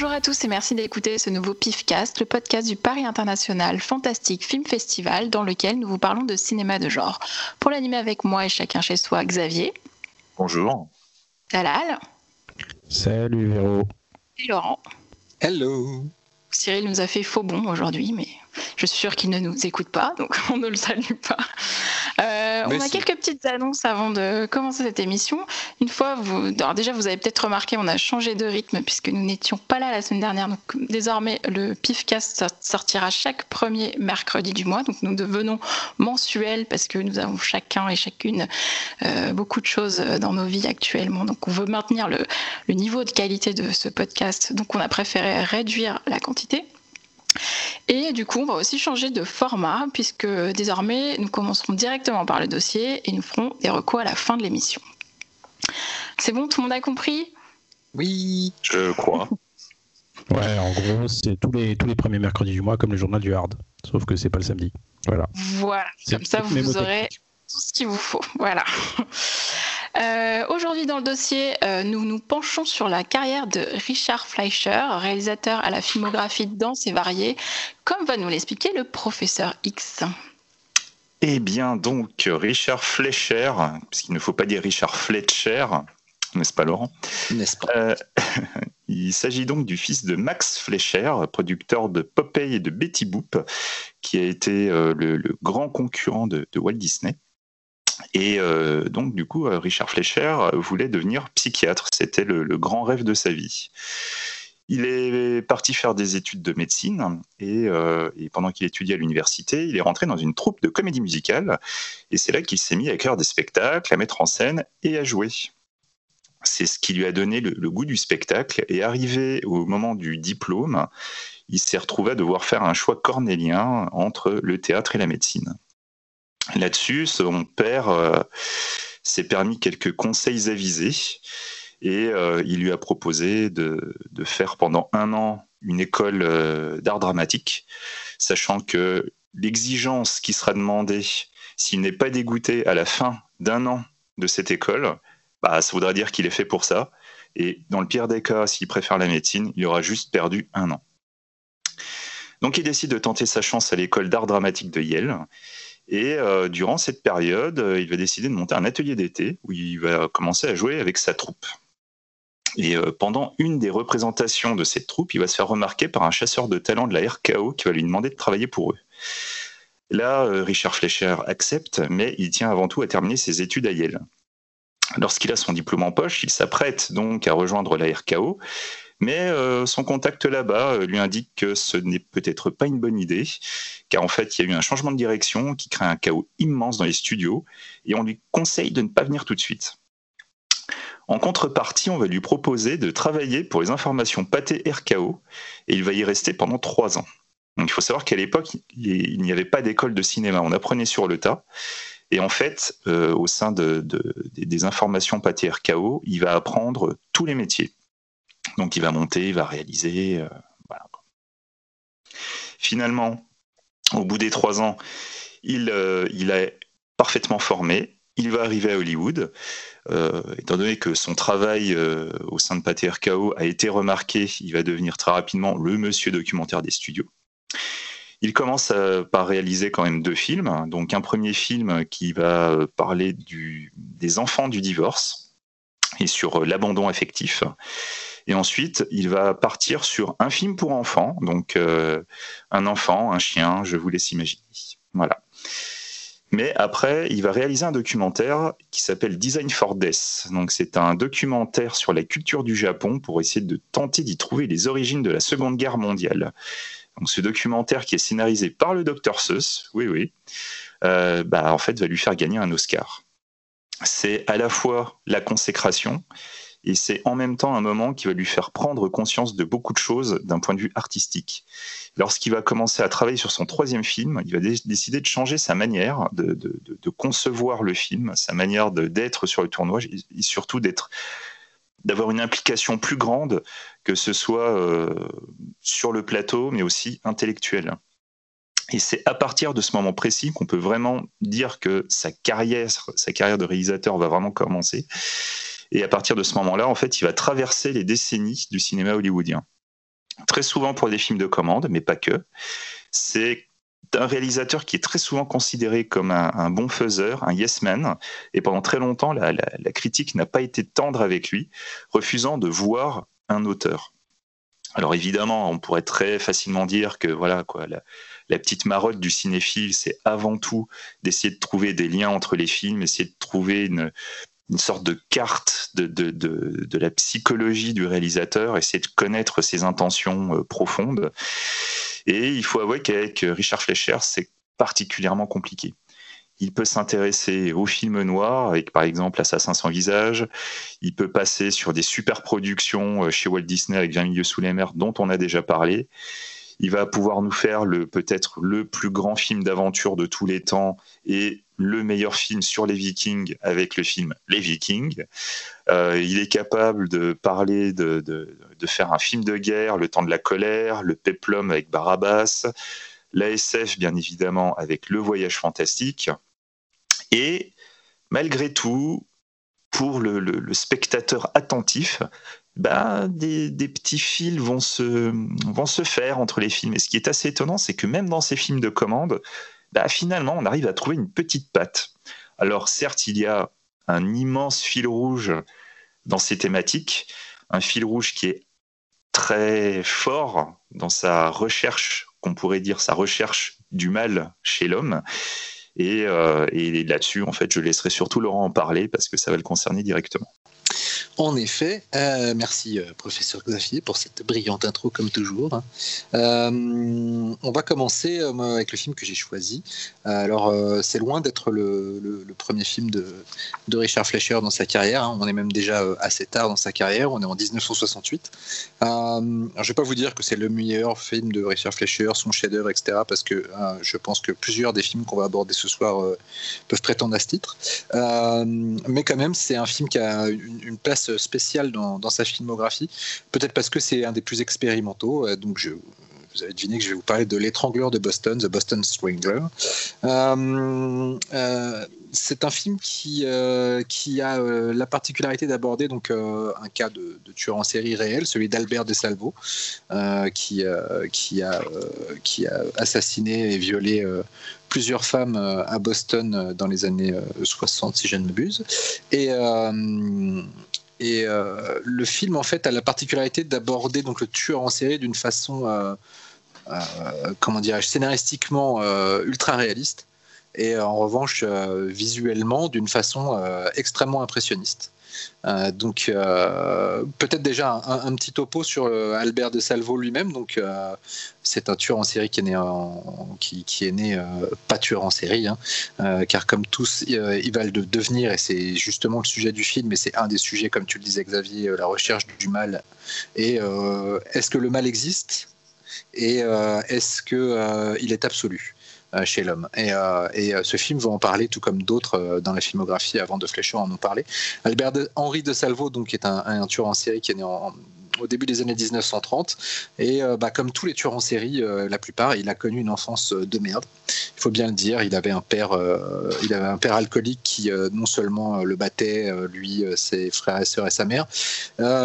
Bonjour à tous et merci d'écouter ce nouveau PIFcast, le podcast du Paris International Fantastique Film Festival dans lequel nous vous parlons de cinéma de genre. Pour l'animer avec moi et chacun chez soi, Xavier. Bonjour. Talal. Salut Véro. Et Laurent. Hello. Cyril nous a fait faux bon aujourd'hui, mais je suis sûre qu'il ne nous écoute pas, donc on ne le salue pas. Euh, on a quelques petites annonces avant de commencer cette émission. Une fois, vous, alors déjà, vous avez peut-être remarqué, on a changé de rythme puisque nous n'étions pas là la semaine dernière. Donc, désormais, le PIFcast sortira chaque premier mercredi du mois. Donc, nous devenons mensuels parce que nous avons chacun et chacune euh, beaucoup de choses dans nos vies actuellement. Donc, on veut maintenir le, le niveau de qualité de ce podcast. Donc, on a préféré réduire la quantité. Et du coup, on va aussi changer de format puisque désormais, nous commencerons directement par le dossier et nous ferons des recours à la fin de l'émission. C'est bon, tout le monde a compris? Oui, je crois. ouais, en gros, c'est tous les, tous les premiers mercredis du mois comme le journal du hard, sauf que c'est pas le samedi. Voilà. Voilà, comme ça vous aurez tout ce qu'il vous faut. Voilà. Euh, aujourd'hui dans le dossier, euh, nous nous penchons sur la carrière de Richard Fleischer, réalisateur à la filmographie dense et variée, comme va nous l'expliquer le professeur X. Eh bien donc, Richard Fleischer, puisqu'il ne faut pas dire Richard Fletcher, n'est-ce pas Laurent? N'est-ce pas? Euh, Il s'agit donc du fils de Max Fleischer, producteur de Popeye et de Betty Boop, qui a été le, grand concurrent de Walt Disney. Et euh, donc, du coup, euh, Richard Fleischer voulait devenir psychiatre. C'était le, grand rêve de sa vie. Il est parti faire des études de médecine euh, et, pendant qu'il étudiait à l'université, il est rentré dans une troupe de comédie musicale et c'est là qu'il s'est mis à écrire des spectacles, à mettre en scène et à jouer. C'est ce qui lui a donné le, goût du spectacle et arrivé au moment du diplôme, il s'est retrouvé à devoir faire un choix cornélien entre le théâtre et la médecine. Là-dessus, son père euh, s'est permis quelques conseils avisés et euh, il lui a proposé de, faire pendant un an une école euh, d'art dramatique, sachant que l'exigence qui sera demandée s'il n'est pas dégoûté à la fin d'un an de cette école, bah, ça voudra dire qu'il est fait pour ça. Et dans le pire des cas, s'il préfère la médecine, il aura juste perdu un an. Donc il décide de tenter sa chance à l'école d'art dramatique de Yale. Et euh, durant cette période, euh, il va décider de monter un atelier d'été où il va commencer à jouer avec sa troupe. Et euh, pendant une des représentations de cette troupe, il va se faire remarquer par un chasseur de talent de la RKO qui va lui demander de travailler pour eux. Là, Richard Fleischer accepte, mais il tient avant tout à terminer ses études à Yale. Lorsqu'il a son diplôme en poche, il s'apprête donc à rejoindre la RKO mais euh, son contact là-bas euh, lui indique que ce n'est peut-être pas une bonne idée, car en fait, il y a eu un changement de direction qui crée un chaos immense dans les studios, et on lui conseille de ne pas venir tout de suite. En contrepartie, on va lui proposer de travailler pour les informations pâté RKO, et il va y rester pendant trois ans. Il faut savoir qu'à l'époque, il n'y avait pas d'école de cinéma, on apprenait sur le tas. Et en fait, euh, au sein des informations pâté RKO, il va apprendre tous les métiers. Donc il va monter, il va réaliser. Euh, Finalement, au bout des trois ans, il, euh, il est parfaitement formé. Il va arriver à Hollywood. Euh, étant donné que son travail au sein de Pathé RKO a été remarqué, il va devenir très rapidement le monsieur documentaire des studios. Il commence par réaliser quand même deux films. Donc un premier film qui va parler des enfants du divorce et sur l'abandon affectif. Et ensuite, il va partir sur un film pour enfants, donc euh, un enfant, un chien, je vous laisse imaginer. Voilà. Mais après, il va réaliser un documentaire qui s'appelle Design for Death. Donc, c'est un documentaire sur la culture du Japon pour essayer de tenter d'y trouver les origines de la Seconde Guerre mondiale. Donc, ce documentaire qui est scénarisé par le Dr Seuss, oui, oui, euh, bah, en fait, va lui faire gagner un Oscar. C'est à la fois la consécration et c'est en même temps un moment qui va lui faire prendre conscience de beaucoup de choses d'un point de vue artistique. Lorsqu'il va commencer à travailler sur son troisième film, il va décider de changer sa manière de, concevoir le film, sa manière d'être sur le tournoi, et surtout d'avoir une implication plus grande, que ce soit euh, sur le plateau, mais aussi intellectuelle. Et c'est à partir de ce moment précis qu'on peut vraiment dire que sa carrière, sa carrière de réalisateur va vraiment commencer. Et à partir de ce moment-là, en fait, il va traverser les décennies du cinéma hollywoodien. très souvent pour des films de commande, mais pas que. C'est un réalisateur qui est très souvent considéré comme un, bon faiseur, un yes man, et pendant très longtemps, la, critique n'a pas été tendre avec lui, refusant de voir un auteur. Alors évidemment, on pourrait très facilement dire que voilà quoi, la, petite marotte du cinéphile, c'est avant tout d'essayer de trouver des liens entre les films, essayer de trouver une, sorte de carte de, de, la psychologie du réalisateur, essayer de connaître ses intentions euh, profondes. Et il faut avouer qu'avec Richard Fleischer, c'est particulièrement compliqué. Il peut s'intéresser aux films noirs, avec par exemple Assassin sans visage. Il peut passer sur des super productions euh, chez Walt Disney avec 20 milieux sous les mers, dont on a déjà parlé. Il va pouvoir nous faire peut-être le plus grand film d'aventure de tous les temps et le meilleur film sur les Vikings avec le film Les Vikings. Euh, il est capable de parler, de, faire un film de guerre, Le temps de la colère, Le Peplum avec Barabbas, l'ASF bien évidemment avec Le Voyage fantastique. Et malgré tout, pour le, spectateur attentif, bah, des, petits fils vont se faire entre les films. Et ce qui est assez étonnant, c'est que même dans ces films de commande, bah, finalement, on arrive à trouver une petite patte. Alors certes, il y a un immense fil rouge dans ces thématiques, un fil rouge qui est très fort dans sa recherche, qu'on pourrait dire sa recherche du mal chez l'homme. Et, euh, et là-dessus, en fait, je laisserai surtout Laurent en parler parce que ça va le concerner directement. En effet, euh, merci euh, professeur Xavier pour cette brillante intro comme toujours. Euh, on va commencer avec le film que j'ai choisi. alors c'est loin d'être le, premier film de, Richard Fleischer dans sa carrière. Hein. On est même déjà assez tard dans sa carrière. On est en 1968. alors, je ne vais pas vous dire que c'est le meilleur film de Richard Fleischer, son chef-d'œuvre, etc. Parce que je pense que plusieurs des films qu'on va aborder ce soir peuvent prétendre à ce titre. mais quand même, c'est un film qui a une place spéciale dans, sa filmographie, peut-être parce que c'est un des plus expérimentaux. Euh, donc vous avez deviné que je vais vous parler de L'étrangleur de Boston, The Boston Strangler. Euh, euh, c'est un film qui, qui a la particularité d'aborder donc un cas de, tueur en série réel, celui d'Albert de Salvo, qui, qui, a, qui a assassiné et violé plusieurs femmes à Boston dans les années 60, si je ne m'abuse. Et et euh, le film, en fait, a la particularité d'aborder donc le tueur en série d'une façon, euh, euh, comment dirais-je, scénaristiquement ultra réaliste, et en revanche, visuellement, d'une façon extrêmement impressionniste. Euh, donc euh, peut-être déjà un, petit topo sur euh, Albert de Salvo lui-même. Donc c'est un tueur en série qui est né, qui, est né pas tueur en série, hein. car comme tous, il va le devenir, et c'est justement le sujet du film, et c'est un des sujets, comme tu le disais Xavier, la recherche du mal. Et est-ce que le mal existe? Et est-ce qu'il est absolu? Chez l'homme. Et, euh, euh, ce film va en parler, tout comme d'autres dans la filmographie avant de Fleischer en ont parlé. Albert Henri de Salvo, donc, est un, un tueur en série qui est né en, au début des années 1930. Et euh, bah, comme tous les tueurs en série, euh, la plupart, il a connu une enfance euh, de merde. Il faut bien le dire. Il avait un père, il avait un père alcoolique qui non seulement le battait, lui, ses frères et sœurs et sa mère,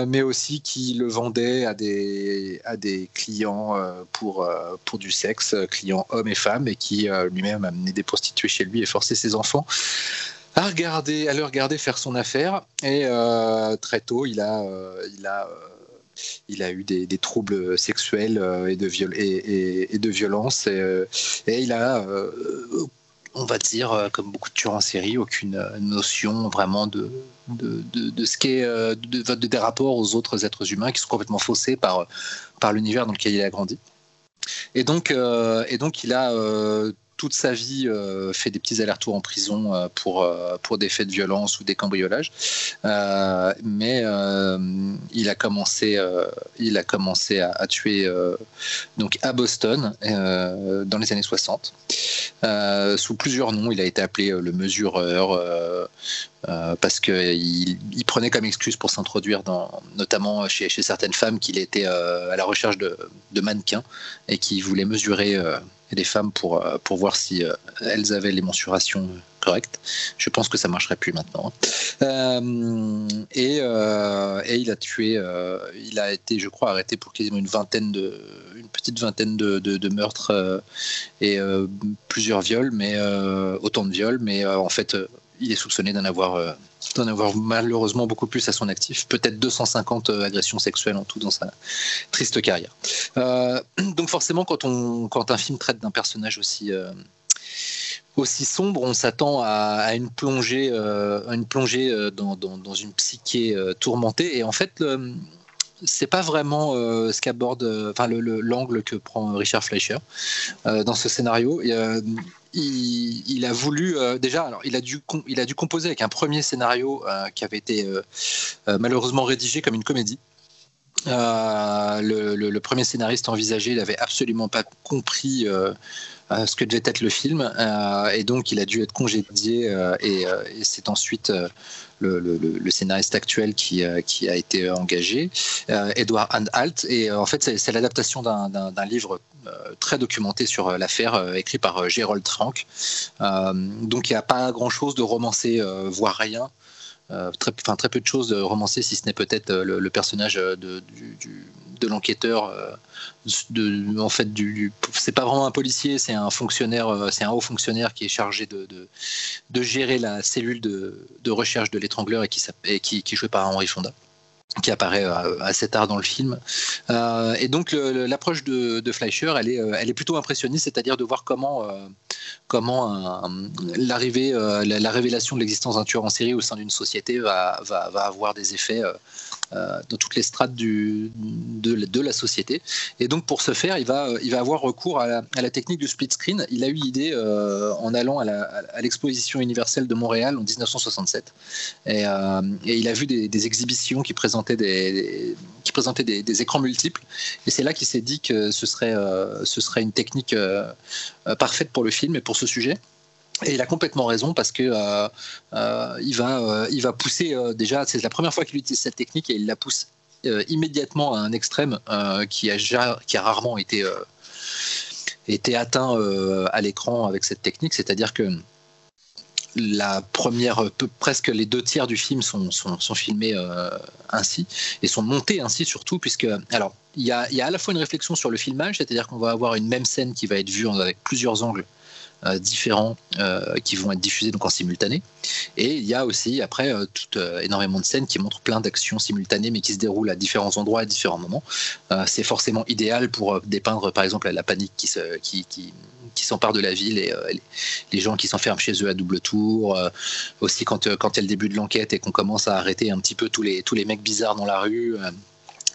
mais aussi qui le vendait à des, à des clients pour, pour du sexe, clients hommes et femmes, et qui lui-même amenait des prostituées chez lui et forçait ses enfants à regarder, à le regarder faire son affaire. Et très tôt, il a, il a il a eu des, troubles sexuels euh, et de, viol et, violence. Euh, et, il a euh, on va dire, comme beaucoup de tueurs en série, aucune notion vraiment de, de, ce qu'est de, des rapports aux autres êtres humains qui sont complètement faussés par, par l'univers dans lequel il a grandi. Et donc, et donc il a toute sa vie euh, fait des petits allers-retours en prison euh, pour, euh, pour des faits de violence ou des cambriolages. mais il a commencé, il a commencé à, tuer donc à Boston dans les années 60. sous plusieurs noms, il a été appelé le mesureur. Parce qu'il il prenait comme excuse pour s'introduire notamment chez, certaines femmes qu'il était à la recherche de, mannequins et qui voulaient mesurer et des femmes pour, pour voir si elles avaient les mensurations correctes. Je pense que ça marcherait plus maintenant. et, il a tué, il a été, je crois, arrêté pour quasiment une vingtaine de, une petite vingtaine de, meurtres et plusieurs viols, mais autant de viols, mais en fait, il est soupçonné d'en avoir d'en avoir malheureusement beaucoup plus à son actif, peut-être 250 euh, agressions sexuelles en tout dans sa triste carrière. Euh, donc forcément, quand, on, quand un film traite d'un personnage aussi, euh, aussi sombre, on s'attend à, une plongée, une plongée dans, dans, une psyché tourmentée. Et en fait, c'est pas vraiment ce qu'aborde, enfin l'angle que prend Richard Fleischer dans ce scénario il, a voulu euh, déjà, alors il a dû composer avec un premier scénario euh, qui avait été euh, malheureusement rédigé comme une comédie. Le, premier scénariste envisagé, n'avait absolument pas compris ce que devait être le film, et donc il a dû être congédié, et, c'est ensuite le, scénariste actuel qui, a été engagé, Edward Anhalt, et en fait c'est l'adaptation d'un livre très documenté sur euh, l'affaire, euh, écrit par Gerald Frank. donc il n'y a pas grand-chose de romancé, voire rien. très, très peu de choses romancées, si ce n'est peut-être le, personnage de, l'enquêteur. de, en fait, du, c'est pas vraiment un policier, c'est un fonctionnaire, c'est un haut fonctionnaire qui est chargé de, gérer la cellule de, recherche de l'étrangleur et qui, et qui, qui est par Henri Fonda qui apparaît euh, assez tard dans le film. Euh, et donc l'approche de, Fleischer, elle est, euh, elle est plutôt impressionniste, c'est-à-dire de voir comment, comment l'arrivée, la, révélation de l'existence d'un tueur en série au sein d'une société va, va, va, avoir des effets dans toutes les strates de, la société. Et donc pour ce faire, il va, avoir recours à la, technique du split screen. Il a eu l'idée euh, en allant à l'exposition universelle de Montréal en 1967. Et, euh, et il a vu des, exhibitions qui présentaient des, des, écrans multiples. Et c'est là qu'il s'est dit que ce serait une technique parfaite pour le film et pour ce sujet. Et il a complètement raison parce que euh, euh, il, va, euh, il va pousser déjà, c'est la première fois qu'il utilise cette technique et il la pousse immédiatement à un extrême qui, a, rarement été, atteint à l'écran avec cette technique, c'est-à-dire que la première, presque les deux tiers du film sont, filmés ainsi et sont montés ainsi surtout, puisque alors il y a à la fois une réflexion sur le filmage, c'est-à-dire qu'on va avoir une même scène qui va être vue avec plusieurs angles euh, différents euh, qui vont être diffusés donc en simultané. Et il y a aussi après euh, tout, énormément de scènes qui montrent plein d'actions simultanées mais qui se déroulent à différents endroits à différents moments. c'est forcément idéal pour dépeindre par exemple la panique qui se, qui, qui, qui s'empare de la ville et les gens qui s'enferment chez eux à double tour. aussi quand, quand il y a le début de l'enquête et qu'on commence à arrêter un petit peu tous les, tous les mecs bizarres dans la rue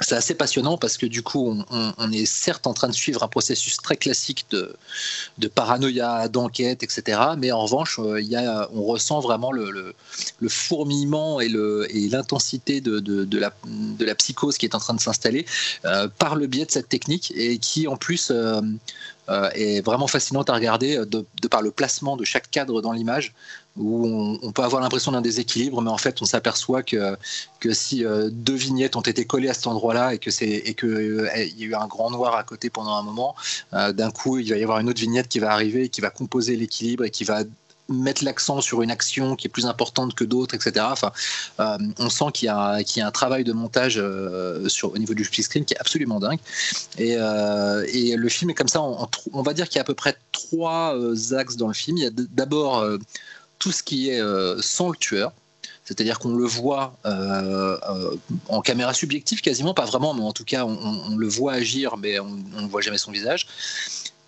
c'est assez passionnant parce que du coup, on, est certes en train de suivre un processus très classique de, paranoïa, d'enquête, etc. Mais en revanche, euh, on ressent vraiment le, le, fourmillement et l'intensité de la psychose qui est en train de s'installer euh, par le biais de cette technique et qui en plus euh, est vraiment fascinante à regarder de, par le placement de chaque cadre dans l'image où on, peut avoir l'impression d'un déséquilibre, mais en fait, on s'aperçoit que, que si euh, deux vignettes ont été collées à cet endroit-là et que euh, y a eu un grand noir à côté pendant un moment, euh, d'un coup, il va y avoir une autre vignette qui va arriver, qui va composer l'équilibre et qui va mettre l'accent sur une action qui est plus importante que d'autres, etc. Enfin, on sent qu'il y, a, qu'il y a un travail de montage sur, au niveau du split screen qui est absolument dingue. Et, et le film est comme ça, on va dire qu'il y a à peu près trois axes dans le film. Il y a d'abord tout ce qui est euh, sans le tueur, c'est-à-dire qu'on le voit euh, euh, en caméra subjective quasiment, pas vraiment, mais en tout cas on, le voit agir, mais on ne voit jamais son visage.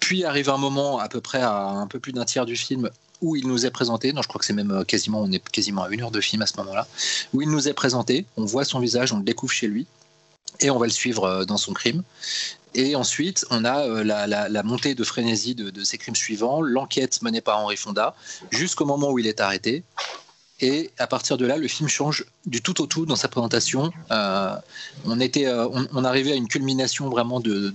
Puis arrive un moment, à peu près à un peu plus d'un tiers du film, où il nous est présenté, non je crois que c'est même quasiment, on est quasiment à une heure de film à ce moment-là, où il nous est présenté, on voit son visage, on le découvre chez lui, et on va le suivre dans son crime. Et ensuite, on a euh, la, montée de frénésie de, ces crimes suivants, l'enquête menée par Henri Fonda, jusqu'au moment où il est arrêté. Et à partir de là, le film change du tout au tout dans sa présentation. Euh, on, était, euh, on, arrivait à une culmination vraiment de,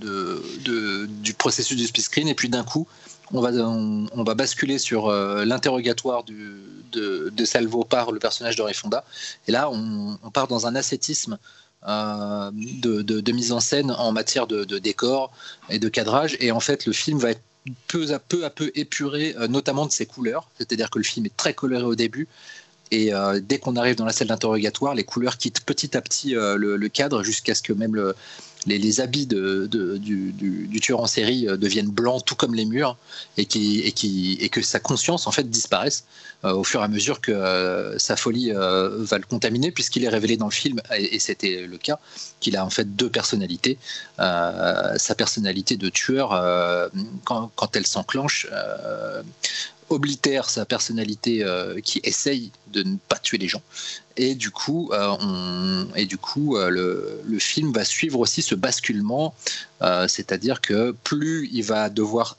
du processus du split screen, et puis d'un coup, on va, basculer sur l'interrogatoire de, de, Salvo par le personnage d'Henri Fonda. Et là, on, part dans un ascétisme euh, de, mise en scène en matière de, décor et de cadrage. Et en fait, le film va être peu à peu à peu épuré, notamment de ses couleurs. C'est-à-dire que le film est très coloré au début, et dès qu'on arrive dans la salle d'interrogatoire, les couleurs quittent petit à petit le, cadre jusqu'à ce que même le, les, habits du, tueur en série euh, deviennent blancs, tout comme les murs, et, que sa conscience en fait disparaisse euh, au fur et à mesure que euh, sa folie va le contaminer, puisqu'il est révélé dans le film, et, c'était le cas, qu'il a en fait deux personnalités. sa personnalité de tueur, quand, elle s'enclenche, oblitère sa personnalité euh, qui essaye de ne pas tuer les gens. Et du coup, euh, et du coup euh, le, film va suivre aussi ce basculement, c'est-à-dire que plus il va devoir,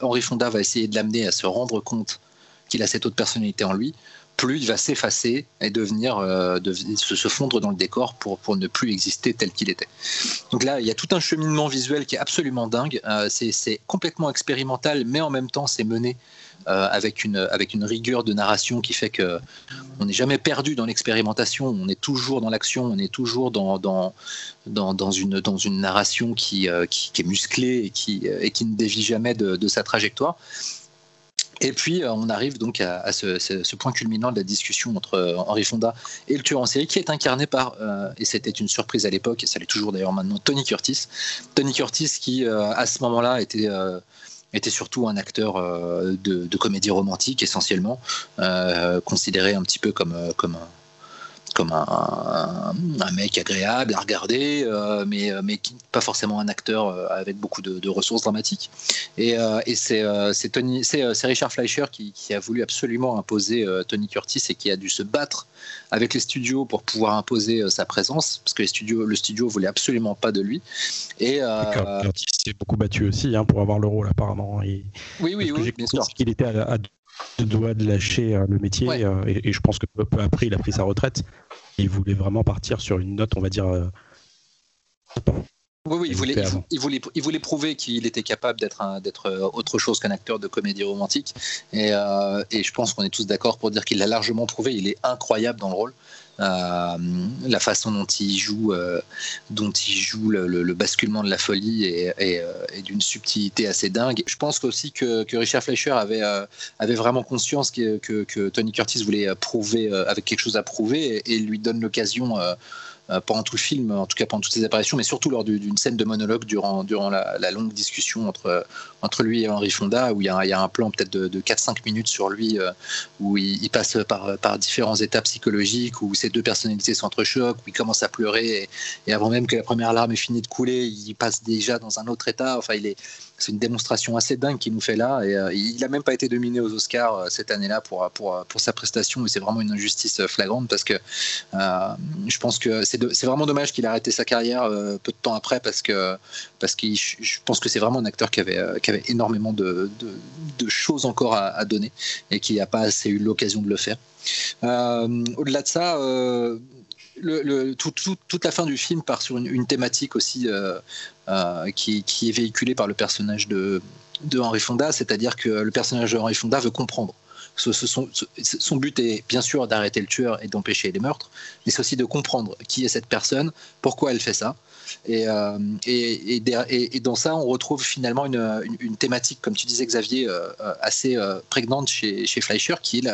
Henri Fonda va essayer de l'amener à se rendre compte qu'il a cette autre personnalité en lui, plus il va s'effacer et devenir, se, fondre dans le décor pour, pour ne plus exister tel qu'il était. Donc là, il y a tout un cheminement visuel qui est absolument dingue. c'est complètement expérimental, mais en même temps, c'est mené avec, une, avec une rigueur de narration qui fait que on n'est jamais perdu dans l'expérimentation, on est toujours dans l'action, on est toujours dans, dans, dans, une, dans une narration qui, euh, qui, est musclée et qui, euh, et qui ne dévie jamais de, sa trajectoire. Et puis, on arrive donc à, ce, point culminant de la discussion entre Henri Fonda et le tueur en série, qui est incarné par, et c'était une surprise à l'époque, et ça l'est toujours d'ailleurs maintenant, Tony Curtis. Tony Curtis qui, à ce moment-là, était était surtout un acteur euh, de, comédie romantique essentiellement, euh, considéré un petit peu comme, euh, comme comme un, mec agréable à regarder, euh, mais, euh, mais qui, pas forcément un acteur euh, avec beaucoup de, ressources dramatiques. Et, et c'est, Tony, c'est, Richard Fleischer qui, qui, a voulu absolument imposer Tony Curtis et qui a dû se battre avec les studios pour pouvoir imposer sa présence, parce que les studios, le studio voulait absolument pas de lui. Et, Curtis s'est beaucoup battu aussi hein, pour avoir le rôle apparemment. oui, oui, oui, bien sûr. qu'il était à, à doit de lâcher euh, le métier euh, et, je pense que peu, après il a pris sa retraite. Il voulait vraiment partir sur une note, on va dire. Euh, oui, oui, il voulait, il, voulait, il voulait prouver qu'il était capable d'être, d'être autre chose qu'un acteur de comédie romantique. Et, et je pense qu'on est tous d'accord pour dire qu'il l'a largement prouvé. Il est incroyable dans le rôle. Euh, la façon dont il joue, euh, dont il joue le, basculement de la folie est, euh, d'une subtilité assez dingue. Je pense aussi que, Richard Fleischer avait, vraiment conscience que, Tony Curtis voulait prouver, avec quelque chose à prouver, et, lui donne l'occasion pendant tout le film, en tout cas pendant toutes ses apparitions, mais surtout lors d'une scène de monologue durant, durant la, longue discussion entre, entre lui et Henri Fonda, où il y a, un plan peut-être de, 4-5 minutes sur lui, euh, où il, passe par, par différents états psychologiques, où ces deux personnalités s'entrechoquent, où il commence à pleurer, et, avant même que la première larme ait fini de couler, il passe déjà dans un autre état. Enfin, il est, c'est une démonstration assez dingue qu'il nous fait là. Et euh, il n'a même pas été dominé aux Oscars cette année-là pour, pour, pour sa prestation. Et c'est vraiment une injustice flagrante parce que je pense que c'est vraiment dommage qu'il ait arrêté sa carrière euh, peu de temps après parce que, parce que je pense que c'est vraiment un acteur qui avait, euh, qui avait énormément de, de, choses encore à, donner et qui n'a pas assez eu l'occasion de le faire. Euh, au-delà de ça, toute la fin du film part sur une, thématique aussi qui, qui, est véhiculée par le personnage de, de Henry Fonda, c'est-à-dire que le personnage de Henry Fonda veut comprendre son, but est bien sûr d'arrêter le tueur et d'empêcher les meurtres, mais c'est aussi de comprendre qui est cette personne, pourquoi elle fait ça. Et, euh, dans ça, on retrouve finalement une, thématique, comme tu disais Xavier, euh, euh, assez prégnante chez, chez Fleischer, qui est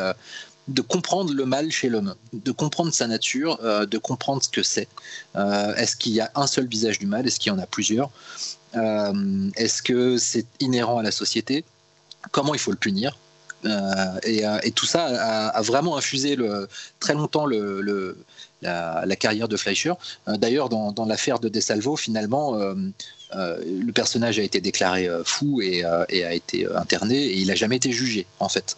de comprendre le mal chez l'homme, de comprendre sa nature, de comprendre ce que c'est. Est-ce qu'il y a un seul visage du mal? Est-ce qu'il y en a plusieurs? Est-ce que c'est inhérent à la société? Comment il faut le punir? Euh, euh, et, tout ça a, vraiment infusé très longtemps la, carrière de Fleischer. Euh, d'ailleurs, dans, l'affaire de DeSalvo, finalement, le personnage a été déclaré fou et, a été interné et il n'a jamais été jugé en fait.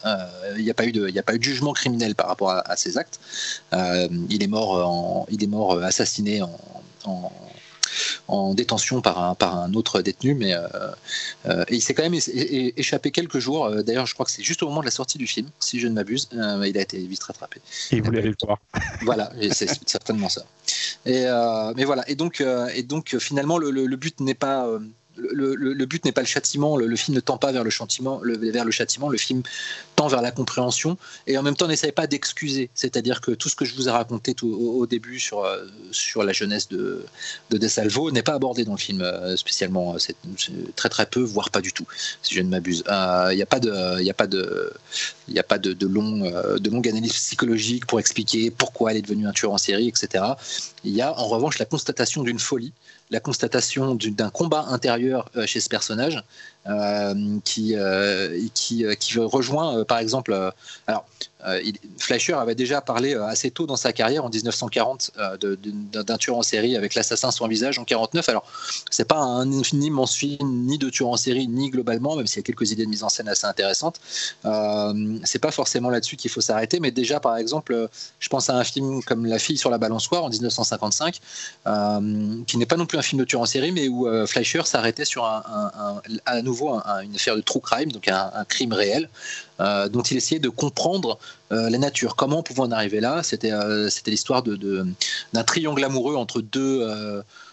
Il n'y a, pas eu de, jugement criminel par rapport à, ses actes. il, est mort il est mort assassiné en détention par un, par un autre détenu, mais euh, euh, il s'est quand même échappé quelques jours. Euh, d'ailleurs, je crois que c'est juste au moment de la sortie du film, si je ne m'abuse. il a été vite rattrapé. Et vous l'avez le voir. Voilà, c'est certainement ça. Et, mais voilà, et donc, et donc finalement, le, but n'est pas le, but n'est pas le châtiment, le, film ne tend pas vers le châtiment, le, film tend vers la compréhension et en même temps n'essaye pas d'excuser. C'est-à-dire que tout ce que je vous ai raconté au, début sur, euh, sur la jeunesse de, de De Salvo n'est pas abordé dans le film euh, spécialement. C'est très très peu, voire pas du tout, si je ne m'abuse. Il euh, n'y a pas de, long, de longue analyse psychologique pour expliquer pourquoi elle est devenue un tueur en série, etc. Il y a en revanche la constatation d'une folie la constatation d'un combat intérieur euh, chez ce personnage qui, euh, qui, qui rejoint par exemple alors euh, Fleischer avait déjà parlé euh, assez tôt dans sa carrière, en 1940, euh, d'un tueur en série avec l'assassin sans visage en 49. Alors, c'est pas un, immense film ni de tueur en série ni globalement, même s'il y a quelques idées de mise en scène assez intéressantes. c'est pas forcément là-dessus qu'il faut s'arrêter, mais déjà, par exemple, je pense à un film comme La fille sur la balançoire en 1955, qui n'est pas non plus un film de tueur en série, mais où Fleischer s'arrêtait sur un, à nouveau une affaire de true crime, donc un crime réel. Euh, dont il essayait de comprendre euh, la nature. Comment pouvons en arriver là? C'était euh, l'histoire d'un de, d'un triangle amoureux entre deux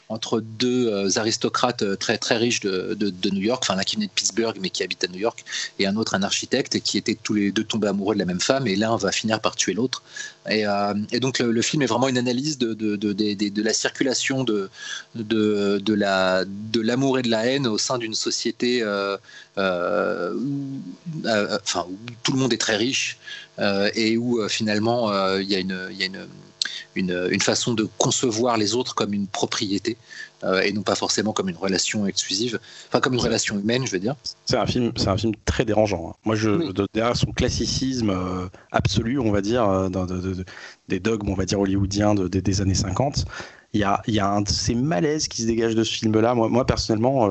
entre deux euh, aristocrates euh, très très riches de, New York, enfin l'un qui venait de Pittsburgh mais qui habite à New York, et un autre un architecte qui étaient tous les deux tombés amoureux de la même femme, et l'un va finir par tuer l'autre. Et, euh, donc le, film est vraiment une analyse de, de, la circulation de, de, la, de l'amour et de la haine au sein d'une société enfin, où tout le monde est très riche et où finalement il y a une une, façon de concevoir les autres comme une propriété euh, et non pas forcément comme une relation exclusive, enfin comme une relation humaine, je veux dire. C'est un film, c'est un film très dérangeant. Hein. Moi, je derrière son classicisme euh, absolu, on va dire, euh, des dogmes, on va dire hollywoodiens des années 50, il y a, y a un de ces malaises qui se dégagent de ce film-là. Moi, moi, personnellement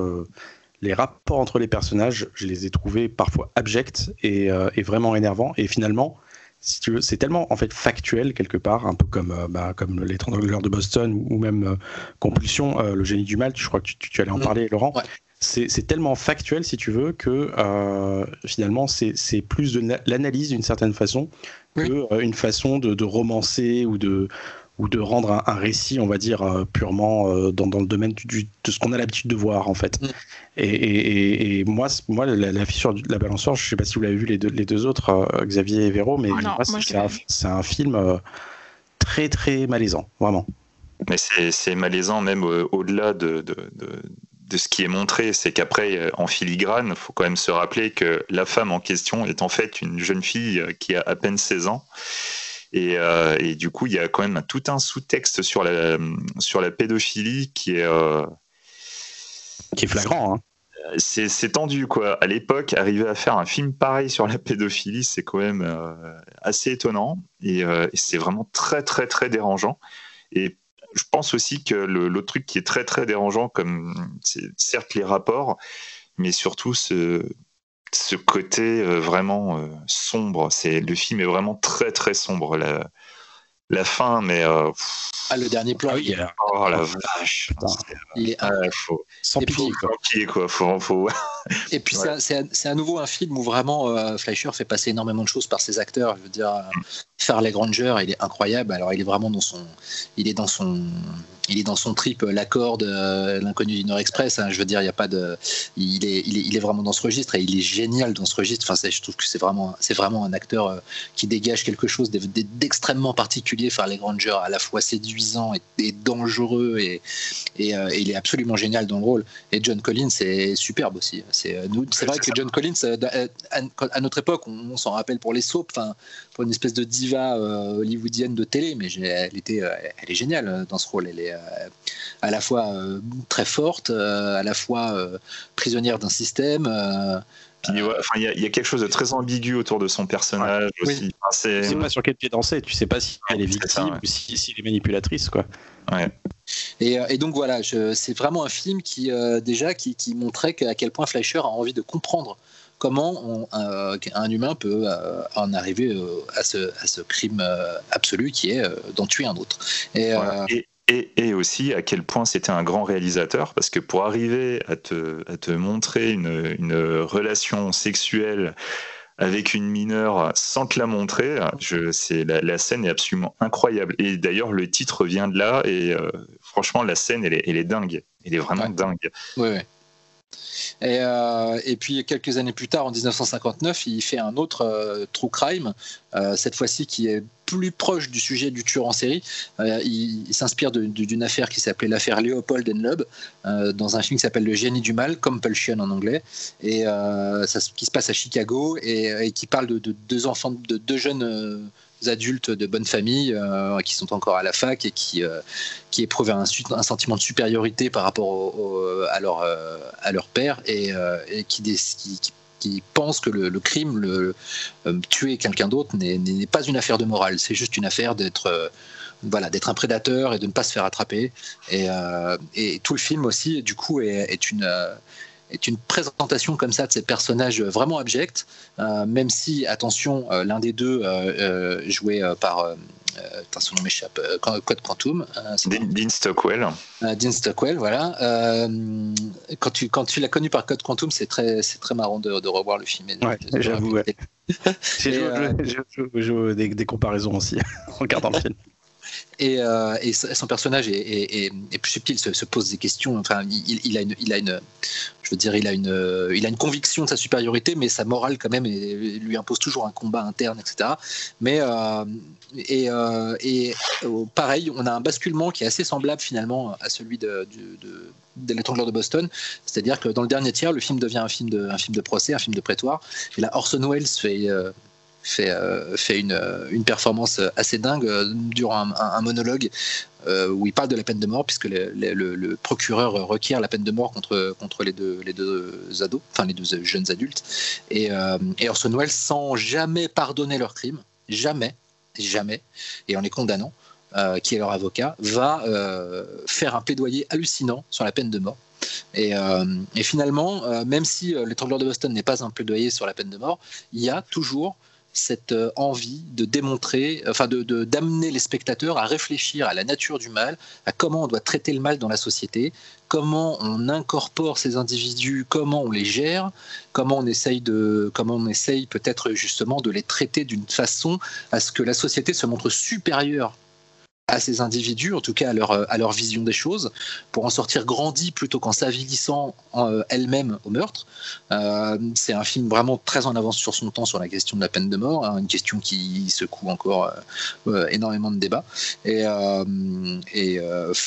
les rapports entre les personnages, je les ai trouvés parfois abjects et, et vraiment énervants. Et finalement, si tu veux, c'est tellement en fait factuel quelque part, un peu comme, euh, bah, comme l'étrangleur de Boston ou, même euh, Compulsion, euh, le génie du mal, je crois que tu, allais en mm. parler, Laurent. C'est tellement factuel, si tu veux, que finalement, c'est plus de l'analyse d'une certaine façon qu'une façon de, de, romancer ou de, ou de rendre un, récit, on va dire, euh, purement euh, dans, dans, le domaine du, de ce qu'on a l'habitude de voir, en fait. Mm. Et, et, moi, moi la, la fissure de la balançoire, je ne sais pas si vous l'avez vu les deux, les deux autres, euh, Xavier et Véro, mais ah c'est un, film très, très malaisant, vraiment. Mais c'est malaisant même au-delà de, de, de, ce qui est montré, c'est qu'après, en filigrane, il faut quand même se rappeler que la femme en question est en fait une jeune fille qui a à peine 16 ans euh, et, du coup, il y a quand même tout un sous-texte sur la, sur la pédophilie qui est. Euh, qui est flagrant. Hein. C'est tendu, quoi. À l'époque, arriver à faire un film pareil sur la pédophilie, c'est quand même euh, assez étonnant. Et, c'est vraiment très, très, très dérangeant. Et je pense aussi que l'autre truc qui est très, très dérangeant, comme c'est certes les rapports, mais surtout ce, ce côté euh, vraiment euh, sombre. C'est le film est vraiment très très sombre. La, la fin, mais euh, ah le dernier plan. Ah oh la vache. il est sans pitié quoi. Faut, et puis c'est à nouveau un film où vraiment Fleischer fait passer énormément de choses par ses acteurs. Je veux dire, Farley Granger, il est incroyable. Alors il est vraiment dans son, il est dans son il est dans son trip euh, l'accord de euh, l'inconnu du Nord Express. Hein, je veux dire, il y a pas de, il est, il est, vraiment dans ce registre et il est génial dans ce registre. Enfin, je trouve que c'est vraiment, c'est vraiment un acteur euh, qui dégage quelque chose d'extrêmement particulier. Enfin, les Granger, à la fois séduisant et, dangereux et, et, il est absolument génial dans le rôle. Et John Collins, c'est superbe aussi. C'est, c'est vrai que John Collins, à, notre époque, on, s'en rappelle pour les soaps, enfin, pour une espèce de diva hollywoodienne de télé, mais elle était, elle est géniale dans ce rôle. Elle est euh, à la fois euh, très forte, euh, à la fois prisonnière d'un système. il y, a quelque chose de très ambigu autour de son personnage aussi. tu sais pas sur quel pied danser, tu sais pas si elle est victime ou si, elle est manipulatrice. Quoi. Et, donc voilà, c'est vraiment un film qui déjà qui, montrait à quel point Fleischer a envie de comprendre comment un humain peut en arriver à ce, à, ce, crime absolu qui est d'en tuer un autre. Et, et, aussi à quel point c'était un grand réalisateur, parce que pour arriver à te, à te montrer une, une, relation sexuelle avec une mineure sans te la montrer, je, c'est, la, scène est absolument incroyable. Et d'ailleurs, le titre vient de là, et euh, franchement, la scène, elle est, elle est dingue. Elle est vraiment dingue. Ouais, Et, euh, et, puis quelques années plus tard, en 1959, il fait un autre euh, True Crime, euh, cette fois-ci qui est plus proche du sujet du tueur en série. il, s'inspire d'une affaire qui s'appelait l'affaire Leopold and Loeb, dans un film qui s'appelle Le génie du mal, Compulsion en anglais, et qui se passe à Chicago et, qui parle de, deux enfants, de deux jeunes adultes de bonne famille euh, qui sont encore à la fac et qui, euh, qui éprouvent un, sentiment de supériorité par rapport à, leur, euh, à leur père et, qui, qui, pensent que le, crime, le, tuer quelqu'un d'autre n'est pas une affaire de morale, c'est juste une affaire d'être voilà, d'être un prédateur et de ne pas se faire attraper. Et, et, tout le film aussi, du coup, est une, est une présentation comme ça de ces personnages vraiment abjects, euh, même si, attention, euh, l'un des deux, euh, joué par. son nom m'échappe, Code Quantum. Dean Stockwell. Dean Stockwell, voilà. quand tu, quand tu l'as connu par Code Quantum, c'est très, très marrant de, revoir le film. Ouais, j'avoue. J'ai des, des, comparaisons aussi en regardant le film. Euh, et, son personnage est, plus subtil, se, pose des questions. Enfin, il, a une, il a une, je veux dire, il a une, il a une conviction de sa supériorité, mais sa morale quand même lui impose toujours un combat interne, etc. Mais euh, et, euh, et pareil, on a un basculement qui est assez semblable finalement à celui de, de, de de Boston, c'est-à-dire que dans le dernier tiers, le film devient un film de, un film de procès, un film de prétoire. Et là, Orson Welles fait fait, euh, fait une, performance assez dingue euh, durant un, monologue euh, où il parle de la peine de mort, puisque le, procureur requiert la peine de mort contre, contre les, deux, les deux ados, enfin les deux jeunes adultes. Et, et Orson Welles, sans jamais pardonner leur crime, jamais, jamais, et en les condamnant, qui est leur avocat, va faire un plaidoyer hallucinant sur la peine de mort. Et, finalement, même si l'étrangleur de Boston n'est pas un plaidoyer sur la peine de mort, il y a toujours cette euh, envie de démontrer, enfin de d'amener les spectateurs à réfléchir à la nature du mal, à comment on doit traiter le mal dans la société, comment on incorpore ces individus, comment on les gère, comment on essaye de, comment on essaye peut-être justement de les traiter d'une façon à ce que la société se montre supérieure à ces individus, en tout cas à leur, à leur vision des choses, pour en sortir grandi plutôt qu'en s'avilissant euh, elle-même au meurtre. Euh, c'est un film vraiment très en avance sur son temps sur la question de la peine de mort, hein, une question qui secoue encore euh, énormément de débats. Et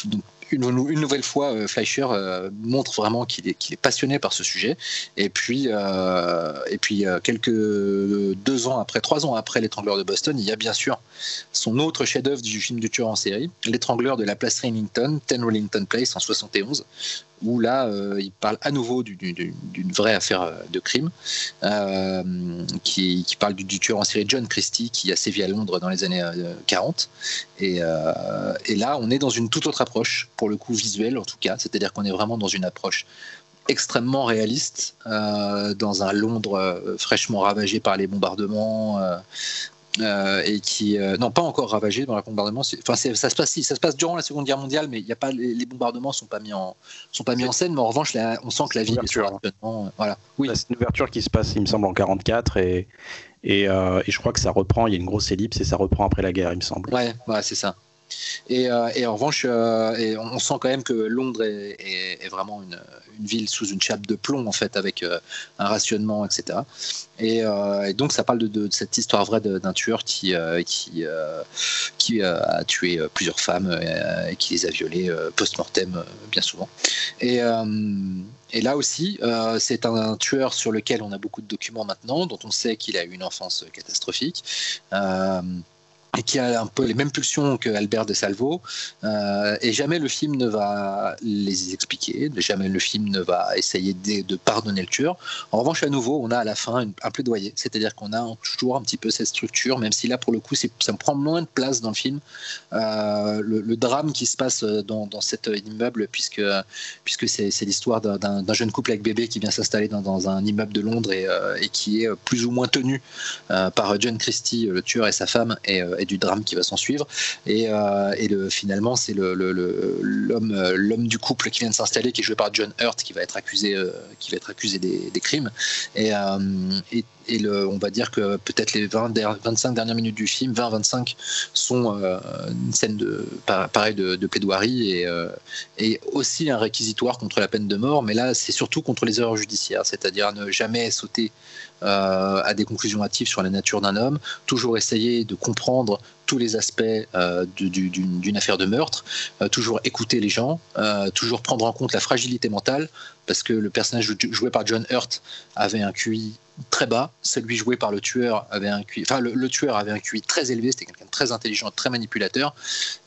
donc, une, nouvelle fois, euh, Fleischer euh, montre vraiment qu'il est, passionné par ce sujet. Et puis, euh, et quelques deux ans après, trois ans après L'étrangleur de Boston, il y a bien sûr son autre chef-d'œuvre du film du tueur en série, L'étrangleur de la place Remington, 10 Wellington Place en 71, où là, euh, il parle à nouveau d'une vraie affaire euh, de crime, euh, qui, parle du, tueur en série John Christie, qui a sévi à Londres dans les années 40. Et, et, là, on est dans une toute autre approche, pour le coup visuelle en tout cas, c'est-à-dire qu'on est vraiment dans une approche extrêmement réaliste dans un Londres fraîchement ravagé par les bombardements, euh, et qui euh, n'ont pas encore ravagé dans la bombardement. Enfin, ça se passe ça se passe durant la Seconde Guerre mondiale, mais il y a pas les, bombardements sont pas mis en sont pas mis en scène. Mais en revanche, on sent que la ville est euh, voilà. Oui. C'est une ouverture qui se passe, il me semble, en 44 et et, et, je crois que ça reprend. Il y a une grosse ellipse et ça reprend après la guerre, il me semble. Ouais, ouais c'est ça. Et, et, en revanche, et on sent quand même que Londres est, vraiment une, ville sous une chape de plomb, en fait, avec un rationnement, etc. Euh, et, donc ça parle de, cette histoire vraie d'un tueur qui, euh, euh, a tué plusieurs femmes et, qui les a violées post-mortem bien souvent. Et là aussi, c'est un, tueur sur lequel on a beaucoup de documents maintenant, dont on sait qu'il a eu une enfance catastrophique et qui a un peu les mêmes pulsions que Albert de Salvo. Euh, et jamais le film ne va les expliquer, jamais le film ne va essayer de, pardonner le tueur. En revanche, à nouveau, on a à la fin un plaidoyer, c'est-à-dire qu'on a toujours un petit peu cette structure, même si là, pour le coup, ça me prend moins de place dans le film. Euh, le, drame qui se passe dans, cet immeuble, puisque, puisque c'est l'histoire d'un jeune couple avec bébé qui vient s'installer dans, un immeuble de Londres et, euh, et, qui est plus ou moins tenu par John Christie, le tueur et sa femme, et du drame qui va s'en suivre. Et, euh, finalement, c'est l'homme le, l'homme du couple qui vient de s'installer, qui est joué par John Hurt, qui va être accusé, euh, qui va être accusé des, crimes. Et, euh, on va dire que peut-être les 20, 25 dernières minutes du film, 20-25, sont une scène de, de, plaidoirie et, aussi un réquisitoire contre la peine de mort, mais là c'est surtout contre les erreurs judiciaires, c'est-à-dire ne jamais sauter euh, à des conclusions hâtives sur la nature d'un homme, toujours essayer de comprendre tous les aspects euh, d'une affaire de meurtre, euh, toujours écouter les gens, toujours prendre en compte la fragilité mentale, parce que le personnage joué par John Hurt avait un QI très bas. Celui joué par le tueur avait un QI, enfin le, tueur avait un QI très élevé. C'était quelqu'un de très intelligent, très manipulateur.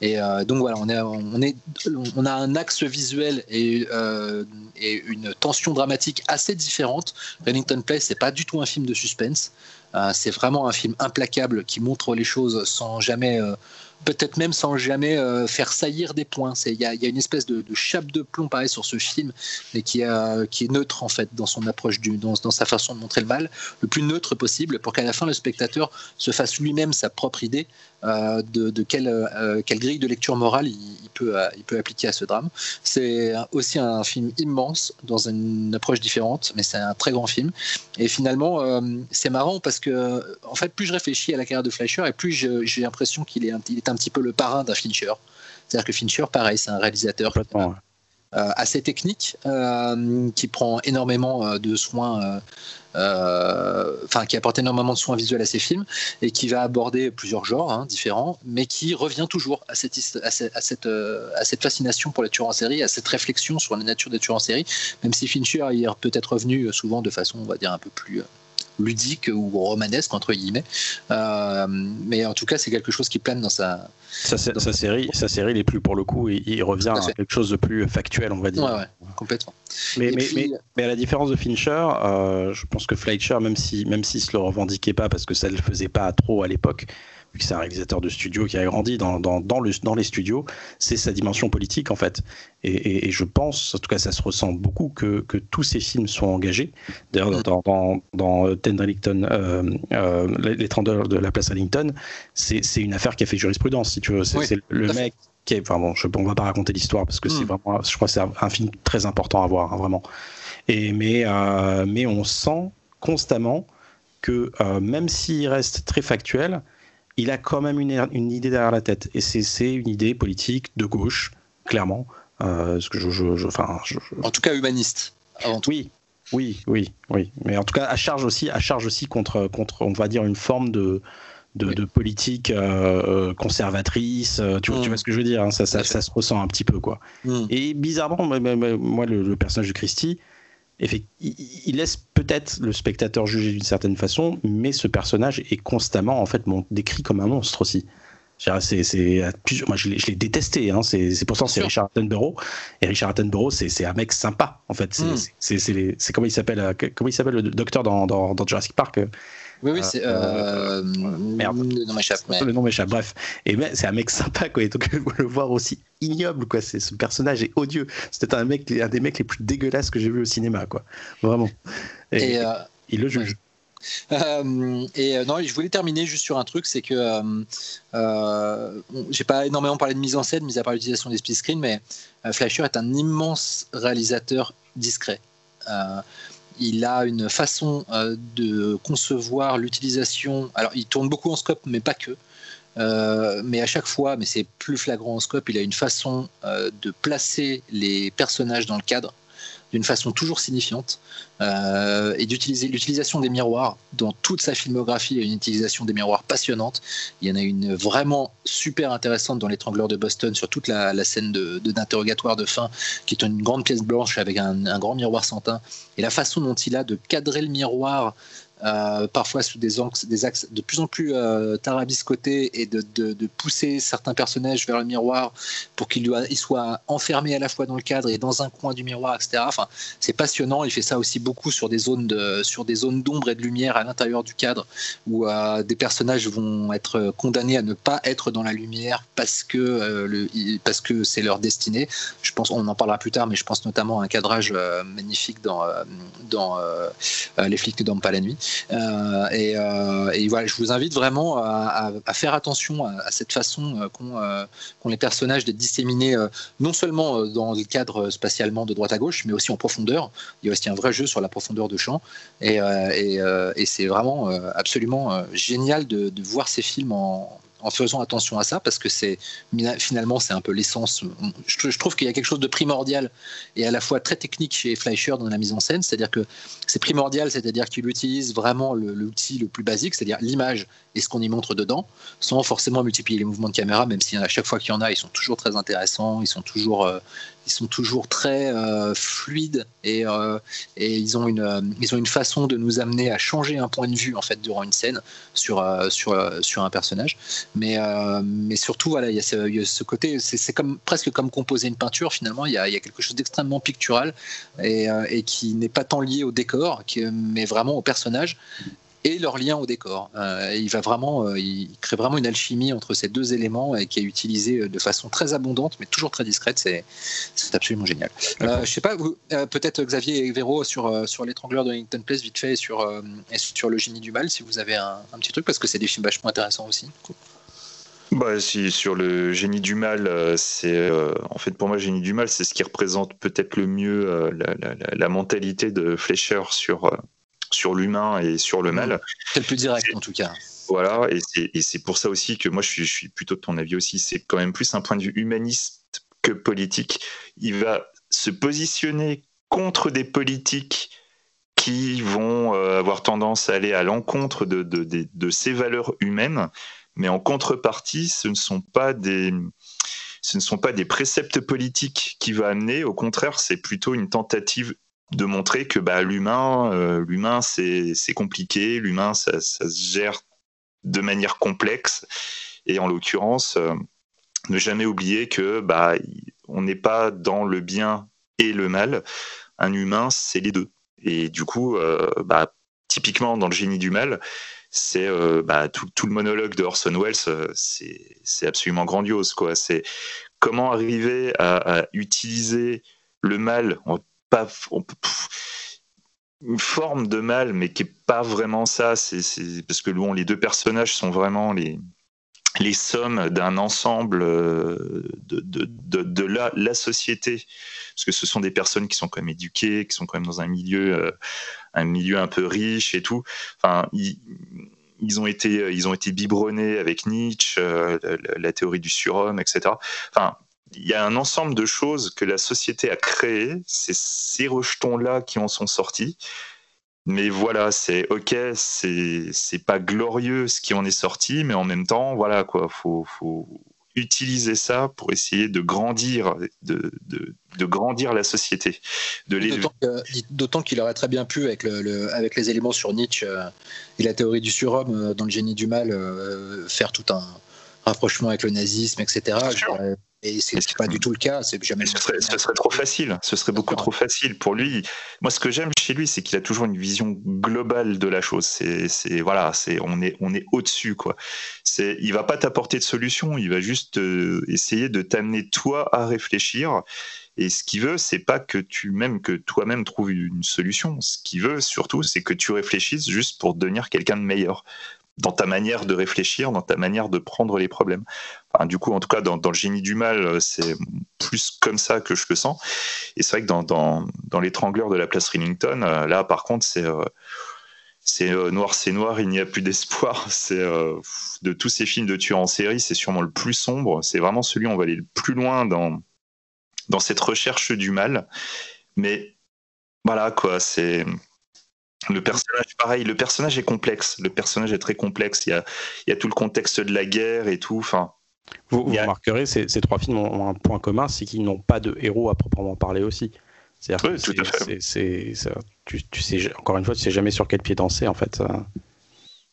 Et euh, donc voilà, on a un axe visuel et, euh, une tension dramatique assez différente. Remington Place, c'est pas du tout un film de suspense. Euh, c'est vraiment un film implacable qui montre les choses sans jamais peut-être même sans jamais euh, faire saillir des points. Il y a, une espèce de, chape de plomb pareil sur ce film, mais qui, qui est neutre en fait dans son approche, du, dans, sa façon de montrer le mal, le plus neutre possible, pour qu'à la fin le spectateur se fasse lui-même sa propre idée euh, de, quelle, euh, quelle, grille de lecture morale il, peut, il peut appliquer à ce drame. C'est aussi un film immense dans une approche différente, mais c'est un très grand film. Et finalement, c'est marrant parce que en fait, plus je réfléchis à la carrière de Fleischer et plus j'ai l'impression qu'il est, il est un petit peu le parrain d'un Fincher. C'est-à-dire que Fincher, pareil, c'est un réalisateur euh, assez technique, euh, qui prend énormément euh, de soins, enfin qui apporte énormément de soins visuels à ses films et qui va aborder plusieurs genres hein, différents, mais qui revient toujours à cette, cette, à cette, fascination pour les tueurs en série, à cette réflexion sur la nature des tueurs en série, même si Fincher y est peut-être revenu souvent de façon, on va dire, un peu plus ludique ou romanesque entre guillemets. Euh, mais en tout cas, c'est quelque chose qui plane dans sa, sa, série. Sa série, les plus pour le coup, il, il revient à, quelque chose de plus factuel, on va dire. Ouais, complètement. Mais, mais, mais, à la différence de Fincher, euh, je pense que Fleischer, même si même s'il se le revendiquait pas parce que ça ne le faisait pas trop à l'époque, vu que c'est un réalisateur de studio qui a grandi dans, dans, dans, le, dans les studios, c'est sa dimension politique en fait. Et, et, je pense, en tout cas ça se ressent beaucoup, que, que tous ces films sont engagés. D'ailleurs, mm. dans, dans, dans euh, euh, Les 30 heures de la place Ellington, c'est une affaire qui a fait jurisprudence, si tu veux. C'est le mec qui est. Enfin bon, je, on va pas raconter l'histoire parce que c'est mm. vraiment. Je crois que c'est un, film très important à voir, hein, vraiment. Et, mais, euh, mais on sent constamment que même s'il reste très factuel, il a quand même une, une idée derrière la tête. Et c'est une idée politique de gauche, clairement. Euh, que je, je, enfin, En tout cas, humaniste. Oui, oui, oui, oui. Mais en tout cas, à charge aussi, à charge aussi contre, contre, on va dire, une forme de, de, politique euh, conservatrice. Euh, tu, vois, tu, vois, mm. ce que je veux dire hein, ça, ça, ça, se ressent un petit peu, quoi. Mm. Et bizarrement, moi, le, le, personnage de Christie, il laisse peut-être le spectateur juger d'une certaine façon, mais ce personnage est constamment en fait décrit comme un monstre aussi. C'est, moi, je l'ai, détesté. Hein. C'est, pourtant c'est Richard Attenborough. Et Richard Attenborough, c'est, un mec sympa en fait. C'est, hmm. comment il s'appelle euh, Comment il s'appelle le docteur dans, dans, dans Jurassic Park euh? Oui, oui, c'est. Euh, merde. Le nom m'échappe. Le nom m'échappe, bref. Et c'est un mec sympa, quoi. Et donc, le voir aussi ignoble, quoi. C'est, ce personnage est odieux. C'était un, mec, un des mecs les plus dégueulasses que j'ai vu au cinéma, quoi. Vraiment. Et, euh, il le juge. Euh, et non, je voulais terminer juste sur un truc, c'est que euh, j'ai pas énormément parlé de mise en scène, mis à part l'utilisation des split screen, mais Fleischer est un immense réalisateur discret il a une façon euh, de concevoir l'utilisation. Alors, il tourne beaucoup en scope, mais pas que. Euh, mais à chaque fois, mais c'est plus flagrant en scope, il a une façon euh, de placer les personnages dans le cadre d'une façon toujours signifiante euh, et d'utiliser l'utilisation des miroirs dans toute sa filmographie et une utilisation des miroirs passionnante. Il y en a une vraiment super intéressante dans l'étrangleur de Boston sur toute la, scène d'interrogatoire de, de, fin qui est une grande pièce blanche avec un, un grand miroir sans teint et la façon dont il a de cadrer le miroir euh, parfois sous des, axes, de plus en plus euh, tarabiscotés et de, pousser certains personnages vers le miroir pour qu'ils soient enfermés à la fois dans le cadre et dans un coin du miroir, etc. Enfin, c'est passionnant. Il fait ça aussi beaucoup sur des zones d'ombre et de lumière à l'intérieur du cadre où euh, des personnages vont être condamnés à ne pas être dans la lumière parce que euh, parce que c'est leur destinée. Je pense, on en parlera plus tard, mais je pense notamment à un cadrage magnifique dans dans les flics ne dorment pas la nuit. Et, voilà, je vous invite vraiment à, faire attention à, cette façon qu'ont les personnages d'être disséminés, non seulement dans le cadre spatialement de droite à gauche, mais aussi en profondeur. Il y a aussi un vrai jeu sur la profondeur de champ. Et, et c'est vraiment absolument génial de, de voir ces films en, en faisant attention à ça parce que c'est finalement c'est un peu l'essence. Je, trouve qu'il y a quelque chose de primordial et à la fois très technique chez Fleischer dans la mise en scène, c'est-à-dire que c'est primordial, c'est-à-dire qu'il utilise vraiment l'outil le, plus basique, c'est-à-dire l'image et ce qu'on y montre dedans, sans forcément multiplier les mouvements de caméra, même si à chaque fois qu'il y en a, ils sont toujours très intéressants, ils sont toujours euh, ils sont toujours très euh, fluides et, euh, et, ils, ont une, ils ont une façon de nous amener à changer un point de vue en fait durant une scène sur, euh, sur, sur un personnage. Mais, mais surtout, voilà, il y a ce, côté, c'est comme, presque comme composer une peinture finalement, il y a, y a quelque chose d'extrêmement pictural et, et qui n'est pas tant lié au décor, mais vraiment au personnage et leur lien au décor. Euh, il va vraiment, euh, il crée vraiment une alchimie entre ces deux éléments et qui est utilisée de façon très abondante, mais toujours très discrète. C'est, c'est absolument génial. Euh, je sais pas, vous, peut-être Xavier et Véro sur sur l'étrangleur de Wellington Place vite fait et sur et sur le génie du mal, si vous avez un, petit truc parce que c'est des films vachement intéressants aussi. Bah, si, sur le génie du mal, c'est en fait pour moi génie du mal, c'est ce qui représente peut-être le mieux la, la, la, mentalité de Fleischer sur sur l'humain et sur le mal. C'est le plus direct en tout cas. Voilà, et c'est pour ça aussi que moi je suis, je suis plutôt de ton avis aussi, c'est quand même plus un point de vue humaniste que politique. Il va se positionner contre des politiques qui vont euh, avoir tendance à aller à l'encontre de, de, de, de, ces valeurs humaines, mais en contrepartie, ce ne sont pas des, ce ne sont pas des préceptes politiques qui va amener, au contraire, c'est plutôt une tentative de montrer que bah, l'humain, euh, l'humain c'est, compliqué, l'humain ça, se gère de manière complexe, et en l'occurrence, euh, ne jamais oublier que bah, on n'est pas dans le bien et le mal. Un humain, c'est les deux. Et du coup, euh, bah, typiquement dans le génie du mal, c'est bah, tout, le monologue de Orson Welles, c'est, absolument grandiose. Quoi. C'est comment arriver à, à utiliser le mal, une forme de mal, mais qui est pas vraiment ça. C'est parce que bon, les deux personnages sont vraiment les les sommes d'un ensemble euh, de, de, de, la, la, société, parce que ce sont des personnes qui sont quand même éduquées, qui sont quand même dans un milieu, euh, un milieu un peu riche et tout. Enfin, ils, ils ont été, ils ont été biberonnés avec Nietzsche, euh, la, la, théorie du surhomme, etc. Enfin, il y a un ensemble de choses que la société a créées, c'est ces rejetons-là qui en sont sortis. Mais voilà, c'est ok, c'est pas glorieux ce qui en est sorti, mais en même temps, voilà quoi, faut, faut utiliser ça pour essayer de grandir, de, de, de grandir la société. D'autant qu'il aurait très bien pu, avec, le, avec les éléments sur Nietzsche euh, et la théorie du surhomme euh, dans le génie du mal, euh, faire tout un rapprochement avec le nazisme, etc. Et c'est pas du tout le cas. C'est jamais. Ce serait, ce serait, trop facile. Ce serait beaucoup trop facile pour lui. Moi, ce que j'aime chez lui, c'est qu'il a toujours une vision globale de la chose. C'est, voilà, c'est, on est, on est au-dessus, quoi. C'est, il va pas t'apporter de solution. Il va juste euh, essayer de t'amener toi à réfléchir. Et ce qu'il veut, c'est pas que tu même que toi-même trouves une solution. Ce qu'il veut surtout, c'est que tu réfléchisses juste pour devenir quelqu'un de meilleur dans ta manière de réfléchir, dans ta manière de prendre les problèmes. du coup, en tout cas, dans, le génie du mal, euh, c'est plus comme ça que je le sens. Et c'est vrai que dans, dans, l'étrangleur de la place Rillington, euh, là, par contre, c'est euh, noir, c'est noir, il n'y a plus d'espoir. C'est de tous ces films de tueurs en série, c'est sûrement le plus sombre. C'est vraiment celui où on va aller le plus loin dans dans cette recherche du mal. Mais voilà quoi, c'est le personnage, pareil, le personnage est complexe. Le personnage est très complexe. Il y a, il y a tout le contexte de la guerre et tout. Enfin, vous, remarquerez, ces, ces, trois films ont un point commun, c'est qu'ils n'ont pas de héros à proprement parler aussi. C'est-à-dire oui, tout à fait. tu, tu, sais, encore une fois, tu sais jamais sur quel pied danser en fait.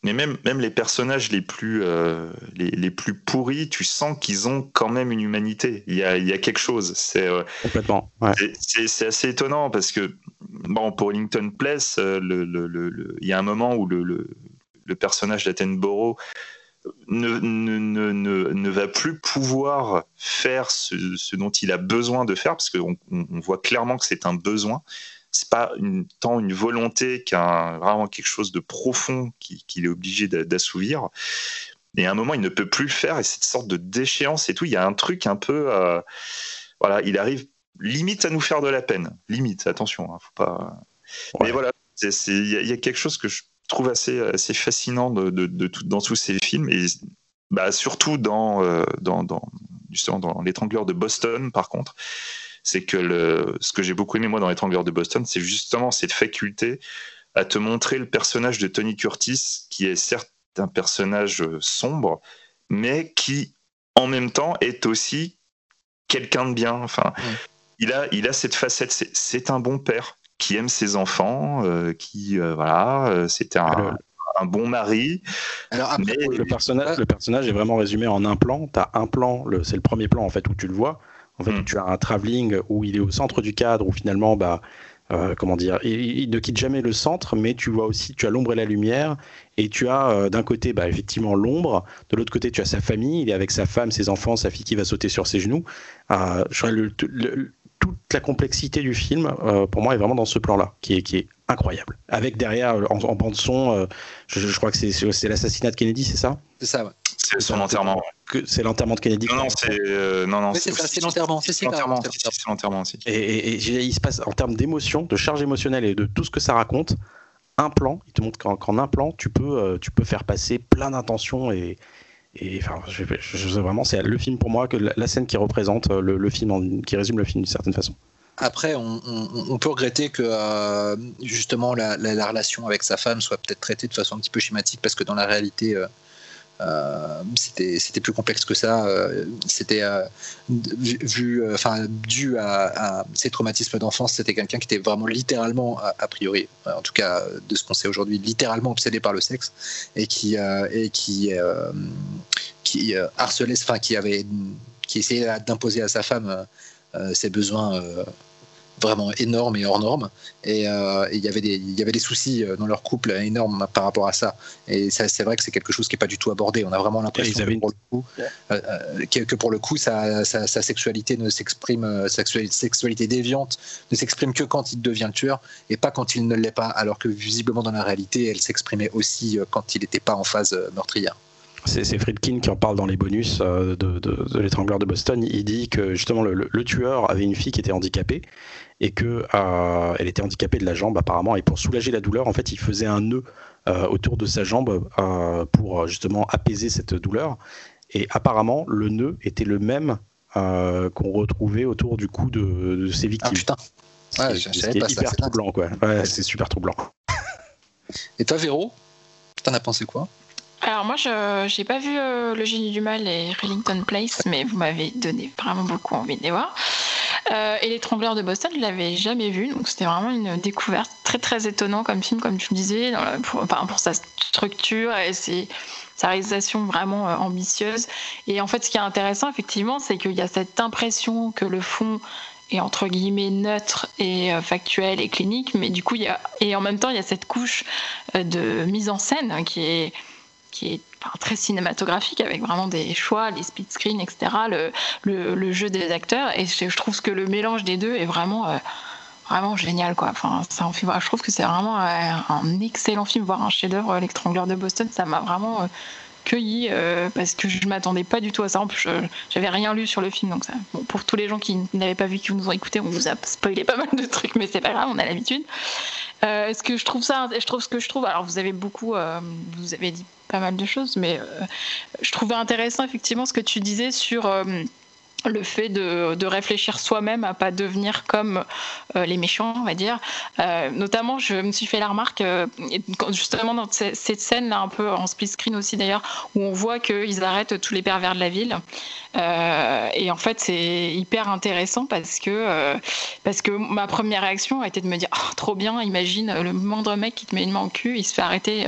Mais même, même les personnages les plus, euh, les, les, plus pourris, tu sens qu'ils ont quand même une humanité. Il y a, il y a quelque chose. C'est euh, complètement. C'est assez étonnant parce que bon, pour Lincoln Place, euh, il y a un moment où le, personnage d'Attenborough ne, ne, ne, ne, va plus pouvoir faire ce, ce, dont il a besoin de faire parce qu'on on voit clairement que c'est un besoin c'est pas tant une volonté qu'un vraiment quelque chose de profond qu'il est obligé d'assouvir. Et à un moment, il ne peut plus le faire et cette sorte de déchéance et tout, il y a un truc un peu, euh, voilà, il arrive limite à nous faire de la peine, limite. Attention, hein, faut pas. Mais voilà, il y, a quelque chose que je trouve assez, assez fascinant de, de, dans tous ces films et bah, surtout dans, euh, dans, dans, justement dans l'étrangleur de Boston, par contre c'est que le, ce que j'ai beaucoup aimé moi dans l'étrangleur de Boston, c'est justement cette faculté à te montrer le personnage de Tony Curtis, qui est certes un personnage sombre, mais qui en même temps est aussi quelqu'un de bien. Enfin, il a, il a cette facette. C'est un bon père qui aime ses enfants, euh, qui euh, voilà, euh, c'était un, un, bon mari. Alors après, le personnage, le personnage est vraiment résumé en un plan. Tu as un plan, c'est le premier plan en fait où tu le vois. En fait, hmm. tu as un travelling où il est au centre du cadre, où finalement, bah, euh, comment dire, il, ne quitte jamais le centre, mais tu vois aussi, tu as l'ombre et la lumière, et tu as euh, d'un côté, bah, effectivement, l'ombre, de l'autre côté, tu as sa famille, il est avec sa femme, ses enfants, sa fille qui va sauter sur ses genoux. Euh, je toute la complexité du film, pour moi, est vraiment dans ce plan-là, qui est, qui est incroyable. Avec derrière, en, bande son, je, je, crois que c'est l'assassinat de Kennedy, c'est ça? C'est ça, ouais. C'est son enterrement. C'est l'enterrement de Kennedy. Non, non, c'est euh, non, non, c'est l'enterrement. C'est l'enterrement. C'est l'enterrement aussi. Et, il se passe en termes d'émotion, de charge émotionnelle et de tout ce que ça raconte. Un plan, il te montre qu'en un plan, tu peux, euh, tu peux faire passer plein d'intentions et, et enfin, je, je, vraiment, c'est le film pour moi que la, scène qui représente euh, le, film, qui résume le film d'une certaine façon. Après, on, peut regretter que justement la, la, relation avec sa femme soit peut-être traitée de façon un petit peu schématique parce que dans la réalité, euh, c'était plus complexe que ça. Euh, c'était euh, vu, enfin dû à, ses traumatismes d'enfance, c'était quelqu'un qui était vraiment littéralement, a, priori, en tout cas de ce qu'on sait aujourd'hui, littéralement obsédé par le sexe et qui et qui qui harcelait, enfin qui avait qui essayait d'imposer à sa femme ses besoins vraiment énorme et hors norme. Et euh, il y avait des il y avait des soucis euh, dans leur couple énormes par rapport à ça. Et c'est vrai que c'est quelque chose qui est pas du tout abordé. On a vraiment l'impression que, pour le coup, euh, que, pour le coup, sa, sa, sexualité ne s'exprime, sa sexualité déviante ne s'exprime que quand il devient le tueur et pas quand il ne l'est pas. Alors que visiblement dans la réalité, elle s'exprimait aussi quand il n'était pas en phase meurtrière c'est Friedkin qui en parle dans les bonus de, de, l'étrangleur de Boston. Il dit que justement le, le, tueur avait une fille qui était handicapée et que euh, elle était handicapée de la jambe apparemment et pour soulager la douleur en fait il faisait un nœud euh, autour de sa jambe euh, pour justement apaiser cette douleur et apparemment le nœud était le même qu'on retrouvait autour du cou de, ses victimes. Ah putain. c'est hyper troublant quoi. Ouais, c'est super troublant. Et toi Véro, t'en as pensé quoi? Alors moi, je n'ai pas vu Le Génie du Mal et Rillington Place, mais vous m'avez donné vraiment beaucoup envie de les voir. Euh, et L'étrangleur de Boston, je l'avais jamais vu, donc c'était vraiment une découverte très très étonnant comme film, comme tu me disais, pour, pour, sa structure et sa réalisation vraiment euh, ambitieuse. Et en fait, ce qui est intéressant, effectivement, c'est qu'il y a cette impression que le fond est entre guillemets neutre et euh, factuel et clinique, mais du coup, il y a, et en même temps, il y a cette couche de mise en scène qui est qui est très cinématographique avec vraiment des choix, les speed screens, etc., le, jeu des acteurs. Et je, trouve que le mélange des deux est vraiment, euh, vraiment génial. Quoi. Enfin, en fait, je trouve que c'est vraiment euh, un excellent film, voire un chef-d'œuvre, euh, L'étrangleur de Boston. Ça m'a vraiment cueilli parce que je m'attendais pas du tout à ça. En plus, j'avais rien lu sur le film, donc ça, pour tous les gens qui n'avaient pas vu, qui nous ont écouté, on vous a spoilé pas mal de trucs, mais c'est pas grave, on a l'habitude. Euh, ce que je trouve ça, je trouve ce que je trouve. Alors, vous avez beaucoup, vous avez dit pas mal de choses, mais euh, je trouvais intéressant effectivement ce que tu disais sur euh, le fait de, de réfléchir soi-même à pas devenir comme euh, les méchants, on va dire. Euh, notamment, je me suis fait la remarque, euh, justement dans cette scène-là, un peu en split screen aussi d'ailleurs, où on voit qu'ils arrêtent tous les pervers de la ville. et en fait, c'est hyper intéressant parce que, parce que ma première réaction a été de me dire oh, trop bien, imagine le moindre mec qui te met une main au cul, il se fait arrêter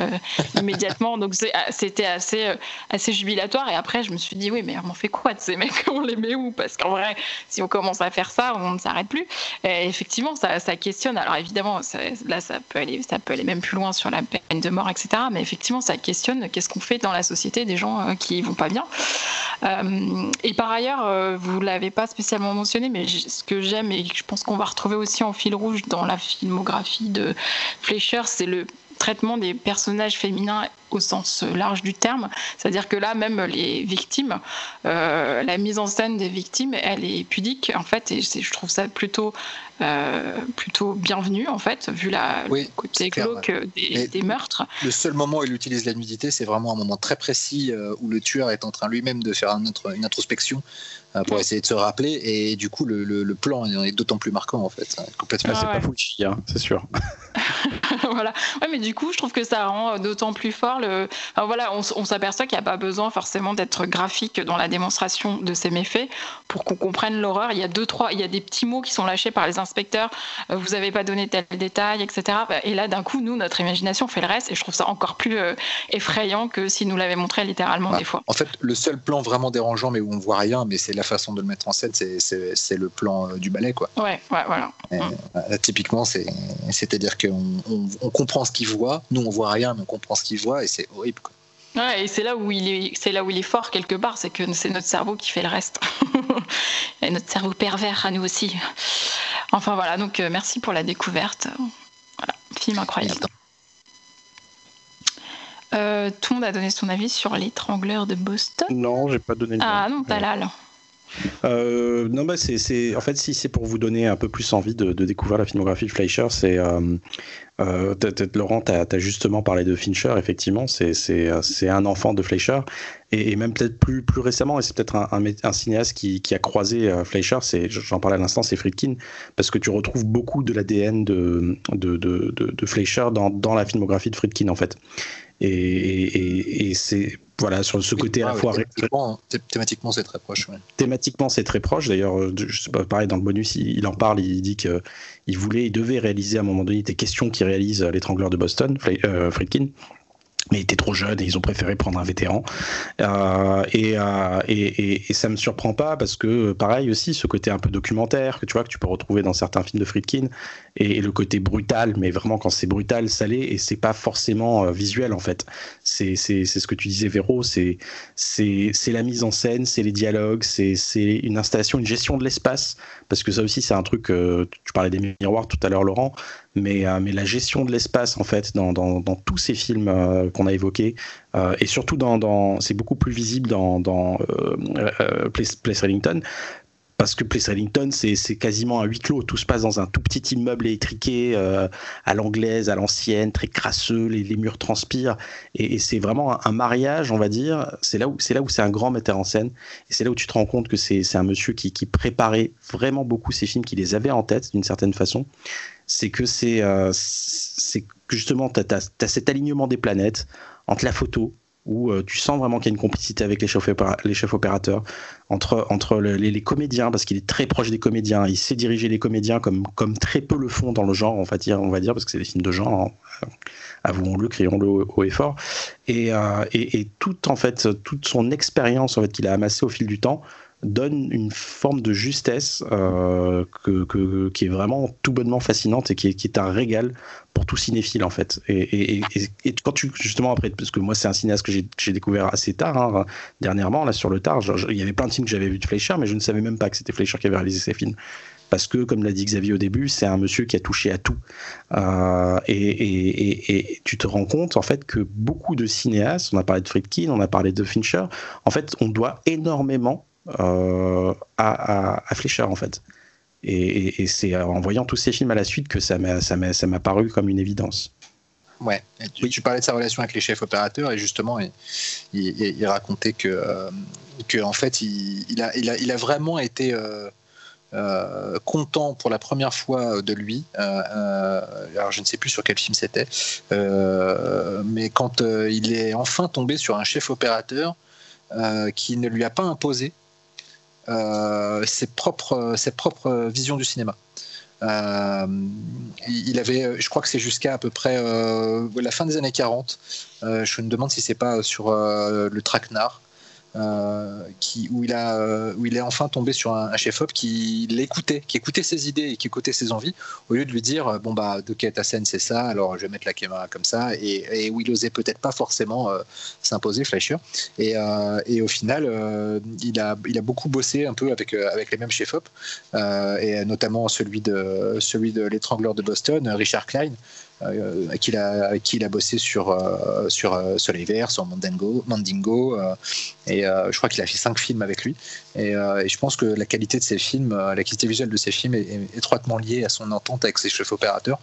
immédiatement. Donc c'était assez, assez jubilatoire. Et après, je me suis dit oui, mais on fait quoi de ces mecs? On les met où? Parce qu'en vrai, si on commence à faire ça, on ne s'arrête plus. Effectivement, ça, questionne. Alors évidemment, là, ça peut, aller, ça peut aller même plus loin sur la peine de mort, etc. Mais effectivement, ça questionne qu'est-ce qu'on fait dans la société des gens euh, qui vont pas bien. Euh, et par ailleurs, euh, vous l'avez pas spécialement mentionné, mais ce que j'aime et je pense qu'on va retrouver aussi en fil rouge dans la filmographie de Fleischer, c'est le traitement des personnages féminins au sens large du terme. C'est-à-dire que là, même les victimes, euh, la mise en scène des victimes, elle est pudique, en fait, et je trouve ça plutôt, plutôt bienvenu, en fait, vu la, le côté glauque des, meurtres. Le seul moment où il utilise la nudité, c'est vraiment un moment très précis euh, où le tueur est en train lui-même de faire une introspection pour essayer de se rappeler, et du coup, le, plan est d'autant plus marquant, en fait. Complètement. Ah, c'est pas Fulci, hein, c'est sûr. voilà. Ouais, mais du coup, je trouve que ça rend d'autant plus fort voilà, on, s'aperçoit qu'il n'y a pas besoin forcément d'être graphique dans la démonstration de ces méfaits pour qu'on comprenne l'horreur. Il y a deux, trois, il y a des petits mots qui sont lâchés par les inspecteurs. Euh, vous n'avez pas donné tel détail, etc. Et là, d'un coup, nous, notre imagination fait le reste. Et je trouve ça encore plus euh, effrayant que s'il nous l'avait montré littéralement des fois. En fait, le seul plan vraiment dérangeant, mais où on voit rien, mais c'est la façon de le mettre en scène, c'est le plan euh, du ballet, quoi. Ouais, ouais, voilà. Mm. typiquement, c'est-à-dire qu'on on, comprend ce qu'il voit. Nous, on voit rien, mais on comprend ce qu'il voit, et c'est horrible. Ouais, et c'est là où il est, c'est là où il est fort quelque part, c'est que c'est notre cerveau qui fait le reste, et notre cerveau pervers à nous aussi. Enfin voilà, donc euh, merci pour la découverte. Voilà, film incroyable. Euh, tout le monde a donné son avis sur l'étrangleur de Boston Non, j'ai pas donné. ah non, t'as là. Euh, non, bah c'est, en fait, si c'est pour vous donner un peu plus envie de, découvrir la filmographie de Fleischer, c'est. Euh, euh Laurent, tu as, justement parlé de Fincher, effectivement, c'est, un enfant de Fleischer. Et, même peut-être plus, plus récemment, et c'est peut-être un, un, cinéaste qui, qui, a croisé euh, Fleischer, j'en parlais à l'instant, c'est Friedkin, parce que tu retrouves beaucoup de l'ADN de, de, de, de, Fleischer dans, dans la filmographie de Friedkin, en fait. Et, et c'est voilà, sur ce côté à la fois. Thématiquement, c'est très proche. Thématiquement, c'est très proche. D'ailleurs, euh, je sais pas, pareil, dans le bonus, il, en parle. Il dit qu'il voulait, il devait réaliser à un moment donné des questions qui réalise l'étrangleur de Boston, euh, Friedkin mais il était trop jeune et ils ont préféré prendre un vétéran. Euh, et, euh, et, et, ça me surprend pas parce que, pareil aussi, ce côté un peu documentaire que tu vois que tu peux retrouver dans certains films de Friedkin et, le côté brutal, mais vraiment quand c'est brutal, salé et c'est pas forcément euh, visuel en fait. C'est ce que tu disais, Véro, c'est la mise en scène, c'est les dialogues, c'est une installation, une gestion de l'espace parce que ça aussi c'est un truc. tu parlais des miroirs tout à l'heure, Laurent mais, euh, mais la gestion de l'espace en fait dans, tous ces films euh, qu'on a évoqués euh, et surtout dans, c'est beaucoup plus visible dans, Place, Place Ellington parce que Place Ellington, c'est quasiment un huis clos. Tout se passe dans un tout petit immeuble étriqué à l'anglaise, à l'ancienne, très crasseux. Les, murs transpirent, et, c'est vraiment un, mariage, on va dire. C'est là où c'est un grand metteur en scène, et c'est là où tu te rends compte que c'est un monsieur qui, qui préparait vraiment beaucoup ces films, qui les avait en tête d'une certaine façon c'est que c'est euh, justement, tu as, cet alignement des planètes entre la photo, où euh, tu sens vraiment qu'il y a une complicité avec les chefs, les chefs opérateurs, entre, entre les, comédiens, parce qu'il est très proche des comédiens, il sait diriger les comédiens comme, comme très peu le font dans le genre, on va dire, on va dire parce que c'est des films de genre, hein. avouons-le, crions-le haut et fort, et, euh, et, et, toute, en fait, toute son expérience en fait, qu'il a amassée au fil du temps, donne une forme de justesse euh, que, qui est vraiment tout bonnement fascinante et qui est, qui est un régal pour tout cinéphile en fait. Et, et, quand tu justement après, parce que moi c'est un cinéaste que j'ai découvert assez tard, hein, dernièrement là sur le tard, il y avait plein de films que j'avais vu de Fleischer, mais je ne savais même pas que c'était Fleischer qui avait réalisé ces films. Parce que, comme l'a dit Xavier au début, c'est un monsieur qui a touché à tout. Euh, et, tu te rends compte, en fait, que beaucoup de cinéastes, on a parlé de Friedkin, on a parlé de Fincher, en fait, on doit énormément euh, à, à, Fleischer en fait. Et, c'est en voyant tous ces films à la suite que ça m'a paru comme une évidence. Ouais, tu, parlais de sa relation avec les chefs opérateurs et justement, il, il, racontait que, euh, que, en fait, il, a, il, a, il a vraiment été euh, content pour la première fois de lui. alors, je ne sais plus sur quel film c'était, mais quand il est enfin tombé sur un chef opérateur qui ne lui a pas imposé ses, propres, ses propres visions du cinéma. Euh, il avait, je crois que c'est jusqu'à à peu près euh, la fin des années 40. je me demande si c'est pas sur le traquenard. Euh, qui, où, il a, euh, où il est enfin tombé sur un, chef-op qui l'écoutait, qui écoutait ses idées et qui écoutait ses envies, au lieu de lui dire euh, bon bah de ta scène c'est ça, alors je vais mettre la caméra comme ça, et, où il osait peut-être pas forcément s'imposer Fleischer. Et, et, au final, il, a, il a beaucoup bossé un peu avec, avec les mêmes chefs-op, et notamment celui de, celui de l'étrangleur de Boston, Richard Klein. Euh, qu'il a, qu'il a bossé sur, euh, sur euh, Soleil Vert, sur Mandingo, Mandingo et je crois qu'il a fait cinq films avec lui. Et, je pense que la qualité de ses films, la qualité visuelle de ses films est, étroitement liée à son entente avec ses chefs opérateurs.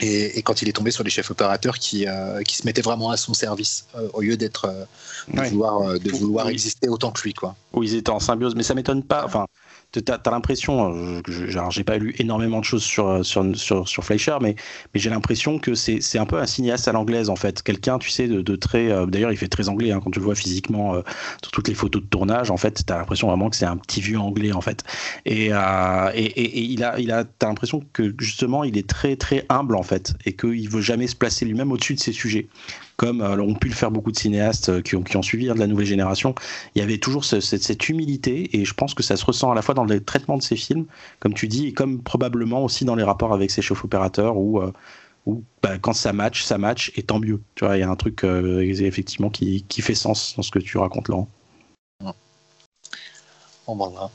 Et, quand il est tombé sur des chefs opérateurs qui, qui se mettaient vraiment à son service au lieu d'être de, vouloir, de vouloir exister autant que lui quoi. Où ils étaient en symbiose, mais ça m'étonne pas. Enfin, tu as, l'impression, euh, j'ai pas lu énormément de choses sur, euh, sur, sur, sur Fleischer, mais, mais j'ai l'impression que c'est un peu un cinéaste à l'anglaise en fait. Quelqu'un, tu sais, de, de très. Euh, d'ailleurs, il fait très anglais hein, quand tu le vois physiquement sur toutes les photos de tournage. En fait, tu as l'impression vraiment que c'est un petit vieux anglais en fait. Et, et, et, il a, il a, as l'impression que justement, il est très très humble en fait et qu'il veut jamais se placer lui-même au-dessus de ses sujets comme euh, ont pu le faire beaucoup de cinéastes euh, qui ont, qui ont suivi hein, de la nouvelle génération. Il y avait toujours cette, humilité et je pense que ça se ressent à la fois dans le traitement de ces films, comme tu dis, et comme probablement aussi dans les rapports avec ses chefs opérateurs où, euh, bah, quand ça match, ça match et tant mieux. Tu vois, il y a un truc effectivement qui, qui, fait sens dans ce que tu racontes, Laurent. Bon, voilà.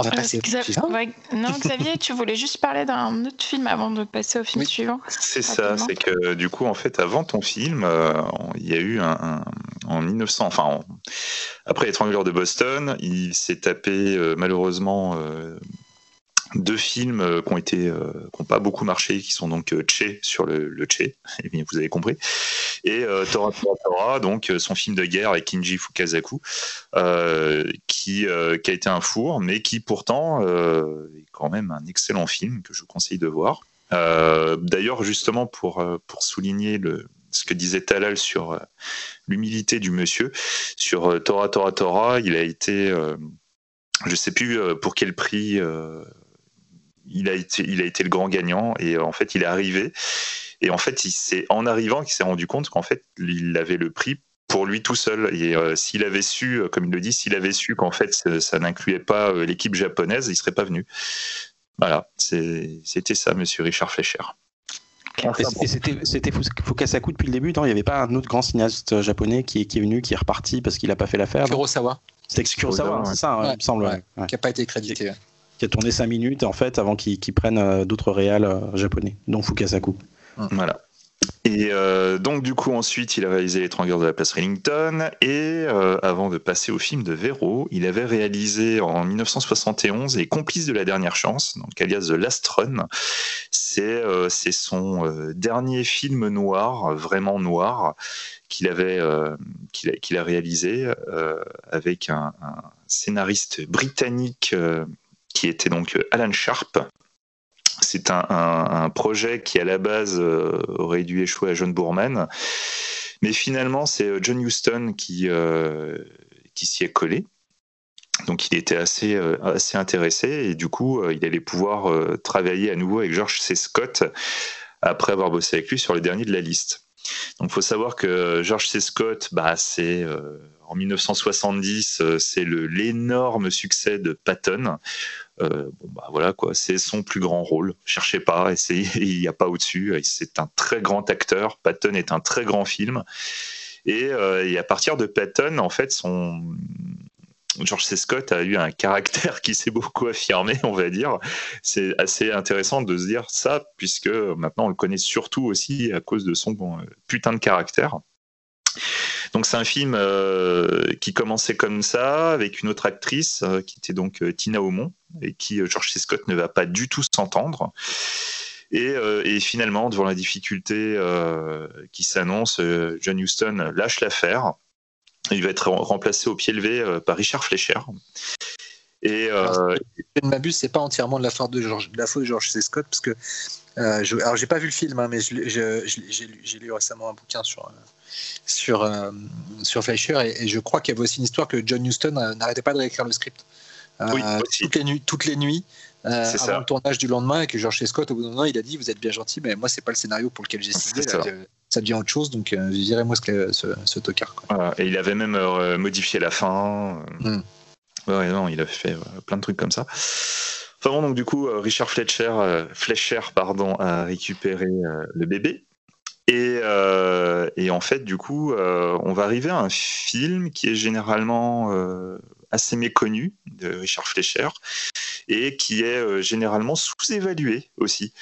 On va passer au Non, Xavier, tu voulais juste parler d'un autre film avant de passer au film suivant C'est ça, c'est que du coup, en fait, avant ton film, euh, il y a eu un, en 1900, enfin, après l'étrangleur de Boston, il s'est tapé euh, malheureusement euh, deux films euh, euh, qui ont pas beaucoup marché qui sont donc euh, Che sur le, le Che. Eh vous avez compris. Et Tora Tora Tora donc son film de guerre avec Kinji Fukasaku qui a été un four mais qui pourtant est quand même un excellent film que je vous conseille de voir. D'ailleurs justement pour pour souligner ce que disait Talal sur l'humilité du monsieur sur Tora Tora Tora il a été je sais plus pour quel prix il a été, il a été le grand gagnant et en fait, il est arrivé. Et en fait, il s'est, en arrivant, il s'est rendu compte qu'en fait, il avait le prix pour lui tout seul. Et euh, s'il avait su, euh, comme il le dit, s'il avait su qu'en fait, ça, n'incluait pas euh, l'équipe japonaise, il serait pas venu. Voilà, c'était ça, monsieur Richard Fleischer. Et c'était Fukasaku depuis le début, non Il n'y avait pas un autre grand cinéaste japonais qui est, qui est venu, qui est reparti parce qu'il n'a pas fait l'affaire? Kurosawa. C'était Kurosawa, c'est ça, il me semble. Qui n'a pas été crédité qui a tourné 5 minutes en fait avant qu'ils prennent euh, d'autres réals euh, japonais, dont Fukasaku. Voilà. Et euh, donc du coup ensuite il a réalisé L'étrangleur de la place Rillington et avant de passer au film de Véro, il avait réalisé en 1971 Les complices de la dernière chance, donc alias The Last Run. C'est son dernier film noir, vraiment noir, qu'il avait qu'il a, réalisé avec un, scénariste britannique qui était donc euh, Alan Sharp. C'est un, projet qui à la base euh, aurait dû échouer à John Boorman, mais finalement c'est euh, John Huston qui, qui s'y est collé. Donc il était assez, assez intéressé et du coup il allait pouvoir travailler à nouveau avec George C. Scott après avoir bossé avec lui sur le dernier de la liste. Donc il faut savoir que George C. Scott, bah, c'est en 1970, c'est l'énorme succès de Patton. Euh, bah, voilà quoi, c'est son plus grand rôle. Cherchez pas, il n'y a pas au-dessus. C'est un très grand acteur. Patton est un très grand film. Euh, et, à partir de Patton, en fait, George C. Scott a eu un caractère qui s'est beaucoup affirmé, on va dire. C'est assez intéressant de se dire ça, puisque maintenant on le connaît surtout aussi à cause de son euh, putain de caractère. Donc c'est un film euh, qui commençait comme ça, avec une autre actrice euh, qui était donc euh, Tina Aumont, et qui George C. Scott ne va pas du tout s'entendre. Et, finalement, devant la difficulté qui s'annonce, John Huston lâche l'affaire. Il va être remplacé au pied levé par Richard Fleischer. Et je ne m'abuse, c'est pas entièrement de la faute de George, de la faute de George C. Scott, parce que je, alors j'ai pas vu le film, hein, mais j'ai lu récemment un bouquin sur sur euh, sur Fleischer, et, je crois qu'il y avait aussi une histoire que John Huston euh, n'arrêtait pas de réécrire le script toutes les nuits, toutes les nuits avant le tournage du lendemain, et que George C. Scott au bout d'un moment il a dit vous êtes bien gentil, mais moi c'est pas le scénario pour lequel j'ai signé. ça devient autre chose. Donc, virez-moi ce, ce, ce tocard. et il avait même modifié la fin. Ouais, non, il a fait plein de trucs comme ça. Enfin bon, donc du coup, Richard Fletcher, Fletcher pardon, a récupéré le bébé. Et, et, en fait, du coup, on va arriver à un film qui est généralement assez méconnu de Richard Fleischer et qui est euh, généralement sous-évalué aussi.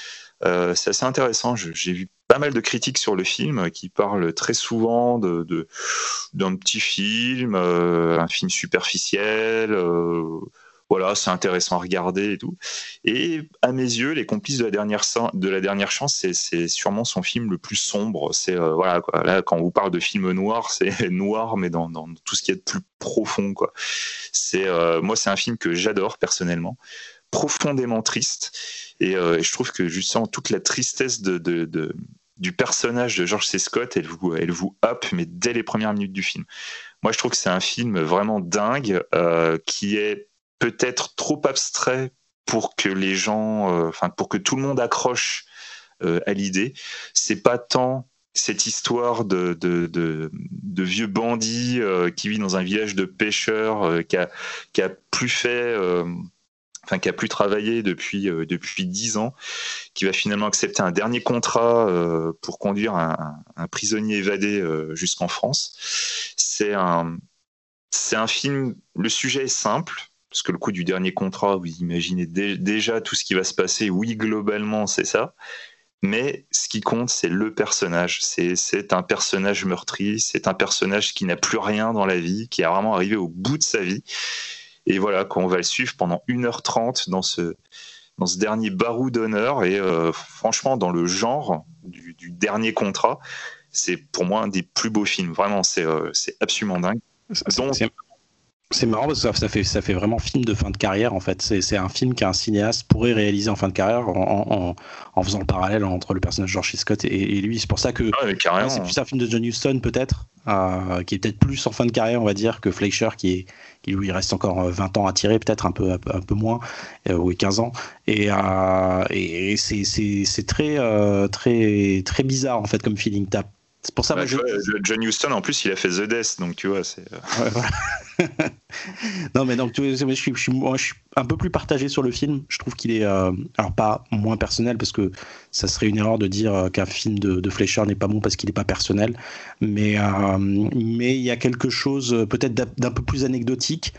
Euh, c'est assez intéressant. J'ai vu pas mal de critiques sur le film qui parlent très souvent d'un petit film, euh, un film superficiel voilà, c'est intéressant à regarder et tout. Et à mes yeux, Les Complices de la dernière, de la dernière chance, c'est sûrement son film le plus sombre. C'est euh, voilà, là quand on vous parle de film noir, c'est noir, mais dans, dans, tout ce qui est de plus profond, quoi. C'est euh, moi, c'est un film que j'adore personnellement, profondément triste, et, euh, je trouve que justement toute la tristesse de, de, du personnage de George C. Scott, elle vous, elle vous hop, mais dès les premières minutes du film. Moi, je trouve que c'est un film vraiment dingue, qui est peut-être trop abstrait pour que les gens, euh, enfin pour que tout le monde accroche euh, à l'idée. C'est pas tant cette histoire de, vieux bandits euh, qui vit dans un village de pêcheurs, qui, a, qui a plus fait, enfin qui a plus travaillé depuis depuis dix ans, qui va finalement accepter un dernier contrat pour conduire un, un prisonnier évadé jusqu'en France. C'est un c'est un film. Le sujet est simple parce que le coup du dernier contrat, vous imaginez déjà tout ce qui va se passer. Oui, globalement, c'est ça. Mais ce qui compte, c'est le personnage. C'est un personnage meurtri, c'est un personnage qui n'a plus rien dans la vie, qui est vraiment arrivé au bout de sa vie. Et voilà, qu'on va le suivre pendant 1h30 dans ce, dans ce dernier barou d'honneur. Et euh, franchement, dans le genre du, dernier contrat, c'est pour moi un des plus beaux films. Vraiment, c'est euh, absolument dingue. Donc, c'est marrant parce que ça, fait, ça fait vraiment film de fin de carrière en fait. C'est un film qu'un cinéaste pourrait réaliser en fin de carrière en, en, faisant le parallèle entre le personnage de George Scott et, lui. C'est pour ça que c'est plus un film de John Huston peut-être, euh, qui est peut-être plus en fin de carrière on va dire que Fleischer qui, est, qui lui reste encore 20 ans à tirer, peut-être un peu, un peu, moins, euh, ou 15 ans. Et, euh, et c'est très, très, très bizarre en fait comme feeling. T'as c'est pour ça que bah, John Huston, en plus, il a fait The Death, donc tu vois, c'est. Euh, non, mais donc, je, suis, je, suis, je suis un peu plus partagé sur le film. Je trouve qu'il est, euh, alors pas moins personnel, parce que ça serait une erreur de dire euh, qu'un film de, de Fleischer n'est pas bon parce qu'il n'est pas personnel. Mais mais il y a quelque chose peut-être d'un peu plus anecdotique,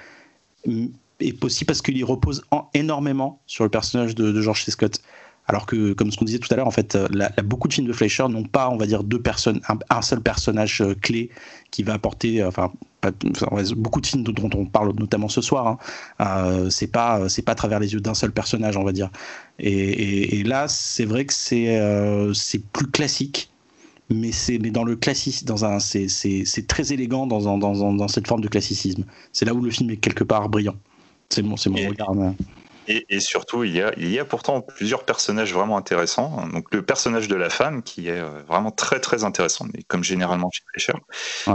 et aussi parce qu'il repose énormément sur le personnage de, de George C. Scott. Alors que, comme ce qu'on disait tout à l'heure, en fait, euh, beaucoup de films de Fleischer n'ont pas, on va dire, deux personnes, un, seul personnage euh, clé qui va apporter, euh, enfin, beaucoup de films dont on parle notamment ce soir, hein, c'est pas, c'est pas à travers les yeux d'un seul personnage, on va dire. Et, là, c'est vrai que c'est, c'est plus classique mais c'est mais dans le classique dans un c'est, très élégant dans, dans, dans, cette forme de classicisme. C'est là où le film est quelque part brillant. C'est mon c'est mon regard Et, surtout, il y, a, il y a pourtant plusieurs personnages vraiment intéressants. Donc le personnage de la femme, qui est euh, vraiment très très intéressant, mais comme généralement chez Fleischer.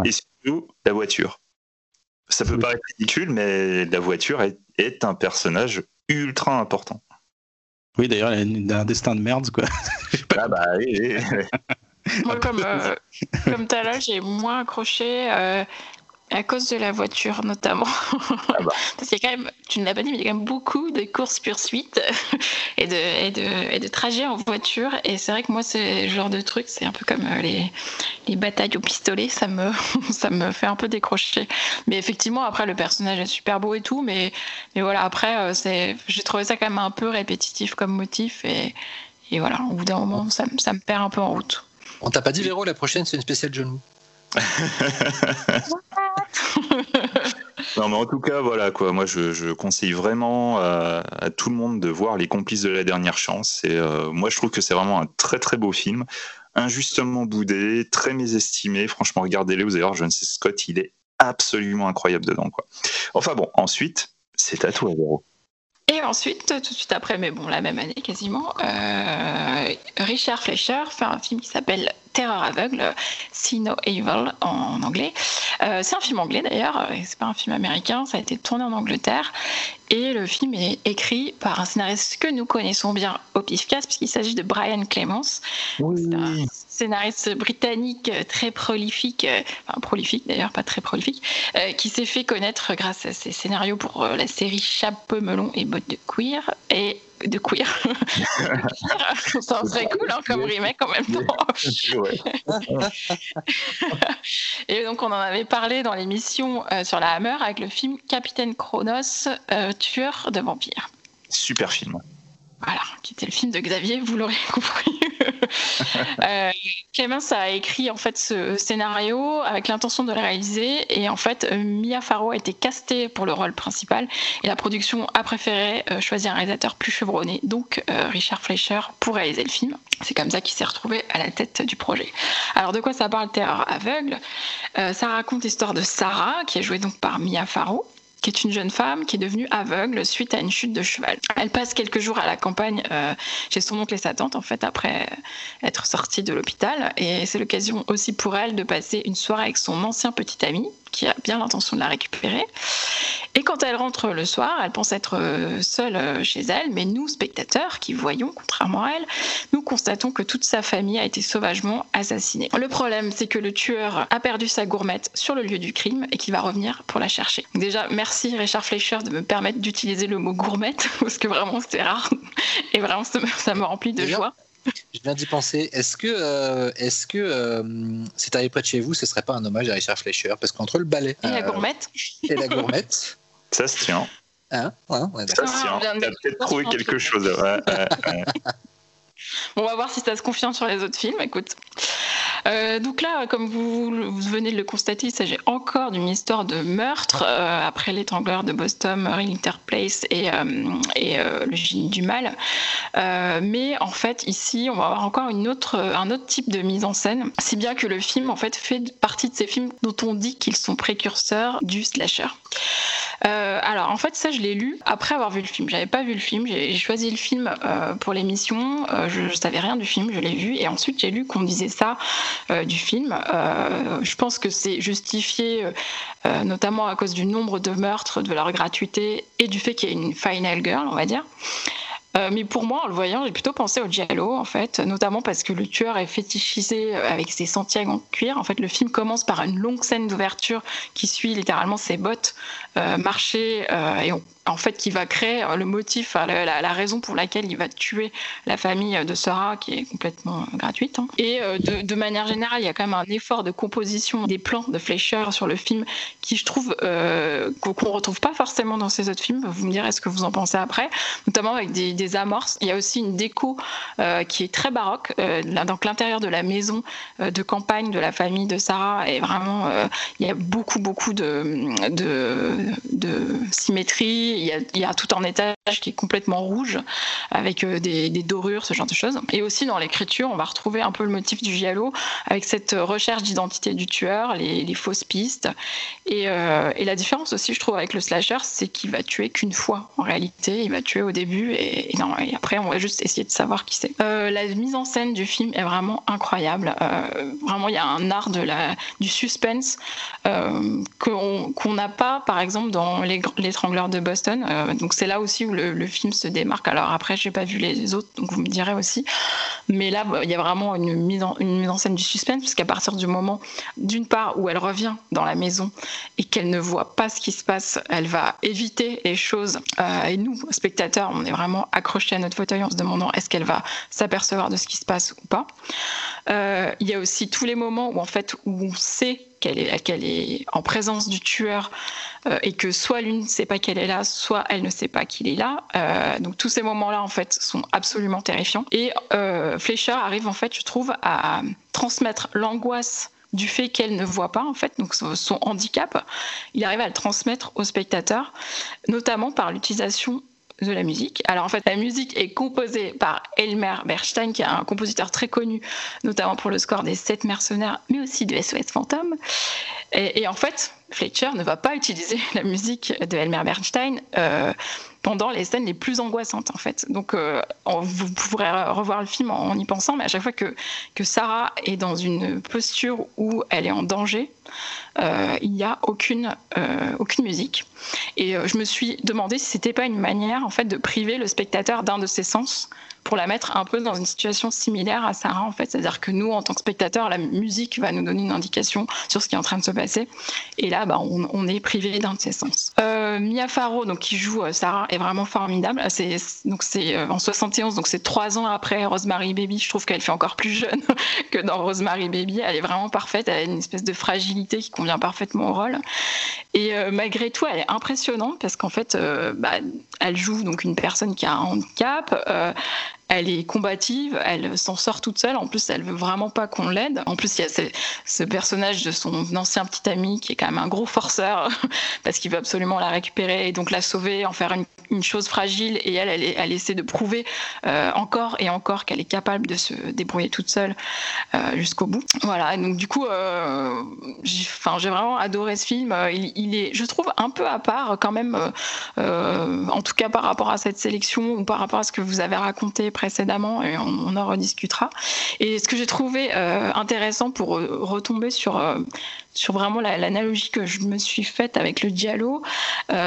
Et surtout, la voiture. Ça peut paraître ridicule, mais la voiture est, un personnage ultra important. Oui, d'ailleurs, elle a un destin de merde, quoi. ah bah oui, Moi, comme, euh, comme j'ai moins accroché. Euh, à cause de la voiture, notamment. Ah bah. Parce qu'il y a quand même, tu ne l'as pas dit, mais il y a quand même beaucoup de courses-poursuites et de, et, de, et de trajets en voiture. Et c'est vrai que moi, ce genre de truc, c'est un peu comme euh, les, les batailles au pistolet. Ça me, ça me fait un peu décrocher. Mais effectivement, après, le personnage est super beau et tout. Mais, mais voilà, après, euh, c'est, j'ai trouvé ça quand même un peu répétitif comme motif. Et, et voilà, au bout d'un moment, ça, ça me perd un peu en route. On t'a pas dit, Véro, la prochaine, c'est une spéciale genou? non mais en tout cas voilà quoi. Moi je, conseille vraiment à, tout le monde de voir les complices de la dernière chance. Et euh, moi je trouve que c'est vraiment un très très beau film. Injustement boudé très mésestimé. Franchement regardez-le vous allez voir John C. Scott il est absolument incroyable dedans quoi. Enfin bon ensuite c'est à toi Véro et ensuite, tout de suite après, mais bon, la même année quasiment, euh, Richard Fleischer fait un film qui s'appelle Terreur aveugle, See No Evil en anglais. c'est un film anglais d'ailleurs, c'est pas un film américain, ça a été tourné en Angleterre. Et le film est écrit par un scénariste que nous connaissons bien au PIFCAS, puisqu'il s'agit de Brian Clemens. Oui scénariste britannique euh, très prolifique, euh, enfin prolifique d'ailleurs, pas très prolifique, euh, qui s'est fait connaître grâce à ses scénarios pour la série Chapeau melon et bottes de queer et de queer. C'est serait cool hein, comme remake en même temps. et donc on en avait parlé dans l'émission sur la Hammer avec le film Capitaine Chronos, tueur de vampires. Super film. Voilà, qui était le film de Xavier, vous l'aurez compris. euh, Clemens a écrit en fait ce scénario avec l'intention de le réaliser et en fait euh, Mia Farrow a été castée pour le rôle principal et la production a préféré euh, choisir un réalisateur plus chevronné, donc Richard Fleischer pour réaliser le film. C'est comme ça qu'il s'est retrouvé à la tête du projet. Alors de quoi ça parle Terreur aveugle? Ça raconte l'histoire de Sarah qui est jouée donc par Mia Farrow qui est une jeune femme qui est devenue aveugle suite à une chute de cheval. Elle passe quelques jours à la campagne euh, chez son oncle et sa tante, en fait, après être sortie de l'hôpital. Et c'est l'occasion aussi pour elle de passer une soirée avec son ancien petit ami, qui a bien l'intention de la récupérer. Et quand elle rentre le soir, elle pense être euh, seule euh, chez elle, mais nous, spectateurs, qui voyons, contrairement à elle, nous constatons que toute sa famille a été sauvagement assassinée. Le problème, c'est que le tueur a perdu sa gourmette sur le lieu du crime et qu'il va revenir pour la chercher. Déjà, merci Richard Fleischer de me permettre d'utiliser le mot gourmette, parce que vraiment c'était rare, et vraiment ça me remplit de joie. Je viens d'y penser. Est-ce que, euh, est-ce que euh, si t'arrives près de chez vous, ce serait pas un hommage à Richard Fleischer? Parce qu'entre le ballet et la euh, gourmette, et la gourmette, ça se tient. Hein? Ouais, ça se tient. T'as peut-être trouvé quelque chose. on va voir si ça se confirme sur les autres films. Écoute. Euh, donc là, comme vous, venez de le constater, il s'agit encore d'une histoire de meurtre euh, après l'étrangleur de Boston, Ringler Place et, euh, et le génie du mal. mais en fait, ici, on va avoir encore une autre, un autre type de mise en scène, si bien que le film en fait fait partie de ces films dont on dit qu'ils sont précurseurs du slasher. Alors en fait, ça, je l'ai lu après avoir vu le film. J'avais pas vu le film, j'ai choisi le film pour l'émission. je, ne savais rien du film, je l'ai vu et ensuite j'ai lu qu'on disait ça euh, du film. Euh, je pense que c'est justifié euh, notamment à cause du nombre de meurtres, de leur gratuité et du fait qu'il y ait une final girl, on va dire. Mais pour moi, en le voyant, j'ai plutôt pensé au Giallo, en fait, notamment parce que le tueur est fétichisé avec ses Santiago en cuir. En fait, le film commence par une longue scène d'ouverture qui suit littéralement ses bottes marcher et on en fait, qui va créer euh, le motif, la, raison pour laquelle il va tuer la famille de Sarah, qui est complètement euh, gratuite. Hein. Et euh, de, manière générale, il y a quand même un effort de composition des plans de Fleischer sur le film qui, je trouve, euh, qu'on retrouve pas forcément dans ces autres films. Vous me direz ce que vous en pensez après, notamment avec des, amorces. Il y a aussi une déco qui est très baroque. donc l'intérieur de la maison de campagne de la famille de Sarah est vraiment, il y a beaucoup beaucoup de symétrie il y, a, tout un étage qui est complètement rouge avec euh, des, dorures, ce genre de choses. Et aussi dans l'écriture, on va retrouver un peu le motif du giallo avec cette recherche d'identité du tueur, les, fausses pistes. Euh, et, la différence aussi, je trouve, avec le slasher, c'est qu'il va tuer qu'une fois. En réalité, il va tuer au début et, après, on va juste essayer de savoir qui c'est. Euh, la mise en scène du film est vraiment incroyable. vraiment, il y a un art de la, du suspense qu'on n'a pas, par exemple, dans L'étrangleur de Boston euh, donc c'est là aussi où le, film se démarque. Alors après, j'ai pas vu les autres, donc vous me direz aussi. Mais là, il y a vraiment une mise en, scène du suspense, parce qu'à partir du moment, d'une part, où elle revient dans la maison et qu'elle ne voit pas ce qui se passe, elle va éviter les choses. Euh, et nous, spectateurs, on est vraiment accrochés à notre fauteuil en se demandant est-ce qu'elle va s'apercevoir de ce qui se passe ou pas. Euh, il y a aussi tous les moments où en fait où on sait qu'elle est, qu'elle est en présence du tueur euh, et que soit l'une ne sait pas qu'elle est là, soit elle ne sait pas qu'il est là. Euh, donc tous ces moments-là, en fait, sont absolument terrifiants. Et euh, Fleischer arrive, en fait, je trouve, à transmettre l'angoisse du fait qu'elle ne voit pas en fait, donc son handicap, il arrive à le transmettre au spectateur, notamment par l'utilisation de la musique. Alors en fait, la musique est composée par Elmer Bernstein, qui est un compositeur très connu, notamment pour le score des Sept Mercenaires, mais aussi de SOS Phantom. Et, en fait, Fletcher ne va pas utiliser la musique de Elmer Bernstein pendant les scènes les plus angoissantes en fait. Donc vous pourrez revoir le film en, y pensant, mais à chaque fois que, que Sarah est dans une posture où elle est en danger, il n'y a aucune, aucune musique. Et je me suis demandé si c'était pas une manière en fait de priver le spectateur d'un de ses sens pour la mettre un peu dans une situation similaire à Sarah en fait, c'est-à-dire que nous en tant que spectateurs, la musique va nous donner une indication sur ce qui est en train de se passer, et là, bah, on, est privé d'un de ses sens. Euh, Mia Farrow, donc qui joue euh, Sarah, est vraiment formidable. C'est donc c'est euh, en 71, donc c'est trois ans après Rosemary Baby. Je trouve qu'elle fait encore plus jeune que dans Rosemary Baby. Elle est vraiment parfaite. Elle a une espèce de fragilité qui convient parfaitement au rôle. Et malgré tout, elle est impressionnante parce qu'en fait, bah, elle joue donc une personne qui a un handicap elle est combative, elle s'en sort toute seule. En plus, elle veut vraiment pas qu'on l'aide. En plus, il y a ce, personnage de son ancien petit ami qui est quand même un gros forceur parce qu'il veut absolument la récupérer et donc la sauver, en faire une, chose fragile. Et elle, elle, essaie de prouver euh, encore et encore qu'elle est capable de se débrouiller toute seule euh, jusqu'au bout. Voilà. Donc du coup, euh, j'ai, vraiment adoré ce film. Il, il, est, je trouve, un peu à part quand même, en tout cas par rapport à cette sélection ou par rapport à ce que vous avez raconté précédemment et on, en rediscutera. Et ce que j'ai trouvé euh, intéressant pour euh, retomber sur, euh, sur vraiment l'analogie que je me suis faite avec le Diallo,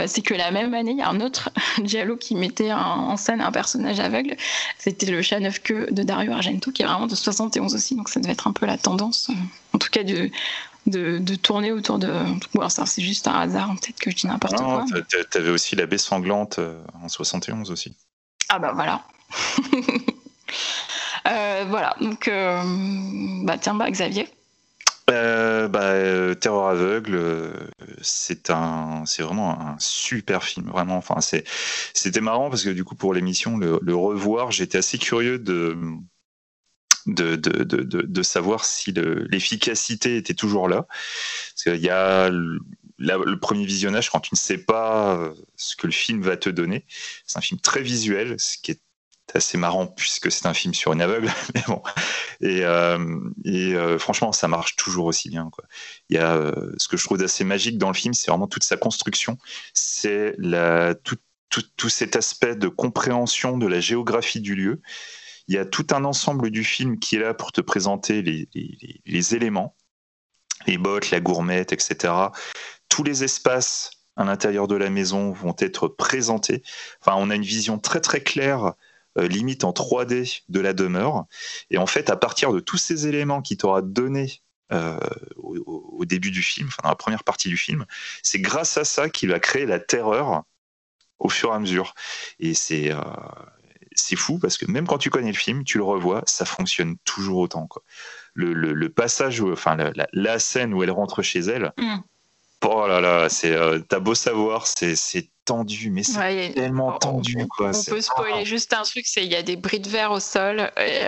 c'est que la même année, il y a un autre Diallo qui mettait en scène un personnage aveugle. C'était le chat neuf queue de Dario Argento, qui est vraiment de 71 aussi, donc ça devait être un peu la tendance, en tout cas de, de, tourner autour de. Bon, ça, c'est juste un hasard, peut-être que je dis n'importe quoi. Tu avais aussi La baie sanglante en 71 aussi. Ah bah voilà. Euh, voilà, donc euh, bah tiens, bah, Xavier. Euh, bah, Terreur aveugle, c'est un, c'est vraiment un super film, vraiment. Enfin, c'était marrant parce que du coup pour l'émission, le, revoir, j'étais assez curieux de, de, de, de, savoir si l'efficacité était toujours là. Parce qu'il y a le, le premier visionnage quand tu ne sais pas ce que le film va te donner. C'est un film très visuel, ce qui est c'est assez marrant puisque c'est un film sur une aveugle, mais bon. Et, euh, euh, franchement, ça marche toujours aussi bien. Quoi. Il y a euh, ce que je trouve d'assez magique dans le film, c'est vraiment toute sa construction, c'est la, tout, tout, tout, cet aspect de compréhension de la géographie du lieu. Il y a tout un ensemble du film qui est là pour te présenter les, les, les éléments, les bottes, la gourmette, etc. Tous les espaces à l'intérieur de la maison vont être présentés. Enfin, on a une vision très très claire limite en 3D de la demeure. Et en fait, à partir de tous ces éléments qui t'aura donné euh, au, début du film, enfin dans la première partie du film, c'est grâce à ça qu'il va créer la terreur au fur et à mesure. Et c'est euh, fou parce que même quand tu connais le film, tu le revois, ça fonctionne toujours autant. Le, le, passage, enfin la, la, scène où elle rentre chez elle, mm. Oh là là, c'est t'as beau savoir, c'est tendu, mais c'est tellement tendu. On, quoi. on peut spoiler juste un truc, c'est il y a des bris de verre au sol et,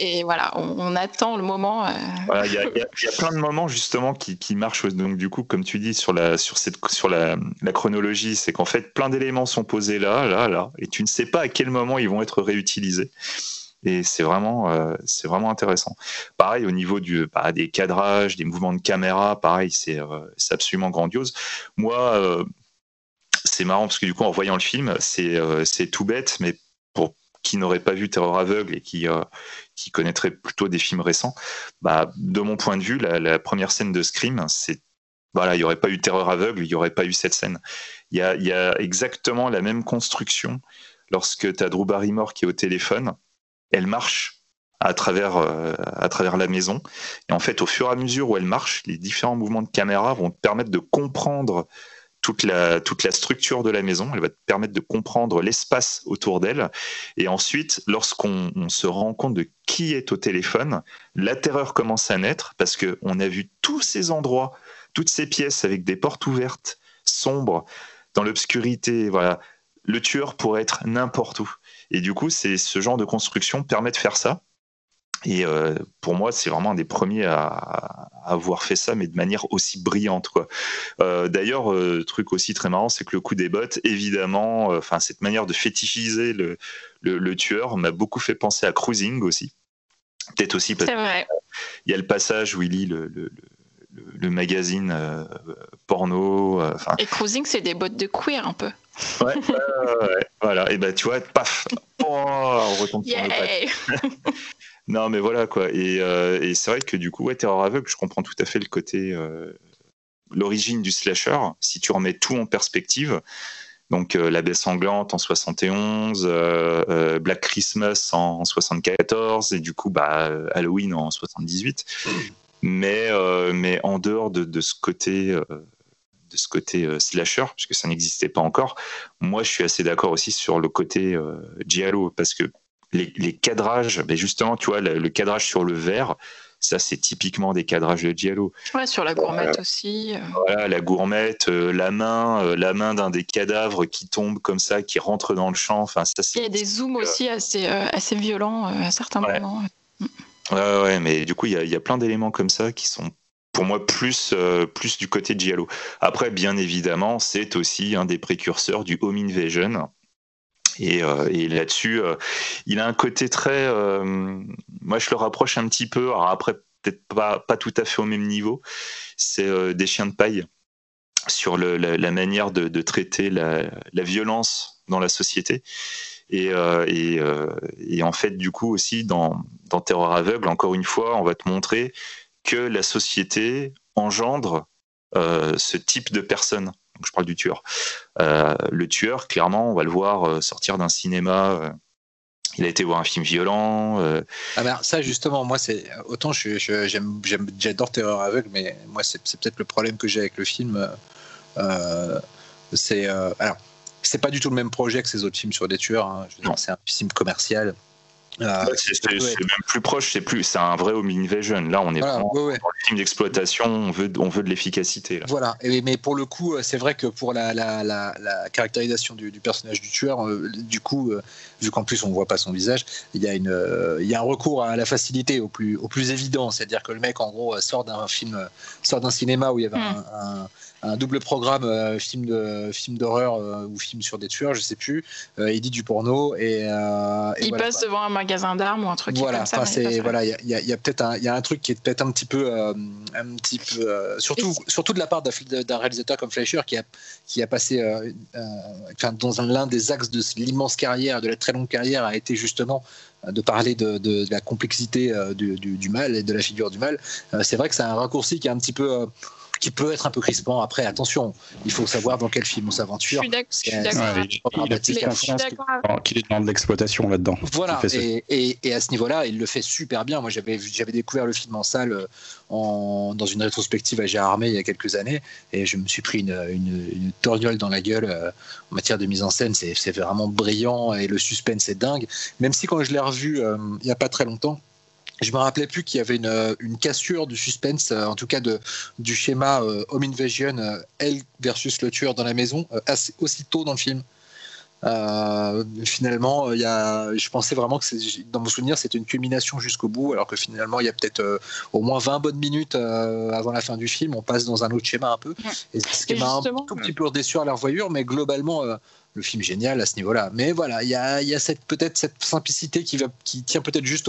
et, voilà, on, attend le moment. Euh. Il y, a plein de moments justement qui, qui, marchent. Donc du coup, comme tu dis sur la sur cette sur la, la chronologie, c'est qu'en fait plein d'éléments sont posés là, là, là, et tu ne sais pas à quel moment ils vont être réutilisés et c'est vraiment euh, c'est vraiment intéressant. Pareil au niveau bah, des cadrages, des mouvements de caméra, pareil c'est euh, absolument grandiose. Moi euh, c'est marrant parce que du coup en voyant le film, c'est tout bête mais pour qui n'aurait pas vu Terreur aveugle et qui connaîtrait plutôt des films récents, bah de mon point de vue la, première scène de Scream, voilà, il n'y aurait pas eu Terreur aveugle, il n'y aurait pas eu cette scène. Il y a exactement la même construction lorsque tu as Drew Barrymore qui est au téléphone elle marche à travers, euh, à travers la maison. Et en fait, au fur et à mesure où elle marche, les différents mouvements de caméra vont te permettre de comprendre toute la, toute la structure de la maison. Elle va te permettre de comprendre l'espace autour d'elle. Et ensuite, lorsqu'on se rend compte de qui est au téléphone, la terreur commence à naître parce qu'on a vu tous ces endroits, toutes ces pièces avec des portes ouvertes, sombres, dans l'obscurité. Voilà. Le tueur pourrait être n'importe où. Et du coup, c'est ce genre de construction permet de faire ça. Et euh, pour moi, c'est vraiment un des premiers à, avoir fait ça, mais de manière aussi brillante. Quoi. Euh, D'ailleurs, euh, truc aussi très marrant, c'est que le coup des bottes, évidemment, enfin cette manière de fétichiser le, le, le tueur m'a beaucoup fait penser à Cruising aussi. Peut-être aussi parce qu'il y a le passage où il lit le, le, magazine porno. et Cruising, c'est des bottes de queer un peu. Ouais, voilà. Et ben tu vois, paf, oh, on retombe sur le Non, mais voilà quoi. Et, et c'est vrai que du coup, ouais, Terror aveugle, je comprends tout à fait le côté, l'origine du slasher. Si tu remets tout en perspective, donc euh, La Baie sanglante en 71, euh, euh, Black Christmas en, 74 et du coup bah, Halloween en 78. Mais, mais en dehors de, ce côté de ce côté slasher, puisque ça n'existait pas encore. Moi, je suis assez d'accord aussi sur le côté giallo, parce que les, cadrages, ben justement, tu vois, le, cadrage sur le verre, ça, c'est typiquement des cadrages de Giallo. Ouais, sur la gourmette aussi. Euh. Voilà, la gourmette, euh, la main, euh, la main d'un des cadavres qui tombe comme ça, qui rentre dans le champ. Enfin, ça, Il y a des zooms aussi assez, assez violents à certains moments. Ouais, mais du coup, il y a, plein d'éléments comme ça qui sont pour moi plus, plus du côté de Giallo. Après, bien évidemment, c'est aussi un des précurseurs du home invasion. Euh, et, là-dessus, euh, il a un côté très. Euh, moi, je le rapproche un petit peu. Après, peut-être pas tout à fait au même niveau. C'est des chiens de paille sur la, manière de, traiter la, violence dans la société. Et, et, en fait, du coup, aussi, dans, dans Terreur aveugle, encore une fois, on va te montrer que la société engendre ce type de personnes je parle du tueur. Euh, le tueur, clairement, on va le voir euh, sortir d'un cinéma. Euh, il a été voir un film violent. Ah ben, ça, justement, moi, c'est autant j'aime, j'adore Terreur aveugle, mais moi, c'est, peut-être le problème que j'ai avec le film. c'est alors, c'est pas du tout le même projet que ces autres films sur des tueurs. Hein. c'est un film commercial. Euh, c'est même plus proche, c'est plus, c'est un vrai home invasion. Là, on est vraiment dans le film d'exploitation. On veut, on veut de l'efficacité. Voilà. Et, mais pour le coup, c'est vrai que pour la, la, la, caractérisation du, personnage du tueur, euh, du coup, euh, vu qu'en plus on voit pas son visage, il y a une, il y a un recours à la facilité au plus, au plus évident. C'est-à-dire que le mec, en gros, sort d'un film, sort d'un cinéma où il y avait hmm. un un double programme euh, film de film d'horreur euh, ou film sur des tueurs, je sais plus. Euh, il dit du porno et, il passe devant un magasin d'armes ou un truc voilà, comme ça. C'est voilà, il y a, y a peut-être un, il y a un truc qui est peut-être un petit peu, un petit peu, surtout surtout de la part d'un réalisateur comme Fleischer qui a qui a passé, enfin, dans l'un des axes de l'immense carrière, de la très longue carrière, a été justement de parler de, de, la complexité du, du, du, mal et de la figure du mal. c'est vrai que c'est un raccourci qui est un petit peu qui peut être un peu crispant. Après, attention, il faut savoir dans quel film on s'aventure. Je suis d'accord. qu'il est dans de l'exploitation là-dedans. Voilà, et, et, à ce niveau-là, il le fait super bien. Moi, j'avais découvert le film en salle euh, en, dans une rétrospective à Gérardmer il y a quelques années, et je me suis pris une, une, torgnole dans la gueule euh, en matière de mise en scène. C'est vraiment brillant, et le suspense est dingue. Même si quand je l'ai revu euh, il n'y a pas très longtemps, je me rappelais plus qu'il y avait une, euh, cassure du suspense, euh, en tout cas de, du schéma euh, Home Invasion, elle versus le tueur dans la maison, assez, aussitôt dans le film. finalement, y a, je pensais vraiment que dans mon souvenir, c'était une culmination jusqu'au bout, alors que finalement, il y a peut-être au moins 20 bonnes minutes avant la fin du film, on passe dans un autre schéma un peu. Et ce qui m'a un tout petit peu déçu à la revoyure, mais globalement, le film génial à ce niveau-là. Mais voilà, il y a, y a cette, peut-être cette simplicité qui, va, qui tient peut-être juste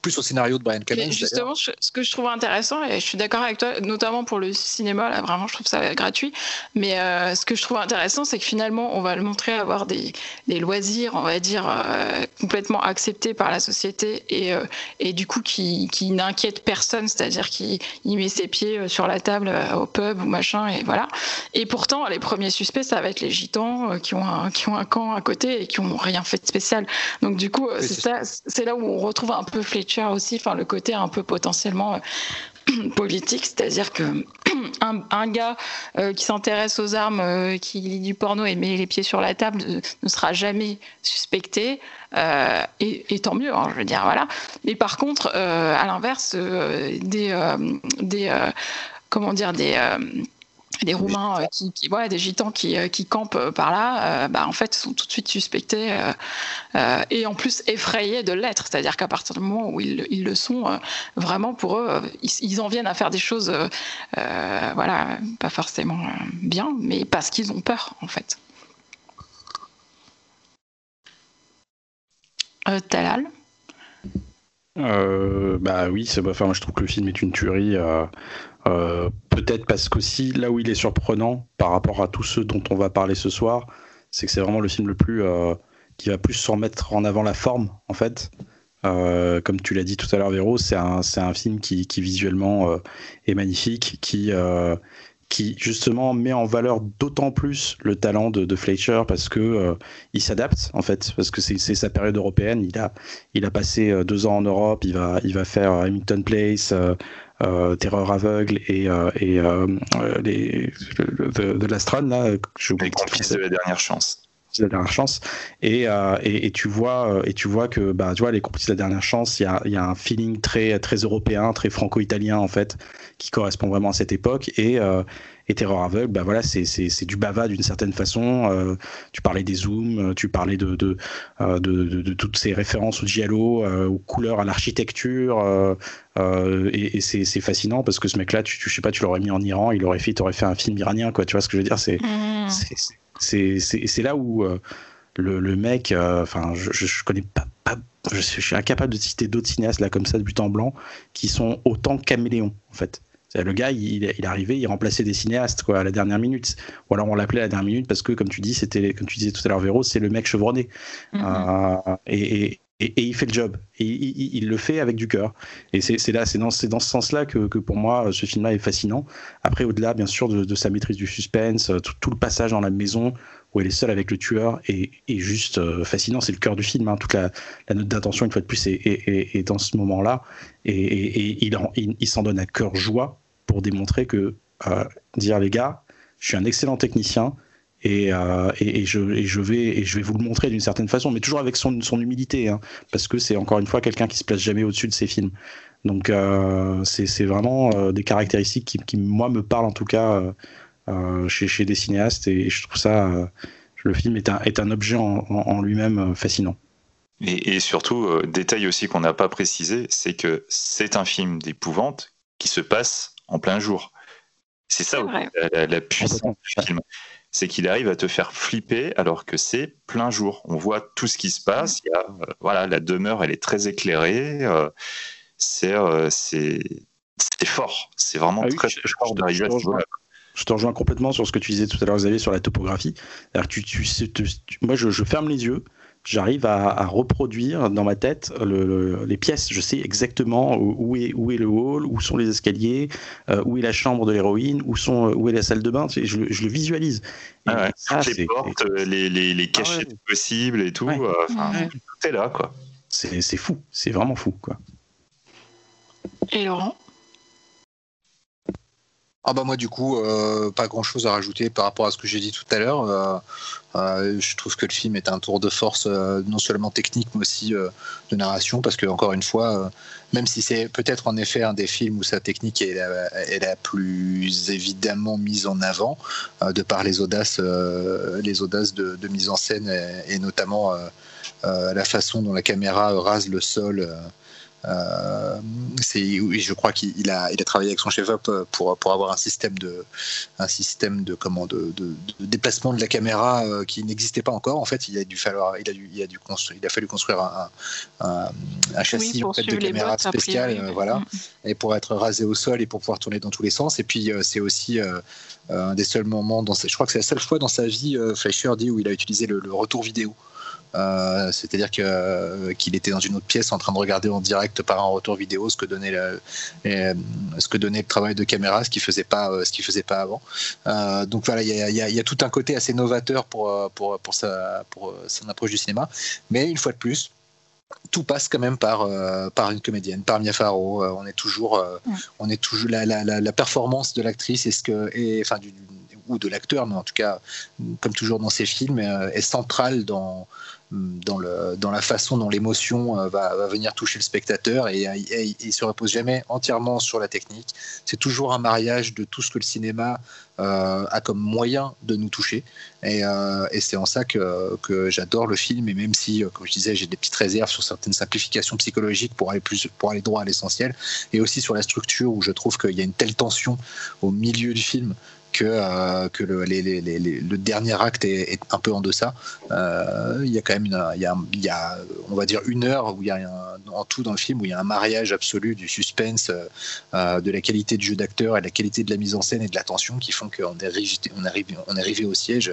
plus au scénario de Brian Clemens. Justement, ce que je trouve intéressant, et je suis d'accord avec toi, notamment pour le cinéma, là vraiment je trouve ça gratuit, mais euh, ce que je trouve intéressant, c'est que finalement on va le montrer avoir des, des loisirs, on va dire, euh, complètement acceptés par la société et, euh, et du coup qui, qui n'inquiète personne, c'est-à-dire qu'il met ses pieds sur la table au pub ou machin, et voilà. Et pourtant, les premiers suspects, ça va être les gitans qui ont un qui ont un camp à côté et qui n'ont rien fait de spécial. Donc du coup, c'est là où on retrouve un peu Fletcher aussi, enfin le côté un peu potentiellement euh, politique, c'est-à-dire que un, gars euh, qui s'intéresse aux armes, euh, qui lit du porno et met les pieds sur la table ne sera jamais suspecté. et, tant mieux, hein, je veux dire, voilà. Mais par contre, à l'inverse, des, des comment dire, des des Roumains, euh, qui, qui des Gitans qui, euh, qui campent euh, par là, bah, en fait, sont tout de suite suspectés et en plus effrayés de l'être. C'est-à-dire qu'à partir du moment où ils, ils le sont, vraiment pour eux, ils, en viennent à faire des choses, voilà, pas forcément bien, mais parce qu'ils ont peur, en fait. Talal? Bah oui, c'est enfin, moi je trouve que le film est une tuerie. Peut-être parce qu'aussi là où il est surprenant par rapport à tous ceux dont on va parler ce soir, c'est que c'est vraiment le film le plus qui va plus se remettre en avant la forme en fait. Euh, comme tu l'as dit tout à l'heure, Véro, c'est un, un, film qui, qui visuellement euh, est magnifique, qui, euh, qui justement met en valeur d'autant plus le talent de, de Fletcher parce que il s'adapte en fait, parce que c'est sa période européenne. Il a, il a passé deux ans en Europe, il va, il va faire Hamilton Place. Terreur aveugle et, et les, de, l'Astron là, je les complices de la dernière chance. La dernière chance. Euh, et, et, tu vois euh, et tu vois que bah tu vois les complices de la dernière chance il y a, y a, un feeling très très européen très franco-italien en fait qui correspond vraiment à cette époque. Et euh, et Terreur aveugle, bah voilà, c'est, c'est, du bava d'une certaine façon. tu parlais des zooms, tu parlais de, de, de, de, toutes ces références au giallo, aux couleurs, à l'architecture. et, et c'est, c'est fascinant parce que ce mec-là, tu, tu, je sais pas, tu l'aurais mis en Iran, il aurait fait, aurais fait un film iranien, quoi. Tu vois ce que je veux dire c'est, mmh. c'est, c'est là où euh, le, mec, euh, enfin, je, je, connais pas, je, suis incapable de citer d'autres cinéastes là comme ça de but en blanc qui sont autant caméléons en fait. Le gars, il, il arrivait, il remplaçait des cinéastes quoi à la dernière minute. Ou alors on l'appelait à la dernière minute parce que, comme tu dis, c'était, comme tu disais tout à l'heure, Véro, c'est le mec chevronné. Mm-hmm. Euh, et, et, il fait le job. Et il, le fait avec du cœur. Et c'est là, c'est dans, dans, ce sens-là que, que, pour moi, ce film-là est fascinant. Après, au-delà, bien sûr, de, sa maîtrise du suspense, tout, le passage dans la maison où elle est seule avec le tueur est, est juste euh, fascinant. C'est le cœur du film. Hein. Toute la, note d'intention, une fois de plus, est, dans ce moment-là. Et, il, s'en donne à cœur joie pour démontrer que, euh, dire les gars, je suis un excellent technicien euh, et, je, vais, vous le montrer d'une certaine façon, mais toujours avec son, humilité, hein, parce que c'est encore une fois quelqu'un qui se place jamais au-dessus de ses films. Donc c'est vraiment des caractéristiques qui, moi, me parlent en tout cas chez, chez, des cinéastes, et je trouve ça, le film est un, est un objet en, en, lui-même fascinant. Et, et surtout, détail aussi qu'on n'a pas précisé, c'est que c'est un film d'épouvante qui se passe en plein jour. C'est ça la, la, puissance du film c'est qu'il arrive à te faire flipper alors que c'est plein jour. On voit tout ce qui se passe. Il y a, euh, voilà, la demeure, elle est très éclairée. Euh, euh, c'est c'est fort. C'est vraiment ah très, fort d'arriver à je te rejoins complètement sur ce que tu disais tout à l'heure, Xavier, sur la topographie. Tu, tu, moi, je, ferme les yeux j'arrive à, reproduire dans ma tête les pièces. Je sais exactement où est, où est le hall, où sont les escaliers, euh, où est la chambre de l'héroïne, où, sont, où est la salle de bain. Je, je le visualise. Ah les portes, les, les, les ah cachettes possibles et tout. Euh, tout est là, quoi. C'est fou. C'est vraiment fou, quoi. Et Laurent? Ah bah moi du coup, euh, pas grand-chose à rajouter par rapport à ce que j'ai dit tout à l'heure. Euh, euh, je trouve que le film est un tour de force non seulement technique mais aussi de narration parce que encore une fois, même si c'est peut-être en effet un des films où sa technique est la, plus évidemment mise en avant de par les audaces, les audaces de, mise en scène et notamment la façon dont la caméra rase le sol euh, je crois qu'il a, il a travaillé avec son chef-op euh, pour, pour avoir un système de, un système de, comment, de, de, déplacement de la caméra euh, qui n'existait pas encore. En fait, il a dû falloir, il a dû, il a dû construire, il a fallu construire un, un, châssis en fait, de caméra spéciale, voilà, et pour être rasé au sol et pour pouvoir tourner dans tous les sens. Et puis, c'est aussi un des seuls moments dans, je crois que c'est la seule fois dans sa vie, Fleischer dit où il a utilisé le retour vidéo. Euh, c'est-à-dire euh, qu'il était dans une autre pièce en train de regarder en direct par un retour vidéo ce que donnait le, ce que donnait le travail de caméra, ce qu'il faisait pas, euh, ce qu'il faisait pas avant. donc voilà, il y a, tout un côté assez novateur pour pour pour sa pour son approche du cinéma, mais une fois de plus, tout passe quand même par, par une comédienne, par Mia Farrow. on est toujours, on est toujours la, la, la, performance de l'actrice et ce que, et, enfin du, ou de l'acteur, mais en tout cas, comme toujours dans ces films, est centrale dans dans, la façon dont l'émotion euh, va, venir toucher le spectateur et, il ne se repose jamais entièrement sur la technique. C'est toujours un mariage de tout ce que le cinéma euh, a comme moyen de nous toucher. Et, euh, et c'est en ça que, que j'adore le film. Et même si, comme je disais, j'ai des petites réserves sur certaines simplifications psychologiques pour aller, plus, pour aller droit à l'essentiel, et aussi sur la structure où je trouve qu'il y a une telle tension au milieu du film que, euh, le, dernier acte est, un peu en deçà. Euh, il y a quand même une, y y a, on va dire une heure où il y a en tout dans le film où il y a un mariage absolu du suspense, euh, de la qualité du jeu d'acteur et de la qualité de la mise en scène et de la tension qui font qu'on arrive, on est arrivé au siège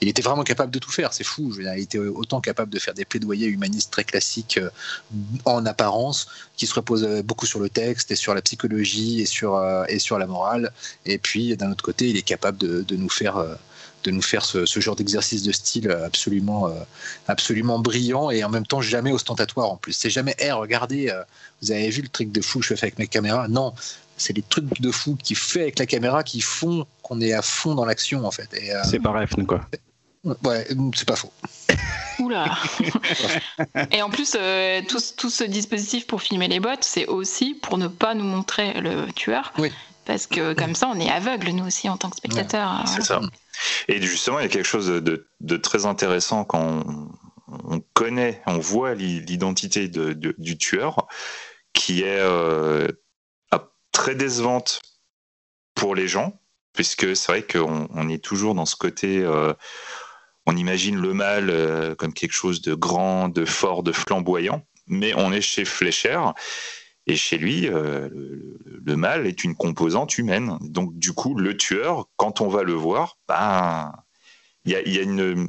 il était vraiment capable de tout faire, c'est fou. il était autant capable de faire des plaidoyers humanistes très classiques euh, en apparence, qui se reposent euh, beaucoup sur le texte et sur la psychologie et sur, euh, et sur la morale. Et puis, d'un autre côté, il est capable de, nous faire de nous faire ce, genre d'exercice de style absolument, absolument brillant et en même temps jamais ostentatoire en plus. C'est jamais, hé, regardez, vous avez vu le truc de fou que je fais avec mes caméras? Non, c'est les trucs de fou qu'il fait avec la caméra qui font qu'on est à fond dans l'action en fait. Euh, c'est pas rêve quoi. Ouais, c'est pas faux. Oula Et en plus, euh, tout, tout, ce dispositif pour filmer les bottes, c'est aussi pour ne pas nous montrer le tueur. Oui. Parce que comme ça, on est aveugle, nous aussi, en tant que spectateurs. c'est ça. Et justement, il y a quelque chose de, de très intéressant quand on, connaît, on voit l'identité de, du tueur, qui est euh, très décevante pour les gens, puisque c'est vrai qu'on on est toujours dans ce côté, euh, on imagine le mal euh, comme quelque chose de grand, de fort, de flamboyant, mais on est chez Fleischer, et chez lui, euh, le, mal est une composante humaine. Donc du coup, le tueur, quand on va le voir, ben, il y a, une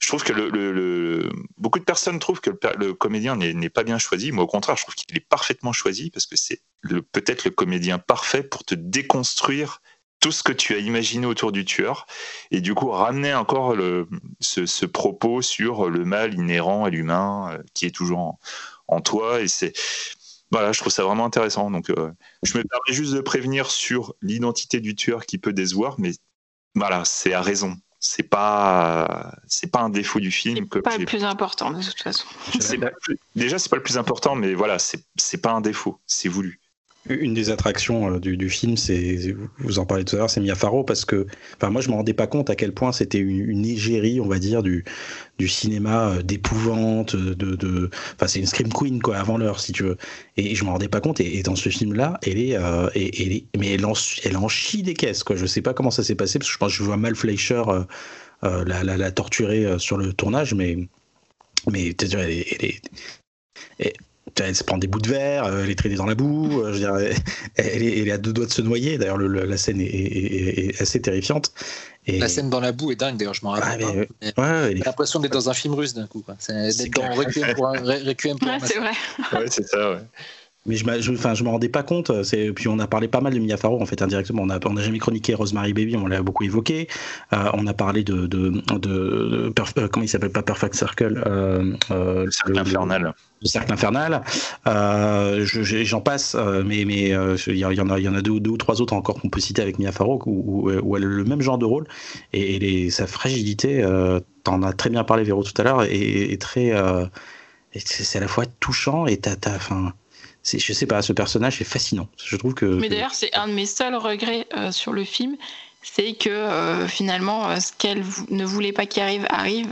je trouve que beaucoup de personnes trouvent que le, comédien n'est pas bien choisi. Moi, au contraire, je trouve qu'il est parfaitement choisi parce que c'est peut-être le comédien parfait pour te déconstruire tout ce que tu as imaginé autour du tueur et du coup ramener encore ce, propos sur le mal inhérent à l'humain euh, qui est toujours en, toi et c'est voilà je trouve ça vraiment intéressant. Donc euh, je me permets juste de prévenir sur l'identité du tueur qui peut décevoir mais voilà c'est à raison. C'est pas c'est pas un défaut du film c'est pas le plus important de toute façon. Déjà c'est pas le plus important mais voilà c'est c'est pas un défaut c'est voulu une des attractions euh, du, film, c'est, vous en parlez tout à l'heure, c'est Mia Farrow parce que, enfin, moi je me rendais pas compte à quel point c'était une, égérie, on va dire, du, du cinéma euh, d'épouvante, de, de, enfin, c'est une scream queen quoi, avant l'heure si tu veux. Et je me rendais pas compte. Et, dans ce film-là, elle est, euh, et, mais elle en, elle en chie des caisses quoi. Je sais pas comment ça s'est passé parce que je pense je vois mal Fleischer la, torturer sur le tournage, mais, mais elle est, elle est elle se prend des bouts de verre, euh, elle est traînée dans la boue, euh, je veux dire, elle, est, à deux doigts de se noyer. D'ailleurs, la scène est, assez terrifiante. Et... La scène dans la boue est dingue, d'ailleurs, je m'en rappelle. Ah, J'ai l'impression d'être dans un film russe d'un coup. C'est d'être dans Requiem pour un, Requiem pour ouais, C'est vrai. ouais, c'est ça, ouais mais je ne je, je me rendais pas compte. C'est, puis on a parlé pas mal de Mia Farrow en fait indirectement. On n'a on a jamais chroniqué Rosemary Baby, on l'a beaucoup évoqué. Euh, on a parlé de, de, de, euh, comment il s'appelle pas Perfect Circle, euh, euh le cercle infernal. Le cercle infernal. j'en passe, mais mais il y, en a il y en a deux, ou trois autres encore qu'on peut citer avec Mia Farrow où, où, elle a le même genre de rôle et, et sa fragilité. T'en as très bien parlé Véro tout à l'heure et, très c'est à la fois touchant et t'as, enfin je sais pas, ce personnage est fascinant. Je trouve que. Mais d'ailleurs, c'est un de mes seuls regrets euh, sur le film, c'est que euh, finalement, euh, ce qu'elle ne voulait pas qu'il arrive arrive.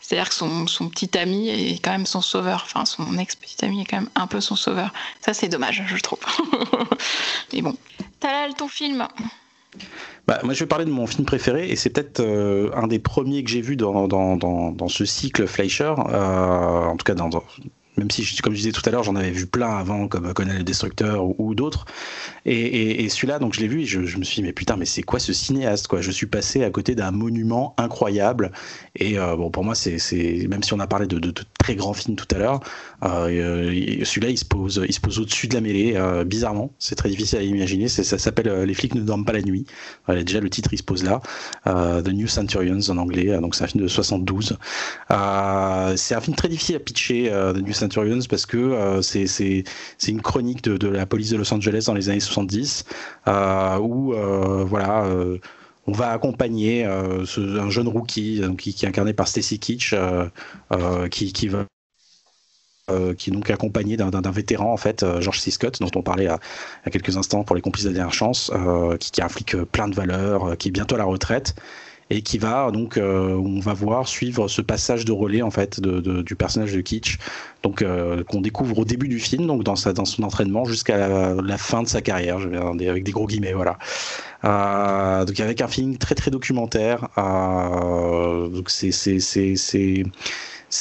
C'est-à-dire que son, son, petit ami est quand même son sauveur. Enfin, son ex-petit ami est quand même un peu son sauveur. Ça, c'est dommage, je trouve. Mais bon. Talal, ton film? Bah, moi, je vais parler de mon film préféré, et c'est peut-être un des premiers que j'ai vu dans, dans, dans, dans, ce cycle Fleischer, en tout cas dans, même si, comme je disais tout à l'heure, j'en avais vu plein avant, comme Conan le Destructeur ou, d'autres. Et, celui-là, donc je l'ai vu et je, me suis dit, mais putain, mais c'est quoi ce cinéaste Je suis passé à côté d'un monument incroyable. Et euh, bon, pour moi, c'est même si on a parlé de, de, très grands films tout à l'heure, euh, celui-là, il se pose, il se pose au-dessus de la mêlée, euh, bizarrement. C'est très difficile à imaginer. Ça s'appelle Les flics ne dorment pas la nuit. déjà, le titre, il se pose là. The New Centurions en anglais. Donc c'est un film de 72. c'est un film très difficile à pitcher, The New Centurions parce que euh, c'est une chronique de, la police de Los Angeles dans les années 70 euh, où euh, voilà on va accompagner un jeune rookie qui, est incarné par Stacy Kitsch qui, qui est donc accompagné d'un vétéran en fait, George C. Scott, dont on parlait à, quelques instants pour les complices de la dernière chance, qui, qui, plein de valeurs, qui est bientôt à la retraite et qui va donc, on va voir suivre ce passage de relais en fait du personnage de Kitsch, donc qu'on découvre au début du film, donc dans, sa, dans son entraînement jusqu'à la, fin de sa carrière, je vais, avec des gros guillemets, voilà. donc avec un film très très documentaire, donc c'est c'est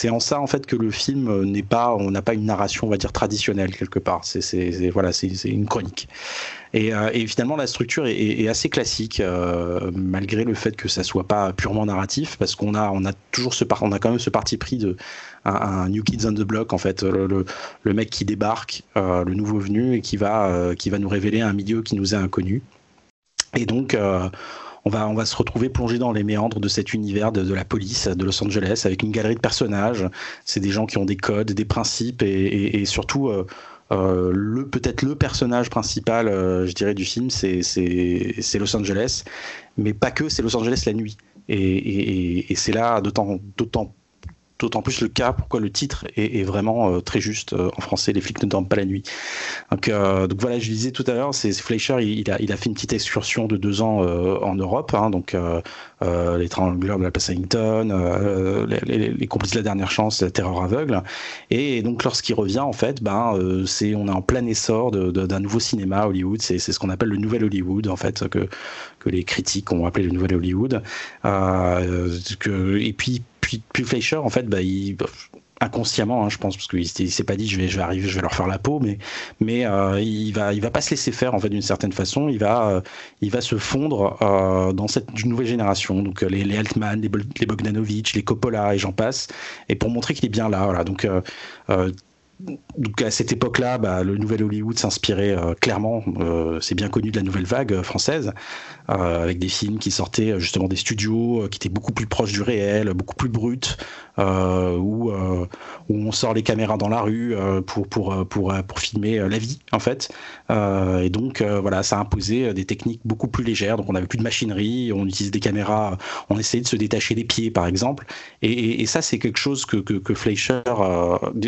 en ça en fait que le film euh, n'est pas, on n'a pas une narration, on va dire traditionnelle quelque part. C'est voilà, c'est une chronique. Et, euh, et, finalement, la structure est, assez classique, euh, malgré le fait que ça soit pas purement narratif, parce qu'on a, on a toujours ce, on a quand même ce parti pris de un, New Kids on the Block, en fait, le, mec qui débarque, le nouveau venu, et qui va, qui va nous révéler un milieu qui nous est inconnu. Et donc, on va, on va se retrouver plongé dans les méandres de cet univers de, la police de Los Angeles avec une galerie de personnages. C'est des gens qui ont des codes, des principes et, surtout euh, euh, le peut-être le personnage principal, euh, je dirais, du film, c'est Los Angeles, mais pas que, c'est Los Angeles la nuit. Et, et c'est là d'autant d'autant plus le cas pourquoi le titre est, vraiment euh, très juste euh, en français les flics ne dorment pas la nuit. Donc, euh, donc voilà je disais tout à l'heure c'est Fleischer il, a, il a fait une petite excursion de deux ans en Europe hein, donc les triangulaires de la place les, les, complices de la dernière chance la terreur aveugle. Et donc lorsqu'il revient en fait ben c'est on est en plein essor d'un nouveau cinéma Hollywood. C'est ce qu'on appelle le nouvel Hollywood en fait que que les critiques ont appelé le nouvel Hollywood. Et puis puis, Fleischer, en fait, bah, inconsciemment, hein, je pense, parce qu'il ne s'est pas dit je vais, je vais arriver, je vais leur faire la peau, mais, mais euh, il va, il va pas se laisser faire en fait d'une certaine façon. Il va, euh, il va se fondre euh, dans cette nouvelle génération. Donc les, Altman, les, Bogdanovich, les Coppola et j'en passe. Et pour montrer qu'il est bien là, voilà. Donc à cette époque-là, bah, le nouvel Hollywood s'inspirait clairement, c'est bien connu de la nouvelle vague française, avec des films qui sortaient euh, justement des studios, euh, qui étaient beaucoup plus proches du réel, beaucoup plus bruts, où, on sort les caméras dans la rue pour, pour, pour, filmer la vie en fait. et donc voilà, ça a imposé des techniques beaucoup plus légères. Donc on n'avait plus de machinerie, on utilise des caméras, on essayait de se détacher des pieds par exemple. Et, ça c'est quelque chose que, Fleischer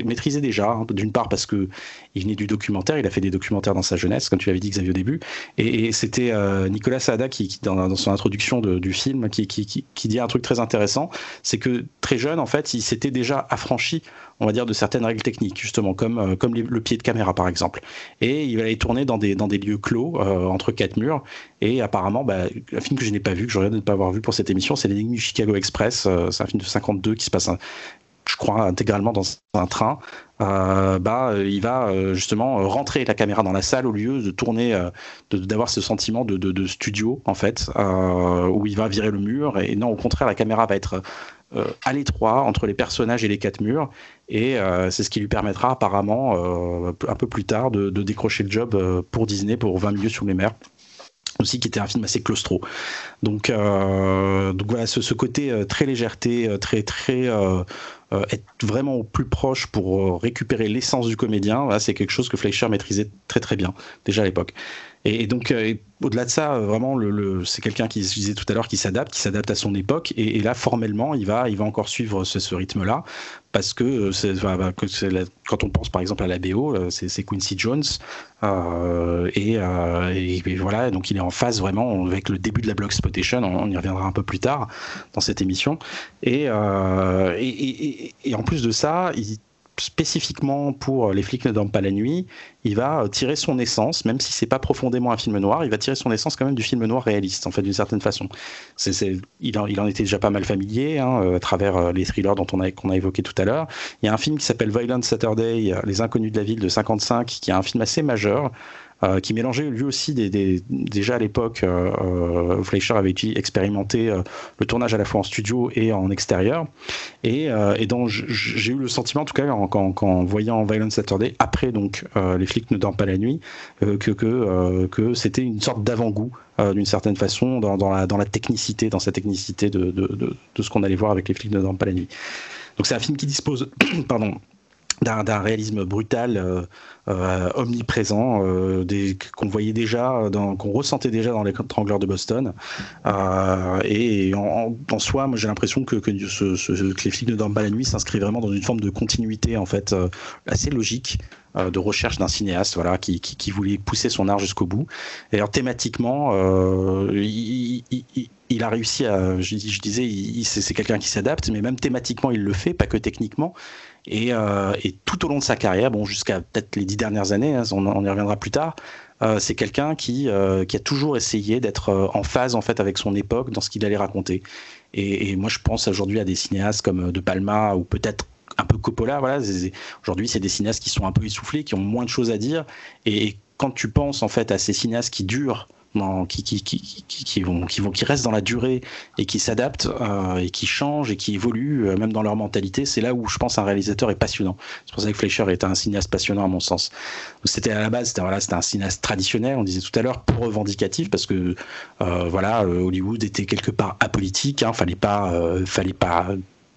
maîtrisait déjà, hein, d'une part parce que il venait du documentaire, il a fait des documentaires dans sa jeunesse, comme tu l'avais dit Xavier au début, et, c'était Nicolas Qui, dans, son introduction du film, qui, qui, dit un truc très intéressant, c'est que très jeune, en fait, il s'était déjà affranchi, on va dire, de certaines règles techniques, justement, comme, euh, comme le pied de caméra, par exemple. Et il allait tourner dans des, dans des lieux clos, euh, entre quatre murs. Et apparemment, bah, un film que je n'ai pas vu, que j'aurais de ne pas avoir vu pour cette émission, c'est L'énigme du Chicago Express. Euh, c'est un film de 52 qui se passe, je crois, intégralement dans un train. Euh, bah, il va euh, justement rentrer la caméra dans la salle au lieu de tourner, euh, d'avoir ce sentiment de, de, studio en fait, où il va virer le mur. Et non, au contraire, la caméra va être à l'étroit entre les personnages et les quatre murs. Et c'est ce qui lui permettra apparemment, un peu plus tard, de, de décrocher le job pour Disney pour 20 milieux sous les mers aussi qui était un film assez claustro. Donc, euh, donc voilà, ce, côté euh, très légèreté, euh, très très euh, être vraiment au plus proche pour récupérer l'essence du comédien, c'est quelque chose que Fleischer maîtrisait très très bien déjà à l'époque. Et, donc, euh, au-delà de ça, euh, vraiment, c'est quelqu'un qui, je disais tout à l'heure, qui s'adapte, qui s'adapte à son époque. Et, là, formellement, il va, il va encore suivre ce, rythme-là. Parce que, euh, c'est, quand on pense par exemple à la BO, c'est, Quincy Jones. et, voilà, donc il est en phase vraiment avec le début de la Block Spotation. On, y reviendra un peu plus tard dans cette émission. Et, et, en plus de ça, il spécifiquement pour Les flics ne dorment pas la nuit, il va tirer son essence, même si c'est pas profondément un film noir, il va tirer son essence quand même du film noir réaliste, en fait, d'une certaine façon. il, en, il, en, était déjà pas mal familier hein, euh, à travers euh, les thrillers dont on a, qu'on a évoqué tout à l'heure. Il y a un film qui s'appelle Violent Saturday, Les Inconnus de la ville de 55, qui est un film assez majeur, euh, qui mélangeait lui aussi déjà à l'époque, euh, euh, Fleischer avait expérimenté le tournage à la fois en studio et en extérieur, et, et j'ai eu le sentiment, en tout cas, en, voyant Violent Saturday, après donc Les flics ne dorment pas la nuit, que, c'était une sorte d'avant-goût d'une certaine façon dans, la, technicité, dans sa technicité de, ce qu'on allait voir avec Les flics ne dorment pas la nuit. Donc c'est un film qui dispose, pardon, d'un réalisme brutal, euh, euh, omniprésent, euh, qu'on voyait déjà, qu'on ressentait déjà dans les Trangleurs de Boston. et en, soi, moi j'ai l'impression que, que, les flics de dorment pas la nuit s'inscrit vraiment dans une forme de continuité en fait assez logique de recherche d'un cinéaste voilà qui, qui, voulait pousser son art jusqu'au bout et alors thématiquement il, il a réussi à, je, disais, c'est quelqu'un qui s'adapte, mais même thématiquement, il le fait, pas que techniquement. Et, tout au long de sa carrière, bon, jusqu'à peut-être les dix dernières années, hein, on, y reviendra plus tard, c'est quelqu'un qui, qui a toujours essayé d'être en phase en fait avec son époque dans ce qu'il allait raconter. Et, moi, je pense aujourd'hui à des cinéastes comme De Palma ou peut-être un peu Coppola. Voilà, aujourd'hui, c'est des cinéastes qui sont un peu essoufflés, qui ont moins de choses à dire. Et quand tu penses en fait à ces cinéastes qui durent qui, vont, qui, restent dans la durée et qui s'adaptent euh, et qui changent et qui évoluent euh, même dans leur mentalité, c'est là où je pense un réalisateur est passionnant. C'est pour ça que Fleischer est un cinéaste passionnant à mon sens. C'était à la base, c'était un cinéaste traditionnel, on disait tout à l'heure, pour revendicatif parce que euh, voilà, Hollywood était quelque part apolitique, hein, fallait pas, fallait pas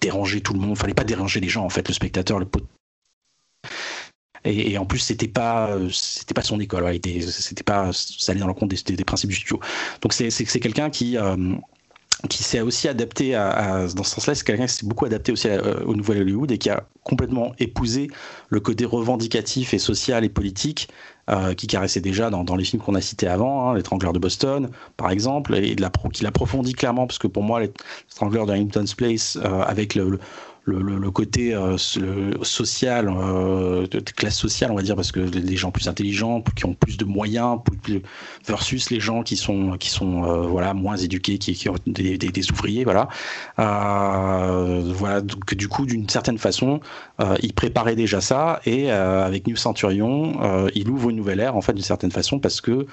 déranger tout le monde, fallait pas déranger les gens en fait, le spectateur, le pot et, en plus, c'était pas, c'était pas son école. c'était pas, ça allait dans le compte des, des, principes du studio. Donc c'est, quelqu'un qui, euh, qui s'est aussi adapté dans ce sens-là. C'est quelqu'un qui s'est beaucoup adapté aussi au Nouvel Hollywood et qui a complètement épousé le côté revendicatif et social et politique euh, qui caressait déjà dans, les films qu'on a cités avant, hein, L'étrangleur de Boston, par exemple, et qui l'approfondit clairement, parce que pour moi, L'étrangleur de Hamilton's Place, euh, avec le, côté euh, social, euh, classe sociale, on va dire, parce que les gens plus intelligents, qui ont plus de moyens, versus les gens qui sont, qui sont euh, voilà, moins éduqués, qui, ont des, des, ouvriers, voilà. voilà, donc du coup, d'une certaine façon, il préparait déjà ça, et avec New Centurion, il ouvre une nouvelle ère, en fait, d'une certaine façon, parce que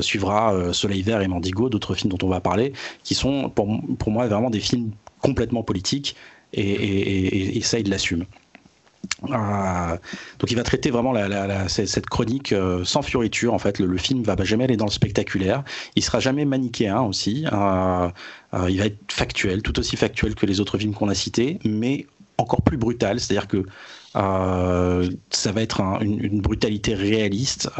suivra Soleil Vert et Mandigo, d'autres films dont on va parler, qui sont pour, pour moi vraiment des films complètement politiques et, ça, il l'assume. Euh, donc il va traiter vraiment cette chronique euh, sans fioriture en fait. Le, film va jamais aller dans le spectaculaire. Il sera jamais manichéen aussi. Euh, il va être factuel tout aussi factuel que les autres films qu'on a cités mais encore plus brutal. C'est à dire que ça va être une, brutalité réaliste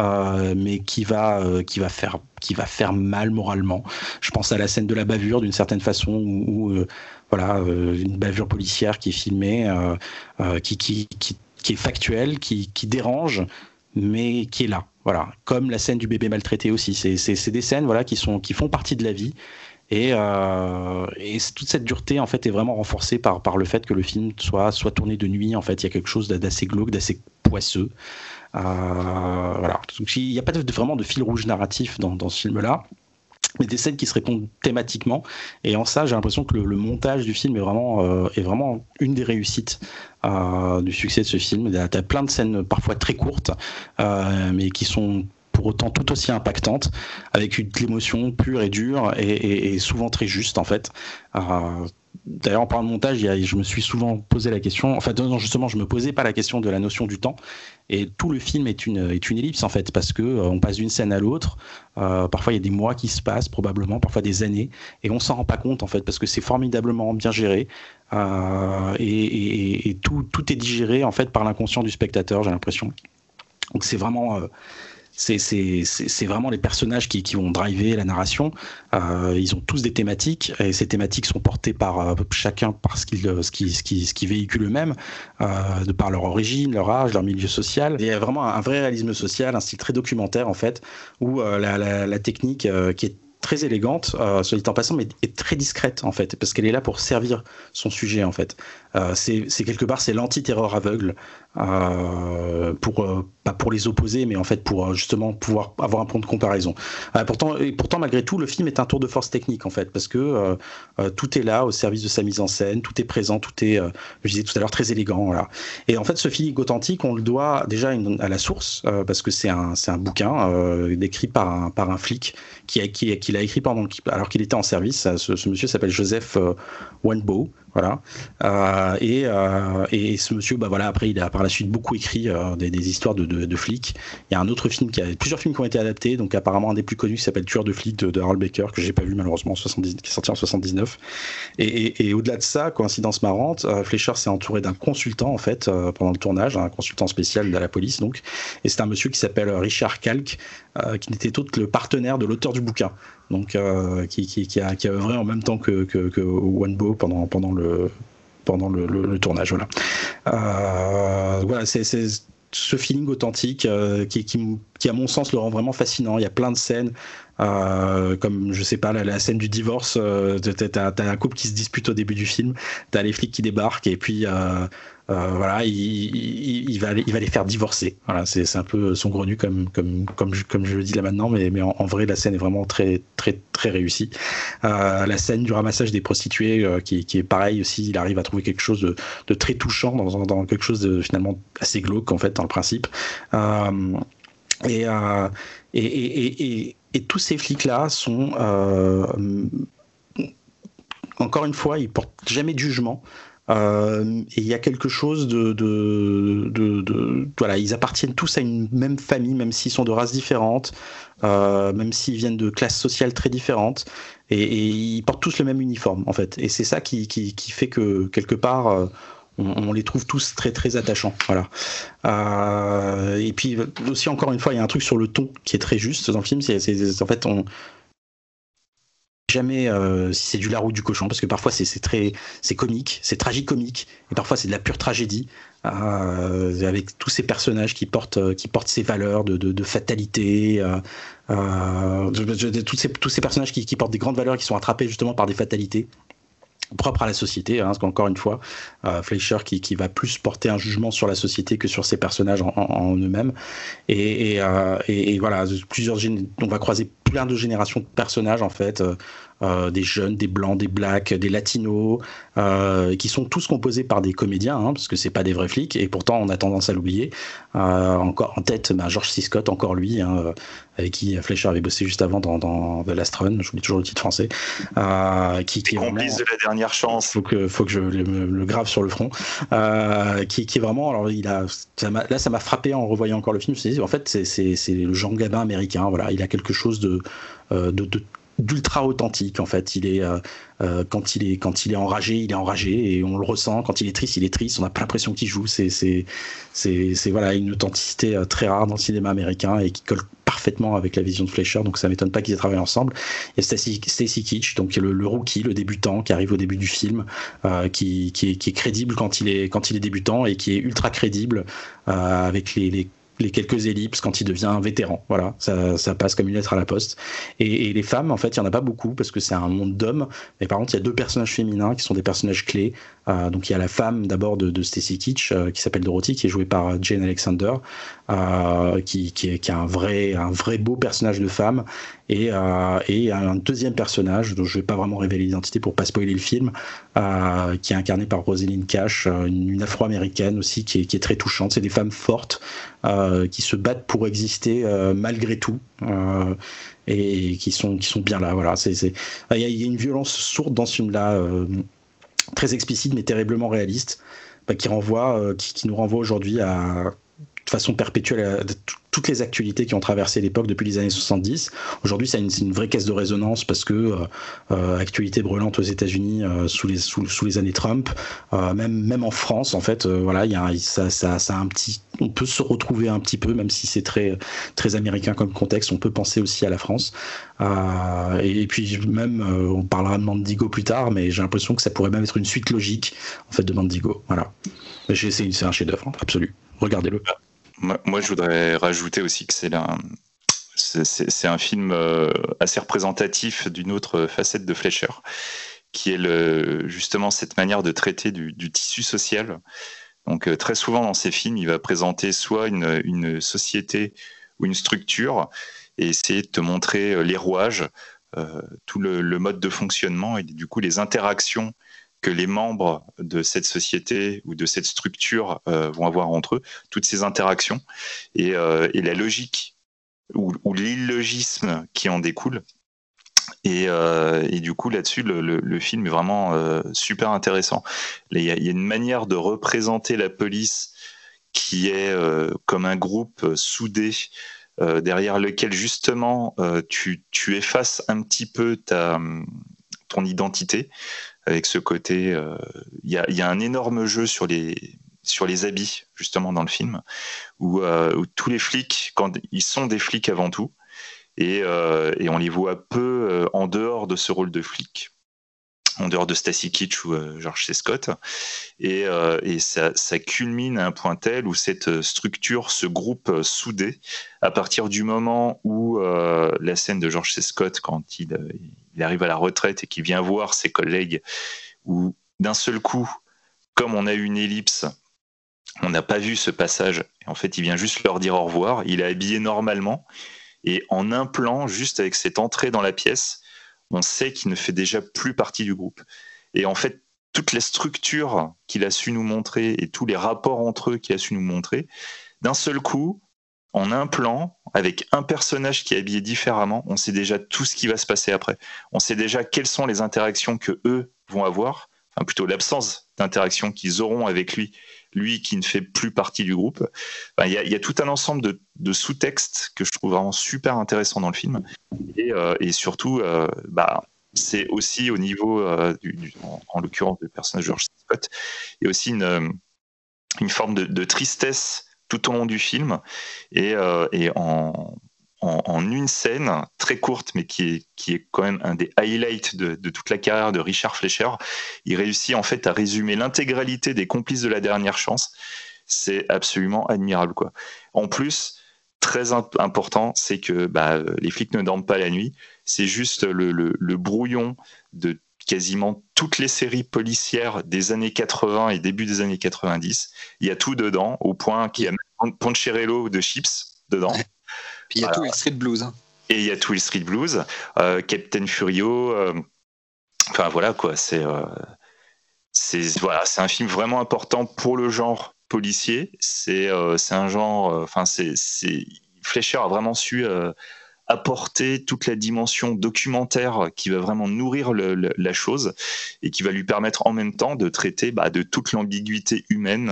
mais qui va qui va faire qui va faire mal moralement. Je pense à la scène de la bavure d'une certaine façon où voilà, euh, une bavure policière qui est filmée, euh, euh, qui, qui, qui, est factuelle, qui, qui dérange, mais qui est là. Voilà, comme la scène du bébé maltraité aussi. C'est des scènes voilà qui sont qui font partie de la vie. Et, et, toute cette dureté en fait est vraiment renforcée par, par le fait que le film soit, soit tourné de nuit. En fait, il y a quelque chose d'assez glauque, d'assez poisseux. Euh, voilà. il n'y a pas vraiment de fil rouge narratif dans, dans ce film-là mais des scènes qui se répondent thématiquement. Et en ça, j'ai l'impression que le, montage du film est vraiment, euh, est vraiment une des réussites euh, du succès de ce film. Il y a plein de scènes parfois très courtes, euh, mais qui sont pour autant tout aussi impactantes, avec une l'émotion pure et dure et, souvent très juste en fait. D'ailleurs, en parlant de montage, je me suis souvent posé la question. Enfin, non, justement, je me posais pas la question de la notion du temps. Et tout le film est une, ellipse en fait, parce que euh, on passe d'une scène à l'autre. Euh, parfois, il y a des mois qui se passent, probablement, parfois des années, et on s'en rend pas compte en fait, parce que c'est formidablement bien géré. Euh, et, tout, tout est digéré en fait par l'inconscient du spectateur, j'ai l'impression. Donc c'est vraiment c'est vraiment les personnages qui, qui, vont driver la narration. Euh, ils ont tous des thématiques et ces thématiques sont portées par euh, chacun par ce qu'ils ce qui, ce qui, ce qui véhicule eux-mêmes, euh, de par leur origine, leur âge, leur milieu social. Il y a vraiment un vrai réalisme social, un style très documentaire en fait, où euh, la, technique qui est très élégante, euh, soit dit en passant, mais est très discrète en fait, parce qu'elle est là pour servir son sujet en fait. Euh, c'est quelque part c'est l'anti-terreur aveugle euh, pour euh, pas pour les opposer, mais en fait pour justement pouvoir avoir un point de comparaison. pourtant et pourtant malgré tout le film est un tour de force technique en fait, parce que tout est là au service de sa mise en scène, tout est présent, tout est je disais tout à l'heure très élégant. Et en fait ce film authentique on le doit déjà à la source parce que c'est un c'est un bouquin décrit par un par un flic qui a qui, qui l'a écrit pendant alors qu'il était en service. Ce, ce monsieur s'appelle Joseph Wanbo voilà. Euh, et, euh, et, ce monsieur, bah voilà, après, il a par la suite beaucoup écrit euh, des, histoires de, flics. Il y a un autre film qui a plusieurs films qui ont été adaptés, donc apparemment un des plus connus qui s'appelle Tueur de flics de, de Harold Baker que j'ai pas vu malheureusement, 70, qui est sorti en 79. Et, et, au-delà de ça, coïncidence marrante, Fleischer s'est entouré d'un consultant en fait pendant le tournage, un consultant spécial de la police donc. Et c'est un monsieur qui s'appelle Richard Kalk, qui n'était autre que le partenaire de l'auteur du bouquin donc euh, qui, a, œuvré en même temps que, que, Wanbo pendant, le, tournage. Voilà, euh, c'est ce feeling authentique euh, qui à mon sens le rend vraiment fascinant. Il y a plein de scènes, euh, comme je sais pas la, scène du divorce. Euh, t'as, as un couple qui se dispute au début du film. T'as les flics qui débarquent et puis euh, euh, voilà, il, il, va, il va les faire divorcer. Voilà, c'est, un peu son gros comme comme comme je, comme je le dis là maintenant, mais mais en, vrai la scène est vraiment très très très réussie. la scène du ramassage des prostituées qui, qui est pareil aussi. Il arrive à trouver quelque chose de, de très touchant dans, dans quelque chose de finalement assez glauque en fait dans le principe. Euh, et, et, et, et, tous ces flics-là sont, euh, encore une fois, ils portent jamais de jugement. Euh, et il y a quelque chose de, voilà, ils appartiennent tous à une même famille, même s'ils sont de races différentes, même s'ils viennent de classes sociales très différentes, et, ils portent tous le même uniforme en fait. Et c'est ça qui, fait que quelque part, on, les trouve tous très très attachants. Voilà. Euh, et puis aussi encore une fois, il y a un truc sur le ton qui est très juste dans le film. C'est en fait on jamais euh, si c'est du la roue du cochon parce que parfois c'est très c'est comique, c'est tragique comique et parfois c'est de la pure tragédie. Euh, avec tous ces personnages qui portent qui portent ces valeurs de, de, fatalité, tous, ces, tous ces personnages qui, qui portent des grandes valeurs qui sont attrapés justement par des fatalités propre à la société, hein, parce qu'encore une fois, euh, Fleischer qui, qui, va plus porter un jugement sur la société que sur ses personnages en, eux-mêmes. Et, et, euh, et, voilà, plusieurs on va croiser plein de générations de personnages en fait, euh, euh, des jeunes, des blancs, des blacks, des latinos, euh, qui sont tous composés par des comédiens, hein, parce que c'est pas des vrais flics, et pourtant on a tendance à l'oublier. Euh, encore en tête, bah, George C. Scott, encore lui, hein, avec qui Fleischer avait bossé juste avant dans, dans The Last Run, j'oublie toujours le titre français, qui, qui est complice de la dernière chance. Faut que, faut que je le, grave sur le front, qui, qui, est vraiment, alors il a, là ça m'a frappé en revoyant encore le film, je me suis dit, en fait c'est le Jean Gabin américain, voilà, il a quelque chose de, de, de d'ultra authentique en fait. Il est euh, euh, quand il est quand il est enragé, il est enragé et on le ressent. Quand il est triste, il est triste. On n'a pas l'impression qu'il joue. C'est c'est c'est voilà une authenticité euh, très rare dans le cinéma américain et qui colle parfaitement avec la vision de Fleischer. Donc ça m'étonne pas qu'ils aient travaillé ensemble. A Stacy, Stacy Kitsch, donc le, le, rookie, le débutant qui arrive au début du film, qui, qui, est, qui, est, crédible quand il est quand il est débutant et qui est ultra crédible avec les, les les quelques ellipses quand il devient un vétéran. Voilà, ça, ça passe comme une lettre à la poste. Et, et les femmes, en fait, il y en a pas beaucoup parce que c'est un monde d'hommes. Mais par contre, il y a deux personnages féminins qui sont des personnages clés. Euh, donc il y a la femme d'abord de, de Stacy Kitsch euh, qui s'appelle Dorothy, qui est jouée par Jane Alexander, euh, qui, est, un vrai, un vrai beau personnage de femme. Et, euh, et un deuxième personnage dont je vais pas vraiment révéler l'identité pour pas spoiler le film, euh, qui est incarné par Rosalind Cash, une, Afro-américaine aussi qui est, qui est très touchante. C'est des femmes fortes qui se battent pour exister malgré tout et qui sont qui sont bien là. Voilà, il y, a une violence sourde dans ce film-là très explicite mais terriblement réaliste, bah, qui, renvoie, euh, qui, qui, nous renvoie aujourd'hui à de façon perpétuelle à toutes les actualités qui ont traversé l'époque depuis les années 70. Aujourd'hui, c'est une, vraie caisse de résonance parce que euh, euh actualité brûlante aux États-Unis euh, sous, les, sous, les années Trump, euh, même, même en France, en fait, voilà, il y a, ça, ça, ça a un petit, on peut se retrouver un petit peu, même si c'est très, très américain comme contexte, on peut penser aussi à la France. Et, et, puis même, on parlera de Mandigo plus tard, mais j'ai l'impression que ça pourrait même être une suite logique en fait de Mandigo. Voilà, c'est un chef-d'œuvre hein, absolu. Regardez-le. Moi, je voudrais rajouter aussi que c'est un film euh, assez représentatif d'une autre facette de Fleischer, qui est justement cette manière de traiter du, tissu social. Donc euh, très souvent dans ses films, il va présenter soit une, société ou une structure et essayer de te montrer euh, les rouages, tout le, mode de fonctionnement et du coup les interactions que les membres de cette société ou de cette structure euh, vont avoir entre eux, toutes ces interactions et, euh, la logique ou, l'illogisme qui en découle. Et, euh, du coup, là-dessus, le, film est vraiment super intéressant. Il y, a, une manière de représenter la police qui est comme un groupe soudé derrière lequel justement tu, tu effaces un petit peu ta, ton identité avec ce côté. Euh, il y, a, un énorme jeu sur les sur les habits justement dans le film où, euh, tous les flics quand ils sont des flics avant tout et, euh, on les voit peu en dehors de ce rôle de flic en dehors de Stacy Kitsch ou George C. Scott. Et, ça, culmine à un point tel où cette structure, ce groupe soudé, à partir du moment où la scène de George C. Scott, quand il arrive à la retraite et qu'il vient voir ses collègues, où d'un seul coup, comme on a eu une ellipse, on n'a pas vu ce passage. En fait, il vient juste leur dire au revoir. Il est habillé normalement. Et en un plan, juste avec cette entrée dans la pièce, on sait qu'il ne fait déjà plus partie du groupe. Et en fait, toute la structure qu'il a su nous montrer et tous les rapports entre eux qu'il a su nous montrer, d'un seul coup, en un plan, avec un personnage qui est habillé différemment, on sait déjà tout ce qui va se passer après. On sait déjà quelles sont les interactions que eux vont avoir, enfin plutôt l'absence d'interaction qu'ils auront avec lui lui qui ne fait plus partie du groupe. Il y, a tout un ensemble de, sous-textes que je trouve vraiment super intéressant dans le film. Et, euh, surtout, euh, bah, c'est aussi au niveau, euh, en, l'occurrence, du personnage George Scott, il y a aussi une forme de, tristesse tout au long du film. Et, et en, une scène très courte, mais qui est, quand même un des highlights de, toute la carrière de Richard Fleischer. Il réussit en fait à résumer l'intégralité des complices de la dernière chance. C'est absolument admirable, quoi. En plus, très important, c'est que bah, les flics ne dorment pas la nuit. C'est juste le, le, brouillon de quasiment toutes les séries policières des années 80 et début des années 90. Il y a tout dedans, au point qu'il y a même Poncherello de Chips dedans. Puis il y a tout le Street Blues. Hein. Et il y a tout le Street Blues, euh, Captain Furio. Euh, enfin voilà quoi, c'est euh, c'est voilà, c'est un film vraiment important pour le genre policier. C'est c'est un genre, enfin c'est Fleischer a vraiment su apporter toute la dimension documentaire qui va vraiment nourrir la chose et qui va lui permettre en même temps de traiter bah, de toute l'ambiguïté humaine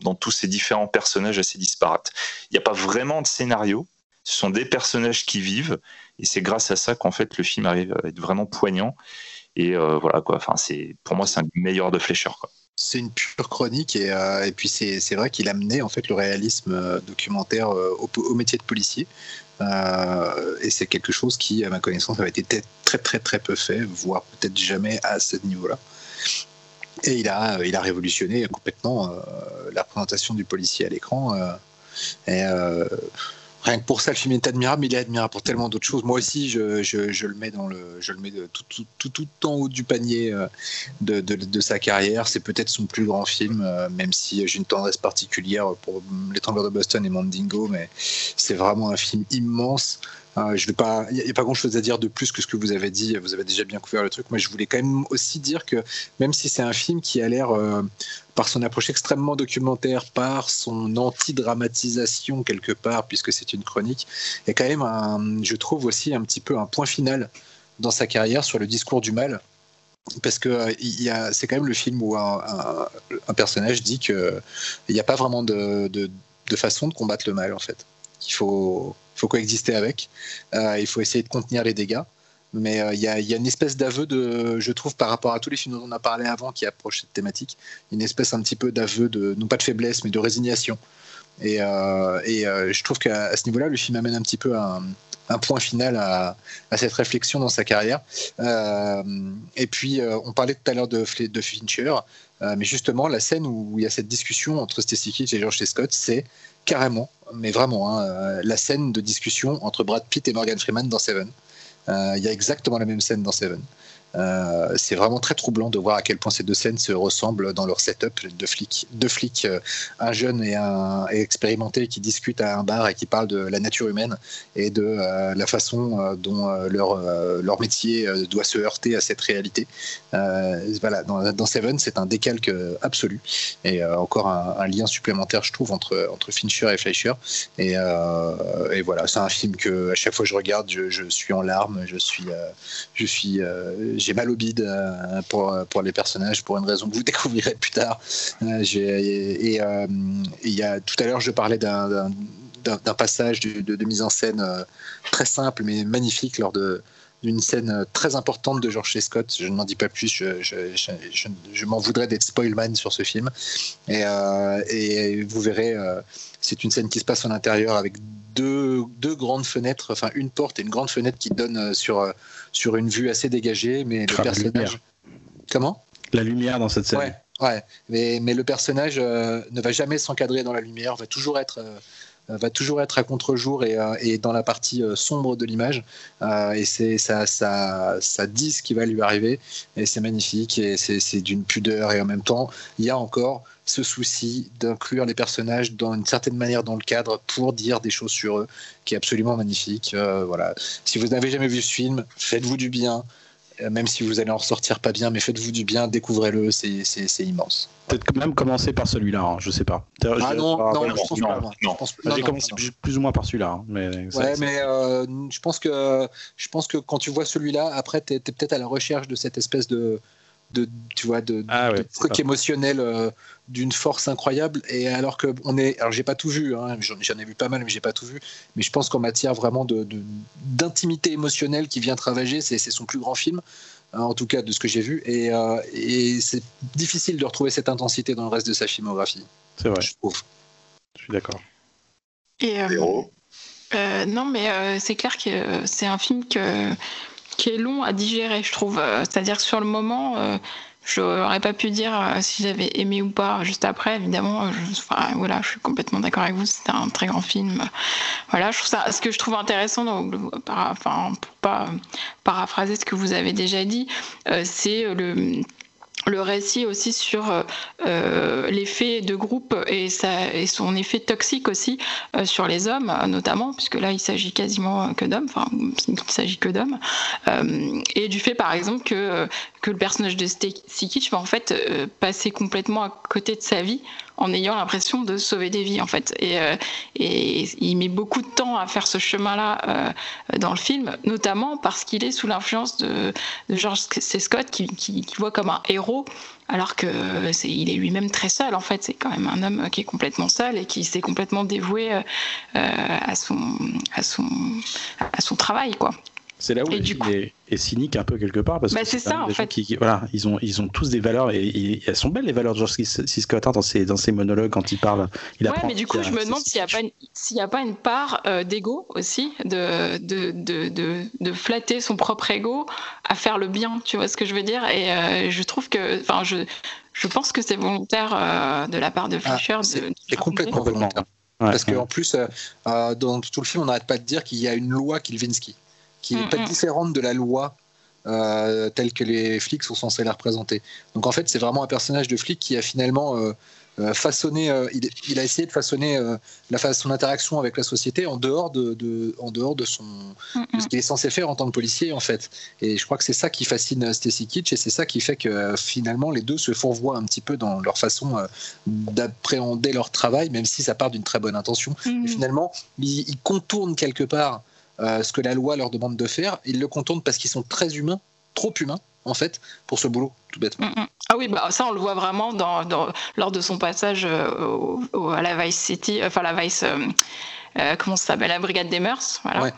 dans tous ces différents personnages assez disparates. Il n'y a pas vraiment de scénario, ce sont des personnages qui vivent, et c'est grâce à ça qu'en fait le film arrive à être vraiment poignant. Et euh, voilà quoi. Enfin, c'est pour moi c'est un des meilleurs de Fleischer. C'est une pure chronique et, euh, puis c'est vrai qu'il amenait en fait le réalisme euh, documentaire au, métier de policier. Et c'est quelque chose qui, à ma connaissance, avait été très très très peu fait, voire peut-être jamais à ce niveau-là. Et il a, il a révolutionné complètement la représentation du policier à l'écran. et rien que pour ça, le film est admirable, mais il est admirable pour tellement d'autres choses. Moi aussi, je, le mets tout, en haut du panier euh, de, sa carrière. C'est peut-être son plus grand film, euh, même si j'ai une tendresse particulière pour Les Trembleurs de Boston et Mandingo, mais c'est vraiment un film immense. Euh, il n'y a, pas grand chose à dire de plus que ce que vous avez dit. Vous avez déjà bien couvert le truc. Moi, je voulais quand même aussi dire que même si c'est un film qui a l'air, par son approche extrêmement documentaire, par son anti-dramatisation quelque part, puisque c'est une chronique, il y a quand même, un, je trouve aussi un petit peu un point final dans sa carrière sur le discours du mal parce que euh, c'est quand même le film où un, personnage dit qu'il n'y a pas vraiment de, de, façon de combattre le mal en fait. Il faut, faut coexister avec. Euh, il faut essayer de contenir les dégâts. Mais euh, il y, a, une espèce d'aveu de, je trouve, par rapport à tous les films dont on a parlé avant qui approchent cette thématique, une espèce un petit peu d'aveu de, non pas de faiblesse, mais de résignation. Et, euh, je trouve qu'à ce niveau-là, le film amène un petit peu un, point final à, cette réflexion dans sa carrière. et puis, on parlait tout à l'heure de, Fincher, mais justement, la scène où il y a cette discussion entre Stacy Kitch et George C. Scott, c'est carrément, mais vraiment, hein, la scène de discussion entre Brad Pitt et Morgan Freeman dans Seven. Euh, il y a exactement la même scène dans Seven. Euh, c'est vraiment très troublant de voir à quel point ces deux scènes se ressemblent dans leur setup de flics. Deux flics, euh, un jeune et un expérimenté qui discutent à un bar et qui parlent de la nature humaine et de euh, la façon dont leur, leur métier doit se heurter à cette réalité. voilà, dans, Seven, c'est un décalque absolu et encore un, lien supplémentaire, je trouve, entre, Fincher et Fleischer. Et voilà, c'est un film que à chaque fois que je regarde, je, je suis en larmes, je suis, je suis j'ai mal au bide euh, pour, pour les personnages pour une raison que vous découvrirez plus tard. Euh, et, euh, il y a, tout à l'heure, je parlais d'un passage de, mise en scène très simple mais magnifique lors d'une scène très importante de George C. Scott. Je ne m'en dis pas plus, je, m'en voudrais d'être spoilman sur ce film. Et vous verrez, c'est une scène qui se passe en intérieur avec deux, deux, grandes fenêtres, enfin une porte et une grande fenêtre qui donne sur, sur une vue assez dégagée, mais le personnage. Comment? La lumière dans cette scène. Ouais, Mais, mais le personnage ne va jamais s'encadrer dans la lumière, va toujours être euh, va toujours être à contre-jour et, euh, dans la partie euh, sombre de l'image. et c'est ça, ça, ça dit ce qui va lui arriver. Et c'est magnifique et c'est d'une pudeur. Et en même temps, il y a encore ce souci d'inclure les personnages dans une certaine manière dans le cadre pour dire des choses sur eux, qui est absolument magnifique. voilà. Si vous n'avez jamais vu ce film, faites-vous du bien. Euh, même si vous allez en ressortir pas bien, mais faites-vous du bien, découvrez-le, c'est immense. Peut-être quand même commencer par celui-là, hein, je sais pas. Ah non, non, je pense pas. Non. J'ai commencé plus ou moins par celui-là. Hein, mais ouais, mais euh, je, pense que, je pense que quand tu vois celui-là, après, tu es, peut-être à la recherche de cette espèce de, de tu vois de, ah truc émotionnel euh, d'une force incroyable. Et alors que on est alors j'ai pas tout vu hein, j'en ai vu pas mal mais j'ai pas tout vu. Mais je pense qu'en matière vraiment de d'intimité émotionnelle qui vient travailler c'est son plus grand film hein, en tout cas de ce que j'ai vu. Et, euh, et c'est difficile de retrouver cette intensité dans le reste de sa filmographie. C'est vrai. Je trouve. Je suis d'accord. Et euh, non mais c'est clair que c'est un film que qui est long à digérer, je trouve. Euh, c'est-à-dire sur le moment, euh, je n'aurais pas pu dire euh, si j'avais aimé ou pas juste après. Évidemment, je, voilà, je suis complètement d'accord avec vous. C'était un très grand film. Voilà, je trouve ça. Ce que je trouve intéressant, donc, enfin, pour pas paraphraser ce que vous avez déjà dit, c'est le le récit aussi sur euh, euh, l'effet de groupe et, et, son effet toxique aussi euh, sur les hommes, notamment, puisque là, il s'agit quasiment que d'hommes, enfin, il s'agit que d'hommes, et du fait, par exemple, que, que le personnage de Sikich va en fait passer complètement à côté de sa vie en ayant l'impression de sauver des vies en fait. Et, euh, il met beaucoup de temps à faire ce chemin-là euh, dans le film, notamment parce qu'il est sous l'influence de, George C. Scott, qui, qui, voit comme un héros, alors que c'est il est lui-même très seul en fait. C'est quand même un homme qui est complètement seul et qui s'est complètement dévoué euh, à son à son à son travail quoi. C'est là où le film est, cynique un peu quelque part parce bah, que c'est ça en fait. Qui, voilà, ils ont ils ont tous des valeurs et, elles sont belles les valeurs de George C. Scott hein, dans ses dans ses monologues quand il parle. Il ouais, mais du coup je me demande s'il n'y a pas une, s'il y a pas une part euh, d'ego aussi de de, de de, de flatter son propre ego à faire le bien. Tu vois ce que je veux dire? Et euh, je trouve que enfin je je pense que c'est volontaire euh, de la part de ah, Fisher. c'est complètement volontaire. Parce qu'en plus, dans tout le film, on n'arrête pas de dire qu'il y a une loi Kilvinsky qui n'est pas différente de la loi euh, telle que les flics sont censés la représenter. Donc en fait, c'est vraiment un personnage de flic qui a finalement euh, euh, façonné, il, a essayé de façonner la, son interaction avec la société en dehors de, en dehors de, son, ce qu'il est censé faire en tant que policier en fait. Et je crois que c'est ça qui fascine Stacy Kitsch et c'est ça qui fait que finalement les deux se fourvoient un petit peu dans leur façon d'appréhender leur travail, même si ça part d'une très bonne intention. Et finalement, ils contournent quelque part euh, ce que la loi leur demande de faire. Ils le contournent parce qu'ils sont très humains, trop humains en fait, pour ce boulot, tout bêtement. Mm, mm. Ah oui, bah, ça on le voit vraiment dans, lors de son passage euh, à la Vice City, enfin la Vice, euh, comment ça s'appelle, la Brigade des Mœurs, voilà.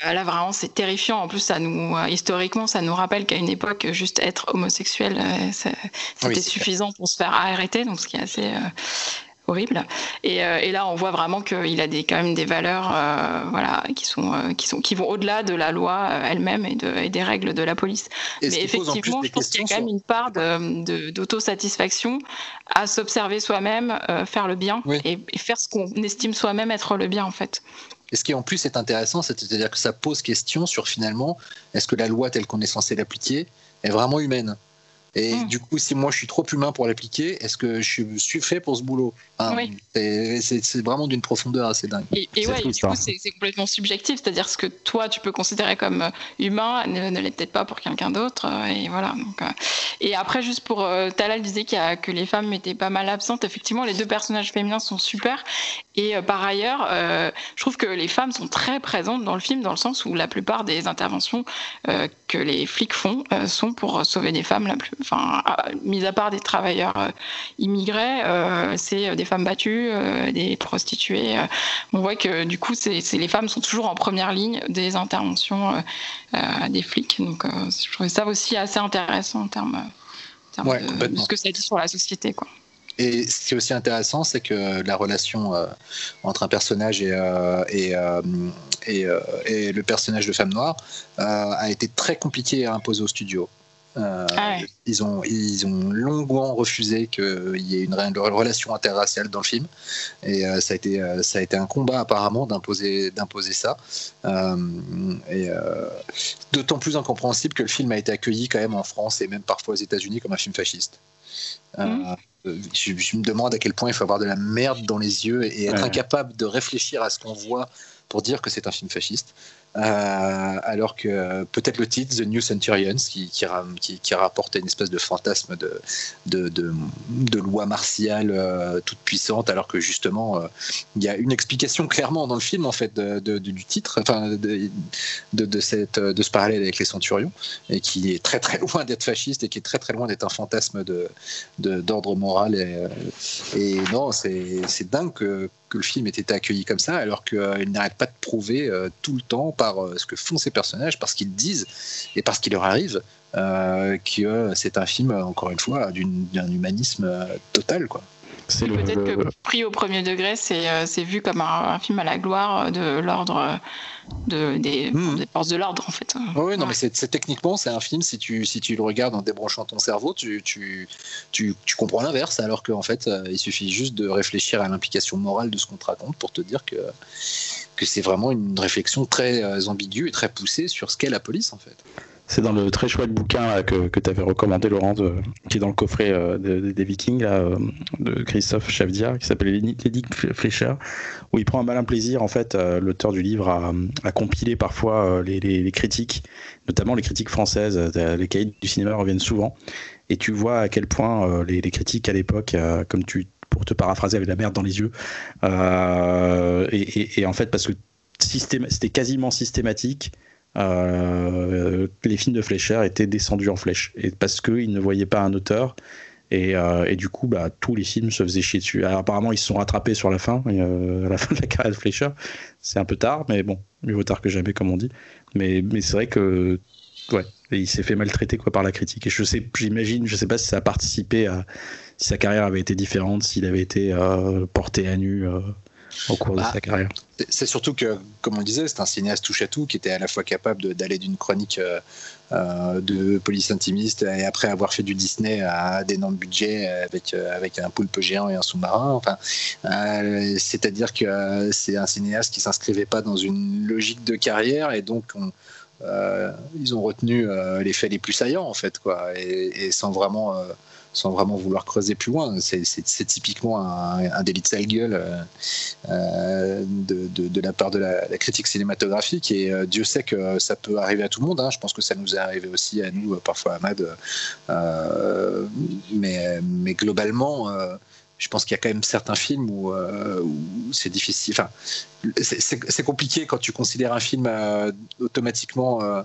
Là, vraiment, c'est terrifiant. En plus, ça nous, historiquement, ça nous rappelle qu'à une époque, juste être homosexuel, c'était suffisant pour se faire arrêter. Donc, ce qui est assez, horrible. Et, euh, et, là, on voit vraiment qu'il a des, quand même des valeurs, euh, voilà, qui sont, euh, qui sont, qui vont au-delà de la loi elle-même et, de, et des règles de la police. Mais effectivement, je pense qu'il y a quand même une part d'autosatisfaction à s'observer soi-même, faire le bien et, faire ce qu'on estime soi-même être le bien, en fait. Et ce qui en plus est intéressant, c'est-à-dire que ça pose question sur finalement, est-ce que la loi telle qu'on est censé l'appliquer est vraiment humaine? Et hmm. du coup, si moi je suis trop humain pour l'appliquer, est-ce que je suis fait pour ce boulot? C'est vraiment d'une profondeur assez dingue. Et, ouais, du coup, c'est complètement subjectif, c'est-à-dire ce que toi tu peux considérer comme euh, humain ne, l'est peut-être pas pour quelqu'un d'autre. Euh, et voilà. Donc, euh, Et après, juste pour Talal disait que les femmes étaient pas mal absentes. Effectivement, les deux personnages féminins sont super. Et par ailleurs, je trouve que les femmes sont très présentes dans le film, dans le sens où la plupart des interventions que les flics font sont pour sauver des femmes la plus enfin, mis à part des travailleurs euh, immigrés, euh, c'est euh, des femmes battues, des prostituées. on voit que du coup, c'est, les femmes sont toujours en première ligne des interventions des flics. Donc, je trouvais ça aussi assez intéressant en termes, de, ce que ça dit sur la société, quoi. Et ce qui est aussi intéressant, c'est que la relation entre un personnage et, et, et, et, le personnage de femme noire a été très compliquée à imposer au studio. Euh, ah ils, ont, ils ont longuement refusé qu'il y ait une, relation interraciale dans le film. Et euh, ça, a été, euh, ça a été un combat apparemment d'imposer, d'imposer ça. et d'autant plus incompréhensible que le film a été accueilli quand même en France et même parfois aux États-Unis comme un film fasciste. Mmh. Je, me demande à quel point il faut avoir de la merde dans les yeux et être incapable de réfléchir à ce qu'on voit pour dire que c'est un film fasciste. Euh, alors que peut-être le titre, The New Centurions, qui, qui, qui, une espèce de fantasme de, de, de, loi martiale euh, toute puissante, alors que justement, euh, il y a une explication clairement dans le film, en fait, du titre, enfin, de, de, cette, de ce parallèle avec les centurions, et qui est très très loin d'être fasciste et qui est très très loin d'être un fantasme d'ordre moral. Et, et non, c'est dingue que que le film ait été accueilli comme ça, alors qu'il euh, n'arrête pas de prouver euh, tout le temps par euh, ce que font ces personnages, par ce qu'ils disent et par ce qui leur arrive, que c'est un film, encore une fois, d'un humanisme total. quoi. Peut-être que pris au premier degré, c'est euh, vu comme un, film à la gloire de l'ordre de, des, hmm. des, forces de l'ordre en fait. Oui, non, mais c'est techniquement c'est un film. Si tu si tu le regardes en débranchant ton cerveau, tu tu, tu, tu comprends l'inverse, alors qu'en fait euh, il suffit juste de réfléchir à l'implication morale de ce qu'on te raconte pour te dire que que c'est vraiment une réflexion très euh, ambiguë et très poussée sur ce qu'est la police en fait. C'est dans le très chouette bouquin que, que tu avais recommandé, Laurent, qui est dans le coffret euh, des Vikings, euh, de Christophe Chavdia, qui s'appelle L'énigme Fleischer, où il prend un malin plaisir, en fait, euh, l'auteur du livre, à, compiler parfois les, critiques, notamment les critiques françaises. Les cahiers du cinéma reviennent souvent. Et tu vois à quel point les, critiques à l'époque, comme tu pour te paraphraser, avaient la merde dans les yeux. Et, et, en fait, parce que c'était quasiment systématique euh, les films de Fleischer étaient descendus en flèche. Et parce qu'ils ne voyaient pas un auteur. Et, euh, et, du coup, bah, tous les films se faisaient chier dessus. Alors, apparemment, ils se sont rattrapés sur la fin, euh, à la fin de la carrière de Fleischer. C'est un peu tard, mais bon, mieux vaut tard que jamais, comme on dit. Mais, mais c'est vrai que, ouais, il s'est fait maltraiter quoi, par la critique. Et je sais, j'imagine, je sais pas si ça a participé à, si sa carrière avait été différente, s'il avait été porté à nu au cours de bah, sa carrière. C'est surtout que, comme on disait, c'est un cinéaste touche à tout qui était à la fois capable d'aller d'une chronique euh, euh, de police intimiste et après avoir fait du Disney à d'énormes budgets avec, euh, avec un poulpe géant et un sous-marin. Enfin, C'est-à-dire que c'est un cinéaste qui s'inscrivait pas dans une logique de carrière et donc ils ont retenu les faits les plus saillants en fait, quoi, et, et sans vraiment sans vraiment vouloir creuser plus loin. C'est typiquement un, délit de sale gueule euh, euh, de, la part de la, critique cinématographique. Et euh, Dieu sait que ça peut arriver à tout le monde. Hein. Je pense que ça nous est arrivé aussi à nous, parfois à Mad. mais, globalement je pense qu'il y a quand même certains films où, c'est difficile. Enfin, c'est compliqué quand tu considères un film automatiquement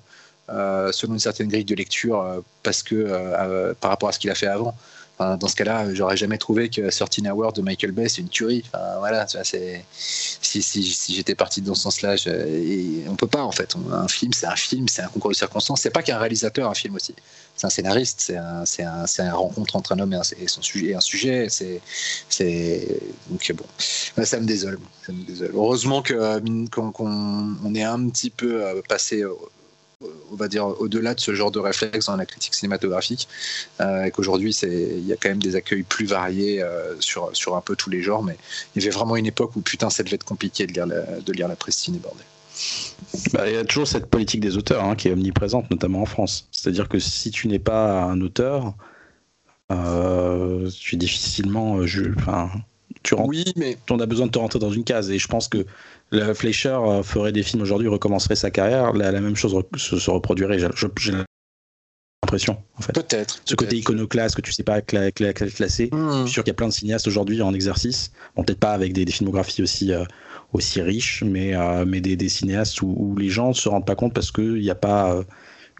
selon une certaine grille de lecture euh, parce que euh, par rapport à ce qu'il a fait avant. dans ce cas-là, j'aurais jamais trouvé que 13 Hours de Michael Bay c'est une tuerie. Voilà, c'est si, si, si j'étais parti dans ce sens-là, on peut pas en fait. Un film, c'est un film, c'est un concours de circonstances. C'est pas qu'un réalisateur, un film aussi. C'est un scénariste, c'est un, un, un rencontre entre un homme et, un, son sujet, un sujet. C'est, c'est donc bon, ça me désole. Ça me désole. Heureusement que qu'on, qu'on on est un petit peu passé on va dire, au-delà de ce genre de réflexe dans la critique cinématographique, euh, et qu'aujourd'hui, il y a quand même des accueils plus variés euh, sur, sur un peu tous les genres, mais il y avait vraiment une époque où, putain, ça devait être compliqué de lire la, de lire la presse ciné, bordel. Bah, il y a toujours cette politique des auteurs hein, qui est omniprésente, notamment en France. C'est-à-dire que si tu n'es pas un auteur, euh, tu es difficilement. enfin, tu rentres, oui, mais on a besoin de te rentrer dans une case. Et je pense que le Fleischer euh, ferait des films aujourd'hui, recommencerait sa carrière, la, même chose se, reproduirait. J'ai l'impression, en fait. Peut-être. Ce côté iconoclaste que tu sais pas classer. Hmm. Je suis sûr qu'il y a plein de cinéastes aujourd'hui en exercice. Bon, peut-être pas avec des, filmographies aussi, euh, aussi riches, mais, euh, mais des, cinéastes où, les gens ne se rendent pas compte parce qu'il n'y a pas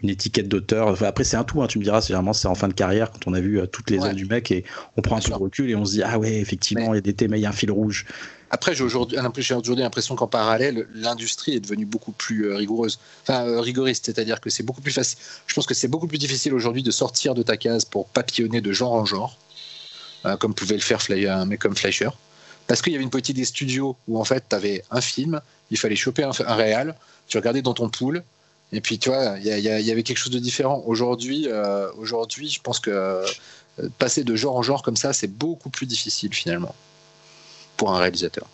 une étiquette d'auteur. après, c'est un tout, hein, tu me diras, c'est vraiment c'est en fin de carrière quand on a vu toutes les œuvres du mec et on prend un peu de recul et on se dit, ah ouais, effectivement, il y a des thèmes, il y a un fil rouge. Après, j'ai aujourd'hui l'impression qu'en parallèle, l'industrie est devenue beaucoup plus euh, rigoureuse, enfin euh, rigoriste, c'est-à-dire que c'est beaucoup plus facile. Je pense que c'est beaucoup plus difficile aujourd'hui de sortir de ta case pour papillonner de genre en genre, euh, comme pouvait le faire un mec comme Fleischer, parce qu'il y avait une politique des studios où en fait, tu avais un film, il fallait choper un, un réal, tu regardais dans ton pool, Et puis, tu vois, il y, avait quelque chose de différent. Aujourd'hui, euh, aujourd'hui, je pense que euh, passer de genre en genre comme ça, c'est beaucoup plus difficile finalement pour un réalisateur.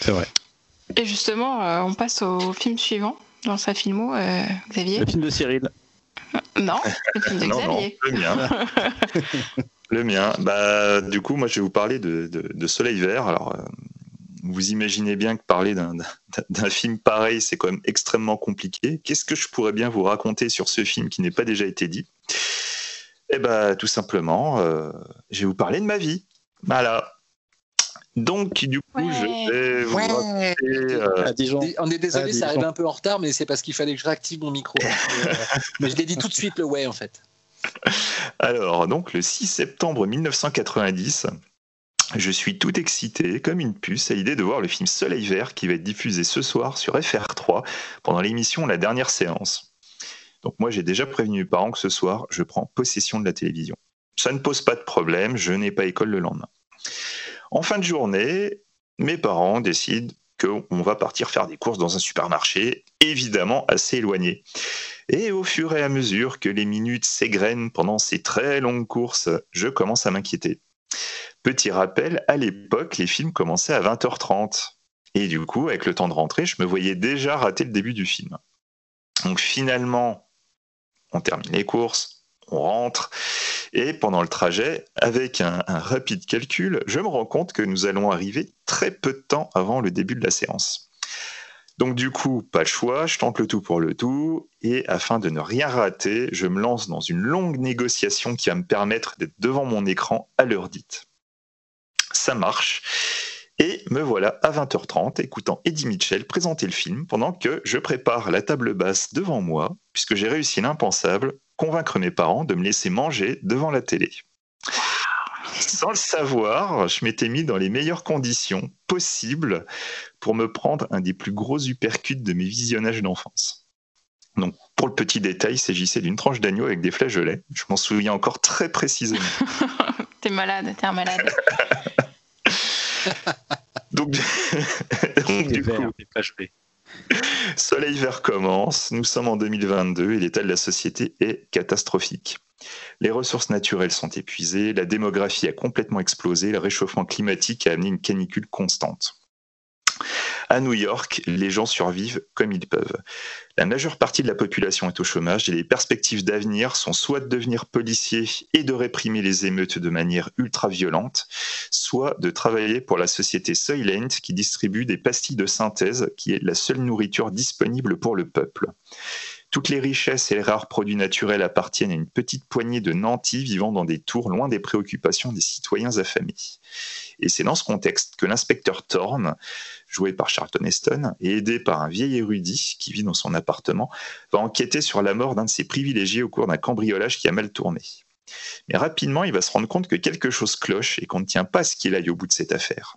C'est vrai. Et justement, euh, on passe au film suivant dans sa filmo, Xavier. Le film de Cyril. Non, le film de Xavier. le mien. le mien. Bah, du coup, moi, je vais vous parler de, de Soleil Vert. Alors, vous imaginez bien que parler d'un film pareil, c'est quand même extrêmement compliqué. Qu'est-ce que je pourrais bien vous raconter sur ce film qui n'est pas déjà été dit? Eh bien, tout simplement, euh, je vais vous parler de ma vie. Voilà. Donc, du coup, je vais vous raconter. Euh, On est désolé, ça arrive un peu en retard, mais c'est parce qu'il fallait que je réactive mon micro. Euh, mais je l'ai dit tout de suite, le ouais, en fait. Alors, donc, le 6 septembre 1990, je suis tout excité, comme une puce, à l'idée de voir le film Soleil Vert qui va être diffusé ce soir sur FR3 pendant l'émission La dernière séance. Donc moi j'ai déjà prévenu mes parents que ce soir je prends possession de la télévision. Ça ne pose pas de problème, je n'ai pas école le lendemain. En fin de journée, mes parents décident qu'on va partir faire des courses dans un supermarché, évidemment assez éloigné. Et au fur et à mesure que les minutes s'égrènent pendant ces très longues courses, je commence à m'inquiéter. Petit rappel, à l'époque, les films commençaient à 20h30. Et du coup, avec le temps de rentrer, je me voyais déjà rater le début du film. Donc finalement, on termine les courses, on rentre, et pendant le trajet, avec un, rapide calcul, je me rends compte que nous allons arriver très peu de temps avant le début de la séance. Donc du coup, pas le choix, je tente le tout pour le tout, et afin de ne rien rater, je me lance dans une longue négociation qui va me permettre d'être devant mon écran à l'heure dite ça marche. Et me voilà à 20h30 écoutant Eddie Mitchell présenter le film pendant que je prépare la table basse devant moi, puisque j'ai réussi l'impensable, convaincre mes parents de me laisser manger devant la télé. Sans le savoir, je m'étais mis dans les meilleures conditions possibles pour me prendre un des plus gros uppercuts de mes visionnages d'enfance. Donc, pour le petit détail, il s'agissait d'une tranche d'agneau avec des flageolets. Je m'en souviens encore très précisément. t'es malade, t'es un malade. donc, du coup, Soleil vert commence, nous sommes en 2022 et l'état de la société est catastrophique. Les ressources naturelles sont épuisées, la démographie a complètement explosé, le réchauffement climatique a amené une canicule constante. À New York, les gens survivent comme ils peuvent. La majeure partie de la population est au chômage et les perspectives d'avenir sont soit de devenir policier et de réprimer les émeutes de manière ultra violente, soit de travailler pour la société Soylent qui distribue des pastilles de synthèse qui est la seule nourriture disponible pour le peuple. Toutes les richesses et les rares produits naturels appartiennent à une petite poignée de nantis vivant dans des tours loin des préoccupations des citoyens affamés. Et c'est dans ce contexte que l'inspecteur Thorne, joué par Charlton Heston, et aidé par un vieil érudit qui vit dans son appartement, va enquêter sur la mort d'un de ses privilégiés au cours d'un cambriolage qui a mal tourné. Mais rapidement, il va se rendre compte que quelque chose cloche et qu'on ne tient pas ce qu'il aille au bout de cette affaire.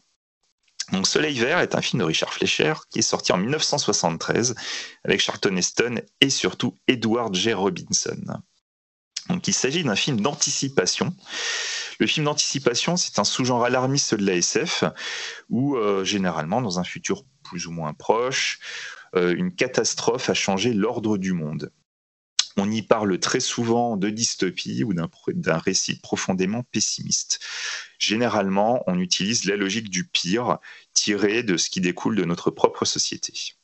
Donc Soleil Vert est un film de Richard Fleischer qui est sorti en 1973 avec Charlton Heston et surtout Edward J. Robinson. Donc il s'agit d'un film d'anticipation. Le film d'anticipation, c'est un sous-genre alarmiste de la SF où euh, généralement dans un futur plus ou moins proche, euh, une catastrophe a changé l'ordre du monde. On y parle très souvent de dystopie ou d'un récit profondément pessimiste. Généralement, on utilise la logique du pire tirée de ce qui découle de notre propre société.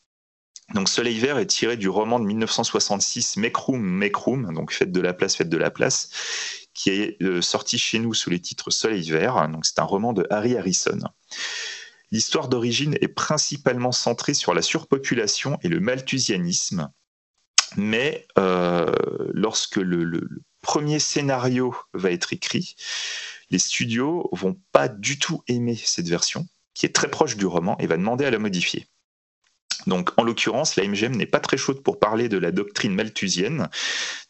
Donc Soleil Vert est tiré du roman de 1966 Make Room, Make Room, donc Faites de la place, Faites de la place, qui est euh, sorti chez nous sous les titres Soleil Vert. C'est un roman de Harry Harrison. L'histoire d'origine est principalement centrée sur la surpopulation et le malthusianisme, mais euh, lorsque le, premier scénario va être écrit, les studios vont pas du tout aimer cette version, qui est très proche du roman, et va demander à la modifier. Donc, en l'occurrence, la MGM n'est pas très chaude pour parler de la doctrine malthusienne.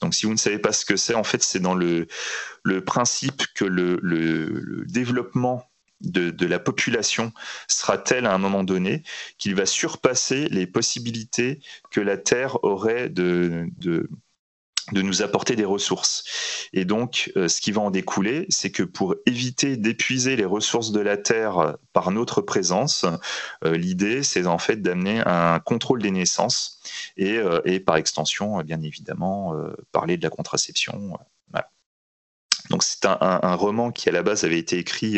Donc, si vous ne savez pas ce que c'est, en fait, c'est dans le, principe que le développement de, la population sera tel à un moment donné qu'il va surpasser les possibilités que la Terre aurait de, de nous apporter des ressources. Et donc, euh, ce qui va en découler, c'est que pour éviter d'épuiser les ressources de la Terre par notre présence, euh, l'idée, c'est en fait d'amener un contrôle des naissances et, euh, par extension, bien évidemment, parler de la contraception. Donc, c'est un, roman qui, à la base, avait été écrit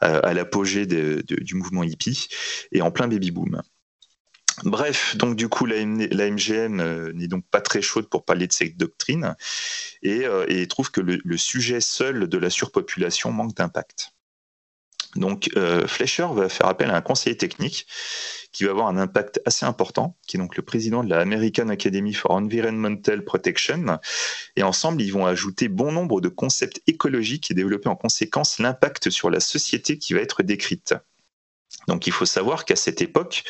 à, l'apogée du mouvement hippie et en plein baby-boom. Bref, donc du coup, la, MGM euh, n'est donc pas très chaude pour parler de cette doctrine et, euh, trouve que le, sujet seul de la surpopulation manque d'impact. Donc euh, Fleischer va faire appel à un conseiller technique qui va avoir un impact assez important, qui est donc le président de la American Academy for Environmental Protection. Et ensemble, ils vont ajouter bon nombre de concepts écologiques et développer en conséquence l'impact sur la société qui va être décrite. Donc il faut savoir qu'à cette époque,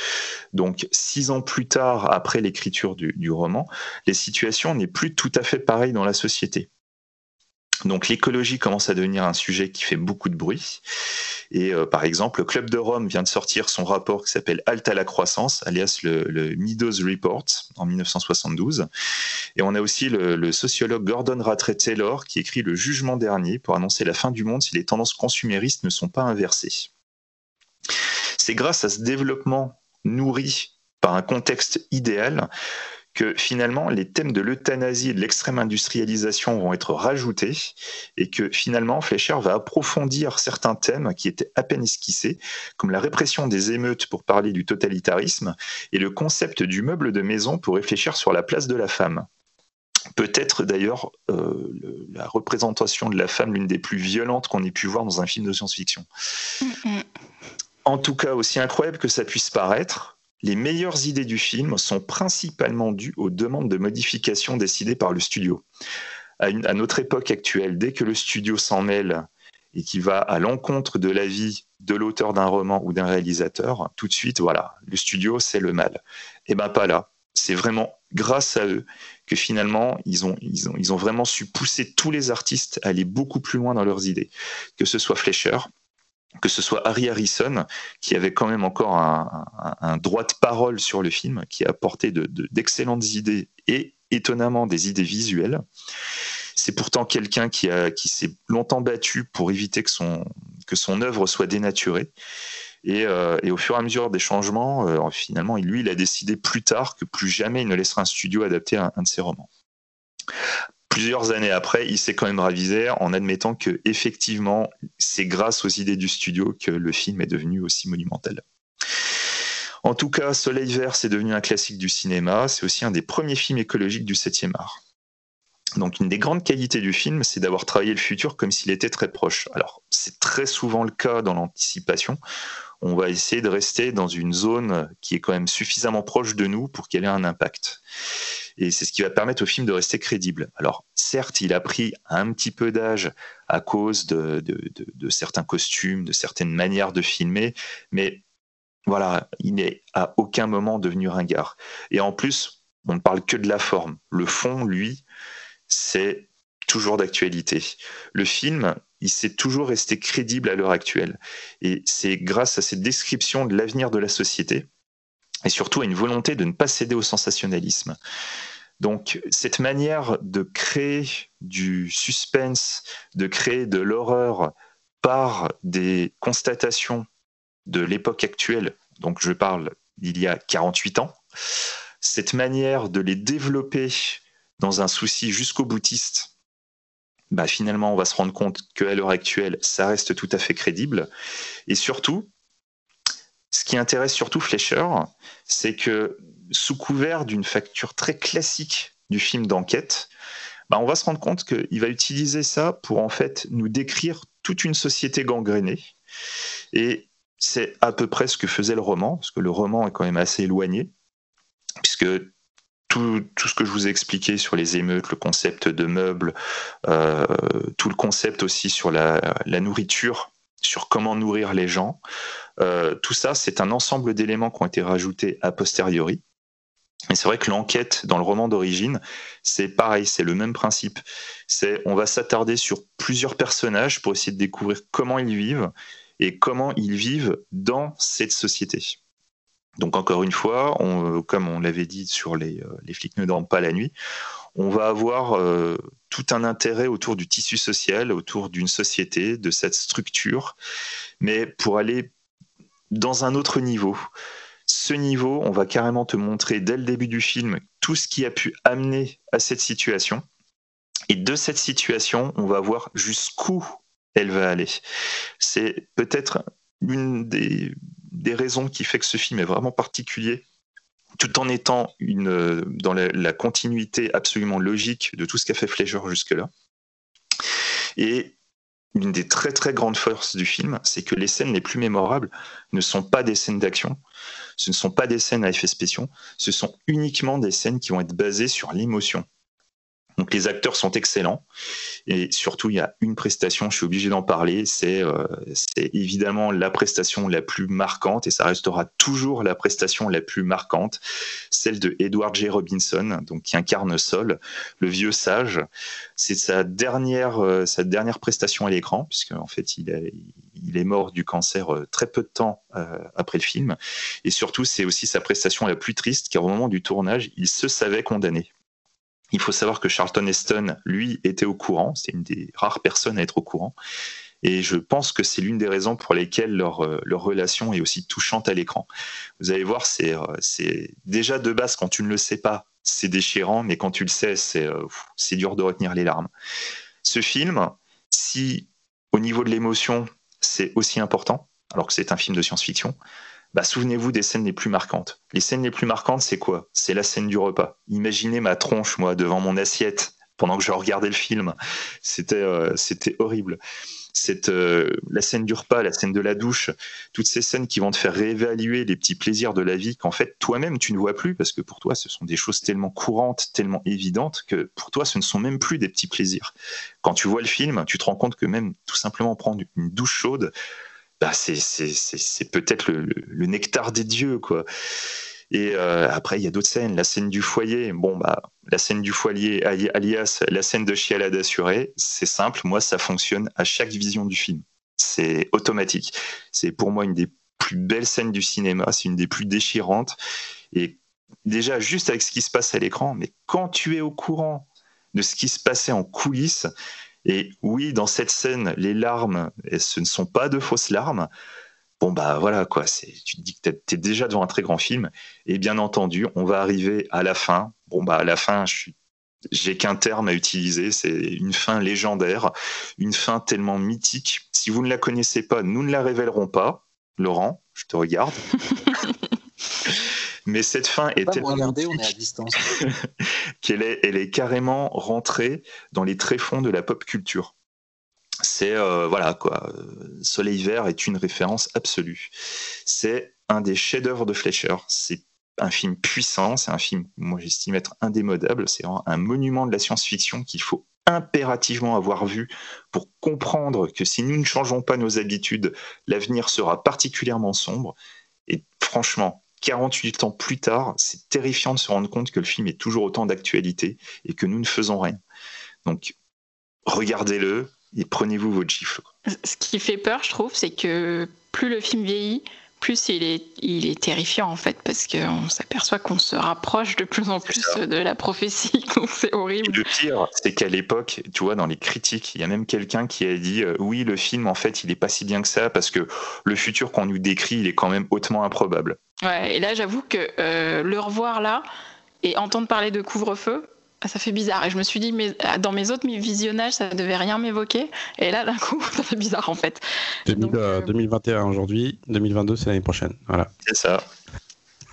donc six ans plus tard après l'écriture du, roman, les situations n'est plus tout à fait pareilles dans la société. Donc l'écologie commence à devenir un sujet qui fait beaucoup de bruit. Et euh, par exemple, le Club de Rome vient de sortir son rapport qui s'appelle Alta à la croissance, alias le, Meadows Report en 1972. Et on a aussi le, le sociologue Gordon Rattray Taylor qui écrit le jugement dernier pour annoncer la fin du monde si les tendances consuméristes ne sont pas inversées. C'est grâce à ce développement nourri par un contexte idéal que finalement les thèmes de l'euthanasie et de l'extrême industrialisation vont être rajoutés et que finalement Fleischer va approfondir certains thèmes qui étaient à peine esquissés, comme la répression des émeutes pour parler du totalitarisme et le concept du meuble de maison pour réfléchir sur la place de la femme. Peut-être d'ailleurs euh, la représentation de la femme l'une des plus violentes qu'on ait pu voir dans un film de science-fiction. Mm, mm. En tout cas, aussi incroyable que ça puisse paraître, les meilleures idées du film sont principalement dues aux demandes de modification décidées par le studio. À, notre époque actuelle, dès que le studio s'en mêle et qui va à l'encontre de l'avis de l'auteur d'un roman ou d'un réalisateur, tout de suite, voilà, le studio, c'est le mal. Eh bien, pas là. C'est vraiment grâce à eux que finalement, ils ont, ils, ont, ils ont vraiment su pousser tous les artistes à aller beaucoup plus loin dans leurs idées. Que ce soit Fleischer, que ce soit Harry Harrison, qui avait quand même encore un, droit de parole sur le film, qui a apporté d'excellentes idées et étonnamment des idées visuelles. C'est pourtant quelqu'un qui, s'est longtemps battu pour éviter que son, œuvre soit dénaturée. Et, euh, au fur et à mesure des changements, euh, finalement, lui, il a décidé plus tard que plus jamais il ne laissera un studio adapter un de ses romans plusieurs années après, il s'est quand même ravisé en admettant que effectivement, c'est grâce aux idées du studio que le film est devenu aussi monumental. En tout cas, Soleil Vert, c'est devenu un classique du cinéma. C'est aussi un des premiers films écologiques du 7e art. Donc, une des grandes qualités du film, c'est d'avoir travaillé le futur comme s'il était très proche. Alors, c'est très souvent le cas dans l'anticipation. On va essayer de rester dans une zone qui est quand même suffisamment proche de nous pour qu'elle ait un impact. Et c'est ce qui va permettre au film de rester crédible. Alors, certes, il a pris un petit peu d'âge à cause de, certains costumes, de certaines manières de filmer, mais voilà, il n'est à aucun moment devenu ringard. Et en plus, on ne parle que de la forme. Le fond, lui, c'est toujours d'actualité. Le film, il s'est toujours resté crédible à l'heure actuelle. Et c'est grâce à cette description de l'avenir de la société et surtout à une volonté de ne pas céder au sensationnalisme. Donc cette manière de créer du suspense, de créer de l'horreur par des constatations de l'époque actuelle, donc je parle d'il y a 48 ans, cette manière de les développer dans un souci jusqu'au boutiste, bah finalement on va se rendre compte qu'à l'heure actuelle, ça reste tout à fait crédible. Et surtout, ce qui intéresse surtout Fleischer, c'est que sous couvert d'une facture très classique du film d'enquête, bah, on va se rendre compte qu'il va utiliser ça pour en fait nous décrire toute une société gangrénée. Et c'est à peu près ce que faisait le roman, parce que le roman est quand même assez éloigné, puisque tout, ce que je vous ai expliqué sur les émeutes, le concept de meubles, euh, tout le concept aussi sur la nourriture, sur comment nourrir les gens, euh, tout ça, c'est un ensemble d'éléments qui ont été rajoutés a posteriori. Et c'est vrai que l'enquête dans le roman d'origine, c'est pareil, c'est le même principe. On va s'attarder sur plusieurs personnages pour essayer de découvrir comment ils vivent et comment ils vivent dans cette société. Donc encore une fois, comme on l'avait dit sur les, euh, les flics ne dorment pas la nuit, on va avoir tout un intérêt autour du tissu social, autour d'une société, de cette structure, mais pour aller dans un autre niveau. Ce niveau, on va carrément te montrer dès le début du film tout ce qui a pu amener à cette situation. Et de cette situation, on va voir jusqu'où elle va aller. C'est peut-être une des, raisons qui fait que ce film est vraiment particulier, tout en étant une, dans la, continuité absolument logique de tout ce qu'a fait Fleischer jusque-là. Et une des très très grandes forces du film, c'est que les scènes les plus mémorables ne sont pas des scènes d'action, ce ne sont pas des scènes à effets spéciaux, ce sont uniquement des scènes qui vont être basées sur l'émotion. Donc les acteurs sont excellents et surtout il y a une prestation, je suis obligé d'en parler, c'est euh, évidemment la prestation la plus marquante et ça restera toujours la prestation la plus marquante, celle de Edward J. Robinson, donc qui incarne Sol, le vieux sage. C'est sa dernière euh, dernière prestation à l'écran puisque en fait il est, il est mort du cancer euh, très peu de temps après le film et surtout c'est aussi sa prestation la plus triste car au moment du tournage il se savait condamné. Il faut savoir que Charlton Heston, lui, était au courant. C'est une des rares personnes à être au courant. Et je pense que c'est l'une des raisons pour lesquelles leur, euh, leur relation est aussi touchante à l'écran. Vous allez voir, euh, c'est déjà de base, quand tu ne le sais pas, c'est déchirant, mais quand tu le sais, euh, c'est dur de retenir les larmes. Ce film, si au niveau de l'émotion, c'est aussi important, alors que c'est un film de science-fiction, bah, souvenez-vous des scènes les plus marquantes. Les scènes les plus marquantes, c'est quoi? C'est la scène du repas. Imaginez ma tronche, moi, devant mon assiette, pendant que je regardais le film. C'était euh, c'était horrible. Cette, euh, la scène du repas, la scène de la douche, toutes ces scènes qui vont te faire réévaluer les petits plaisirs de la vie qu'en fait toi-même tu ne vois plus parce que pour toi ce sont des choses tellement courantes, tellement évidentes que pour toi ce ne sont même plus des petits plaisirs. Quand tu vois le film, tu te rends compte que même tout simplement prendre une douche chaude, bah, c'est peut-être le, nectar des dieux, quoi. Et euh, après, il y a d'autres scènes. La scène du foyer, bon, bah, la scène du foyer, alias la scène de chialade assurée, c'est simple. Moi, ça fonctionne à chaque vision du film. C'est automatique. C'est pour moi une des plus belles scènes du cinéma. C'est une des plus déchirantes. Et déjà, juste avec ce qui se passe à l'écran, mais quand tu es au courant de ce qui se passait en coulisses, et oui, dans cette scène, les larmes, ce ne sont pas de fausses larmes. Bon, bah voilà, quoi. Tu te dis que tu es déjà devant un très grand film. Et bien entendu, on va arriver à la fin. Bon, bah à la fin, j'ai qu'un terme à utiliser, c'est une fin légendaire, une fin tellement mythique. Si vous ne la connaissez pas, nous ne la révélerons pas. Laurent, je te regarde. Mais cette fin est tellement regarder, on est à distance. qu'elle est, elle est carrément rentrée dans les tréfonds de la pop culture. C'est euh, voilà quoi. Soleil vert est une référence absolue. C'est un des chefs-d'œuvre de Fleischer. C'est un film puissant, c'est un film, moi j'estime être indémodable. C'est un monument de la science-fiction qu'il faut impérativement avoir vu pour comprendre que si nous ne changeons pas nos habitudes, l'avenir sera particulièrement sombre. Et franchement, 48 ans plus tard, c'est terrifiant de se rendre compte que le film est toujours autant d'actualité et que nous ne faisons rien. Donc, regardez-le et prenez-vous votre gifle. Ce qui fait peur, je trouve, c'est que plus le film vieillit, plus il est, il est terrifiant en fait, parce qu'on s'aperçoit qu'on se rapproche de plus en plus de la prophétie, donc c'est horrible. le pire, c'est qu'à l'époque, tu vois, dans les critiques, il y a même quelqu'un qui a dit euh, oui, le film en fait, il est pas si bien que ça, parce que le futur qu'on nous décrit, il est quand même hautement improbable. Ouais, et là, j'avoue que euh, le revoir là et entendre parler de couvre-feu, ah, ça fait bizarre. Et je me suis dit, mais ah, dans mes autres visionnages, ça ne devait rien m'évoquer. Et là, d'un coup, ça fait bizarre en fait. 2021 euh, aujourd'hui, 2022 c'est l'année prochaine. Voilà. C'est ça.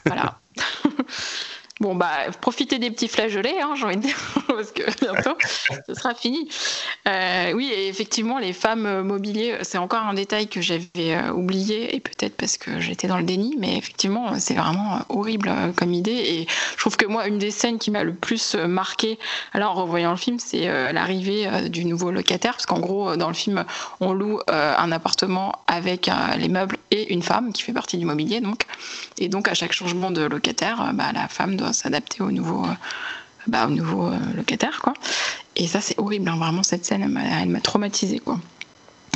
Voilà. Bon, bah, profitez des petits flageolets, hein, j'ai envie de dire, parce que bientôt, ce sera fini. Euh, oui, et effectivement, les femmes mobiliers, c'est encore un détail que j'avais euh, oublié, et peut-être parce que j'étais dans le déni, mais effectivement, c'est vraiment horrible euh, comme idée. Et je trouve que moi, une des scènes qui m'a le plus marqué, alors en revoyant le film, c'est l'arrivée du nouveau locataire, parce qu'en gros, dans le film, on loue un appartement avec les meubles et une femme qui fait partie du mobilier, donc. Et donc, à chaque changement de locataire, bah, la femme doit s'adapter au nouveau, euh, bah, au nouveau euh, locataire, quoi. Et ça, c'est horrible, hein. vraiment, cette scène, elle m'a traumatisée, quoi.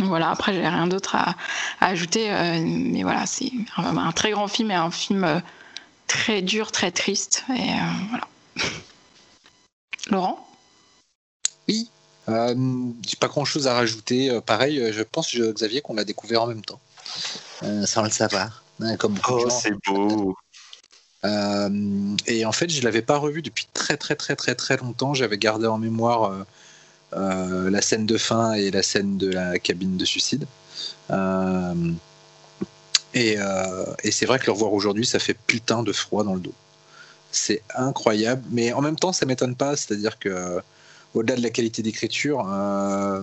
Voilà, après, j'ai rien d'autre à, ajouter, euh, mais voilà, c'est un, très grand film et un film très dur, très triste, et voilà. Laurent? Oui. Euh, J'ai pas grand chose à rajouter. Euh, pareil, euh, je pense, Xavier, qu'on l'a découvert en même temps, sans le savoir. Hein, comme oh, c'est beau. Et en fait, je l'avais pas revu depuis très très très très très longtemps. J'avais gardé en mémoire la scène de fin et la scène de la cabine de suicide. et, c'est vrai que le revoir aujourd'hui, ça fait putain de froid dans le dos c'est incroyable. Mais en même temps, ça m'étonne pas. C'est-à-dire que au-delà de la qualité d'écriture, euh,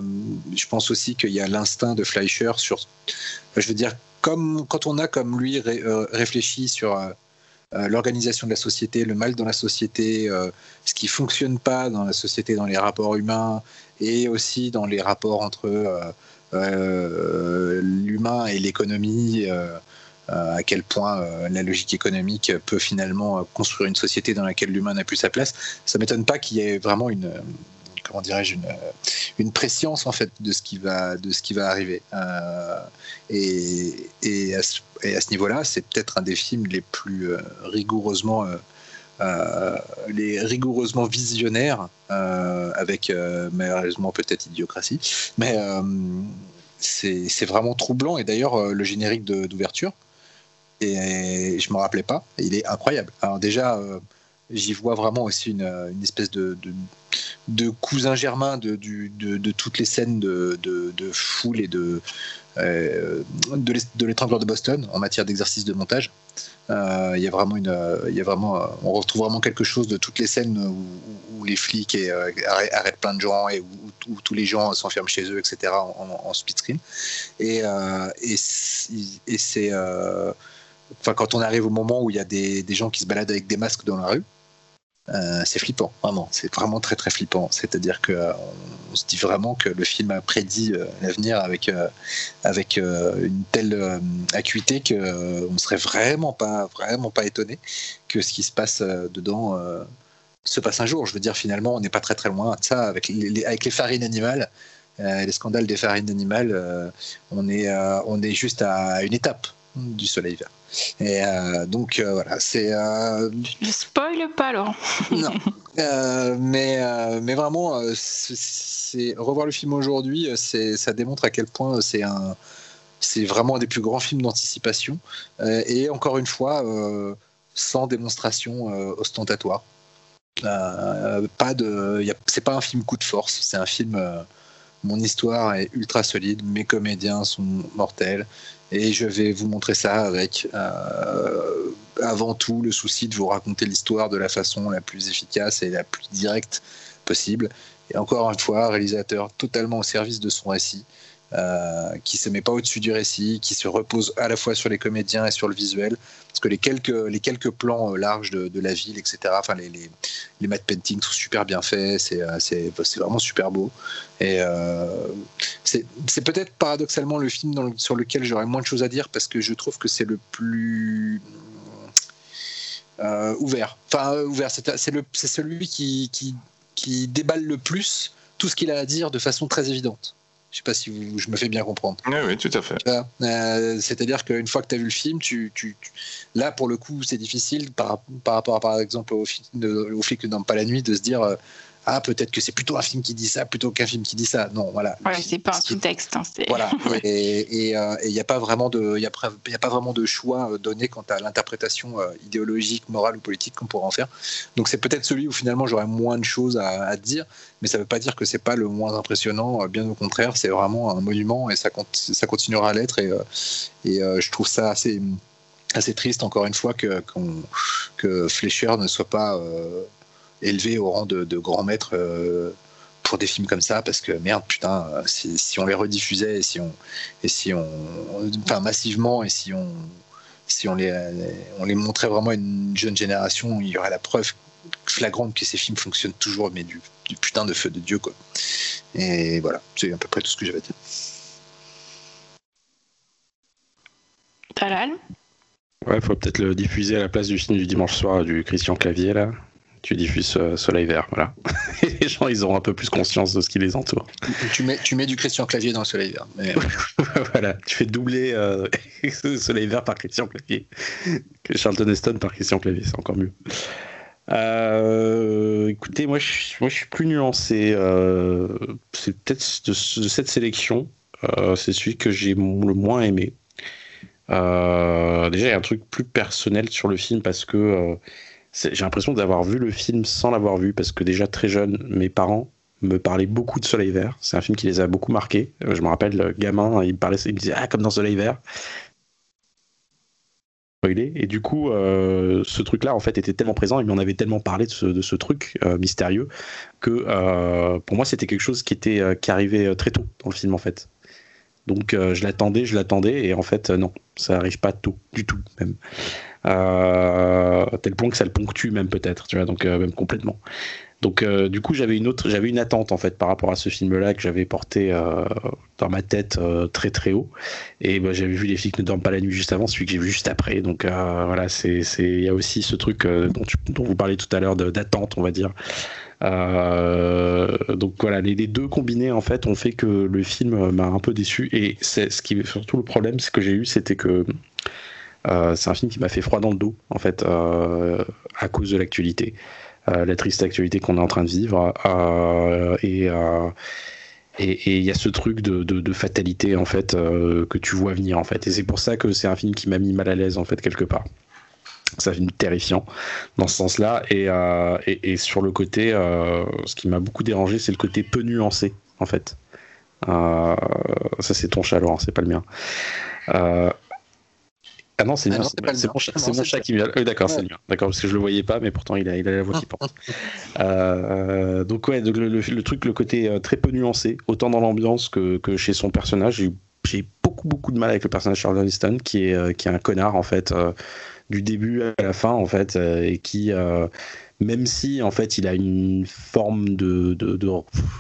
je pense aussi qu'il y a l'instinct de Fleischer sur, je veux dire, comme quand on a comme lui euh, réfléchi sur euh, l'organisation de la société, le mal dans la société, ce qui fonctionne pas dans la société, dans les rapports humains et aussi dans les rapports entre l'humain et l'économie. Euh, à quel point euh, la logique économique peut finalement euh, construire une société dans laquelle l'humain n'a plus sa place. Ça m'étonne pas qu'il y ait vraiment une comment dirais-je une, une préscience en fait de ce qui va de ce qui va arriver et, et, à ce, niveau-là c'est peut-être un des films les plus rigoureusement les rigoureusement visionnaires avec malheureusement peut-être idiocratie mais c'est vraiment troublant et d'ailleurs le générique d'ouverture et je me rappelais pas. il est incroyable. Alors déjà, euh, j'y vois vraiment aussi une, une espèce de, cousin germain de, toutes les scènes de, foule et de, euh, de l'étrangleur de Boston en matière d'exercice de montage. Euh, il y a vraiment une, il y a vraiment, on retrouve vraiment quelque chose de toutes les scènes où, les flics arrêtent plein de gens et où, tous les gens s'enferment chez eux, etc. en, en speed screen. Et, c'est quand on arrive au moment où il y a des, gens qui se baladent avec des masques dans la rue, euh, c'est flippant, vraiment. C'est vraiment très très flippant. C'est-à-dire qu'on euh, on se dit vraiment que le film a prédit euh, l'avenir avec, avec une telle acuité qu'on ne serait vraiment pas, vraiment pas étonné que ce qui se passe dedans se passe un jour. Je veux dire, finalement, on n'est pas très très loin de ça avec les, avec les farines animales. les scandales des farines animales, on, est, on est juste à une étape du soleil vert. Et euh, donc euh, voilà, c'est. Euh, Je spoil pas, Laurent. non. mais, mais vraiment, c'est revoir le film aujourd'hui, ça démontre à quel point c'est un. C'est vraiment un des plus grands films d'anticipation. et encore une fois, sans démonstration ostentatoire. pas de, c'est pas un film coup de force, c'est un film. mon histoire est ultra solide, mes comédiens sont mortels, et je vais vous montrer ça avec, euh, avant tout, le souci de vous raconter l'histoire de la façon la plus efficace et la plus directe possible. Et encore une fois, réalisateur totalement au service de son récit. Euh, qui se met pas au-dessus du récit, qui se repose à la fois sur les comédiens et sur le visuel, parce que les quelques, les quelques plans euh, larges de, la ville, etc., enfin les, les, les matte paintings sont super bien faits, c'est, euh, vraiment super beau. Et c'est, c'est peut-être paradoxalement le film sur lequel j'aurais moins de choses à dire, parce que je trouve que c'est le plus... ouvert. Enfin, ouvert, c'est, c'est, le, c'est celui qui, qui, qui déballe le plus tout ce qu'il a à dire de façon très évidente. Je sais pas si je me fais bien comprendre. Oui, oui, tout à fait. Euh, c'est-à-dire qu'une fois que tu as vu le film, tu, tu, là, pour le coup, c'est difficile par, par, rapport, à, par exemple, au, au flic que pas la nuit de se dire euh, ah peut-être que c'est plutôt un film qui dit ça plutôt qu'un film qui dit ça. Non, voilà. Ouais, c'est pas un sous-texte. Hein, voilà. et euh, il n'y a pas vraiment de, il y a, y a, pas vraiment de choix euh, donné quant à l'interprétation euh, idéologique, morale ou politique qu'on pourrait en faire. Donc c'est peut-être celui où finalement j'aurais moins de choses à, à, dire, mais ça ne veut pas dire que c'est pas le moins impressionnant. Bien au contraire, c'est vraiment un monument et ça, ça continuera à l'être. Et, et je trouve ça assez assez triste encore une fois que, que Fleischer ne soit pas élevé au rang de, grand maître euh, pour des films comme ça parce que merde putain euh, si, on les rediffusait et si on et si on enfin massivement et si on si on les on les montrait vraiment à une jeune génération il y aurait la preuve flagrante que ces films fonctionnent toujours mais du, putain de feu de dieu quoi. Et voilà c'est à peu près tout ce que j'avais à dire. Talal? Ouais, faut peut-être le diffuser à la place du film du dimanche soir du Christian Clavier là tu diffuses euh, Soleil Vert, voilà. Et les gens, ils auront un peu plus conscience de ce qui les entoure. Tu mets, tu mets du Christian Clavier dans le Soleil Vert. voilà, tu fais doubler euh, Soleil Vert par Christian Clavier. Charlton Heston par Christian Clavier, c'est encore mieux. Euh, écoutez, moi je, moi je suis plus nuancé. Euh, c'est peut-être de, cette sélection, euh, c'est celui que j'ai le moins aimé. déjà, il y a un truc plus personnel sur le film parce que j'ai l'impression d'avoir vu le film sans l'avoir vu parce que déjà très jeune, mes parents me parlaient beaucoup de Soleil Vert. C'est un film qui les a beaucoup marqués. Je me rappelle, gamin, il me, il disait Ah, comme dans Soleil Vert. Et du coup, euh, ce truc-là, en fait, était tellement présent, et on avait tellement parlé de ce, truc euh, mystérieux que euh, pour moi, c'était quelque chose qui était qui arrivait très tôt dans le film, en fait. Donc, je l'attendais, je l'attendais, et en fait, non, ça arrive pas tôt, du tout, même. À tel point que ça le ponctue, même peut-être, tu vois, donc même complètement. Donc euh, du coup j'avais une autre, j'avais une attente en fait par rapport à ce film-là que j'avais porté euh, dans ma tête euh, très très haut. Et bah, j'avais vu les flics ne dorment pas la nuit juste avant, celui que j'ai vu juste après. Donc voilà, c'est il y a aussi ce truc dont, dont vous parlez tout à l'heure d'attente, on va dire. donc voilà, les, les, deux combinés en fait ont fait que le film m'a un peu déçu. Et c'est ce qui surtout le problème, ce que j'ai eu, c'était que c'est un film qui m'a fait froid dans le dos en fait à cause de l'actualité. Euh, la triste actualité qu'on est en train de vivre. Euh, euh, et il y a ce truc de, fatalité en fait que tu vois venir en fait. Et c'est pour ça que c'est un film qui m'a mis mal à l'aise en fait quelque part. C'est un film terrifiant dans ce sens-là. Et, sur le côté, ce qui m'a beaucoup dérangé, c'est le côté peu nuancé en fait. ça c'est ton chat Laurent, c'est pas le mien. Ah non, c'est ah mon, chat, mon chat qui vient. Oui, d'accord, c'est bien. D'accord, parce que je le voyais pas, mais pourtant il a, il a la voix qui porte. Euh, donc ouais, le, truc, le côté euh, très peu nuancé, autant dans l'ambiance que, que, chez son personnage. J'ai beaucoup beaucoup de mal avec le personnage de Charles Aniston, qui est euh, qui est un connard en fait, du début à la fin en fait, et qui même si en fait il a une forme de, de, de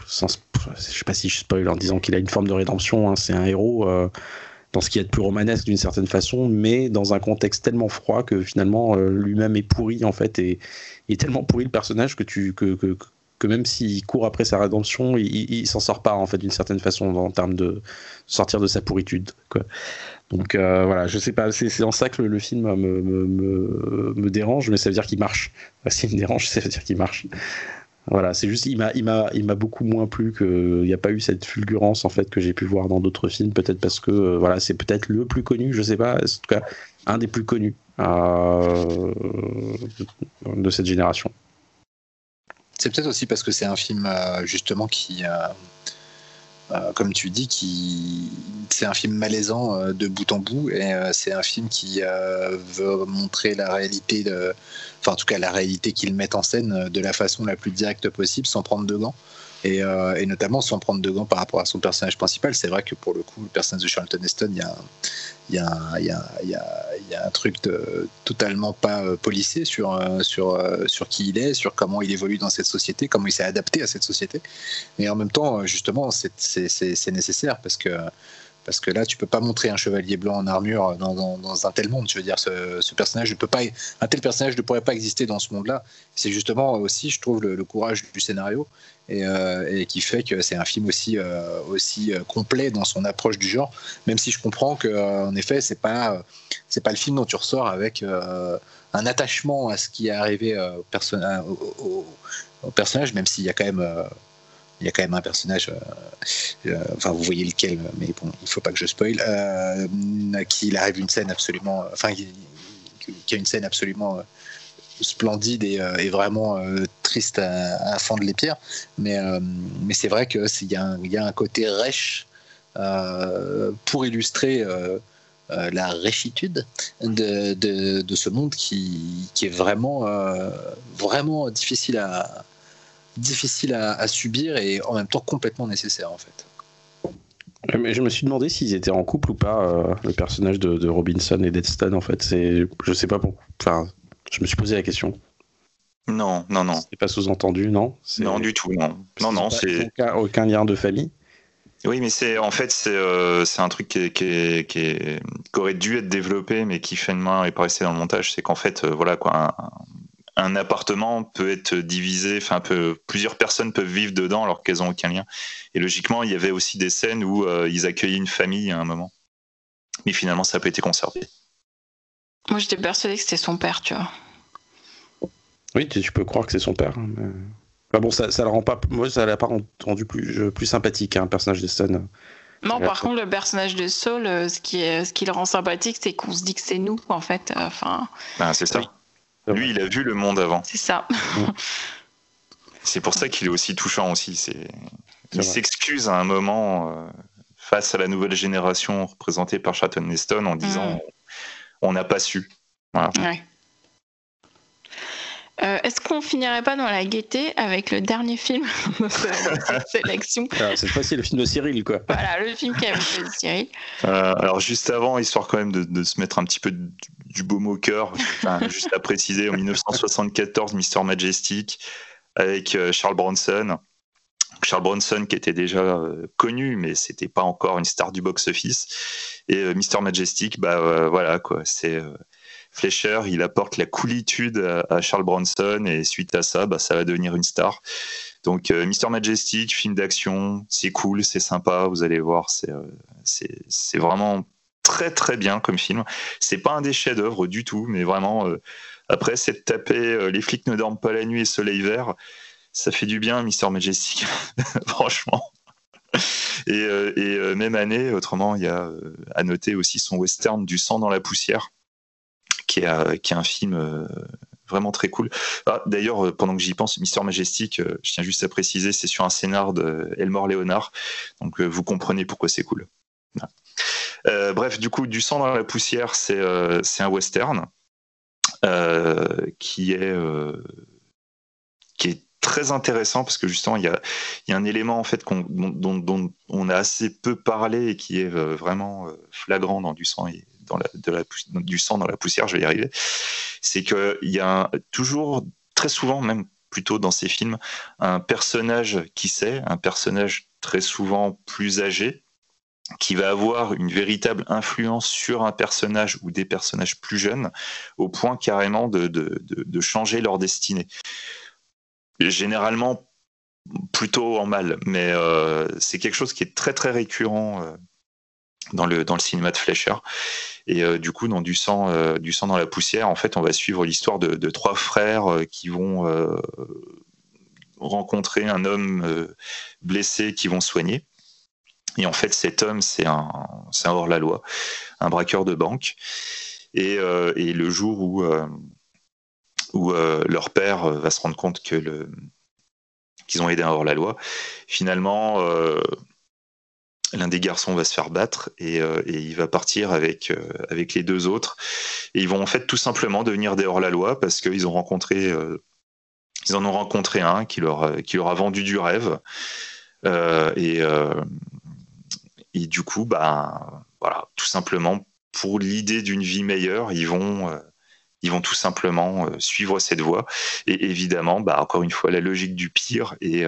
sans, je sais pas si je spoil en disant qu'il a une forme de rédemption, hein, c'est un héros dans ce qui est de plus romanesque d'une certaine façon, mais dans un contexte tellement froid que finalement euh, lui-même est pourri en fait, et est tellement pourri le personnage que tu que, que, que même s'il court après sa rédemption, il, il, s'en sort pas en fait d'une certaine façon en termes de sortir de sa pourritude. Quoi. Donc euh, voilà, je sais pas, c'est dans ça que le, film me, me, me, me, dérange, mais ça veut dire qu'il marche. S'il me dérange, ça veut dire qu'il marche. Voilà, c'est juste, il m'a, il m'a, il m'a beaucoup moins plu qu'il n'y a pas eu cette fulgurance en fait que j'ai pu voir dans d'autres films, peut-être parce que euh, voilà, c'est peut-être le plus connu, je sais pas, en tout cas un des plus connus euh, de cette génération. C'est peut-être aussi parce que c'est un film euh, justement qui, comme tu dis, qui c'est un film malaisant de bout en bout et c'est un film qui veut montrer la réalité enfin en tout cas la réalité qu'ils mettent en scène euh, de la façon la plus directe possible sans prendre de gants. Et, euh, et, notamment sans prendre de gants par rapport à son personnage principal. C'est vrai que pour le coup, le personnage de Charlton Heston, il y a, un truc totalement pas euh, policé sur, sur, sur qui il est, sur comment il évolue dans cette société, comment il s'est adapté à cette société. Et en même temps, justement, c'est nécessaire parce que parce que là, tu peux pas montrer un chevalier blanc en armure dans, un tel monde. Je veux dire, ce, personnage pas, un tel personnage ne pourrait pas exister dans ce monde-là. C'est justement aussi, je trouve, le, courage du scénario euh, et, qui fait que c'est un film aussi euh, euh, complet dans son approche du genre. Même si je comprends que, en effet, c'est pas pas le film dont tu ressors avec un attachement à ce qui est arrivé au, au personnage, même s'il y a quand même il y a quand même un personnage, euh, euh, enfin vous voyez lequel, mais bon, il faut pas que je spoil, euh, qui arrive une scène absolument, enfin qui, a une scène absolument splendide et, vraiment triste à, fendre les pierres. Mais, mais c'est vrai qu'il y, y, a un côté rêche pour illustrer la réchitude de, de, de, ce monde qui, qui est vraiment, vraiment difficile à, difficile à, subir et en même temps complètement nécessaire en fait. Mais je me suis demandé s'ils étaient en couple ou pas, euh, le personnage de, Robinson et Deadstone en fait. C'est, je sais pas pourquoi. Enfin, je me suis posé la question. Non, non, non. C'est pas sous-entendu, non? Non, du tout, non. Non, non, c'est aucun, lien de famille? Oui, mais c'est en fait c'est euh, un truc qui, qui, qui, aurait dû être développé, mais qui fait une main et pas resté dans le montage. C'est qu'en fait, euh, voilà quoi, un appartement peut être divisé, enfin plusieurs personnes peuvent vivre dedans alors qu'elles n'ont aucun lien. Et logiquement, il y avait aussi des scènes où euh, ils accueillaient une famille à un moment. Mais finalement, ça n'a pas été conservé. Moi, j'étais persuadée que c'était son père, tu vois. Oui, tu peux croire que c'est son père. Hein, mais... bon, ça, ça le rend pas. Moi, ça l'a pas rendu plus, plus sympathique, un hein, personnage de Stone. Non, par contre, le personnage de Saul, euh, ce qui, est, ce qui le rend sympathique, c'est qu'on se dit que c'est nous, en fait. Enfin. Ben, c'est ça. Lui, il a vu le monde avant. C'est ça. c'est pour ça qu'il est aussi touchant aussi. C'est. Il s'excuse à un moment euh, face à la nouvelle génération représentée par Charlton Heston en disant mm. on n'a pas su. Voilà. Ouais. Euh, est-ce qu'on finirait pas dans la gaieté avec le dernier film de cette sélection ah, Cette fois-ci, le film de Cyril, quoi. Voilà, le film qui a fait Cyril. Euh, alors, juste avant, histoire quand même de, se mettre un petit peu du baume au cœur, juste à préciser, en 1974, Mister Majestic, avec euh, Charles Bronson. Charles Bronson qui était déjà connu, mais c'était pas encore une star du box-office. Et Mister Majestic, bah voilà quoi, c'est Fleischer, il apporte la coolitude à, Charles Bronson et suite à ça, bah, ça va devenir une star. Donc euh, Mister Majestic, film d'action, c'est cool, c'est sympa, vous allez voir, c'est euh, vraiment très très bien comme film. C'est pas un des chefs-d'œuvre du tout, mais vraiment euh, après c'est taper les flics ne dorment pas la nuit et soleil vert, ça fait du bien Mister Majestic, franchement. Et, et même année, autrement, il y a à noter aussi son western du sang dans la poussière qui est, un film euh, vraiment très cool. Ah, d'ailleurs, euh, pendant que j'y pense, Mister Majestic, euh, je tiens juste à préciser, c'est sur un scénar de Elmore Leonard, donc vous comprenez pourquoi c'est cool. bref, du coup, Du sang dans la poussière, c'est un western qui est très intéressant parce que justement il y a, un élément en fait dont, on a assez peu parlé et qui est vraiment flagrant dans du sang du sang dans la poussière, je vais y arriver, c'est qu'il y a toujours, très souvent même plutôt dans ces films, un personnage qui sait, un personnage très souvent plus âgé, qui va avoir une véritable influence sur un personnage ou des personnages plus jeunes, au point carrément de, changer leur destinée. Généralement, plutôt en mal, mais euh, c'est quelque chose qui est très très récurrent euh, dans, le, dans le cinéma de Fleischer. Et euh, du coup, dans du sang, euh, du sang dans la poussière, en fait, on va suivre l'histoire de, trois frères euh, qui vont rencontrer un homme blessé qui vont soigner. Et en fait, cet homme, c'est un, hors-la-loi, un braqueur de banque. Et, le jour où, leur père va se rendre compte qu'ils ont aidé un hors-la-loi, finalement, l'un des garçons va se faire battre et, euh, il va partir avec, euh, avec les deux autres. Et ils vont en fait tout simplement devenir des hors-la-loi parce qu'ils ont rencontré, euh, ils en ont rencontré un qui leur, qui leur a vendu du rêve. et, et du coup, bah, voilà, tout simplement, pour l'idée d'une vie meilleure, ils vont, ils vont tout simplement suivre cette voie. Et évidemment, bah, encore une fois, la logique du pire et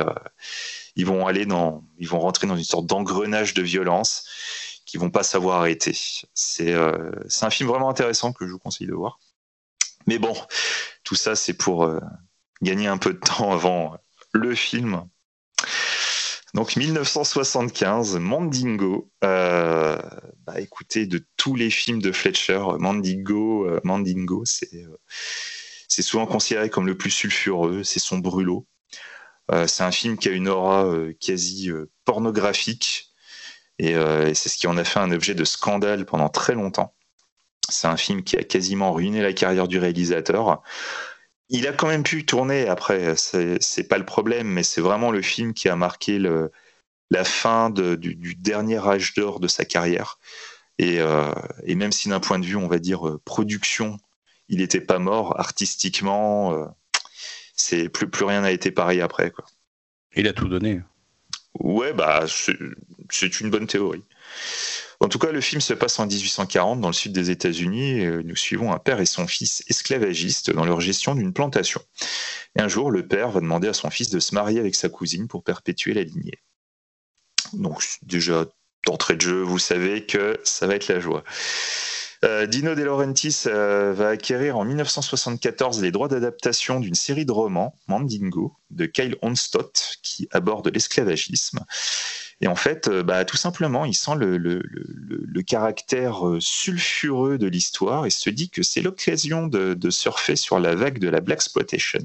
ils vont aller dans, ils vont rentrer dans une sorte d'engrenage de violence qu'ils vont pas savoir arrêter. C'est euh, un film vraiment intéressant que je vous conseille de voir. Mais bon, tout ça c'est pour euh, gagner un peu de temps avant le film. Donc 1975, Mandingo. Euh, bah, écoutez, de tous les films de Fletcher, Mandingo, Mandingo, c'est c'est souvent considéré comme le plus sulfureux. C'est son brûlot. Euh, c'est un film qui a une aura euh, quasi euh, pornographique et, c'est ce qui en a fait un objet de scandale pendant très longtemps. C'est un film qui a quasiment ruiné la carrière du réalisateur. Il a quand même pu tourner après, c'est pas le problème, mais c'est vraiment le film qui a marqué la fin du, dernier âge d'or de sa carrière. Et, même si d'un point de vue, on va dire, production, il n'était pas mort, artistiquement, c'est plus, plus rien n'a été pareil après. Quoi. Il a tout donné. Ouais, bah, c'est une bonne théorie. En tout cas, le film se passe en 1840 dans le sud des États-Unis nous suivons un père et son fils esclavagistes dans leur gestion d'une plantation. Et un jour, le père va demander à son fils de se marier avec sa cousine pour perpétuer la lignée. Donc, déjà, d'entrée de jeu, vous savez que ça va être la joie. Euh, Dino De Laurentiis euh, va acquérir en 1974 les droits d'adaptation d'une série de romans, Mandingo, de Kyle Onstott, qui aborde l'esclavagisme. Et en fait, bah, tout simplement, il sent le, caractère sulfureux de l'histoire et se dit que c'est l'occasion de, surfer sur la vague de la Black Exploitation.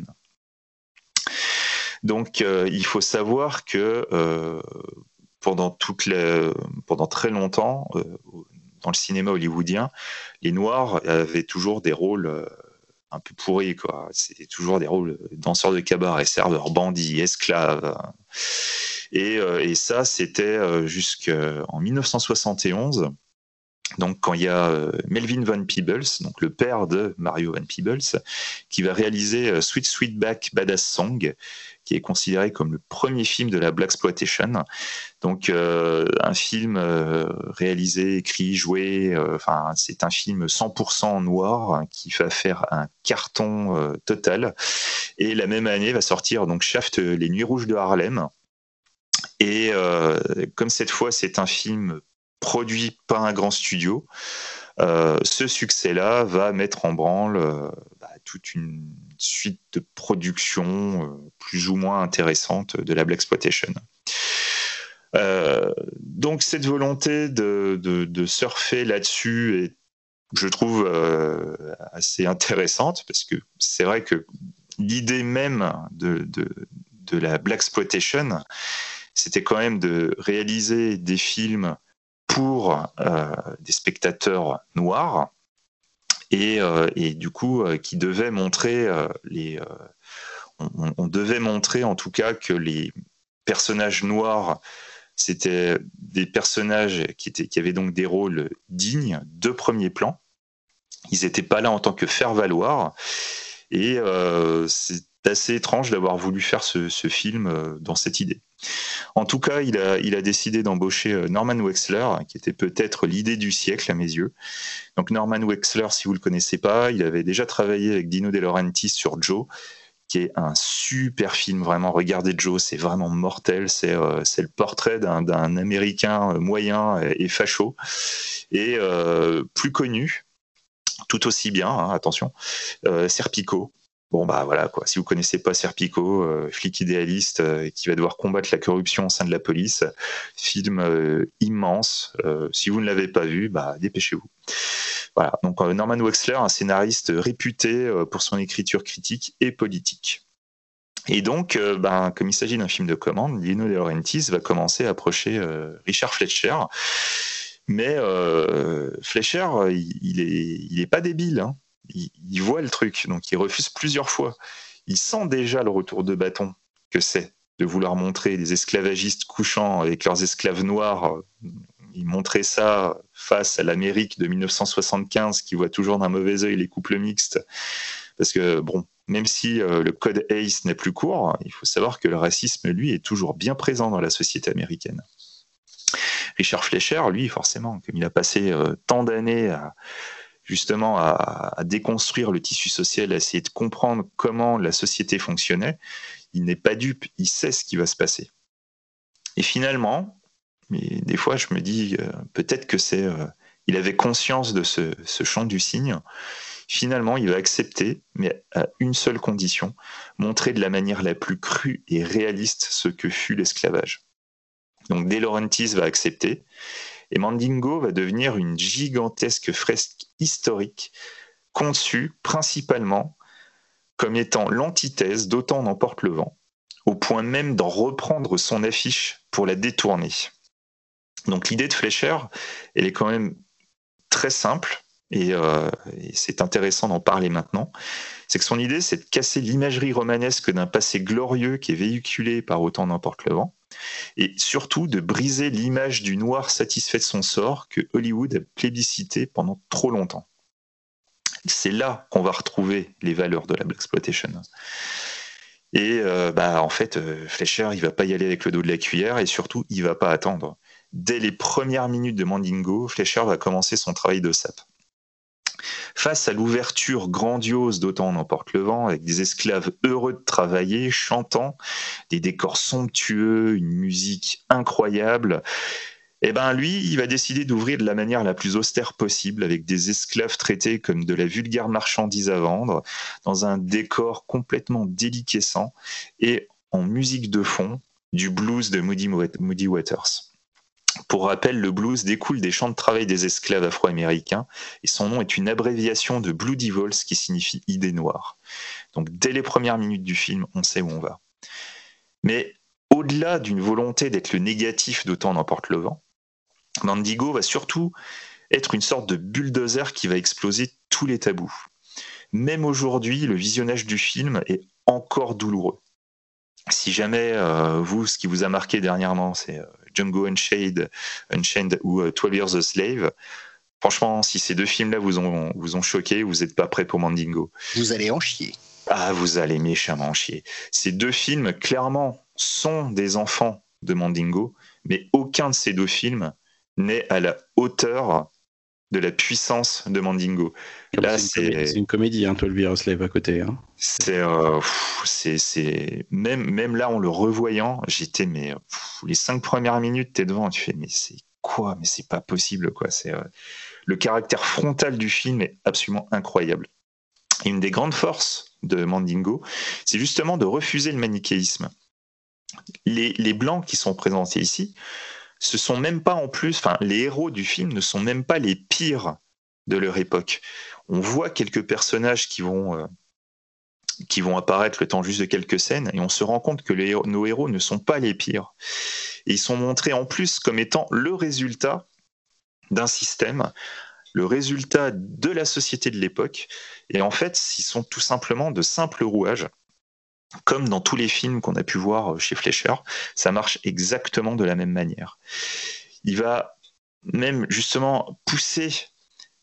Donc, il faut savoir que pendant très longtemps, dans le cinéma hollywoodien, les Noirs avaient toujours des rôles un peu pourri, quoi. C'était toujours des rôles danseurs de cabaret, serveurs, bandits, esclaves. Et, euh, et ça, c'était euh, jusqu'en 1971. Donc, quand il y a euh, Melvin Van Peebles, donc le père de Mario Van Peebles, qui va réaliser Sweet Sweetback Badass Song, est considéré comme le premier film de la Black Exploitation. Donc euh, un film euh, réalisé, écrit, joué, euh, enfin c'est un film 100% noir hein, qui va faire un carton total. Et la même année va sortir donc Shaft, les Nuits rouges de Harlem. Et comme cette fois c'est un film produit par un grand studio, ce succès-là va mettre en branle bah, toute une suite de production euh, plus ou moins intéressante de la Black Exploitation. Euh, donc cette volonté de, surfer là-dessus est, je trouve, euh, assez intéressante parce que c'est vrai que l'idée même de, de, la Black Exploitation, c'était quand même de réaliser des films pour des spectateurs noirs euh, et, du coup euh, qui devait montrer euh, les on, devait montrer en tout cas que les personnages noirs c'était des personnages qui, avaient donc des rôles dignes de premier plan. Ils n'étaient pas là en tant que faire-valoir. Et c'est assez étrange d'avoir voulu faire ce, film dans cette idée. En tout cas, il a, décidé d'embaucher euh, Norman Wexler, qui était peut-être l'idée du siècle à mes yeux. Donc Norman Wexler, si vous ne le connaissez pas, il avait déjà travaillé avec Dino De Laurentiis sur Joe, qui est un super film, vraiment. Regardez Joe, c'est vraiment mortel. C'est euh, le portrait d'un Américain euh, moyen et, facho. Et plus connu, tout aussi bien, hein, attention, Serpico, Bon bah voilà quoi. Si vous connaissez pas Serpico, euh, flic idéaliste euh, qui va devoir combattre la corruption au sein de la police, film euh, immense. si vous ne l'avez pas vu, bah dépêchez-vous. Voilà. Donc Norman Wexler, un scénariste réputé pour son écriture critique et politique. Et donc, ben, comme il s'agit d'un film de commande, Lino De Laurentiis va commencer à approcher Richard Fletcher. Mais Fletcher, il, est, il est pas débile. Hein il, voit le truc, donc il refuse plusieurs fois. Il sent déjà le retour de bâton que c'est de vouloir montrer des esclavagistes couchant avec leurs esclaves noirs. Il montrait ça face à l'Amérique de 1975 qui voit toujours d'un mauvais œil les couples mixtes. Parce que, bon, même si euh, le code ACE n'est plus court, il faut savoir que le racisme, lui, est toujours bien présent dans la société américaine. Richard Fleischer, lui, forcément, comme il a passé euh, tant d'années à, justement à, déconstruire le tissu social, à essayer de comprendre comment la société fonctionnait, il n'est pas dupe, il sait ce qui va se passer. Et finalement, mais des fois je me dis euh, peut-être que c'est, euh, il avait conscience de ce, ce champ du signe. Finalement, il va accepter, mais à une seule condition, montrer de la manière la plus crue et réaliste ce que fut l'esclavage. Donc De Laurentiis va accepter, et Mandingo va devenir une gigantesque fresque historique conçue principalement comme étant l'antithèse d'Autant n'emporte le vent, au point même d'en reprendre son affiche pour la détourner. Donc l'idée de Fleischer, elle est quand même très simple, et, euh, c'est intéressant d'en parler maintenant, c'est que son idée, c'est de casser l'imagerie romanesque d'un passé glorieux qui est véhiculé par Autant n'emporte le vent, et surtout de briser l'image du noir satisfait de son sort que Hollywood a plébiscité pendant trop longtemps. C'est là qu'on va retrouver les valeurs de la Black Exploitation. Et euh, bah, en fait, euh, Fleischer, il va pas y aller avec le dos de la cuillère et surtout, il va pas attendre. Dès les premières minutes de Mandingo, Fleischer va commencer son travail de sape. Face à l'ouverture grandiose d'Autant n'emporte le vent, avec des esclaves heureux de travailler, chantant, des décors somptueux, une musique incroyable, eh ben lui, il va décider d'ouvrir de la manière la plus austère possible, avec des esclaves traités comme de la vulgaire marchandise à vendre, dans un décor complètement déliquescent et en musique de fond du blues de Moody, Waters. Pour rappel, le blues découle des champs de travail des esclaves afro-américains et son nom est une abréviation de Blue Devils qui signifie idée noire. Donc dès les premières minutes du film, on sait où on va. Mais au-delà d'une volonté d'être le négatif d'autant n'emporte le vent, Mandigo va surtout être une sorte de bulldozer qui va exploser tous les tabous. Même aujourd'hui, le visionnage du film est encore douloureux. Si jamais euh, vous, ce qui vous a marqué dernièrement, c'est euh, Django Unchained, Unchained ou euh, Twelve Years a Slave, franchement, si ces deux films-là vous ont, vous ont choqué, vous n'êtes pas prêt pour Mandingo. Vous allez en chier. Ah, vous allez méchamment en chier. Ces deux films, clairement, sont des enfants de Mandingo, mais aucun de ces deux films n'est à la hauteur de la puissance de Mandingo. Là, c'est une, comédie, hein, Twelve Slave à côté. Hein. Euh, c'est, c'est, même, même là, en le revoyant, j'étais, mais les cinq premières minutes, t'es devant, tu fais, mais c'est quoi? Mais c'est pas possible, quoi. C'est euh, le caractère frontal du film est absolument incroyable. Et une des grandes forces de Mandingo, c'est justement de refuser le manichéisme. Les, les blancs qui sont présentés ici, ce sont même pas en plus, enfin, les héros du film ne sont même pas les pires de leur époque. On voit quelques personnages qui vont, euh, qui vont apparaître le temps juste de quelques scènes, et on se rend compte que nos héros ne sont pas les pires. Ils sont montrés en plus comme étant le résultat d'un système, le résultat de la société de l'époque, et en fait, ils sont tout simplement de simples rouages comme dans tous les films qu'on a pu voir chez Fleischer, ça marche exactement de la même manière. Il va même justement pousser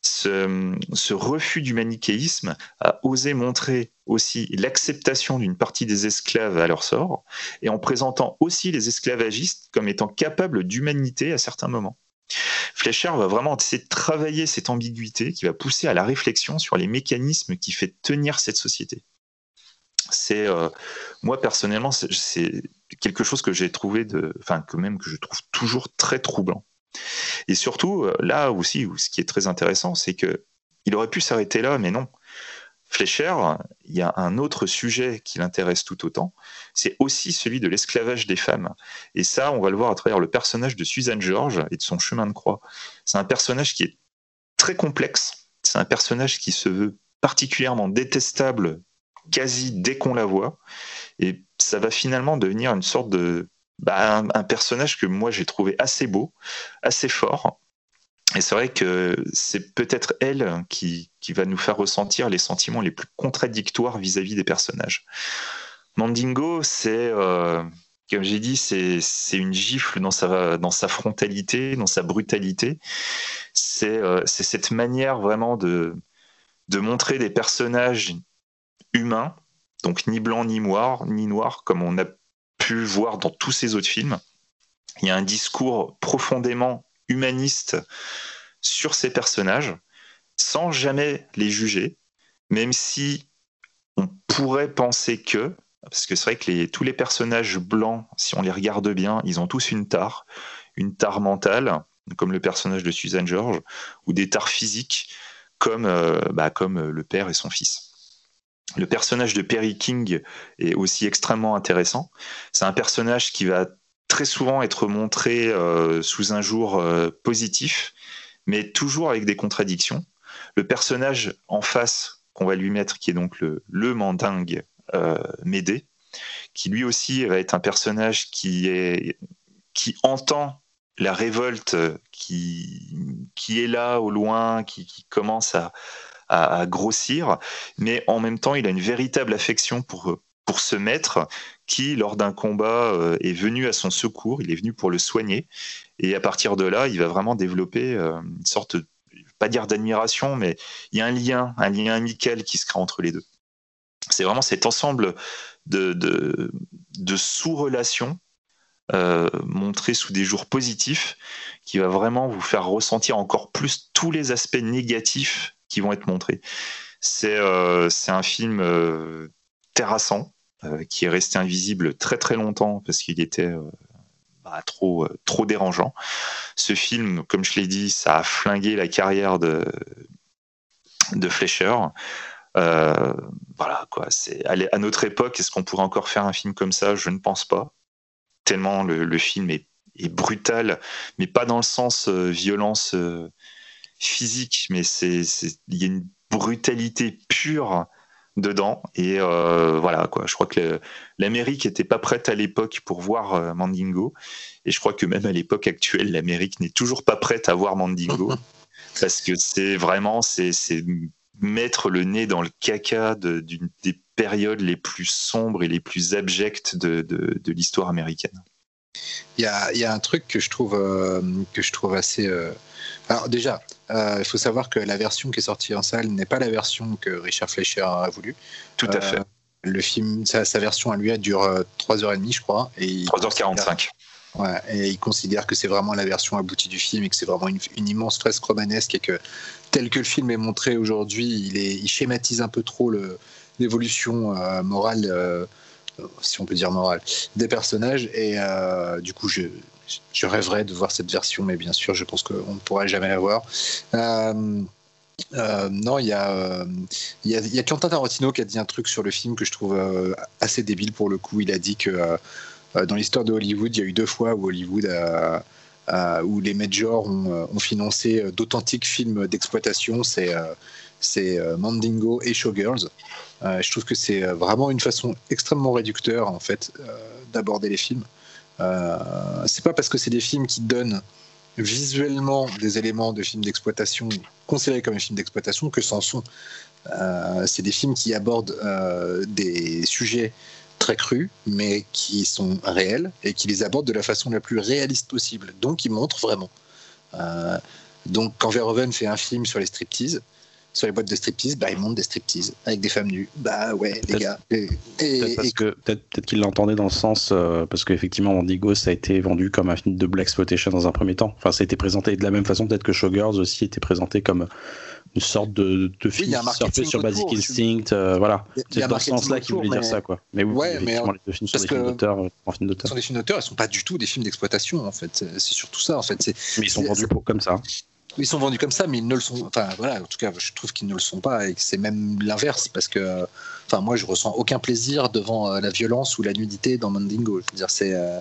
ce, refus du manichéisme à oser montrer aussi l'acceptation d'une partie des esclaves à leur sort, et en présentant aussi les esclavagistes comme étant capables d'humanité à certains moments. Fleischer va vraiment essayer de travailler cette ambiguïté qui va pousser à la réflexion sur les mécanismes qui fait tenir cette société c'est euh, moi personnellement c'est quelque chose que j'ai trouvé de enfin que même que je trouve toujours très troublant et surtout euh, là aussi ce qui est très intéressant c'est que il aurait pu s'arrêter là mais non Fleischer, il y a un autre sujet qui l'intéresse tout autant, c'est aussi celui de l'esclavage des femmes. Et ça, on va le voir à travers le personnage de Suzanne George et de son chemin de croix. C'est un personnage qui est très complexe, c'est un personnage qui se veut particulièrement détestable quasi dès qu'on la voit. Et ça va finalement devenir une sorte de. Bah, un, personnage que moi j'ai trouvé assez beau, assez fort. Et c'est vrai que c'est peut-être elle qui, qui, va nous faire ressentir les sentiments les plus contradictoires vis-à-vis des personnages. Mandingo, c'est, euh, comme j'ai dit, c'est une gifle dans sa, dans sa frontalité, dans sa brutalité. C'est euh, cette manière vraiment de, de montrer des personnages humain, donc ni blanc ni noir, ni noir, comme on a pu voir dans tous ces autres films. Il y a un discours profondément humaniste sur ces personnages, sans jamais les juger, même si on pourrait penser que, parce que c'est vrai que tous les personnages blancs, si on les regarde bien, ils ont tous une tare, une tare mentale, comme le personnage de Suzanne George, ou des tares physiques, comme, euh, bah, comme le père et son fils. Le personnage de Perry King est aussi extrêmement intéressant. C'est un personnage qui va très souvent être montré euh, sous un jour euh, positif, mais toujours avec des contradictions. Le personnage en face qu'on va lui mettre, qui est donc le, le mandingue euh, Médée, qui lui aussi va être un personnage qui, est, qui entend la révolte qui, qui est là au loin, qui commence à, à, grossir, mais en même temps, il a une véritable affection pour, pour ce maître qui, lors d'un combat, euh, est venu à son secours, il est venu pour le soigner, et à partir de là, il va vraiment développer euh, une sorte, pas dire d'admiration, mais il y a un lien, un lien amical qui se crée entre les deux. C'est vraiment cet ensemble de, de, sous-relations euh, montrées sous des jours positifs qui va vraiment vous faire ressentir encore plus tous les aspects négatifs qui vont être montrés. C'est euh, un film euh, terrassant euh, qui est resté invisible très très longtemps parce qu'il était bah, trop, trop dérangeant. Ce film, comme je l'ai dit, ça a flingué la carrière de, de Fleischer. voilà quoi. À notre époque, est-ce qu'on pourrait encore faire un film comme ça? Je ne pense pas. Tellement le, film est brutal, mais pas dans le sens violence physique, mais c'est il y a une brutalité pure dedans. Et euh, voilà, quoi. Je crois que l'Amérique n'était pas prête à l'époque pour voir euh, Mandingo. Et je crois que même à l'époque actuelle, l'Amérique n'est toujours pas prête à voir Mandingo. parce que c'est vraiment, c'est mettre le nez dans le caca d'une des périodes les plus sombres et les plus abjectes de, de, l'histoire américaine. Il y a, y a, un truc que je trouve, euh, que je trouve assez alors déjà, euh, il faut savoir que la version qui est sortie en salle n'est pas la version que Richard Fleischer a voulu. Tout à fait. Euh, le film, sa, version à lui, elle dure 3h30, euh, je crois. Et 3h45. Ouais, et il considère que c'est vraiment la version aboutie du film et que c'est vraiment une, immense fresque romanesque et que tel que le film est montré aujourd'hui, il, il schématise un peu trop l'évolution morale, si on peut dire morale, des personnages. Et du coup, je, je rêverais de voir cette version, mais bien sûr, je pense qu'on ne pourra jamais la voir. Euh, euh, non, il y, a, il, y a, y a Quentin Tarantino qui a dit un truc sur le film que je trouve euh, assez débile pour le coup. Il a dit que dans l'histoire de Hollywood, il y a eu deux fois où Hollywood où les majors ont, ont financé d'authentiques films d'exploitation. C'est c'est Mandingo et Showgirls. je trouve que c'est vraiment une façon extrêmement réducteur en fait d'aborder les films. Euh, c'est pas parce que c'est des films qui donnent visuellement des éléments de films d'exploitation considérés comme des films d'exploitation que c'en sont. Euh, c'est des films qui abordent euh, des sujets très crus, mais qui sont réels et qui les abordent de la façon la plus réaliste possible. Donc, ils montrent vraiment. donc, quand Verhoeven fait un film sur les striptease, sur les boîtes de striptease, bah, ils montent des striptease avec des femmes nues. Bah ouais, les gars. Peut-être qu'il l'entendait dans le sens, euh, parce qu'effectivement, Mandigo, ça a été vendu comme un film de Black Exploitation dans un premier temps. Enfin, ça a été présenté de la même façon, peut-être que Showgirls aussi était présenté comme une sorte de, de film oui, sur Basic Instinct. Euh, voilà. C'est dans ce sens-là qu'il voulait dire ça, quoi. Mais oui, effectivement, les deux films sont des films d'auteur. Euh, films d'auteur. sont des films d'auteur, ils sont pas du tout des films d'exploitation, en fait. C'est surtout ça, en fait. Mais ils sont vendus pour, comme ça ils sont vendus comme ça, mais ils ne le sont. Enfin, voilà, en tout cas, je trouve qu'ils ne le sont pas et que c'est même l'inverse parce que, enfin, moi, je ressens aucun plaisir devant euh, la violence ou la nudité dans Mandingo. Je veux dire, c'est, euh,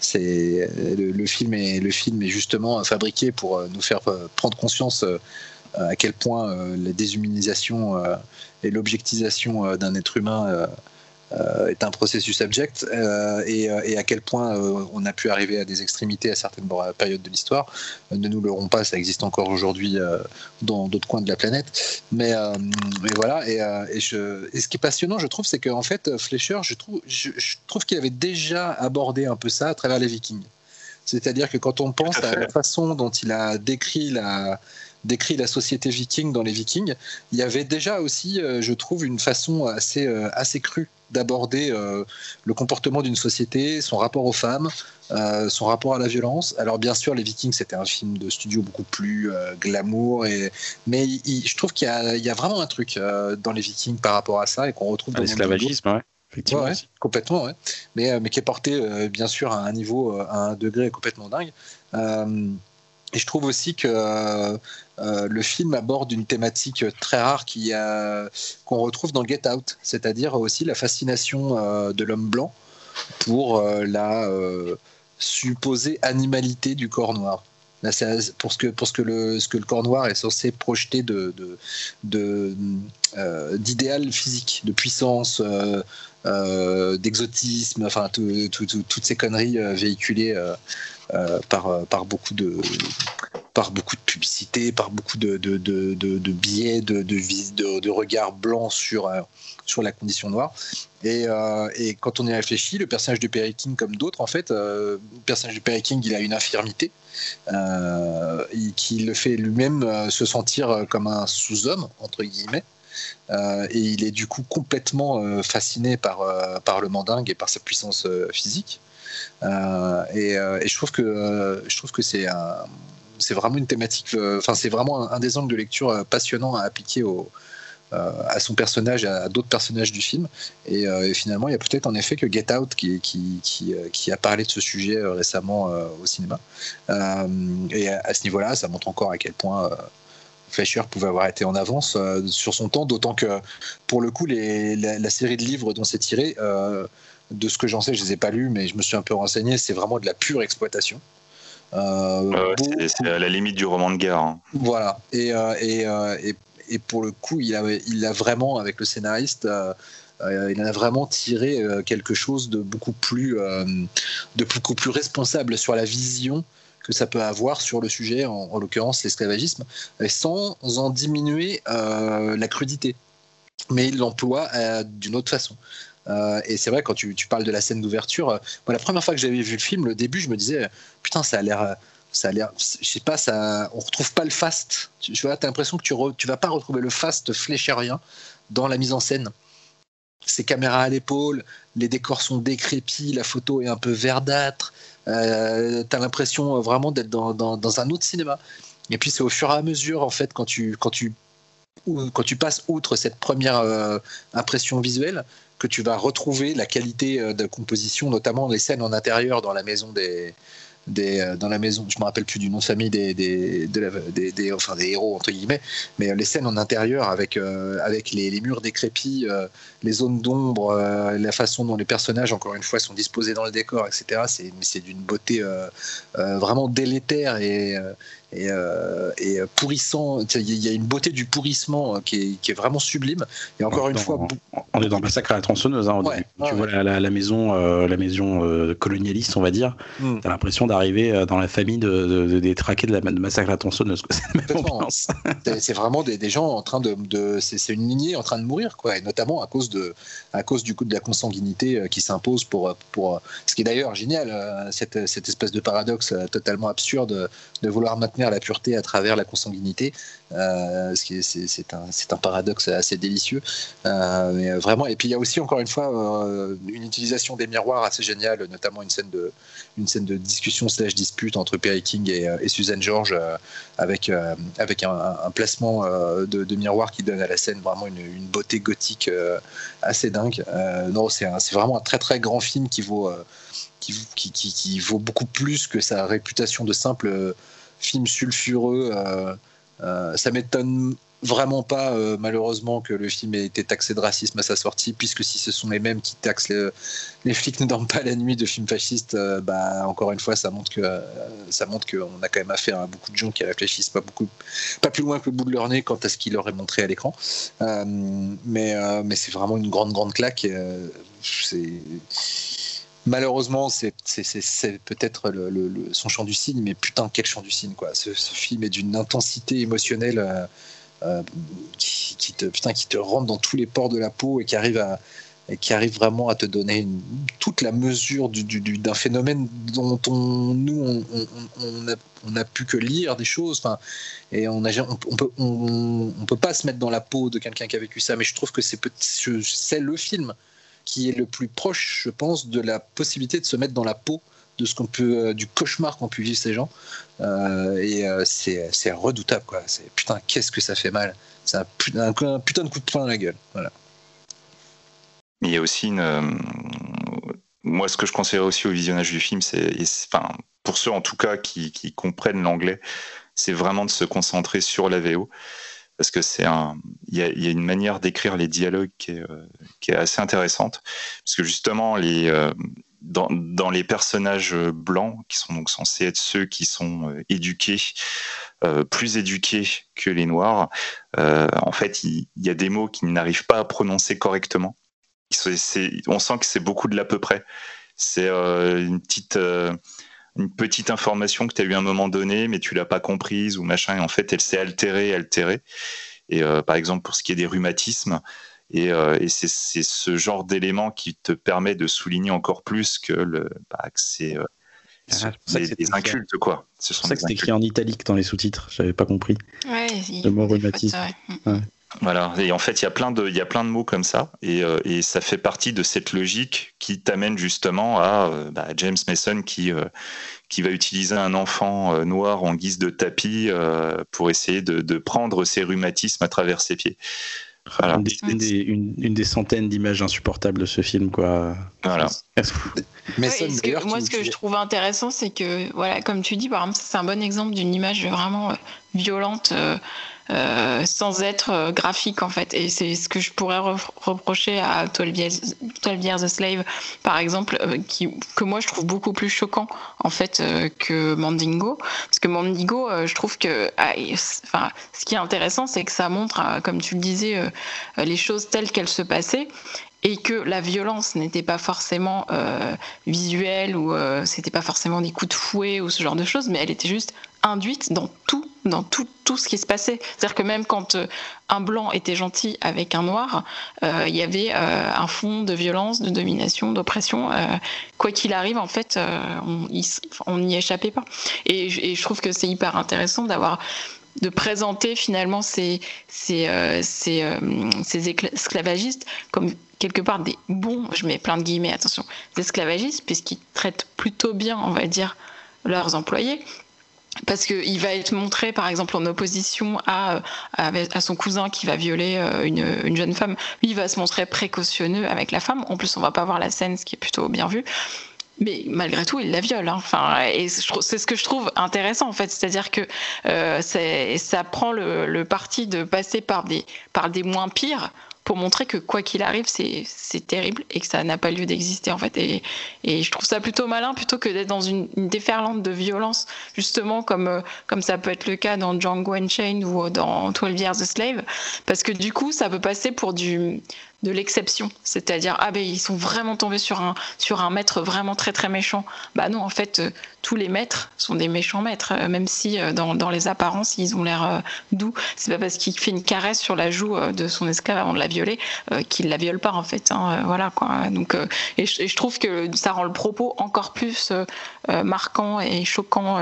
c'est le, film est le film est justement fabriqué pour euh, nous faire prendre conscience à quel point la déshumanisation et l'objectisation d'un être humain euh, est un processus abject euh, et, euh, et, à quel point on a pu arriver à des extrémités à certaines périodes de l'histoire. ne nous leurrons pas, ça existe encore aujourd'hui dans d'autres coins de la planète. Mais, mais voilà, et, et, je, et, ce qui est passionnant, je trouve, c'est qu'en fait, Fleischer, je trouve, je, trouve qu'il avait déjà abordé un peu ça à travers les Vikings. C'est-à-dire que quand on pense à la façon dont il a décrit la, décrit la société viking dans les Vikings, il y avait déjà aussi, je trouve, une façon assez, assez crue d'aborder euh, le comportement d'une société, son rapport aux femmes, euh, son rapport à la violence. Alors bien sûr, Les Vikings, c'était un film de studio beaucoup plus euh, glamour, et... mais je trouve qu'il y, a vraiment un truc dans Les Vikings par rapport à ça et qu'on retrouve dans l'esclavagisme, ouais. Effectivement. Ouais, complètement, ouais. mais, mais qui est porté bien sûr à un niveau, à un degré complètement dingue. Et je trouve aussi que euh, le film aborde une thématique très rare qui qu'on retrouve dans Get Out, c'est-à-dire aussi la fascination euh, de l'homme blanc pour euh, la supposée animalité du corps noir. pour ce que, le, corps noir est censé projeter d'idéal physique, de puissance, d'exotisme, enfin toutes ces conneries véhiculées euh, par, euh, par, beaucoup de, par beaucoup de publicité, par beaucoup de, de, de, de biais, de, de, regards blancs sur, euh, sur la condition noire. Et, et, quand on y réfléchit, le personnage de Perry King, comme d'autres, en fait, le personnage de Perry King, il a une infirmité qui le fait lui-même se sentir comme un sous-homme, entre guillemets. et il est du coup complètement fasciné par, par le mandingue et par sa puissance physique. Euh, euh, et, je trouve que euh, je trouve que c'est c'est vraiment une thématique. Enfin, c'est vraiment un, des angles de lecture passionnant à appliquer au, à son personnage, à, d'autres personnages du film. Et, finalement, il y a peut-être en effet que Get Out qui, qui, qui, a parlé de ce sujet récemment au cinéma. et à, ce niveau-là, ça montre encore à quel point Fleischer pouvait avoir été en avance sur son temps, d'autant que pour le coup, la, série de livres dont c'est tiré de ce que j'en sais, je les ai pas lus, mais je me suis un peu renseigné, c'est vraiment de la pure exploitation. c'est à la limite du roman de guerre. Hein. Voilà. Et, et, et, et, pour le coup, il a, il a vraiment, avec le scénariste, il en a vraiment tiré quelque chose de beaucoup plus, de beaucoup plus responsable sur la vision que ça peut avoir sur le sujet, en, l'occurrence l'esclavagisme, sans en diminuer la crudité. Mais il l'emploie d'une autre façon. Euh, et c'est vrai, quand tu, parles de la scène d'ouverture, euh, la première fois que j'avais vu le film, le début, je me disais, putain, ça a l'air. Ça a l'air, je sais pas, ça, on retrouve pas le fast. Tu, vois, as l'impression que tu, tu vas pas retrouver le fast fléchérien dans la mise en scène. Ces caméras à l'épaule, les décors sont décrépits, la photo est un peu verdâtre. Euh, tu as l'impression vraiment d'être dans, un autre cinéma. Et puis c'est au fur et à mesure, en fait, tu, tu, quand tu passes outre cette première impression visuelle, que tu vas retrouver la qualité euh, de composition, notamment les scènes en intérieur dans la maison des, des, euh, dans la maison, je me rappelle plus du nom de famille des, des, des, enfin des héros entre guillemets, mais les scènes en intérieur avec, euh, avec les, murs décrépits, les zones d'ombre, la façon dont les personnages, encore une fois, sont disposés dans le décor, etc. C'est d'une beauté vraiment délétère et, et, euh, et pourrissant. Il y a une beauté du pourrissement euh, qui est, qui est vraiment sublime. Et encore une fois, on est dans Massacre à la tronçonneuse. Hein, tu vois la, la, maison, euh, la maison colonialiste, on va dire. Mm. T'as l'impression d'arriver dans la famille de, des traqués de la de Massacre à la tronçonneuse. C'est vraiment des, des, gens en train de, de c'est une lignée en train de mourir, quoi. Et notamment à cause de, à cause du coup de la consanguinité qui s'impose pour, pour, ce qui est d'ailleurs génial, cette, cette espèce de paradoxe totalement absurde de vouloir maintenir la pureté à travers la consanguinité. Euh, c'est un, un, paradoxe assez délicieux. Euh, mais vraiment, et puis il y a aussi encore une fois euh, une utilisation des miroirs assez géniale, notamment une scène de, une scène de discussion slash dispute entre Perry King et, et Suzanne George avec, avec un, placement de, de, miroir qui donne à la scène vraiment une, beauté gothique assez dingue. non, c'est vraiment un très très grand film qui vaut, qui, vaut beaucoup plus que sa réputation de simple film sulfureux. Euh, euh, ça m'étonne vraiment pas, euh, malheureusement, que le film ait été taxé de racisme à sa sortie, puisque si ce sont les mêmes qui taxent les, flics ne dorment pas la nuit de films fascistes, bah, encore une fois, ça montre que montre qu'on a quand même affaire à beaucoup de gens qui réfléchissent pas beaucoup, pas plus loin que le bout de leur nez quant à ce qu'il leur est montré à l'écran. mais mais c'est vraiment une grande grande claque. c'est malheureusement, c'est peut-être son chant du cygne, mais putain, quel chant du cygne, quoi. Ce, film est d'une intensité émotionnelle euh, euh, qui, te, putain, qui te rentre dans tous les pores de la peau et qui arrive à qui arrive vraiment à te donner toute la mesure d'un phénomène dont on, nous, on, a, pu que lire des choses. Et on, on, on, peut pas se mettre dans la peau de quelqu'un qui a vécu ça, mais je trouve que c'est le film qui est le plus proche, je pense, de la possibilité de se mettre dans la peau de ce qu'on peut, euh, du cauchemar qu'ont pu vivre ces gens. Euh, et euh, c'est, redoutable, quoi. Putain, qu'est-ce que ça fait mal. C'est un, putain, de coup de poing dans la gueule. Voilà. Il y a aussi une. moi, ce que je conseillerais aussi au visionnage du film, c'est, enfin, pour ceux en tout cas qui, qui comprennent l'anglais, c'est vraiment de se concentrer sur la VO parce que c'est un, il y a, une manière d'écrire les dialogues qui est, euh, assez intéressante, parce que justement les euh, dans, les personnages blancs, qui sont donc censés être ceux qui sont euh, éduqués, euh, plus éduqués que les noirs, euh, en fait, il, y a des mots qu'ils n'arrivent pas à prononcer correctement. on sent que c'est beaucoup de l'à peu près. C'est une petite une petite information que tu as eu à un moment donné, mais tu l'as pas comprise ou machin, et en fait, elle s'est altérée, altérée. Et euh, par exemple, pour ce qui est des rhumatismes, et, euh, c'est ce genre d'élément qui te permet de souligner encore plus que, le, bah, c'est euh, ah, des, incultes, quoi. C'est pour ça que c'est écrit en italique dans les sous-titres, j'avais pas compris. Ouais, le mot rhumatisme. Voilà, et en fait, il y a plein de, il y a plein de mots comme ça, et, euh, et ça fait partie de cette logique qui t'amène justement à euh, bah, James Mason qui, euh, qui va utiliser un enfant noir en guise de tapis pour essayer de, de, prendre ses rhumatismes à travers ses pieds. Voilà. Une, des, une, des, centaines d'images insupportables de ce film, quoi. Voilà. moi, ce que je trouve intéressant, c'est que, voilà, comme tu dis, par exemple, c'est un bon exemple d'une image vraiment violente sans être graphique en fait. Et c'est ce que je pourrais reprocher à 12 Years, a Slave, par exemple, qui, que moi je trouve beaucoup plus choquant en fait que Mandingo. Parce que Mandingo, je trouve que ah, enfin, ce qui est intéressant, c'est que ça montre, comme tu le disais, les choses telles qu'elles se passaient et que la violence n'était pas forcément euh, visuelle ou euh, c'était pas forcément des coups de fouet ou ce genre de choses, mais elle était juste induite dans tout, dans tout, tout ce qui se passait. C'est-à-dire que même quand euh, un blanc était gentil avec un noir, il y avait un fond de violence, de domination, d'oppression. quoi qu'il arrive, en fait, on n'y échappait pas. Et, et, je trouve que c'est hyper intéressant d'avoir de présenter finalement ces, ces, euh, ces, euh, ces, esclavagistes comme quelque part des bons, je mets plein de guillemets, attention, des esclavagistes, puisqu'ils traitent plutôt bien, on va dire, leurs employés. Parce qu'il va être montré, par exemple, en opposition à, à, son cousin qui va violer euh, une, une, jeune femme. Lui, il va se montrer précautionneux avec la femme. En plus, on va pas voir la scène, ce qui est plutôt bien vu mais malgré tout, il la viole. Hein. Enfin, et c'est ce que je trouve intéressant en fait, c'est-à-dire que euh, ça prend le, parti de passer par des par des moins pires pour montrer que quoi qu'il arrive, c'est terrible et que ça n'a pas lieu d'exister en fait. Et, je trouve ça plutôt malin plutôt que d'être dans une, déferlante de violence, justement comme, euh, comme ça peut être le cas dans Django Unchained ou dans 12 Years a Slave, parce que du coup, ça peut passer pour du, de l'exception, c'est-à-dire ah ben ils sont vraiment tombés sur un sur un maître vraiment très très méchant. Bah non, en fait euh, tous les maîtres sont des méchants maîtres, euh, même si euh, dans, dans, les apparences ils ont l'air doux. C'est pas parce qu'il fait une caresse sur la joue de son esclave avant de la violer qu'il la viole pas en fait. Hein, voilà quoi. Donc et je, trouve que ça rend le propos encore plus marquant et choquant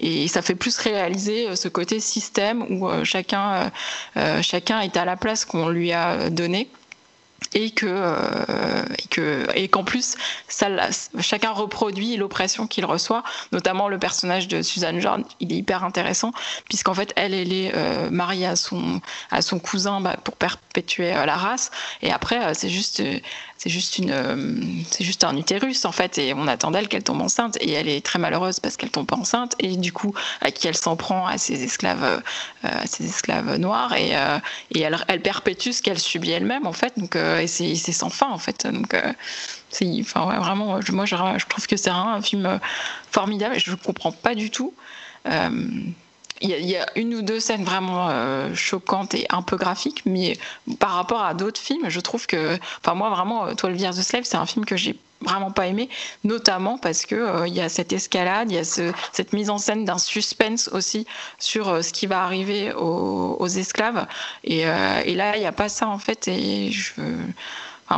et ça fait plus réaliser ce côté système où chacun, chacun est à la place qu'on lui a donnée et que euh, et que et qu'en plus ça chacun reproduit l'oppression qu'il reçoit notamment le personnage de Suzanne Jordan. Il est hyper intéressant puisqu'en fait elle elle est euh, mariée à son à son cousin bah, pour perpétuer euh, la race. Et après c'est juste c'est juste une c'est juste un utérus en fait et on attend d'elle qu'elle tombe enceinte et elle est très malheureuse parce qu'elle tombe pas enceinte et du coup à qui elle s'en prend à ses esclaves à ses esclaves noirs et et elle, perpétue ce qu'elle subit elle-même en fait donc et c'est sans fin en fait. Donc, euh, c'est, enfin, vraiment, moi je, trouve que c'est un, film euh, formidable et je comprends pas du tout. Euh, il y, a une ou deux scènes vraiment choquantes et un peu graphiques, mais par rapport à d'autres films, je trouve que, enfin moi vraiment, 12 Years a Slave, c'est un film que j'ai vraiment pas aimé, notamment parce que il y a cette escalade, il y a cette mise en scène d'un suspense aussi sur ce qui va arriver aux, esclaves, et, et là il n'y a pas ça en fait, et je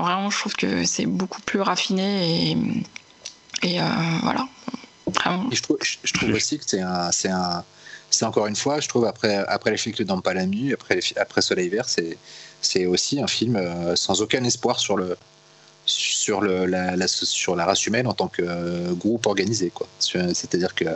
vraiment, je trouve que c'est beaucoup plus raffiné et, et euh, voilà. je trouve, je trouve aussi que c'est un, c'est un, c'est encore une fois, je trouve après après les flics dans Palamu, après après Soleil Vert, c'est c'est aussi un film euh, sans aucun espoir sur le sur le la, sur la race humaine en tant que euh, groupe organisé quoi. C'est-à-dire que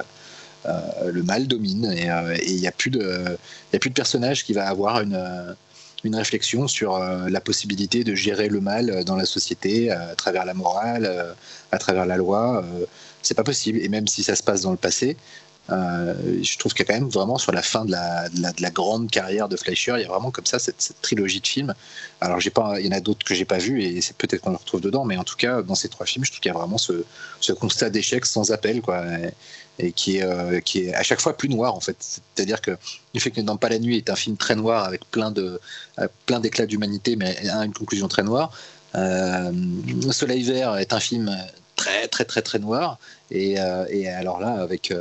le mal domine et il n'y a plus de a plus de personnage qui va avoir une une réflexion sur euh, la possibilité de gérer le mal euh, dans la société euh, à travers la morale, à travers la loi. c'est pas possible. Et même si ça se passe dans le passé, je trouve qu'il y a quand même vraiment sur la fin de la, de la, grande carrière de Fleischer, il y a vraiment comme ça cette, trilogie de films. Alors j'ai pas, il y en a d'autres que j'ai pas vus et c'est peut-être qu'on le retrouve dedans, mais en tout cas dans ces trois films, je trouve qu'il y a vraiment ce, constat d'échec sans appel, quoi et qui est, euh, qui est à chaque fois plus noir en fait. C'est-à-dire que le fait que Dans pas la nuit est un film très noir avec plein de euh, plein d'éclats d'humanité, mais une conclusion très noire. Euh, Soleil vert est un film très très très très noir. Et, euh, alors là avec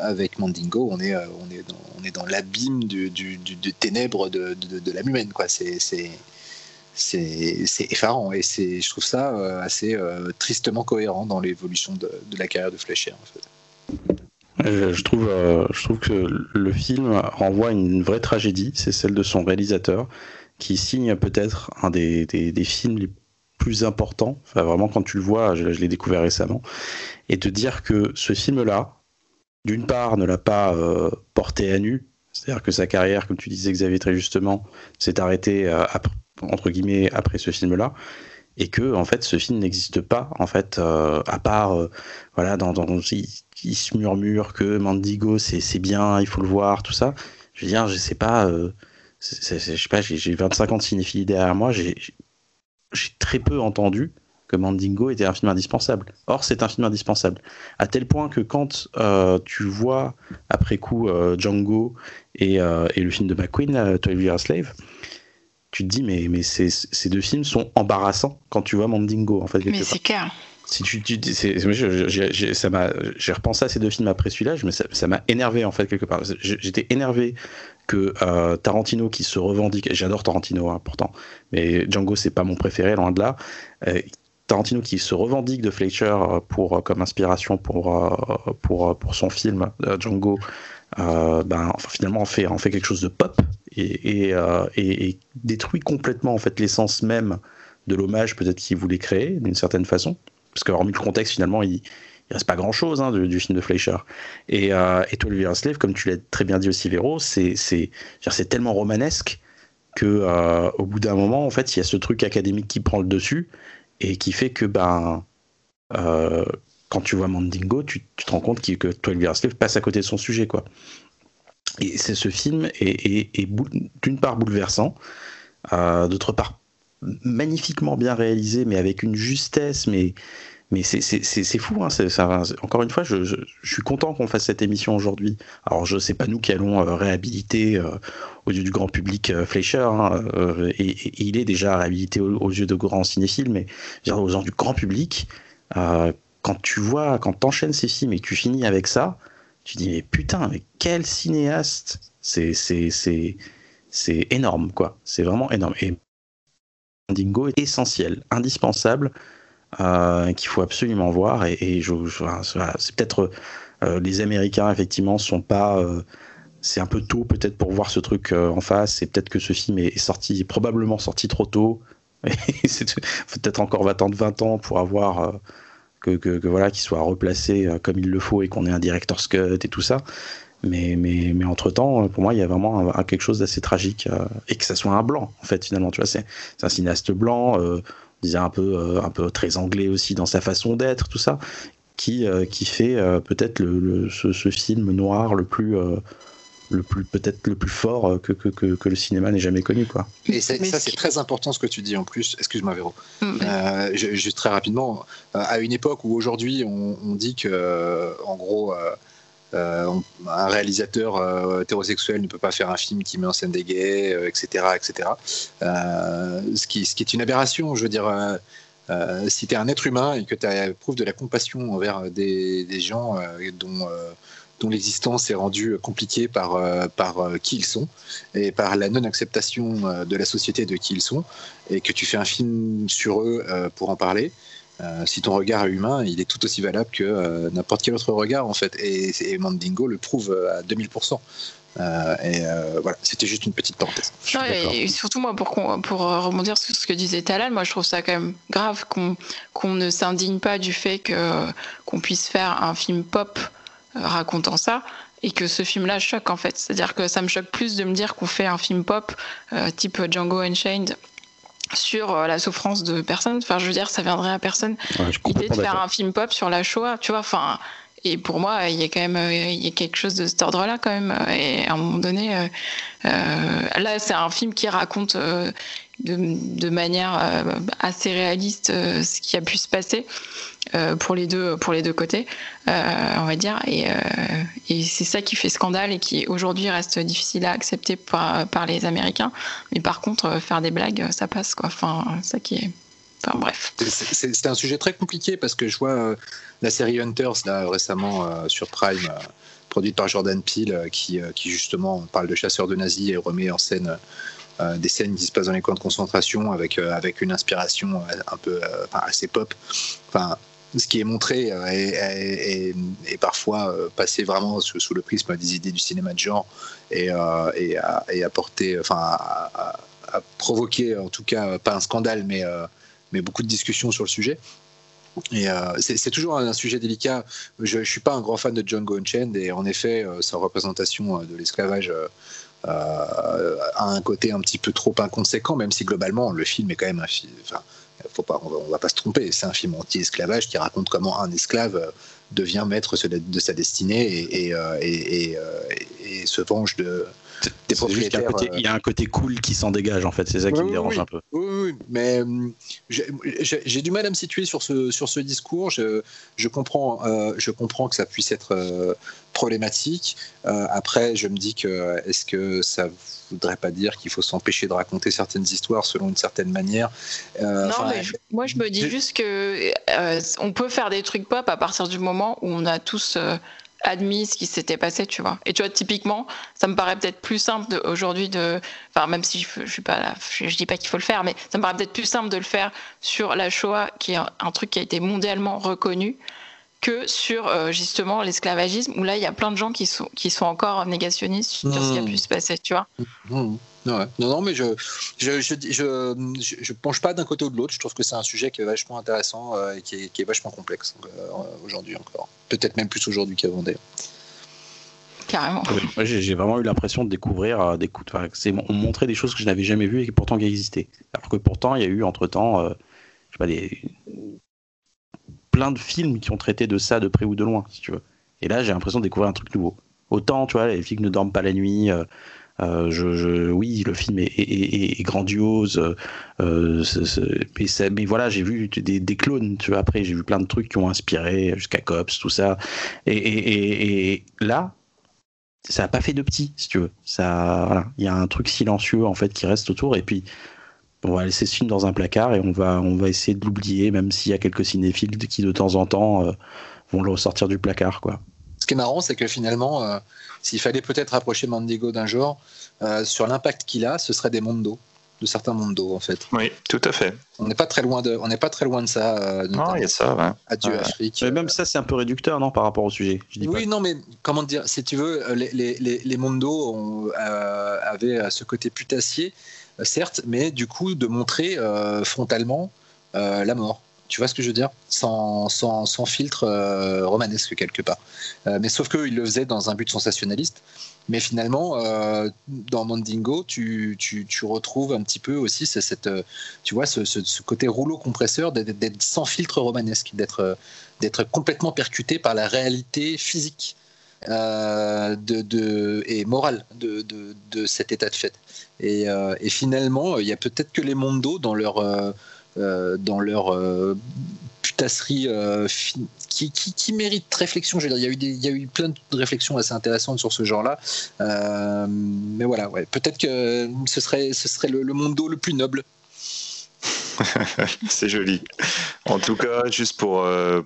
avec Mandingo on est on est dans, on est dans l'abîme du, du, du, ténèbres de, de, de l'âme humaine quoi. C'est c'est c'est effarant. Et c'est je trouve ça assez tristement cohérent dans l'évolution de, de, la carrière de Fleischer. Je, trouve, euh, je trouve que le film renvoie une vraie tragédie, c'est celle de son réalisateur, qui signe peut-être un des, des, films les plus importants, enfin, vraiment quand tu le vois, je, l'ai découvert récemment, et de dire que ce film-là, d'une part, ne l'a pas euh, porté à nu, c'est-à-dire que sa carrière, comme tu disais Xavier très justement, s'est arrêtée euh, entre guillemets après ce film-là, et que en fait ce film n'existe pas en fait à part voilà dans, dans il se murmure que Mandigo c'est bien, il faut le voir, tout ça. Je veux dire, je sais pas, je sais pas, j'ai 25 ans de cinéphilie derrière moi, très peu entendu que Mandingo était un film indispensable. Or, c'est un film indispensable. À tel point que quand euh, tu vois, après coup, euh, Django et, euh, et, le film de McQueen, 12 Years Slave, tu te dis, mais, mais ces, ces, deux films sont embarrassants quand tu vois Mandingo, en fait. Mais c'est clair. Si tu, tu j'ai repensé à ces deux films après celui-là, mais ça m'a énervé en fait quelque part. J'étais énervé que Tarantino qui se revendique, j'adore Tarantino hein, pourtant, mais Django c'est pas mon préféré loin de là, Tarantino qui se revendique de Fletcher euh, pour, euh, comme inspiration pour, euh, pour, pour son film Django, ben, finalement en fait, en fait quelque chose de pop et, et, détruit complètement en fait l'essence même de l'hommage peut-être qu'il voulait créer d'une certaine façon. Parce que hormis le contexte, finalement, il, il reste pas grand chose hein, du, film de Fleischer. Et, euh, et Twelve Slave, comme tu l'as très bien dit aussi, Véro, c'est tellement romanesque que au bout d'un moment, en fait, il y a ce truc académique qui prend le dessus et qui fait que ben euh, quand tu vois Mandingo, tu, te rends compte que 12 Years Slave passe à côté de son sujet. Et c'est ce film est, d'une part bouleversant, euh, d'autre part magnifiquement bien réalisé, mais avec une justesse, mais mais c'est fou, hein, encore une fois, je, suis content qu'on fasse cette émission aujourd'hui. Alors, je sais pas nous qui allons euh, réhabiliter euh, aux yeux du grand public euh, Fleischer, hein, et, il est déjà réhabilité aux, yeux de grands cinéphiles, mais aux yeux du grand public, quand tu vois, quand tu enchaînes ces films et que tu finis avec ça, tu dis, mais putain, mais quel cinéaste C'est énorme, quoi. C'est vraiment énorme. Et Dingo est essentiel, indispensable euh, qu'il faut absolument voir. Et, je, c'est peut-être euh, les Américains effectivement sont pas. Euh, c'est un peu tôt peut-être pour voir ce truc en face. C'est peut-être que ce film est sorti, probablement sorti trop tôt. faut peut-être encore va attendre 20 ans pour avoir que, que, voilà qu'il soit replacé comme il le faut et qu'on ait un director's cut et tout ça. Mais, mais, mais entre temps, pour moi, il y a vraiment quelque chose d'assez tragique et que ça soit un blanc en fait finalement. Tu vois, c'est un cinéaste blanc disait un peu, euh, un peu très anglais aussi dans sa façon d'être, tout ça, qui, euh, qui fait euh, peut-être le, ce, film noir le plus le plus peut-être le plus fort que, que, que, le cinéma n'ait jamais connu quoi. Et ça c'est très important ce que tu dis en plus. Excuse-moi Véro. Mm, juste très rapidement, à une époque où aujourd'hui on, on, dit que en gros euh, un réalisateur euh, hétérosexuel ne peut pas faire un film qui met en scène des gays, etc., euh, etc. ce, qui, est une aberration, je veux dire. si tu es un être humain et que tu éprouves de la compassion envers des, gens dont, l'existence est rendue compliquée par qui ils sont et par la non-acceptation de la société de qui ils sont, et que tu fais un film sur eux pour en parler, euh, si ton regard est humain, il est tout aussi valable que euh, n'importe quel autre regard en fait. Et, Mandingo le prouve euh, à 2000%. et voilà, c'était juste une petite parenthèse. et, surtout moi, pour, pour rebondir sur ce que disait Talal, moi je trouve ça quand même grave qu'on ne s'indigne pas du fait qu'on puisse faire un film pop racontant ça et que ce film-là choque en fait. C'est-à-dire que ça me choque plus de me dire qu'on fait un film pop type Django Unchained sur euh, la souffrance de personnes. Enfin, je veux dire, ça viendrait à personne l'idée de faire un film pop sur la Shoah, tu vois. Enfin, et pour moi, il y a quand même euh, il y a quelque chose de cet ordre-là quand même. Et à un moment donné, euh, là, c'est un film qui raconte de, manière assez réaliste ce qui a pu se passer. Euh, pour les deux pour les deux côtés, euh, on va dire. Et, euh, et c'est ça qui fait scandale et qui aujourd'hui reste difficile à accepter par, par les Américains. Mais par contre, faire des blagues, ça passe quoi. Enfin, ça qui. Enfin bref. C'est un sujet très compliqué parce que je vois la série Hunters là récemment sur Prime produite par Jordan Peele, qui, qui, justement parle de chasseurs de nazis et remet en scène des scènes qui se passent dans les camps de concentration avec, avec une inspiration un peu assez pop. Enfin, ce qui est montré euh, est, parfois euh, passé vraiment sous, le prisme des idées du cinéma de genre et, euh, et, enfin, à, provoquer en tout cas pas un scandale, mais, mais beaucoup de discussions sur le sujet. Et c'est toujours un, sujet délicat. Je ne suis pas un grand fan de John Unchained et en effet, sa représentation de l'esclavage a un côté un petit peu trop inconséquent, même si globalement le film est quand même un film faut pas, on va, va pas se tromper. C'est un film anti-esclavage qui raconte comment un esclave euh, devient maître de sa destinée et, euh, euh, se venge de, des propriétaires. Il y, a un côté cool qui s'en dégage en fait, c'est ça qui me dérange un peu. Oui, oui, mais j'ai du mal à me situer sur ce, sur ce discours. Je, je comprends, je comprends que ça puisse être problématique. après, je me dis que est-ce que ça voudrait pas dire qu'il faut s'empêcher de raconter certaines histoires selon une certaine manière? non, mais moi je me dis juste que on peut faire des trucs pop à partir du moment où on a tous admis ce qui s'était passé, tu vois. Et tu vois, typiquement, ça me paraît peut-être plus simple aujourd'hui de, enfin, même si je, je suis pas là, je, dis pas qu'il faut le faire, mais ça me paraît peut-être plus simple de le faire sur la Shoah, qui est un, truc qui a été mondialement reconnu, que sur euh, justement l'esclavagisme, où là, il y a plein de gens qui sont, qui sont encore négationnistes sur ce qui a mmh. pu se passer, tu vois. Mmh. Non, non, mais je je, je, je, je penche pas d'un côté ou de l'autre. Je trouve que c'est un sujet qui est vachement intéressant euh, et qui est, qui est, vachement complexe euh, aujourd'hui encore. Peut-être même plus aujourd'hui qu'avant d'ailleurs. Carrément. j'ai vraiment eu l'impression de découvrir euh, des coups. on montrait des choses que je n'avais jamais vues et qui pourtant qui existaient. Alors que pourtant, il y a eu entre temps, je sais pas, des plein de films qui ont traité de ça de près ou de loin, si tu veux. Et là, j'ai l'impression de découvrir un truc nouveau. Autant, tu vois, les films ne dorment pas la nuit, euh, je, oui, le film est, grandiose, euh, mais, voilà, j'ai vu des, clones. Tu vois, après, j'ai vu plein de trucs qui ont inspiré, jusqu'à Cops, tout ça. Et, là, ça n'a pas fait de petit, si tu veux. Il y a un truc silencieux en fait qui reste autour, et puis on va laisser ce film dans un placard et on va, on va essayer de l'oublier, même s'il y a quelques cinéphiles qui de temps en temps euh, vont le ressortir du placard, quoi. Ce qui est marrant, c'est que finalement, s'il fallait peut-être rapprocher Mandigo d'un genre, euh, sur l'impact qu'il a, ce serait des mondes d'eau de certains mondes d'eau en fait. Oui, tout à fait. On n'est pas très loin de, on n'est pas très loin de ça. Euh, non, il y a ça. Ouais. Adieu Afrique. Mais même ça, c'est un peu réducteur, non, par rapport au sujet. oui, non, mais comment dire, si tu veux, les, les, les mondes d'eau euh, avaient ce côté putassier, certes, mais du coup de montrer frontalement la mort. Tu vois ce que je veux dire sans, sans, sans filtre romanesque quelque part. mais sauf qu'il le faisait dans un but sensationnaliste. Mais finalement, euh, dans Mandingo, tu, tu, tu, retrouves un petit peu aussi cette, tu vois, ce, ce, côté rouleau compresseur d'être sans filtre romanesque, d'être complètement percuté par la réalité physique euh, de, de, et morale de, de, de, cet état de fait. Et, euh, finalement, il y a peut-être que les mondos dans leur, euh, dans leur putasserie euh, qui, qui, mérite réflexion. Il y, a eu plein de réflexions assez intéressantes sur ce genre-là. Euh, mais voilà, peut-être que ce serait, le, monde d'eau le plus noble. c'est joli. En tout cas, juste pour, euh,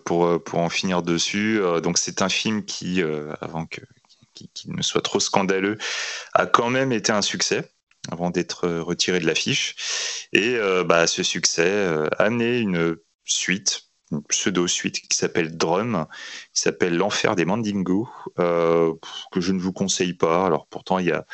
en finir dessus, donc c'est un film qui, avant que, qui, ne soit trop scandaleux, a quand même été un succès avant d'être retiré de l'affiche. Et bah, ce succès a amené une suite une pseudo-suite qui s'appelle Drum, qui s'appelle L'Enfer des Mandingo, euh, que je ne vous conseille pas. Alors pourtant, il y a,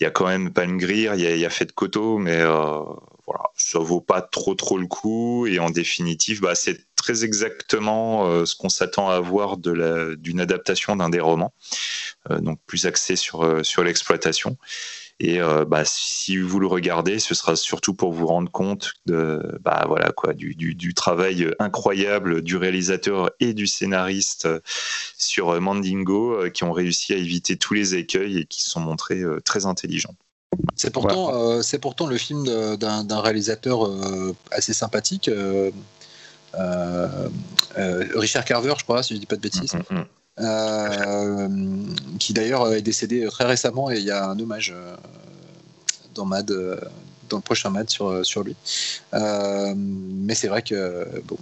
y a quand même Palm Greer, il y a, y a Fait de Coteau, mais euh, voilà, ça vaut pas trop trop le coup. Et en définitive, bah, c'est très exactement euh, ce qu'on s'attend à voir d'une adaptation d'un des romans, euh, donc plus axé sur, sur l'exploitation. Et euh, bah, si vous le regardez, ce sera surtout pour vous rendre compte de, bah, voilà, quoi, du, du, travail incroyable du réalisateur et du scénariste sur euh, Mandingo, euh, qui ont réussi à éviter tous les écueils et qui se sont montrés très intelligents. C'est pourtant, c'est pourtant le film d'un réalisateur assez sympathique. Richard Carver, je crois, si je dis pas de bêtises. Mm, mm, mm. Euh, qui d'ailleurs est décédé très récemment et il y a un hommage euh, dans Mad dans le prochain Mad sur, lui. Euh, mais c'est vrai que bon,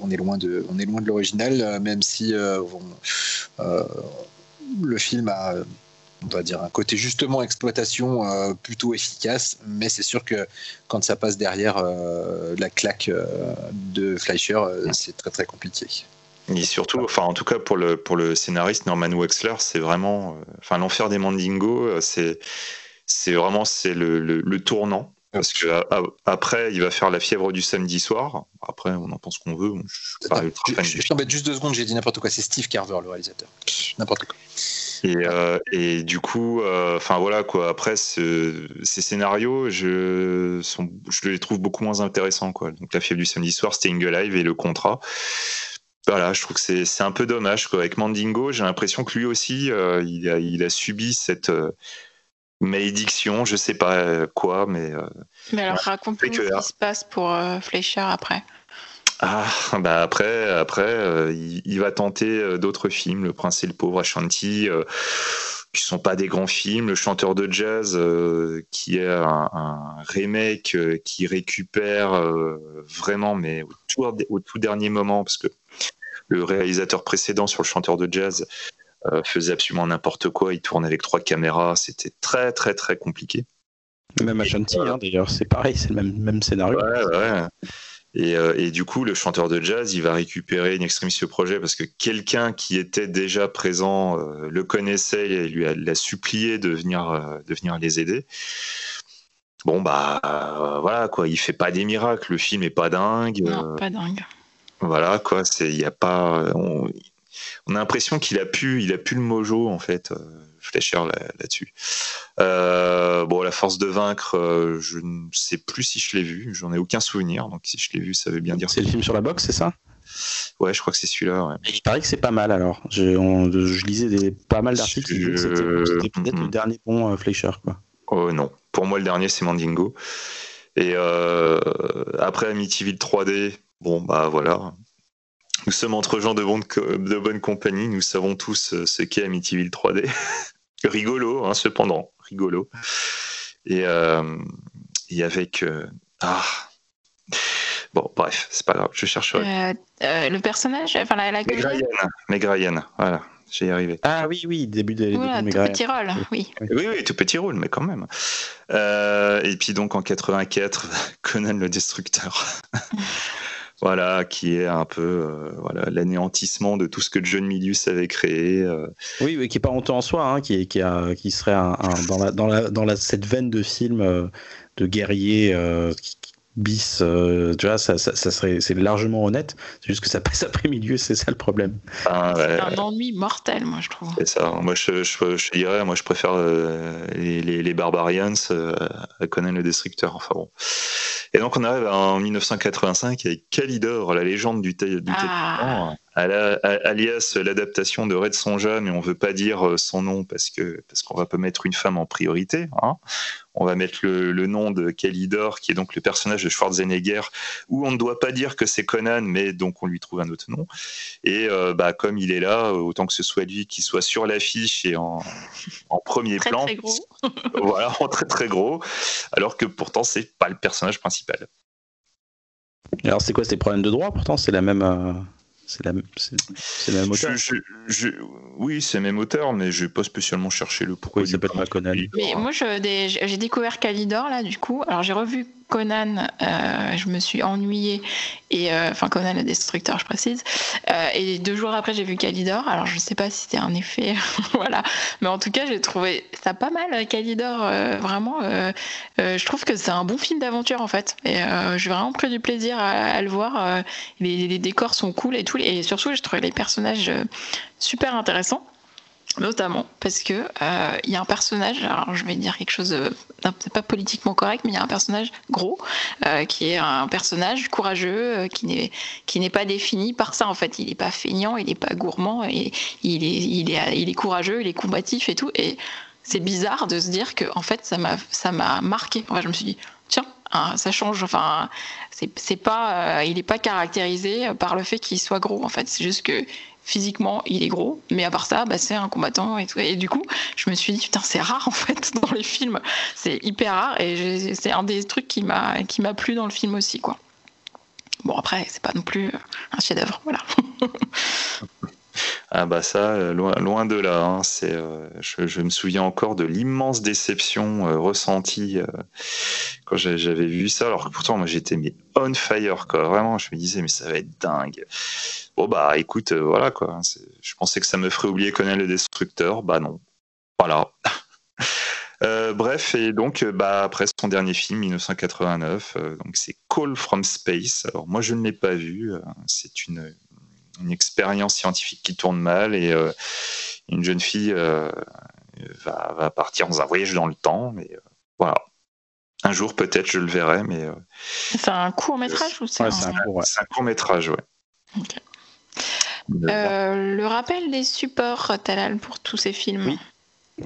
on est loin de, l'original, même si le film a, on va dire, un côté justement exploitation plutôt efficace. Mais c'est sûr que quand ça passe derrière la claque de Fleischer, c'est très très compliqué. Et surtout, enfin, en tout cas pour le, pour le scénariste Norman Wexler, c'est vraiment, euh, enfin, l'enfer des Mandingo, euh, c'est, vraiment c'est le, le, tournant. Parce que après, il va faire la fièvre du samedi soir. Après, on en pense qu'on veut. Je, pas je, je t'embête juste deux secondes, j'ai dit n'importe quoi. C'est Steve Carver, le réalisateur. N'importe quoi. Et, euh, et, du coup, enfin voilà quoi. Après, ce, ces scénarios, je, sont, je les trouve beaucoup moins intéressants quoi. Donc la fièvre du samedi soir, Alive et le contrat voilà, je trouve que c'est un peu dommage. Quoi. Avec Mandingo, j'ai l'impression que lui aussi, euh, il, a, il, a, subi cette, euh, malédiction, je sais pas quoi, mais. mais alors raconte-nous ce qui se passe pour Fleischer après. Ah, bah après, après il, va tenter d'autres films, Le Prince et le Pauvre, Ashanti qui sont pas des grands films. Le chanteur de jazz, euh, qui est un, remake euh, qui récupère euh, vraiment, mais au tout, dernier moment, parce que le réalisateur précédent sur le chanteur de jazz faisait absolument n'importe quoi. Il tourne avec trois caméras. C'était très, très, très compliqué. Même Ashanti, hein, d'ailleurs, c'est pareil, c'est le même, même scénario. Ouais, ouais. Euh, et, du coup, le chanteur de jazz, il va récupérer une extrémité ce projet parce que quelqu'un qui était déjà présent euh, le connaissait et lui a, l'a supplié de venir, euh, de venir les aider. Bon, bah voilà, quoi. Il fait pas des miracles. Le film est pas dingue. Non, pas dingue. Voilà, quoi. Il y a pas. On, on a l'impression qu'il a pu, il a pu le mojo, en fait. Fleischer là-dessus. Euh, bon, La Force de Vaincre, euh, je ne sais plus si je l'ai vu, j'en ai aucun souvenir, donc si je l'ai vu, ça veut bien dire. C'est le film sur la boxe, c'est ça? Ouais, je crois que c'est celui-là. Il paraît que c'est pas mal alors. Je, lisais des, pas mal d'articles que c'était peut-être le dernier bon euh, Fleischer. Quoi. Oh non, pour moi le dernier c'est Mandingo. Et après Amityville 3D, bon bah voilà, nous sommes entre gens de bonne, de bonne compagnie, nous savons tous euh, ce qu'est Amityville 3D. rigolo, hein, cependant, rigolo. Et, euh, et avec... Euh, ah Bon, bref, c'est pas grave, je chercherai. le personnage, enfin la, la Meg Ryan, voilà, j'ai arrivé. Ah oui, oui, début de, voilà, tout petit rôle, oui. Oui, oui, tout petit rôle, mais quand même. et puis donc en 84, Conan le Destructeur. Voilà, qui est un peu euh, voilà l'anéantissement de tout ce que John Milius avait créé. Euh. Oui, mais qui est pas honteux en soi, hein, qui, qui, serait dans, la, dans, la, dans la, cette veine de film euh, de guerrier bis, euh, tu vois, ça, ça, serait, c'est largement honnête. C'est juste que ça passe après milieu, c'est ça le problème. Ah, c'est un ennui mortel, moi je trouve. C'est ça. Moi je, je, dirais, moi je préfère euh, les, les, les, Barbarians euh, à Conan le Destructeur. Enfin bon. Et donc on arrive en 1985 avec Calidor, la légende du, du ah alias l'adaptation de Red Sonja, mais on veut pas dire euh, son nom parce que parce qu'on va pas mettre une femme en priorité. Hein. On va mettre le, nom de Kalidor, qui est donc le personnage de Schwarzenegger, où on ne doit pas dire que c'est Conan, mais donc on lui trouve un autre nom. Et euh, bah, comme il est là, autant que ce soit lui qui soit sur l'affiche et en, premier plan. Très gros. voilà, en très très gros, alors que pourtant c'est pas le personnage principal. Alors c'est quoi, ces problèmes de droit Pourtant c'est la même. Euh, c'est la, même auteur. oui, c'est même auteur, mais je n'ai pas spécialement cherché le pourquoi. il s'appelle pas Conan. Mais moi, j'ai découvert Calidor là, du coup. Alors j'ai revu Conan, euh, je me suis ennuyée. Et, euh, enfin, Conan le destructeur, je précise. Euh, et deux jours après, j'ai vu Calidor. Alors, je ne sais pas si c'était un effet. voilà. Mais en tout cas, j'ai trouvé ça pas mal, Calidor. vraiment, je trouve que c'est un bon film d'aventure, en fait. Et j'ai vraiment pris du plaisir à, le voir. Les, les, décors sont cool et tout. Et surtout, j'ai trouvé les personnages super intéressants notamment parce que euh, il y a un personnage, alors je vais dire quelque chose de pas politiquement correct, mais il y a un personnage gros euh, qui est un personnage courageux euh, qui n'est qui n'est pas défini par ça en fait. Il n'est pas feignant, il n'est pas gourmand et il est il est il est courageux, il est combatif et tout. Et c'est bizarre de se dire que en fait ça m'a ça m'a marqué. Enfin, je me suis dit tiens hein, ça change. Enfin c'est pas il n'est pas caractérisé par le fait qu'il soit gros en fait. C'est juste que physiquement, il est gros, mais à part ça, bah, c'est un combattant et tout. Et du coup, je me suis dit, putain, c'est rare en fait dans les films. C'est hyper rare et c'est un des trucs qui m'a plu dans le film aussi, quoi. Bon, après, c'est pas non plus un chef-d'œuvre, voilà. Ah bah ça, euh, loin, de là. Hein. euh, je, me souviens encore de l'immense déception euh, ressentie quand j'avais vu ça. Alors que pourtant, moi, j'étais on fire. Vraiment, je me disais, mais ça va être dingue. Bon bah écoute, voilà quoi. Je pensais que ça me ferait oublier Conan le Destructeur. Bah non. Voilà. bref, et donc, bah, après son dernier film, 1989, donc c'est Call from Space. Alors, moi, je ne l'ai pas vu. c'est une, une expérience scientifique qui tourne mal et euh, une jeune fille euh, va, partir dans un voyage dans le temps. Mais euh, voilà. Un jour, peut-être, je le verrai, mais. c'est un court métrage ou c'est un... un, court métrage, ouais. Le rappel des supports, Talal, pour tous ces films. Oui.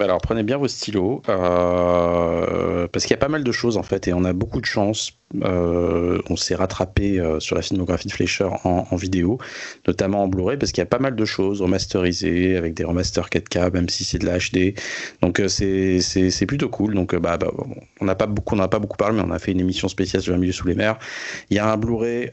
Alors prenez bien vos stylos, euh, parce qu'il y a pas mal de choses en fait, et on a beaucoup de chance. Euh, on s'est rattrapé euh, sur la filmographie de Fleischer en, vidéo, notamment en Blu-ray, parce qu'il y a pas mal de choses remasterisées, avec des remasters 4K, même si c'est de la HD. Donc c'est plutôt cool. Donc bah, bah on n'a pas pas beaucoup parlé, mais on a fait une émission spéciale sur un milieu sous les mers. Il y a un Blu-ray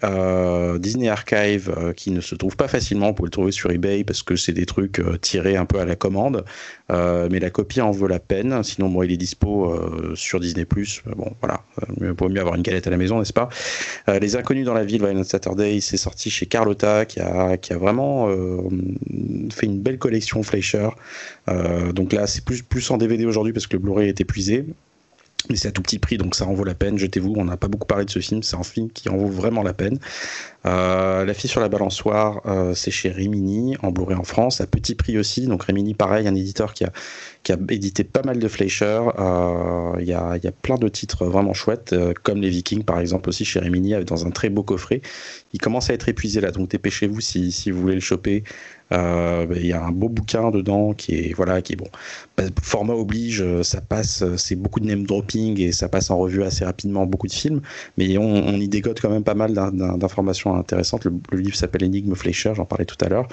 Disney Archive qui ne se trouve pas facilement. Vous pouvez le trouver sur eBay parce que c'est des trucs tirés un peu à la commande, mais la copie en vaut la peine. Sinon, bon, il est dispo euh, sur Disney+. Bon, voilà, il vaut mieux avoir une galette à la maison, n'est-ce pas euh, Les Inconnus dans la ville, Violent Saturday, c'est sorti chez Carlotta, qui a, vraiment euh, fait une belle collection Fleischer. donc là, c'est plus, en DVD aujourd'hui parce que le Blu-ray est épuisé. Mais c'est à tout petit prix, donc ça en vaut la peine. Jetez-vous, on n'a pas beaucoup parlé de ce film, c'est un film qui en vaut vraiment la peine. Euh, la fille sur la balançoire, euh, c'est chez Rimini, en Blu-ray en France, à petit prix aussi. Donc Rimini, pareil, un éditeur qui a, qui a édité pas mal de Fleischer. Euh, il y, a, y, a, plein de titres vraiment chouettes, comme les Vikings par exemple aussi chez Rimini, dans un très beau coffret. Il commence à être épuisé là, donc dépêchez-vous si, si vous voulez le choper. Euh, il y a un beau bouquin dedans qui est voilà qui est bon. Bah, format oblige, ça passe, c'est beaucoup de name dropping et ça passe en revue assez rapidement beaucoup de films, mais on, on y dégote quand même pas mal d'informations intéressantes. Le, livre s'appelle Énigme Fleischer, j'en parlais tout à l'heure.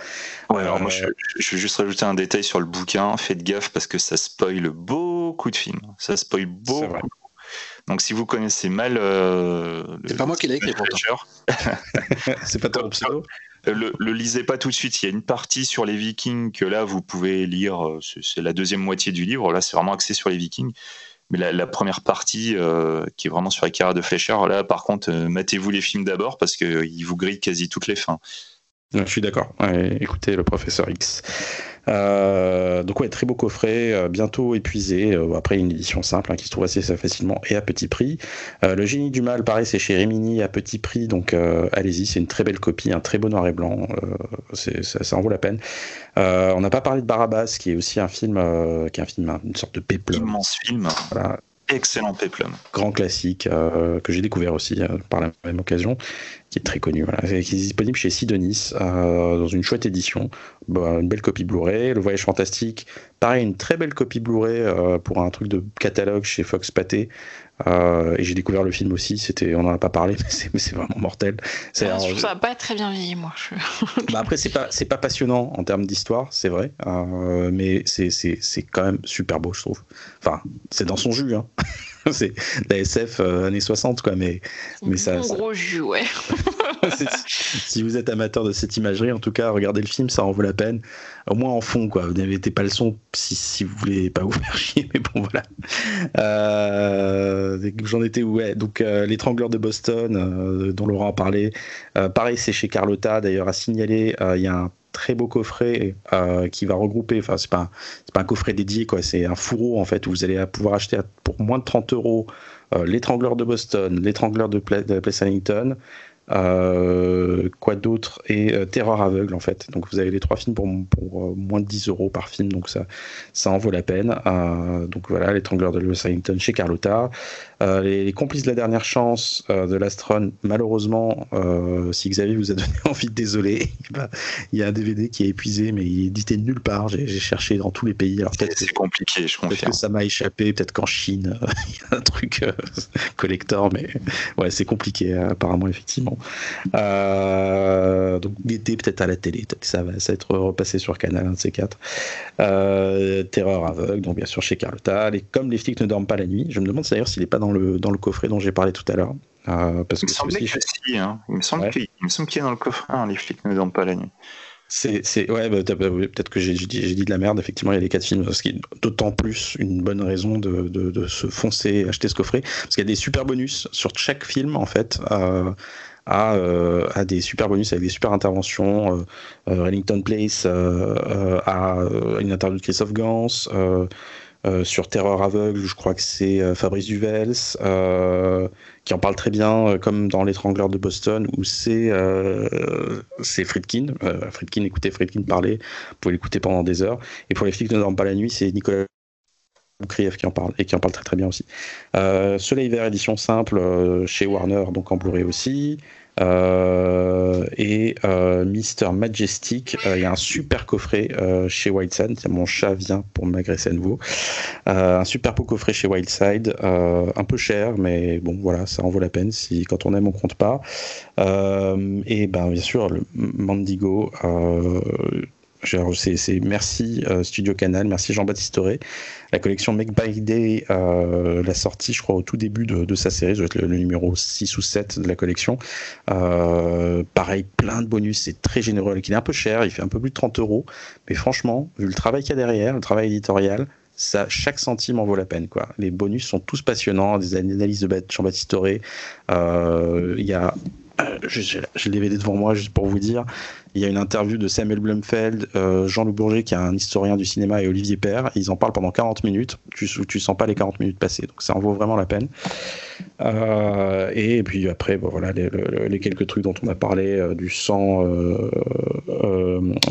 Ouais, alors moi je, je, vais juste rajouter un détail sur le bouquin. Faites gaffe parce que ça spoil beaucoup de films. Ça spoil beaucoup. Donc si vous connaissez mal, euh, c'est pas moi qui l'ai écrit pourtant. c'est pas ton pseudo? Le, le, lisez pas tout de suite. Il y a une partie sur les Vikings que là vous pouvez lire. Euh, c'est la deuxième moitié du livre. Là c'est vraiment axé sur les Vikings. Mais la, première partie, euh, qui est vraiment sur les carrières de Fleischer, là, par contre, euh, mettez-vous les films d'abord parce qu'ils vous grillent quasi toutes les fins. Je suis d'accord. écoutez le professeur X. Euh, donc ouais, très beau coffret, euh, bientôt épuisé. Euh, après une édition simple hein, qui se trouve assez facilement et à petit prix. le génie du mal, pareil, c'est chez Rimini à petit prix, donc allez-y, c'est une très belle copie, un très beau noir et blanc. Ça, ça, en vaut la peine. on n'a pas parlé de Barabbas, qui est aussi un film, qui est un film, une sorte de péplum. Immense film. Voilà excellent péplum. Grand classique que j'ai découvert aussi par la même occasion qui est très connu, qui est disponible chez Sidonis euh, dans une chouette édition, bah, une belle copie Blu-ray, Le Voyage Fantastique, pareil, une très belle copie Blu-ray euh, pour un truc de catalogue chez Fox Pathé. Euh, et j'ai découvert le film aussi, c'était, on n'en a pas parlé, mais c'est, vraiment mortel. C'est, je trouve ça pas très bien vieilli, moi. bah après, c'est pas, c'est pas passionnant en termes d'histoire, c'est vrai, mais c'est, c'est, c'est quand même super beau, je trouve. Enfin, c'est dans son jus, hein. c'est la SF euh, années 60, quoi. Mais, mais ça. Un gros jus, ouais. si vous êtes amateur de cette imagerie, en tout cas, regardez le film, ça en vaut la peine. Au moins en fond, quoi. Vous n'avez pas le son si, si vous voulez pas vous faire mais bon, voilà. Euh, J'en étais où ouais. Donc, euh, L'étrangleur de Boston, euh, dont Laurent a parlé. pareil, c'est chez Carlotta, d'ailleurs, à signaler. Il y a un très beau coffret euh, qui va regrouper, enfin c'est pas, pas un coffret dédié, quoi, c'est un fourreau en fait où vous allez pouvoir acheter pour moins de 30 euros euh, l'étrangleur de Boston, l'étrangleur de, de Place euh, quoi d'autre et euh, Terreur aveugle en fait. Donc vous avez les trois films pour, pour euh, moins de 10 euros par film, donc ça, ça en vaut la peine. donc voilà, L'étrangleur de Lewis Hamilton chez Carlotta. Les, complices de la dernière chance de l'Astron, malheureusement, si Xavier vous a donné envie de désolé, bah, il y a un DVD qui est épuisé, mais il est édité nulle part. J'ai cherché dans tous les pays. Alors peut-être c'est compliqué, je confirme. Peut-être que ça m'a échappé, peut-être qu'en Chine il y a un truc collector, mais ouais, c'est compliqué apparemment effectivement. Euh, donc l'été peut-être à la télé, peut-être que ça va, ça être repassé sur Canal, un de ces quatre. Euh, Terreur aveugle, donc bien sûr chez Carlotta. Les, comme les flics ne dorment pas la nuit, je me demande d'ailleurs s'il n'est pas dans le, dans le coffret dont j'ai parlé tout à l'heure. Euh, parce il, me que hein. il me semble qu'il est dans le coffret, hein, les flics ne dorment pas la nuit. C'est, ouais, bah, peut-être que j'ai, dit, de la merde. Effectivement, il y a les quatre films, ce qui est d'autant plus une bonne raison de, de, se foncer, acheter ce coffret, parce qu'il y a des super bonus sur chaque film en fait. Euh, à, euh, à, des super bonus avec des super interventions. Euh, euh Rellington Place à une interview de Christophe Gans. sur Terreur aveugle, je crois que c'est Fabrice Duvels qui en parle très bien, comme dans L'étrangleur de Boston, où c'est Friedkin. Friedkin, écoutez Friedkin parler, vous pouvez l'écouter pendant des heures. Et pour les flics ne dorment pas la nuit, c'est Nicolas Krief qui en parle et qui en parle très très bien aussi. Soleil Vert édition simple chez Warner, donc en Blu-ray aussi. Euh, et euh, Mister Majestic, euh, il y a un super coffret chez Wildside. Mon chat vient pour m'agresser à nouveau. un super beau coffret chez Wildside, un peu cher, mais bon, voilà, ça en vaut la peine si quand on aime, on compte pas. et ben, bien sûr, le Mandigo c'est merci euh, Studio Canal, merci Jean-Baptiste Toré. La collection Make by Day euh, l'a sortie, je crois, au tout début de, sa série, ça le, numéro 6 ou 7 de la collection. Euh, pareil, plein de bonus, c'est très généreux. Il est un peu cher, il fait un peu plus de 30 euros, mais franchement, vu le travail qu'il y a derrière, le travail éditorial, ça, chaque centime en vaut la peine. Quoi. Les bonus sont tous passionnants, des analyses de Jean-Baptiste Toré. Il y a j'ai le DVD devant moi juste pour vous dire. Il y a une interview de Samuel Blumfeld, euh, Jean-Loup Bourget, qui est un historien du cinéma, et Olivier Père. Ils en parlent pendant 40 minutes. Tu, tu sens pas les 40 minutes passer. Donc ça en vaut vraiment la peine. Euh, et puis après, voilà, les, quelques trucs dont on a parlé, euh, du sang,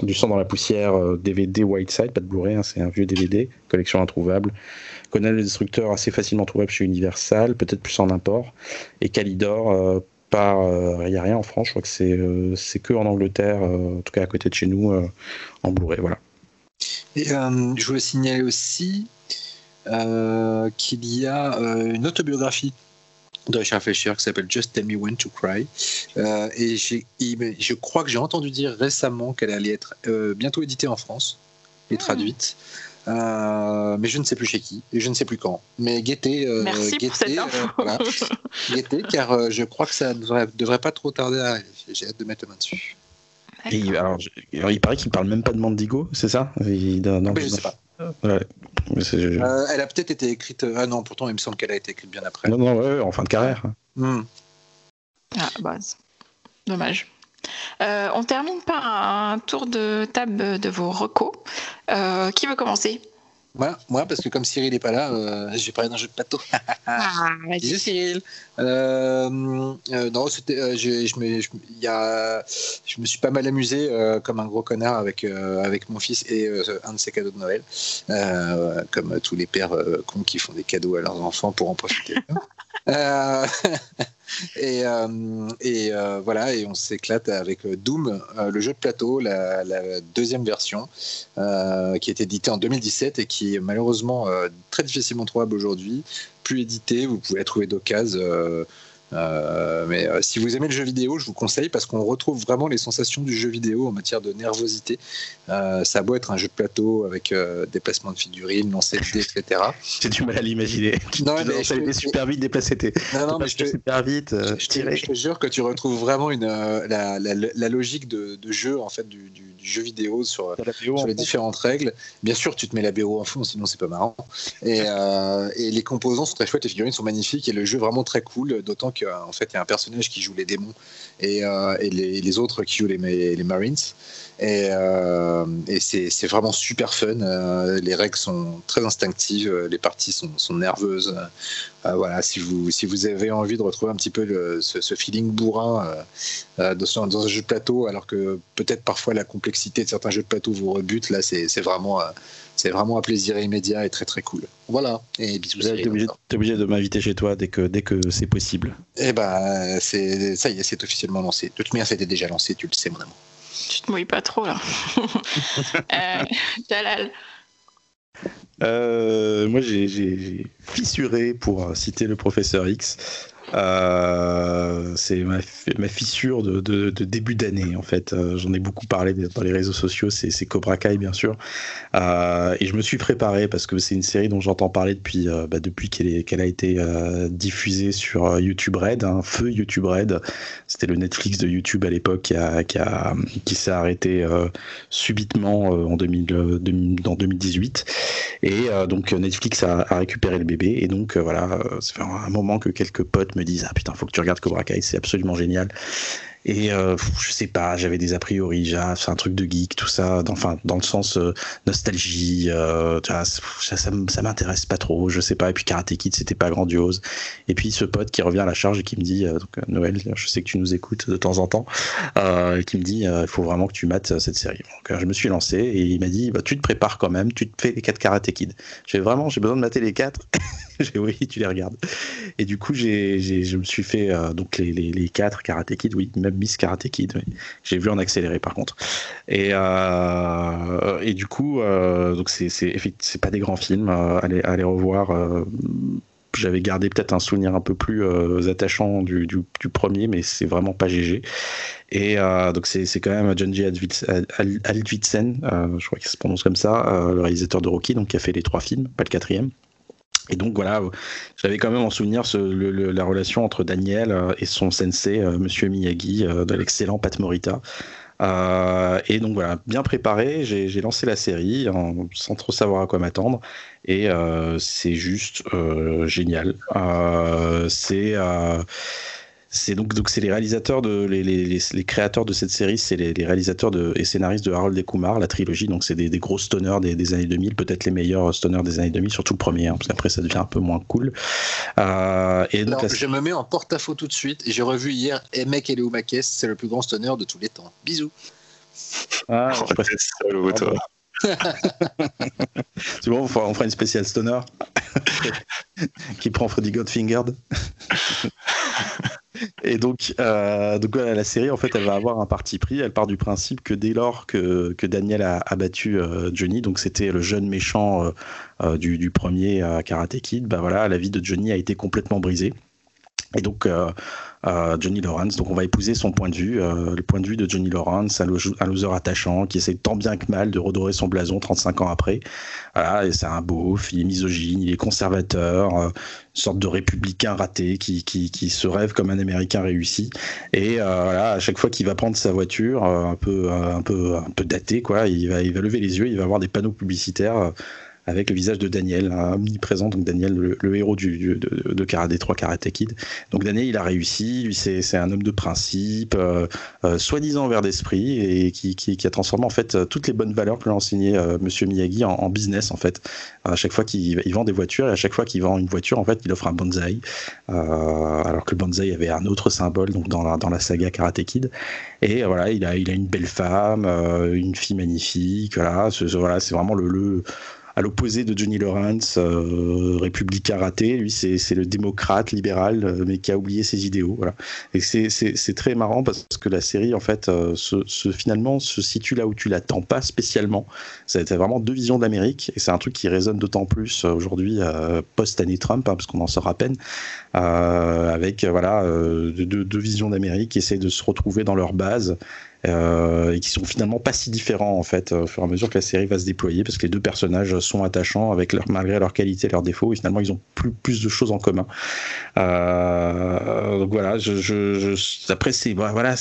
du sang dans la poussière, DVD Whiteside, pas de Blu-ray, hein, c'est un vieux DVD, collection introuvable. Conan le Destructeur, assez facilement trouvable chez Universal, peut-être plus en import. Et Calidor il n'y a rien en France, je crois que c'est euh, que en Angleterre, euh, en tout cas à côté de chez nous, euh, en Blu-ray. Voilà. Et je voulais signaler aussi qu'il y a une autobiographie de Richard Fleischer qui s'appelle Just Tell Me When to Cry. et je crois que j'ai entendu dire récemment qu'elle allait être bientôt éditée en France et ah. traduite. Euh, mais je ne sais plus chez qui et je ne sais plus quand. Mais guettez, euh, Merci pour cette euh, car je crois que ça ne devrait, pas trop tarder à arriver. J'ai hâte de mettre la main dessus. Et alors, il paraît qu'il parle même pas de Mandigo, c'est ça? Il, non, Je sais pas. elle a peut-être été écrite. Ah non, pourtant il me semble qu'elle a été écrite bien après. Non, non, ouais, en fin de carrière. Hmm. Ah, base. Dommage. Euh, on termine par un tour de table de vos recos. Euh, qui veut commencer? Moi, moi, parce que comme Cyril n'est pas là, euh, je vais parler d'un jeu de plateau. ah, Cyril. non, c'était, je, me, je, y a, je me suis pas mal amusé comme un gros connard avec, avec mon fils et un de ses cadeaux de Noël, comme tous les pères cons qui font des cadeaux à leurs enfants pour en profiter. Et, euh, euh, voilà, et on s'éclate avec euh, Doom, le jeu de plateau, la, deuxième version, qui a été édité en 2017 et qui est malheureusement très difficilement trouvable aujourd'hui. Plus édité, vous pouvez la trouver d'occasion euh, mais euh, si vous aimez le jeu vidéo, je vous conseille parce qu'on retrouve vraiment les sensations du jeu vidéo en matière de nervosité. Euh, ça a beau être un jeu de plateau avec déplacement de figurines, lancer de dés, etc. J'ai du mal à l'imaginer. Non, mais je super vite, déplacer tes. Non, non, mais je te, super vite. je, te jure que tu retrouves vraiment une, la, la, logique de, de, jeu en fait du, du, jeu vidéo sur, sur les différentes règles. Bien sûr, tu te mets la BO en fond, sinon c'est pas marrant. Et, et les composants sont très chouettes, les figurines sont magnifiques et le jeu vraiment très cool, d'autant que en fait, il y a un personnage qui joue les démons et, euh, les, autres qui jouent les, Marines. Et, euh, c'est vraiment super fun. Euh, les règles sont très instinctives, les parties sont, nerveuses. voilà, si vous, si vous avez envie de retrouver un petit peu ce, feeling bourrin dans, dans, un jeu de plateau, alors que peut-être parfois la complexité de certains jeux de plateau vous rebute, là c'est vraiment c'est vraiment un plaisir immédiat et très très cool. Voilà. Et bisous. T'es obligé, obligé, de m'inviter chez toi dès que, dès que c'est possible. Eh ben, c'est ça y est, c'est officiellement lancé. De toute manière, c'était déjà lancé, tu le sais, mon amour. Tu te mouilles pas trop là. euh, Jalal. Euh, moi, j'ai fissuré, pour citer le professeur X, euh, c'est ma, fissure de, début d'année en fait. Euh, j'en ai beaucoup parlé dans les réseaux sociaux, c'est Cobra Kai bien sûr. Euh, et je me suis préparé parce que c'est une série dont j'entends parler depuis, bah, depuis qu'elle a été diffusée sur YouTube Red, un hein, feu YouTube Red. C'était le Netflix de YouTube à l'époque qui, qui, qui s'est arrêté subitement en 2000, dans 2018. Et donc Netflix a, a, récupéré le bébé et donc voilà, ça fait un moment que quelques potes me dise ah putain faut que tu regardes Cobra Kai c'est absolument génial. Et euh, je sais pas j'avais des a priori c'est un truc de geek tout ça dans, enfin dans le sens euh, nostalgie euh, ça, ça, m'intéresse pas trop je sais pas. Et puis Karate Kid c'était pas grandiose. Et puis ce pote qui revient à la charge et qui me dit donc, Noël je sais que tu nous écoutes de temps en temps qui me dit il faut vraiment que tu mates cette série. Donc je me suis lancé et il m'a dit bah, tu te prépares quand même tu te fais les 4 Karate Kid. J'ai vraiment j'ai besoin de mater les 4 oui, tu les regardes. Et du coup, j'ai, je me suis fait donc les, les, les, quatre Karate Kid, oui, même Miss Karate Kid. J'ai vu en accéléré par contre. Et, euh, et du coup, euh, donc c'est, pas des grands films. Euh, allez, allez revoir. j'avais gardé peut-être un souvenir un peu plus attachant du, du, premier, mais c'est vraiment pas GG. Et donc c'est, c'est quand même John J. Aldvitsen, je crois qu'il se prononce comme ça, le réalisateur de Rocky, donc qui a fait les trois films, pas le quatrième. Et donc voilà, j'avais quand même en souvenir la relation entre Daniel euh, et son sensei, euh, Monsieur Miyagi, euh, de l'excellent Pat Morita. et donc voilà, bien préparé, j'ai lancé la série sans trop savoir à quoi m'attendre. Et c'est juste génial. c'est c'est donc donc c'est les réalisateurs de les, les, les, créateurs de cette série, c'est les, réalisateurs de, et scénaristes de Harold et Kumar, la trilogie. Donc c'est des, des, gros stoners des, des années 2000, peut-être les meilleurs stoners des années 2000, surtout le premier. Hein, parce qu'après ça devient un peu moins cool. Euh, et donc, je me mets en porte-à-faux tout de suite. J'ai revu hier Emek Makes, c'est le plus grand stoner de tous les temps. Bisous. Ah, je préfère ça, C'est bon, on fera une spéciale stoner qui prend Freddy Godfinger. Et donc, euh, donc voilà, la série, en fait, elle va avoir un parti pris. Elle part du principe que dès lors que, que Daniel a, battu euh, Johnny, donc c'était le jeune méchant euh, du, du, premier Karate Kid, bah voilà, la vie de Johnny a été complètement brisée. Et donc, Johnny Lawrence. Donc on va épouser son point de vue, euh, le point de vue de Johnny Lawrence, un, loser attachant qui essaie tant bien que mal de redorer son blason 35 ans après. Voilà, et c'est un beauf, il est misogyne, il est conservateur, euh, une sorte de républicain raté qui, qui, qui, se rêve comme un Américain réussi. Et euh, voilà, à chaque fois qu'il va prendre sa voiture, un peu un peu un peu datée quoi, il va il va lever les yeux, il va voir des panneaux publicitaires avec le visage de Daniel, omniprésent, donc Daniel, le, héros du, de, Karate 3 Karate Kid. Donc Daniel, il a réussi, lui c'est un homme de principe, euh, euh, soi-disant vert d'esprit, et qui, qui, a transformé en fait toutes les bonnes valeurs que l'a enseigné euh, Monsieur Miyagi en, business en fait. À chaque fois qu'il vend des voitures, et à chaque fois qu'il vend une voiture, en fait, il offre un bonsaï, alors que le bonsaï avait un autre symbole donc dans la, dans la saga Karate Kid. Et voilà, il a, il a une belle femme, une fille magnifique, voilà, c'est vraiment le, le à l'opposé de Johnny Lawrence, euh, républicain raté. Lui, c'est le démocrate libéral, euh, mais qui a oublié ses idéaux. Et c'est très marrant parce que la série, en fait, euh, se, finalement, se situe là où tu l'attends pas spécialement. C'est vraiment deux visions d'Amérique, et c'est un truc qui résonne d'autant plus aujourd'hui post-année Trump, hein, parce qu'on en sort à peine, avec voilà deux, deux visions d'Amérique qui essaient de se retrouver dans leur base euh, et qui sont finalement pas si différents en fait au fur et à mesure que la série va se déployer parce que les deux personnages sont attachants avec leur, malgré leurs qualités leurs défauts et finalement ils ont plus, plus de choses en commun euh, donc voilà je, je, après c'est voilà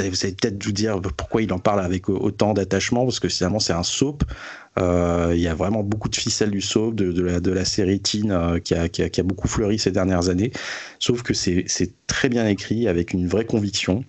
vous allez peut-être vous dire pourquoi il en parle avec autant d'attachement, parce que finalement c'est un soap. Euh, il y a vraiment beaucoup de ficelles du soap, de, la, série Teen qui, a, beaucoup fleuri ces dernières années. Sauf que c'est très bien écrit, avec une vraie conviction.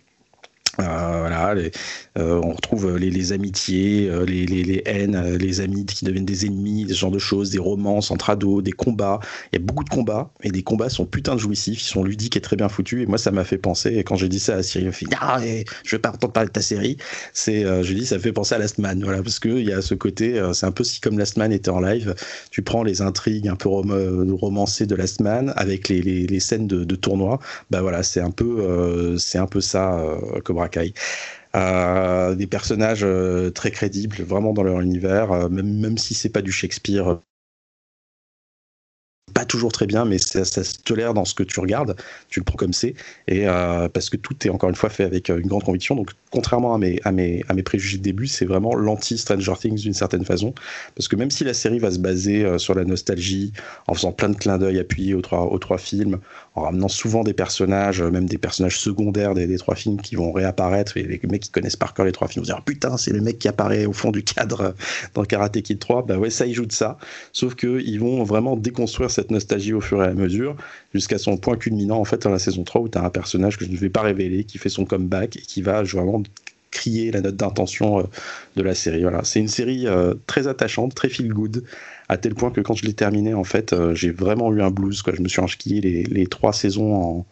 Euh, voilà, euh, on retrouve les, les amitiés, euh, les, les, les, haines, les amis qui deviennent des ennemis, ce genre de choses, des romances entre ados, des combats. Il y a beaucoup de combats, et les combats sont putain de jouissifs, ils sont ludiques et très bien foutus. Et moi, ça m'a fait penser, et quand j'ai dit ça à Cyril, il fait Ah, je vais pas entendre parler de ta série. C'est, je dis, ça fait penser à Last Man, voilà, parce qu'il y a ce côté, c'est un peu si comme Last Man était en live, tu prends les intrigues un peu romancées de Last Man avec les, les scènes de, de tournoi, bah voilà, c'est un peu, c'est un peu ça, comme euh, des personnages euh, très crédibles, vraiment dans leur univers, euh, même, même si c'est pas du Shakespeare pas toujours très bien, mais ça, ça, se tolère dans ce que tu regardes, tu le prends comme c'est, et parce que tout est encore une fois fait avec une grande conviction. Donc, contrairement à mes, à mes, à mes préjugés de début, c'est vraiment l'anti-Stranger Things d'une certaine façon, parce que même si la série va se baser sur la nostalgie, en faisant plein de clins d'œil appuyés aux trois, aux trois films, en ramenant souvent des personnages, euh, même des personnages secondaires des, trois films qui vont réapparaître. Et les mecs qui connaissent par cœur les trois films vont dire Putain, c'est le mec qui apparaît au fond du cadre dans Karate Kid 3. Bah ouais, ça, ils jouent de ça. Sauf qu'ils vont vraiment déconstruire cette, nostalgie au fur et à mesure, jusqu'à son point culminant en fait dans la saison 3 où tu as un personnage que je ne vais pas révéler, qui fait son comeback et qui va vraiment crier la note d'intention euh, de la série. Voilà, c'est une série euh, très attachante, très feel good, à tel point que quand je l'ai terminé, en fait, euh, j'ai vraiment eu un blues. Je me suis enquillé les, les trois saisons en,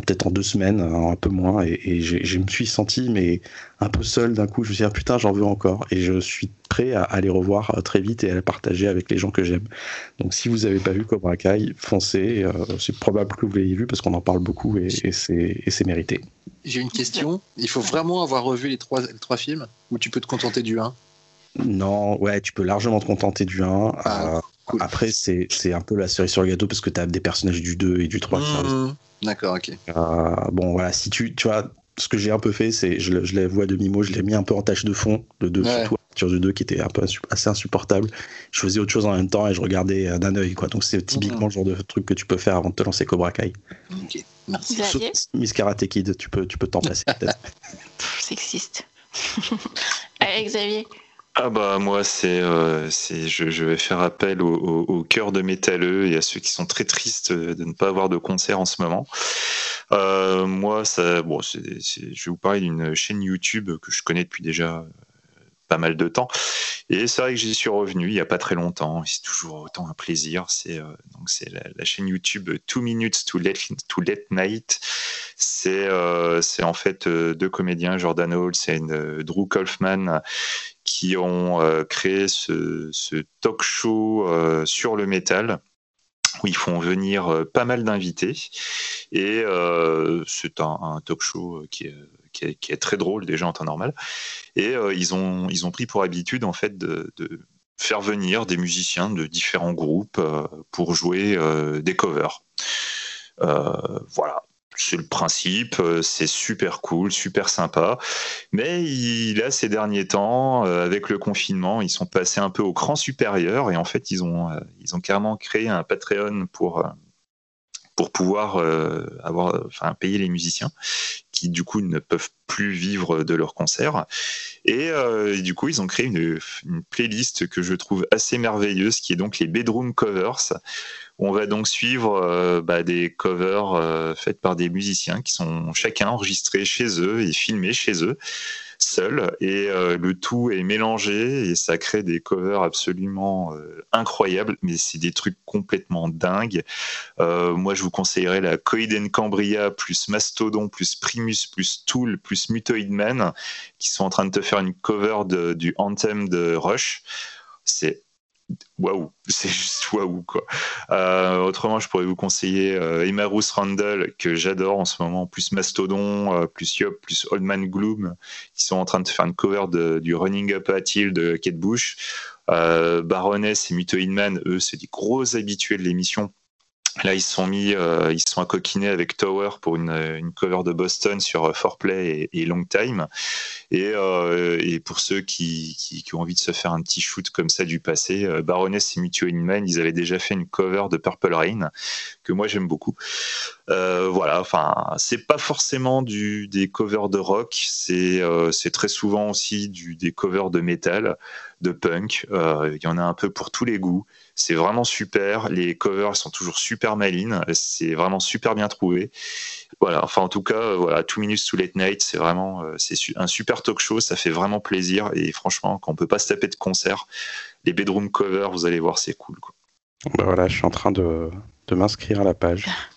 peut-être en deux semaines, un peu moins, et, je me suis senti mais un peu seul d'un coup. Je me suis dit ah, putain, j'en veux encore, et je suis prêt à, aller revoir très vite et à la partager avec les gens que j'aime. Donc si vous n'avez pas vu Cobra Kai, foncez. c'est probable que vous l'ayez vu parce qu'on en parle beaucoup et, c'est mérité. J'ai une question. Il faut vraiment avoir revu les trois, trois films ou tu peux te contenter du 1 Non, ouais, tu peux largement te contenter du 1. Ah, euh, après, c'est un peu la série sur le gâteau parce que tu as des personnages du 2 et du 3 mmh, D'accord, ok. Euh, bon, voilà, si tu, tu vois, ce que j'ai un peu fait, c'est je, je la vois demi-mot, je l'ai mis un peu en tâche de fond, de deux, surtout sur du 2 qui était un peu assez insupportable. Je faisais autre chose en même temps et je regardais euh, d'un œil, quoi. Donc c'est typiquement mmh. le genre de truc que tu peux faire avant de te lancer Cobra Kai. Ok. Merci. Miss Karate Kid, tu peux, tu peux t'en passer peut-être. Sexiste. Allez, Xavier. Ah bah moi c'est euh, c'est je, vais faire appel au, cœur de métalleux et à ceux qui sont très tristes de ne pas avoir de concert en ce moment. Euh, moi ça bon c'est, je vais vous parler d'une chaîne YouTube que je connais depuis déjà pas mal de temps. Et c'est vrai que j'y suis revenu il n'y a pas très longtemps. C'est toujours autant un plaisir. C'est euh, donc c'est la, chaîne YouTube Two Minutes to Let, to Let Night. C'est euh, c'est en fait euh, deux comédiens, Jordan Hall et Drew Kaufman, qui ont créé ce, talk show sur le métal où ils font venir pas mal d'invités. Et c'est un, talk show qui est très drôle déjà en temps normal. Et euh, ils, ont, ils ont pris pour habitude en fait de, faire venir des musiciens de différents groupes euh, pour jouer euh, des covers. voilà, c'est le principe, c'est super cool, super sympa. Mais il, là, ces derniers temps, avec le confinement, ils sont passés un peu au cran supérieur et en fait, ils ont, ils ont carrément créé un Patreon pour, pour pouvoir avoir, enfin, payer les musiciens qui du coup ne peuvent plus vivre de leurs concerts. Et, euh, du coup, ils ont créé une, playlist que je trouve assez merveilleuse, qui est donc les Bedroom Covers. On va donc suivre euh, bah, des covers euh, faites par des musiciens qui sont chacun enregistrés chez eux et filmés chez eux seul et euh, le tout est mélangé et ça crée des covers absolument incroyables. Mais c'est des trucs complètement dingues. Moi je vous conseillerais la Coiden Cambria plus Mastodon plus Primus plus Tool plus Mutoid Man qui sont en train de te faire une cover du Anthem de Rush. C'est waouh, c'est juste waouh quoi. Euh, autrement, je pourrais vous conseiller euh, Randall que j'adore en ce moment, plus Mastodon, euh, plus Yop, plus Old Man Gloom, qui sont en train de faire une cover du Running Up at Hill de Kate Bush. Baroness et Muto Man, eux, c'est des gros habitués de l'émission Là, ils sont mis, euh, ils accoquinés avec Tower pour une, cover de Boston sur euh, Foreplay et, et Long Time. Et, euh, pour ceux qui, ont envie de se faire un petit shoot comme ça du passé, Baroness et Mutual Man, ils avaient déjà fait une cover de Purple Rain que moi j'aime beaucoup. Voilà, enfin, c'est pas forcément des covers de rock, c'est très souvent aussi des covers de métal, de punk. Il y en a un peu pour tous les goûts. C'est vraiment super. Les covers sont toujours super malines. C'est vraiment super bien trouvé. Voilà. Enfin, en tout cas, euh, voilà, Two Minutes to Late Night, c'est vraiment, euh, c'est un super talk show. Ça fait vraiment plaisir. Et franchement, quand on peut pas se taper de concert, les bedroom covers, vous allez voir, c'est cool. Quoi. Bah voilà, je suis en train de, de m'inscrire à la page.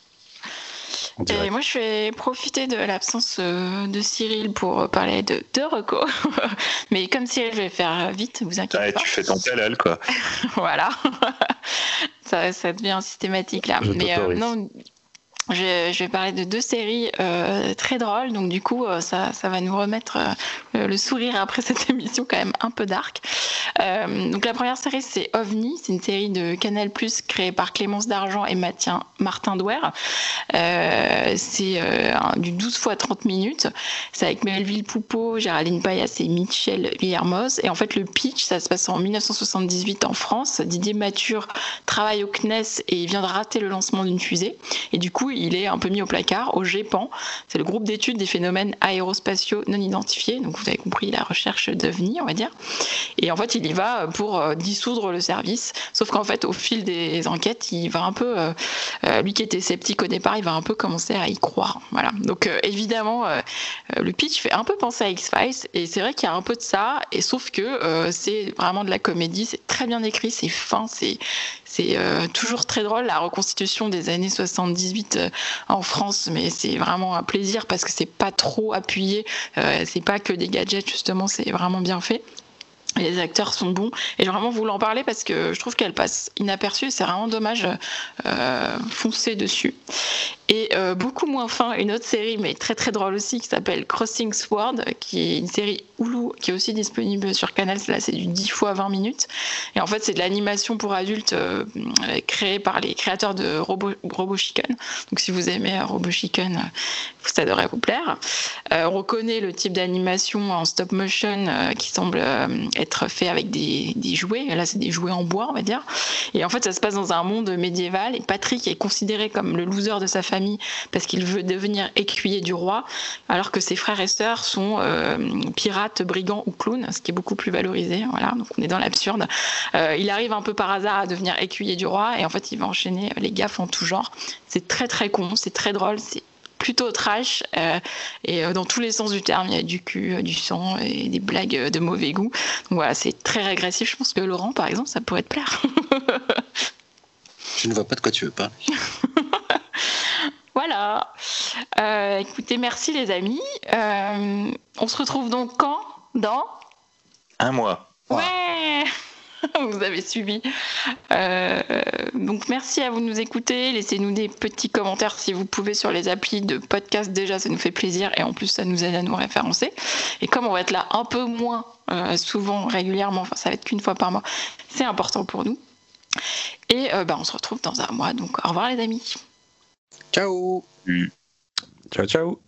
Et moi, je vais profiter de l'absence euh, de Cyril pour parler de deux recos. Mais comme Cyril, je vais faire vite, vous inquiétez pas. Tu fais ton halal, quoi. voilà. ça, ça, devient systématique là. Mais euh, non, je, vais parler de deux séries euh, très drôles, donc du coup euh, ça, va nous remettre euh, le sourire après cette émission quand même un peu dark. donc la première série c'est OVNI, c'est une série de Canal créée par Clémence D'Argent et Mathien, Martin Douer. c'est du 12 fois 30 minutes. C'est avec Melville Poupeau, Géraldine Payas et Michel Villermoz. Et en fait le pitch ça se passe en 1978 en France. Didier Mature travaille au CNES et il vient de rater le lancement d'une fusée. Et du coup il est un peu mis au placard au GEPAN. C'est le groupe d'études des phénomènes aérospatiaux non identifiés. Donc vous avez compris la recherche d'OVNI, on va dire. Et en fait, il y va pour euh, dissoudre le service. Sauf qu'en fait, au fil des enquêtes, il va un peu, euh, euh, lui qui était sceptique au départ, il va un peu commencer à y croire. Voilà. Donc évidemment, le pitch fait un peu penser à X-Files. Et c'est vrai qu'il y a un peu de ça. Et sauf que c'est vraiment de la comédie. C'est très bien écrit, c'est fin, c'est c'est toujours très drôle la reconstitution des années 78 en France, mais c'est vraiment un plaisir parce que c'est pas trop appuyé, c'est pas que des gadgets justement, c'est vraiment bien fait. Les acteurs sont bons. Et j'ai vraiment voulu en parler parce que je trouve qu'elle passe inaperçue c'est vraiment dommage euh, foncer dessus et euh, beaucoup moins fin, une autre série, mais très très drôle aussi, qui s'appelle Crossing Sword, qui est une série Hulu, qui est aussi disponible sur Canal. C'est du 10 fois 20 minutes. Et en fait, c'est de l'animation pour adultes euh, créée par les créateurs de Robo, Chicken. Donc, si vous aimez euh, Robo Chicken, ça devrait vous plaire. on reconnaît le type d'animation en stop motion qui semble être fait avec des jouets. Là, c'est des jouets en bois, on va dire. Et en fait, ça se passe dans un monde médiéval. Et Patrick est considéré comme le loser de sa famille parce qu'il veut devenir écuyer du roi, alors que ses frères et sœurs sont euh, pirates, brigands ou clowns, ce qui est beaucoup plus valorisé. Voilà, donc on est dans l'absurde. Euh, il arrive un peu par hasard à devenir écuyer du roi et en fait il va enchaîner les gaffes en tout genre. C'est très très con, c'est très drôle, c'est plutôt trash euh, et dans tous les sens du terme, il y a du cul, du sang et des blagues de mauvais goût. Donc voilà, c'est très régressif. Je pense que Laurent, par exemple, ça pourrait te plaire. Je ne vois pas de quoi tu veux parler. Voilà. Euh, écoutez, merci les amis. Euh, on se retrouve donc quand? Dans? Un mois. Ouais Vous avez suivi. Euh, donc merci à vous de nous écouter. Laissez-nous des petits commentaires si vous pouvez sur les applis de podcast. Déjà, ça nous fait plaisir et en plus, ça nous aide à nous référencer. Et comme on va être là un peu moins souvent, régulièrement, enfin ça va être qu'une fois par mois, c'est important pour nous. Et bah, on se retrouve dans un mois. Donc au revoir les amis. Ciao. Ciao, ciao.